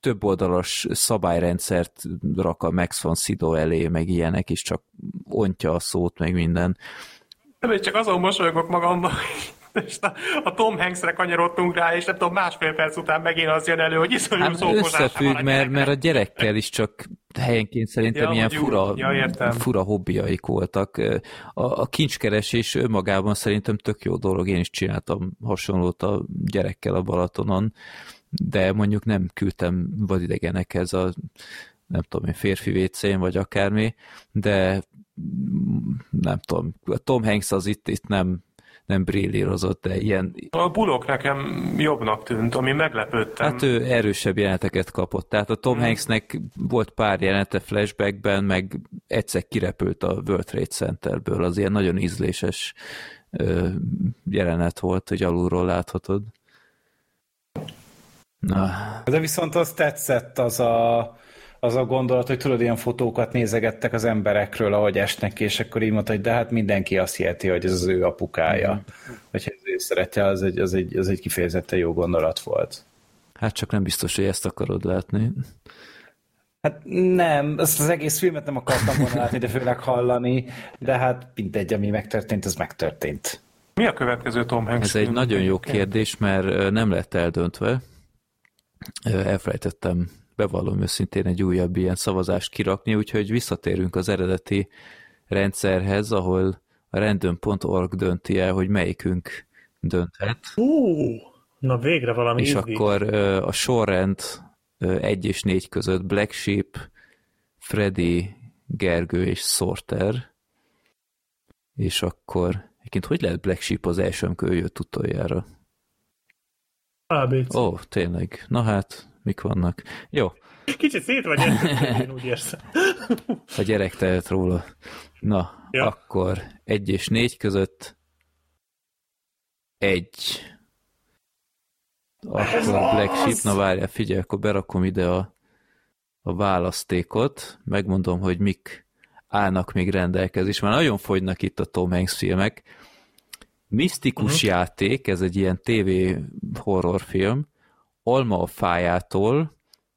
több oldalas szabályrendszert rak a Max von Sydow elé, meg ilyenek, és csak ontja a szót, meg minden. Nem, csak azon mosolygok magamban, <laughs> és a, a Tom Hanksre kanyarodtunk rá, és nem tudom, másfél perc után megint az jön elő, hogy iszonyú hát Összefügg, mert, mert a gyerekkel is csak helyenként szerintem ja, ilyen fura, ja, fura hobbiaik voltak. A, a kincskeresés önmagában szerintem tök jó dolog, én is csináltam hasonlót a gyerekkel a Balatonon, de mondjuk nem küldtem vadidegenekhez a nem tudom én, férfi vécén, vagy akármi, de nem tudom, a Tom Hanks az itt, itt nem, nem brillírozott, de ilyen... A bulok nekem jobbnak tűnt, ami meglepődtem. Hát ő erősebb jeleneteket kapott. Tehát a Tom hmm. Hanksnek volt pár jelenete flashbackben, meg egyszer kirepült a World Trade Centerből. Az ilyen nagyon ízléses ö, jelenet volt, hogy alulról láthatod. Na. De viszont az tetszett az a, az a gondolat, hogy tudod, ilyen fotókat nézegettek az emberekről, ahogy esnek, és akkor így mondta, hogy de hát mindenki azt hiheti, hogy ez az ő apukája. Mm-hmm. Hogyha ez ő szeretje, az egy, az, egy, az egy kifejezetten jó gondolat volt. Hát csak nem biztos, hogy ezt akarod látni. Hát nem, ezt az egész filmet nem akartam volna látni, de főleg hallani, de hát mindegy, ami megtörtént, az megtörtént. Mi a következő Tom Hanks Ez egy nagyon jó kérdés, mert nem lett eldöntve. Elfelejtettem, bevallom őszintén egy újabb ilyen szavazást kirakni, úgyhogy visszatérünk az eredeti rendszerhez, ahol a random.org dönti el, hogy melyikünk dönthet. Uh, na végre valami És ízlik. akkor a sorrend egy és négy között Black Sheep, Freddy, Gergő és Sorter, és akkor egyébként hogy lehet Black Sheep az első, amikor ő jött utoljára? ABC. Ó, tényleg. Na hát, mik vannak? Jó. Kicsit szét vagy én úgy érzem. A gyerek tehet róla. Na, ja. akkor egy és négy között egy akkor Black Sheep, na várjál, figyelj, akkor berakom ide a, a választékot, megmondom, hogy mik állnak még rendelkezés. Már nagyon fogynak itt a Tom Hanks filmek. Misztikus uh-huh. játék, ez egy ilyen TV horrorfilm, Alma a fájától,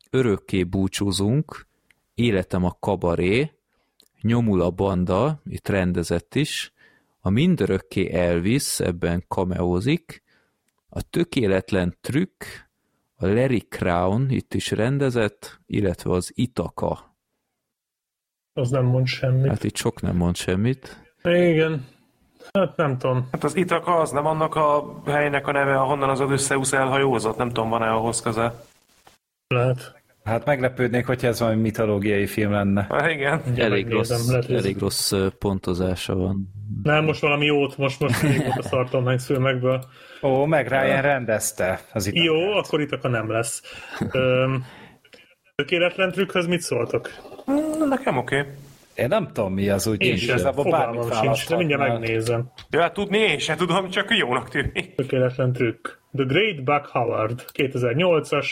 Örökké búcsúzunk, Életem a kabaré, Nyomul a banda, itt rendezett is, a Mindörökké Elvis, ebben kameózik, a tökéletlen trükk, a Larry Crown itt is rendezett, illetve az Itaka. Az nem mond semmit. Hát itt sok nem mond semmit. Igen. Hát nem tudom. Hát az Itaka az nem annak a helynek a neve, ahonnan az Odysseus elhajózott, nem tudom, van-e ahhoz köze. Lehet. Hát meglepődnék, hogyha ez valami mitológiai film lenne. Hát igen. elég rossz, elég rossz pontozása van. Nem, most valami jót, most, most régóta szartam meg filmekből. Ó, meg Ryan rendezte az itt. Jó, akkor itt akkor nem lesz. Öm, tökéletlen trükkhöz mit szóltok? Nekem oké. Okay. Én nem tudom, mi az úgy. Én sem, fogalmam sincs, de mindjárt megnézem. Ja, hát tudni én sem tudom, csak jónak tűnik. Tökéletlen trükk. The Great Buck Howard, 2008-as,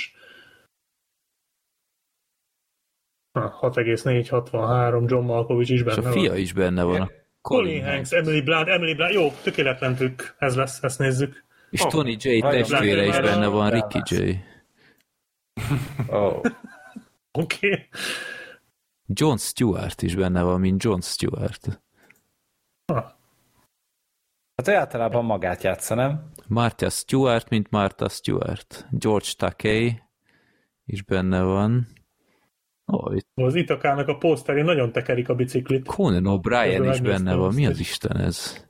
6,463, John Malkovich is benne És a fia van. is benne van. Colin Hanks, Emily Blunt, Emily Blunt, jó, tökéletlen trükk, ez lesz, ezt nézzük. És oh. Tony J. testvére is benne van, Ricky J. Oh. <laughs> Oké. <laughs> Okay. John Stewart is benne van, mint John Stewart. Ah. Hát ő általában magát játsza, nem? Martha Stewart, mint Martha Stewart. George Takei is benne van. Oh, itt... Az Itakának a poszterén nagyon tekerik a biciklit. Conan O'Brien is benne van. Mi az Isten ez?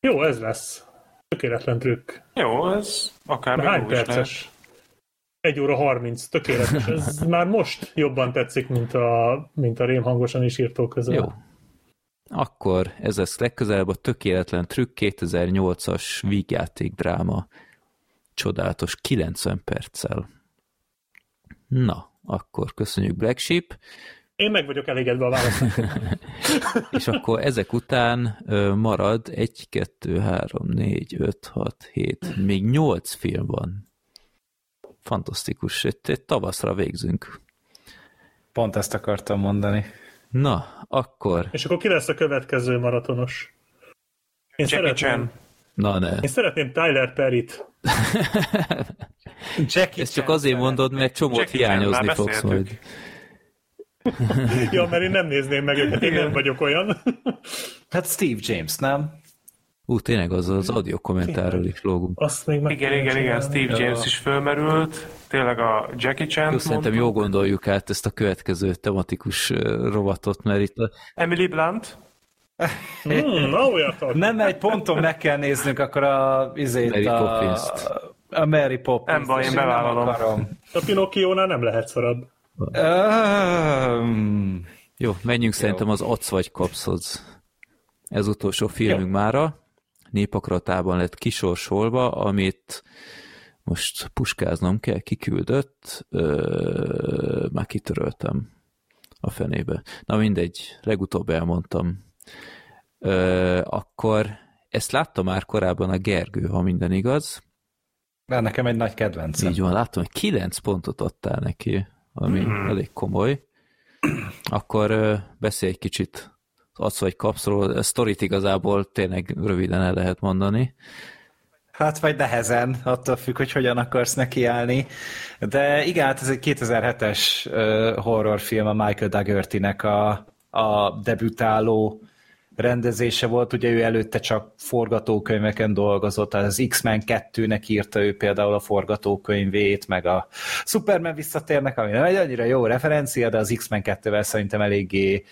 Jó, ez lesz. Tökéletlen trükk. Jó, ez akár Hány perces? Egy óra harminc, tökéletes. Ez <laughs> már most jobban tetszik, mint a, mint a rémhangosan is írtó közül. Jó. Akkor ez lesz legközelebb a tökéletlen trükk 2008-as vígjáték dráma. Csodálatos 90 perccel. Na, akkor köszönjük Black Sheep. Én meg vagyok elégedve a választásra. <laughs> és akkor ezek után marad 1, 2, 3, 4, 5, 6, 7, még 8 film van. Fantasztikus, egy, egy tavaszra végzünk. Pont ezt akartam mondani. Na, akkor... És akkor ki lesz a következő maratonos? Én Jackie szeretném... Chan. Na ne. Én szeretném Tyler Perry-t. <laughs> Jackie Ezt csak azért mondod, mert csomót Jackie hiányozni Chan, fogsz majd. ja, mert én nem nézném meg őket, én nem vagyok olyan. hát Steve James, nem? Ú, tényleg az az audio kommentárról is lógunk. Azt még meg igen, igen, igen, Steve James ja. is fölmerült. Tényleg a Jackie Chan. Jó, szerintem jó gondoljuk át ezt a következő tematikus rovatot, mert itt a... Emily Blunt. Hmm, nem egy ponton meg kell néznünk, akkor a izét Mary a, Poppins-t. a Mary Poppins. Nem baj, én bevállalom. A Pinocchio-nál nem lehet szarabb. Um, jó, menjünk jó. szerintem az Otsz vagy Kapszodz. Ez utolsó filmünk jó. mára. Népakratában lett kisorsolva, amit most puskáznom kell, kiküldött, ö, már kitöröltem a fenébe. Na mindegy, legutóbb elmondtam ö, akkor ezt látta már korábban a Gergő, ha minden igaz. Már nekem egy nagy kedvenc. Így van, látom, hogy 9 pontot adtál neki, ami mm. elég komoly. Akkor beszélj egy kicsit adsz vagy kapszról. A sztorit igazából tényleg röviden el lehet mondani. Hát vagy nehezen, attól függ, hogy hogyan akarsz nekiállni. De igen, hát ez egy 2007-es horrorfilm a Michael Daugherty-nek a, a debütáló rendezése volt, ugye ő előtte csak forgatókönyveken dolgozott, az X-Men 2-nek írta ő például a forgatókönyvét, meg a Superman visszatérnek, ami nem egy annyira jó referencia, de az X-Men 2-vel szerintem eléggé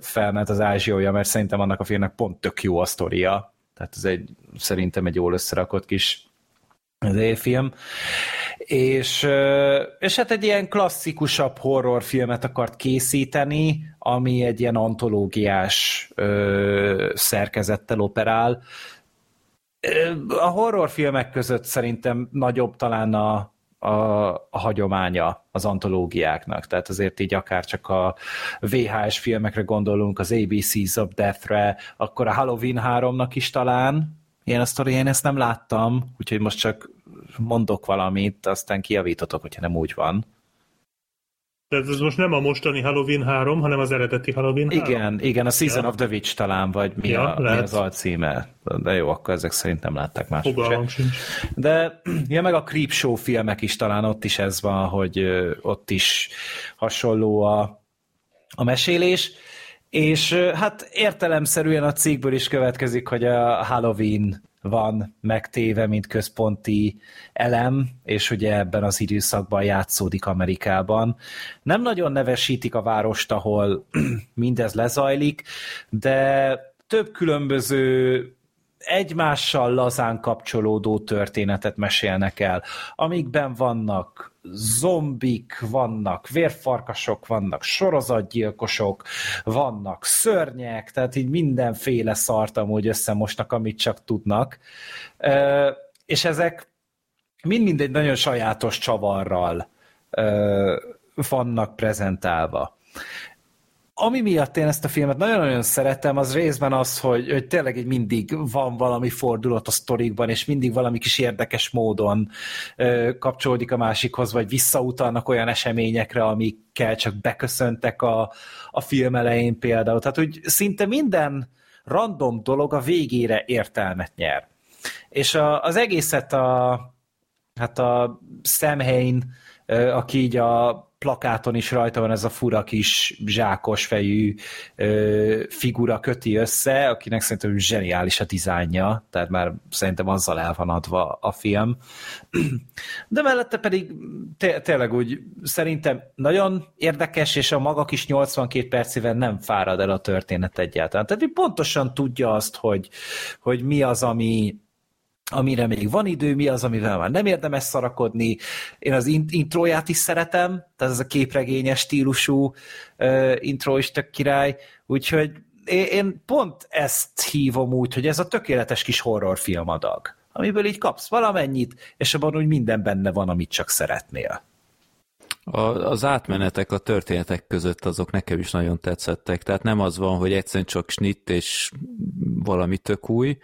felment az ázsiója, mert szerintem annak a filmnek pont tök jó a sztoria. Tehát ez egy, szerintem egy jól összerakott kis film. És, és hát egy ilyen klasszikusabb horrorfilmet akart készíteni, ami egy ilyen antológiás ö, szerkezettel operál. A horrorfilmek között szerintem nagyobb talán a, a, a hagyománya az antológiáknak. Tehát azért így akár csak a VHS filmekre gondolunk, az ABCs of Death-re, akkor a Halloween 3-nak is talán, ilyen a sztori, én ezt nem láttam, úgyhogy most csak mondok valamit, aztán kiavítotok, hogyha nem úgy van. Tehát ez most nem a mostani Halloween 3, hanem az eredeti Halloween 3? Igen, igen, a Season ja. of the Witch talán, vagy mi, ja, a, mi az alcíme. De jó, akkor ezek szerint nem látták más. sincs. De ja, meg a Creepshow filmek is talán ott is ez van, hogy ott is hasonló a, a mesélés. És hát értelemszerűen a cikkből is következik, hogy a Halloween van megtéve, mint központi elem, és ugye ebben az időszakban játszódik Amerikában. Nem nagyon nevesítik a várost, ahol <clears throat> mindez lezajlik, de több különböző egymással lazán kapcsolódó történetet mesélnek el, amikben vannak zombik, vannak vérfarkasok, vannak sorozatgyilkosok, vannak szörnyek, tehát így mindenféle szart amúgy összemosnak, amit csak tudnak. És ezek mind-mind egy nagyon sajátos csavarral vannak prezentálva ami miatt én ezt a filmet nagyon-nagyon szeretem, az részben az, hogy, hogy tényleg így mindig van valami fordulat a sztorikban, és mindig valami kis érdekes módon ö, kapcsolódik a másikhoz, vagy visszautalnak olyan eseményekre, amikkel csak beköszöntek a, a film elején például. Tehát, hogy szinte minden random dolog a végére értelmet nyer. És a, az egészet a, hát a Sam Hain, aki így a plakáton is rajta van ez a fura kis zsákos fejű ö, figura köti össze, akinek szerintem zseniális a dizájnja, tehát már szerintem azzal el van adva a film. <clears throat> De mellette pedig tényleg úgy szerintem nagyon érdekes, és a maga kis 82 percében nem fárad el a történet egyáltalán. Tehát pontosan tudja azt, hogy, hogy mi az, ami, amire még van idő, mi az, amivel már nem érdemes szarakodni. Én az intróját is szeretem, tehát ez a képregényes stílusú uh, intro is tök király, úgyhogy én pont ezt hívom úgy, hogy ez a tökéletes kis horrorfilm adag, amiből így kapsz valamennyit, és abban úgy minden benne van, amit csak szeretnél. A, az átmenetek a történetek között azok nekem is nagyon tetszettek, tehát nem az van, hogy egyszerűen csak snitt és valami tök új,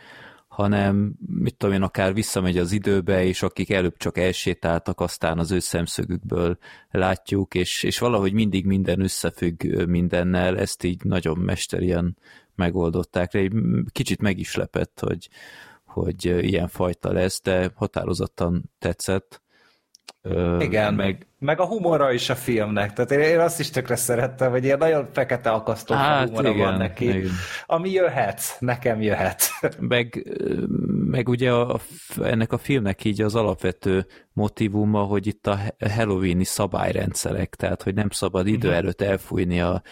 hanem mit tudom én, akár visszamegy az időbe, és akik előbb csak elsétáltak, aztán az ő szemszögükből látjuk, és, és valahogy mindig minden összefügg mindennel, ezt így nagyon mesterien megoldották. Egy kicsit meg is lepett, hogy, hogy ilyen fajta lesz, de határozottan tetszett. Igen, meg, meg a humora is a filmnek. Tehát én, én azt is tökre szerettem, hogy ilyen nagyon fekete akasztó hát, humora igen, van neki. Igen. Ami jöhet, nekem jöhet. <laughs> Meg, meg ugye a, ennek a filmnek így az alapvető motivuma, hogy itt a halloweeni szabályrendszerek, tehát hogy nem szabad idő uh-huh. előtt elfújni a,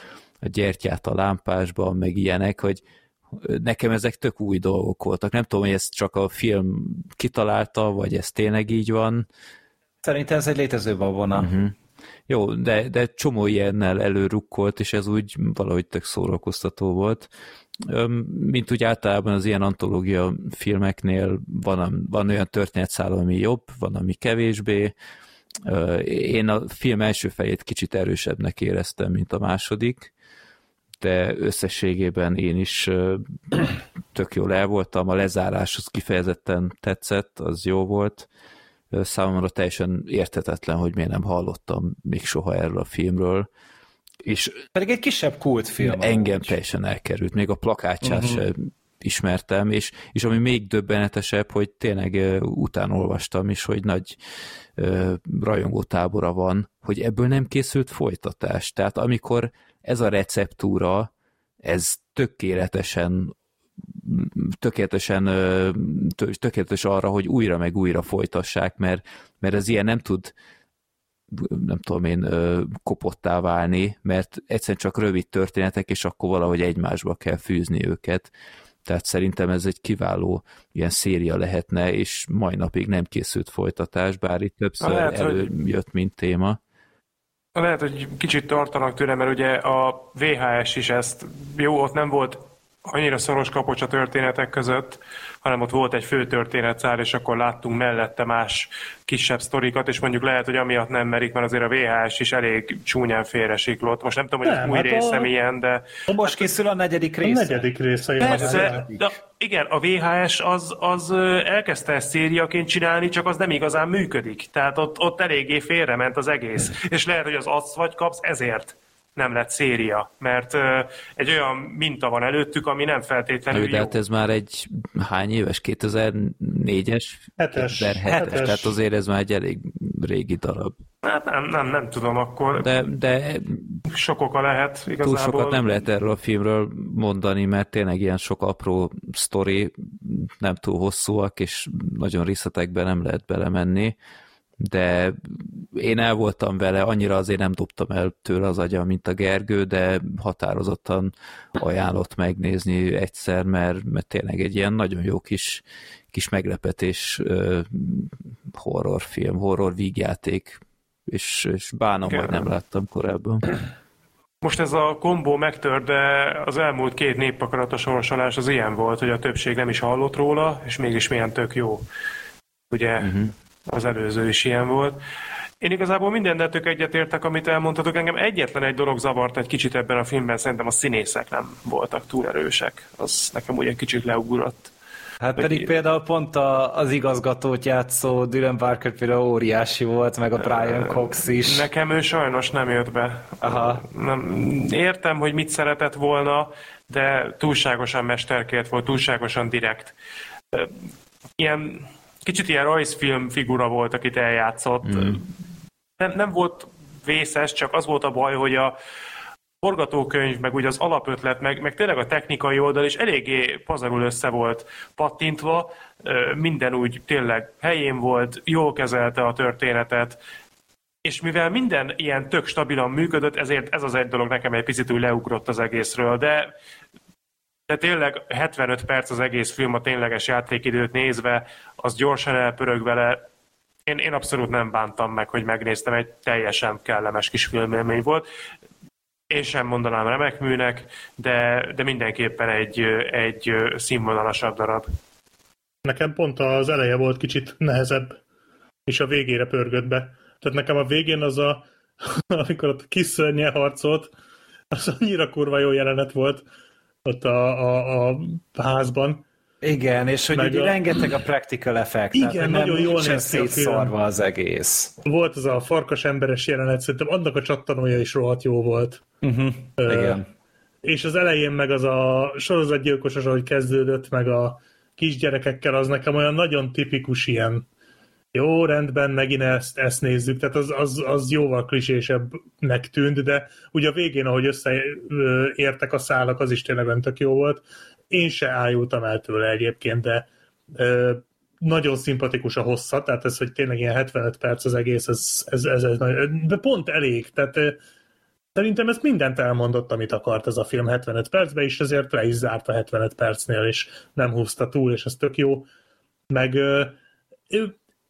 a gyertyát a lámpásban, meg ilyenek, hogy nekem ezek tök új dolgok voltak. Nem tudom, hogy ezt csak a film kitalálta, vagy ez tényleg így van, Szerintem ez egy létező babona. Uh-huh. Jó, de, de csomó ilyennel előrukkolt, és ez úgy valahogy tök szórakoztató volt. Mint úgy általában az ilyen antológia filmeknél van, van olyan történetszál, ami jobb, van, ami kevésbé. Én a film első fejét kicsit erősebbnek éreztem, mint a második, de összességében én is tök jól el voltam, a lezárás az kifejezetten tetszett, az jó volt számomra teljesen értetetlen, hogy miért nem hallottam még soha erről a filmről. És Pedig egy kisebb kultfilm. Engem úgy. teljesen elkerült, még a plakátját uh-huh. sem ismertem, és, és ami még döbbenetesebb, hogy tényleg uh, utána olvastam is, hogy nagy uh, rajongó tábora van, hogy ebből nem készült folytatás. Tehát amikor ez a receptúra, ez tökéletesen tökéletesen tökéletes arra, hogy újra meg újra folytassák, mert, mert ez ilyen nem tud nem tudom én, kopottá válni, mert egyszerűen csak rövid történetek, és akkor valahogy egymásba kell fűzni őket. Tehát szerintem ez egy kiváló ilyen széria lehetne, és mai napig nem készült folytatás, bár itt többször lehet, előjött, hogy... mint téma. Lehet, hogy kicsit tartanak tőle, mert ugye a VHS is ezt, jó, ott nem volt annyira szoros kapocs a történetek között, hanem ott volt egy fő történetszár, és akkor láttunk mellette más kisebb sztorikat, és mondjuk lehet, hogy amiatt nem merik, mert azért a VHS is elég csúnyán félresiklott. Most nem tudom, hogy nem, az új hát része a... milyen, de... Most készül a negyedik része. A negyedik része. Persze, de igen, a VHS az, az elkezdte ezt szériaként csinálni, csak az nem igazán működik. Tehát ott, ott eléggé félrement az egész. És lehet, hogy az adsz vagy kapsz ezért nem lett széria, mert egy olyan minta van előttük, ami nem feltétlenül De hát ez már egy hány éves? 2004-es? 7-es. 7-es. Tehát azért ez már egy elég régi darab. Hát nem, nem, nem tudom akkor. De, de sok oka lehet igazából. Túl sokat nem lehet erről a filmről mondani, mert tényleg ilyen sok apró sztori nem túl hosszúak, és nagyon részletekben nem lehet belemenni de én el voltam vele, annyira azért nem dobtam el tőle az agya, mint a Gergő, de határozottan ajánlott megnézni egyszer, mert, mert tényleg egy ilyen nagyon jó kis, kis meglepetés uh, horrorfilm, horror vígjáték, és, és bánom, hogy nem láttam korábban. Most ez a kombó megtör, de az elmúlt két néppakarat a sorsolás az ilyen volt, hogy a többség nem is hallott róla, és mégis milyen tök jó. Ugye uh-huh az előző is ilyen volt. Én igazából mindennel tök egyetértek, amit elmondhatok. Engem egyetlen egy dolog zavart egy kicsit ebben a filmben, szerintem a színészek nem voltak túl erősek. Az nekem úgy egy kicsit leugrott. Hát pedig pedig például pont a, az igazgatót játszó Dylan Barker például óriási volt, meg a Brian Cox is. Nekem ő sajnos nem jött be. Aha. Nem, értem, hogy mit szeretett volna, de túlságosan mesterkért volt, túlságosan direkt. Ilyen kicsit ilyen rajzfilm figura volt, akit eljátszott. Mm. Nem, nem volt vészes, csak az volt a baj, hogy a forgatókönyv, meg úgy az alapötlet, meg, meg tényleg a technikai oldal is eléggé pazarul össze volt pattintva, minden úgy tényleg helyén volt, jól kezelte a történetet, és mivel minden ilyen tök stabilan működött, ezért ez az egy dolog nekem egy picit úgy leugrott az egészről, de de tényleg 75 perc az egész film a tényleges játékidőt nézve, az gyorsan elpörög vele. Én, én abszolút nem bántam meg, hogy megnéztem, egy teljesen kellemes kis filmélmény volt. Én sem mondanám remek műnek, de, de mindenképpen egy, egy színvonalasabb darab. Nekem pont az eleje volt kicsit nehezebb, és a végére pörgött be. Tehát nekem a végén az a, <laughs> amikor ott kis harcolt, az annyira kurva jó jelenet volt, ott a, a, a házban. Igen, és hogy ugye a... rengeteg a practical effect. Igen, tehát, nagyon jól néz szétszarva az egész. Volt az a farkas emberes jelenet, szerintem annak a csattanója is rohadt jó volt. Uh-huh. Uh, Igen. És az elején meg az a sorozatgyilkos, ahogy kezdődött, meg a kisgyerekekkel, az nekem olyan nagyon tipikus ilyen jó, rendben, megint ezt, ezt nézzük, tehát az, az, az jóval klisésebbnek tűnt, de ugye a végén, ahogy összeértek a szálak, az is tényleg tök jó volt. Én se ájultam el tőle egyébként, de ö, nagyon szimpatikus a hossza, tehát ez, hogy tényleg ilyen 75 perc az egész, ez, ez, ez, ez de pont elég, tehát Szerintem ezt mindent elmondott, amit akart ez a film 75 percben, és ezért le is zárt a 75 percnél, és nem húzta túl, és ez tök jó. Meg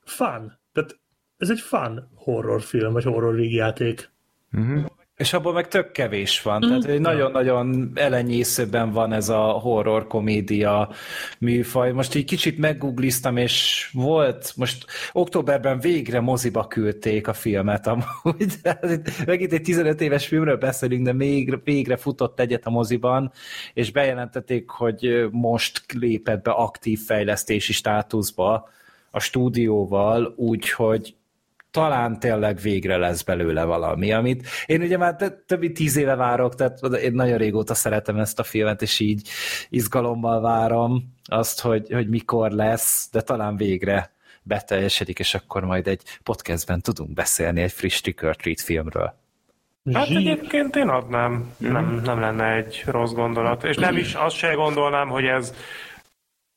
fun. Tehát ez egy fun horrorfilm, vagy horror játék. Uh-huh. És abból meg tök kevés van, mm. tehát egy nagyon-nagyon elenyészőben van ez a horror komédia műfaj. Most így kicsit meggoogliztam, és volt, most októberben végre moziba küldték a filmet amúgy. <laughs> Megint egy 15 éves filmről beszélünk, de még végre futott egyet a moziban, és bejelentették, hogy most lépett be aktív fejlesztési státuszba, a stúdióval, úgyhogy talán tényleg végre lesz belőle valami, amit én ugye már többi tíz éve várok, tehát én nagyon régóta szeretem ezt a filmet, és így izgalommal várom azt, hogy, hogy mikor lesz, de talán végre beteljesedik, és akkor majd egy podcastben tudunk beszélni egy friss Trick or Treat filmről. Hát egyébként én adnám, nem, nem lenne egy rossz gondolat, és nem is azt se gondolnám, hogy ez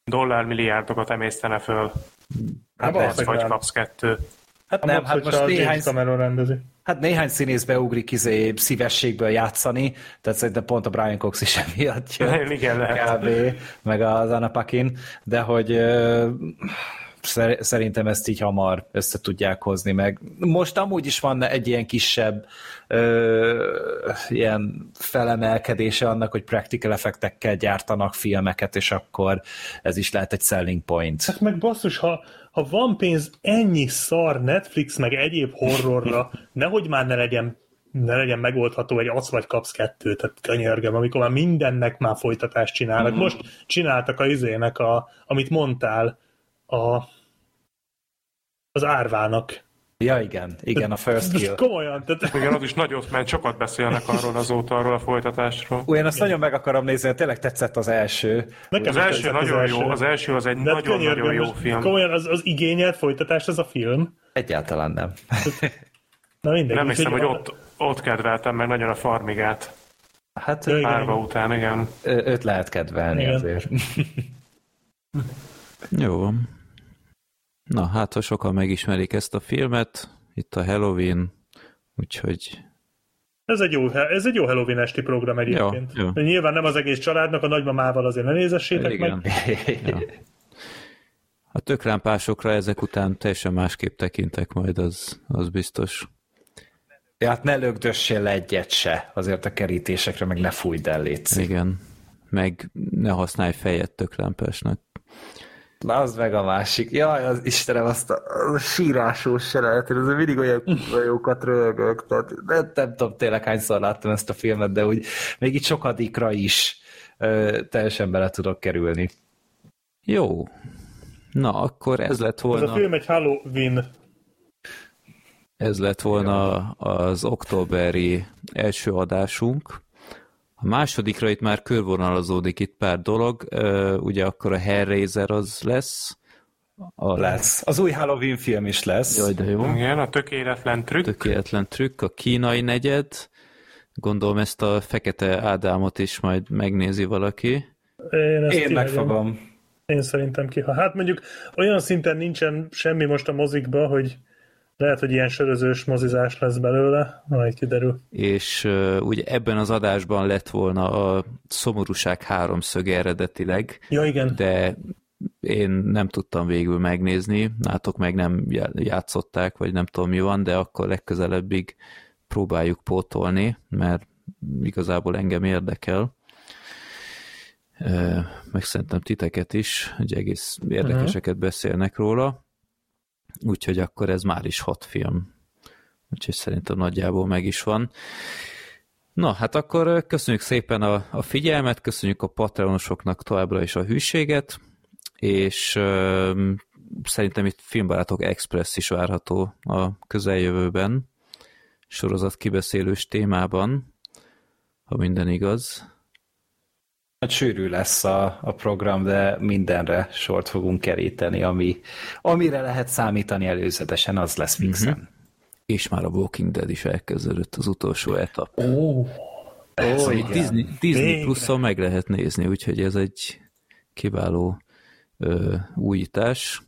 dollármilliárdokat emésztene föl. Hát, hát vagy kapsz kettő. Hát a nem, hát most néhány, rendezi. Hát néhány színész beugrik izé szívességből játszani, tehát szerintem pont a Brian Cox is <laughs> emiatt jön. Igen, lehet. Kb. meg az Anna Paquin, de hogy szerintem ezt így hamar össze tudják hozni meg. Most amúgy is van egy ilyen kisebb ö, ilyen felemelkedése annak, hogy practical effektekkel gyártanak filmeket, és akkor ez is lehet egy selling point. Hát meg basszus, ha, ha van pénz ennyi szar Netflix meg egyéb horrorra, <laughs> nehogy már ne legyen ne legyen megoldható egy az vagy kapsz kettőt, tehát könyörgöm, amikor már mindennek már folytatást csinálnak. Mm. Most csináltak a izének, a, amit mondtál, a, az árvának. Ja, igen, igen, a First Kill. Komolyan. Tehát... Igen, az is nagyot mert sokat beszélnek arról azóta, arról a folytatásról. Úgy, én azt nagyon meg akarom nézni, tényleg tetszett az első. Nekem az első nagyon az jó, az első az egy nagyon-nagyon jó film. Komolyan, az, az igényelt folytatás ez a film? Egyáltalán nem. Na mindegy. Nem hiszem, hogy ott, ott kedveltem meg nagyon a farmigát. Hát ja, Árva után, igen. Őt lehet kedvelni igen. azért. <laughs> jó. Na, hát ha sokan megismerik ezt a filmet, itt a Halloween, úgyhogy... Ez egy jó, ez egy jó Halloween esti program egyébként. Jó, jó. Nyilván nem az egész családnak, a nagymamával azért ne nézessétek Igen. meg. <laughs> ja. A tökrámpásokra ezek után teljesen másképp tekintek majd, az, az biztos. Ja, hát ne lögdössél le egyet se, azért a kerítésekre, meg ne fújd el, létszik. Igen, meg ne használj fejet tökrámpásnak. Na, az meg a másik. Jaj, az Istenem, azt a, a sírásós se lehet, ez mindig olyan <laughs> jókat rögök. Tehát nem, nem tudom tényleg hányszor láttam ezt a filmet, de úgy még itt sokadikra is ö, teljesen bele tudok kerülni. Jó. Na, akkor ez lett volna... Ez a film egy Halloween. Ez lett volna az októberi első adásunk. A másodikra itt már körvonalazódik itt pár dolog, ugye akkor a Hellraiser az lesz. A... Lesz. Az új Halloween film is lesz. Jaj, de jó. Igen, a tökéletlen trükk. Tökéletlen trükk, a kínai negyed. Gondolom ezt a fekete Ádámot is majd megnézi valaki. Én, ezt Én megfogom. Én szerintem ki. Hát mondjuk olyan szinten nincsen semmi most a mozikba, hogy lehet, hogy ilyen sörözős mozizás lesz belőle, majd kiderül. És uh, ugye ebben az adásban lett volna a szomorúság háromszög eredetileg. Ja, igen. De én nem tudtam végül megnézni, nátok meg nem játszották, vagy nem tudom mi van, de akkor legközelebbig próbáljuk pótolni, mert igazából engem érdekel. Meg szerintem titeket is, hogy egész érdekeseket beszélnek róla úgyhogy akkor ez már is hat film. Úgyhogy szerintem nagyjából meg is van. Na, hát akkor köszönjük szépen a, a figyelmet, köszönjük a Patreonosoknak továbbra is a hűséget, és ö, szerintem itt Filmbarátok Express is várható a közeljövőben, sorozat kibeszélős témában, ha minden igaz. Hát sűrű lesz a, a program, de mindenre sort fogunk keríteni, ami, amire lehet számítani előzetesen, az lesz fixen. Mm-hmm. És már a Walking Dead is elkezdődött az utolsó etap. Ó, oh, oh, Disney, Disney plus meg lehet nézni, úgyhogy ez egy kiváló ö, újítás.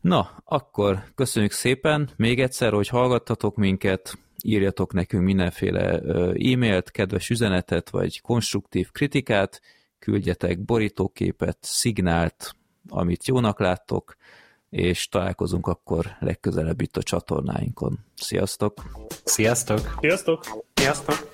Na, akkor köszönjük szépen még egyszer, hogy hallgattatok minket, írjatok nekünk mindenféle e-mailt, kedves üzenetet, vagy konstruktív kritikát, küldjetek borítóképet, szignált, amit jónak láttok, és találkozunk akkor legközelebb itt a csatornáinkon. Sziasztok! Sziasztok! Sziasztok! Sziasztok!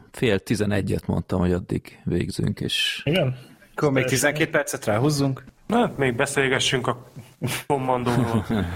fél tizenegyet mondtam, hogy addig végzünk, és... Igen? Akkor még 12 percet ráhúzzunk? Na, még beszélgessünk a kommandóról. <laughs>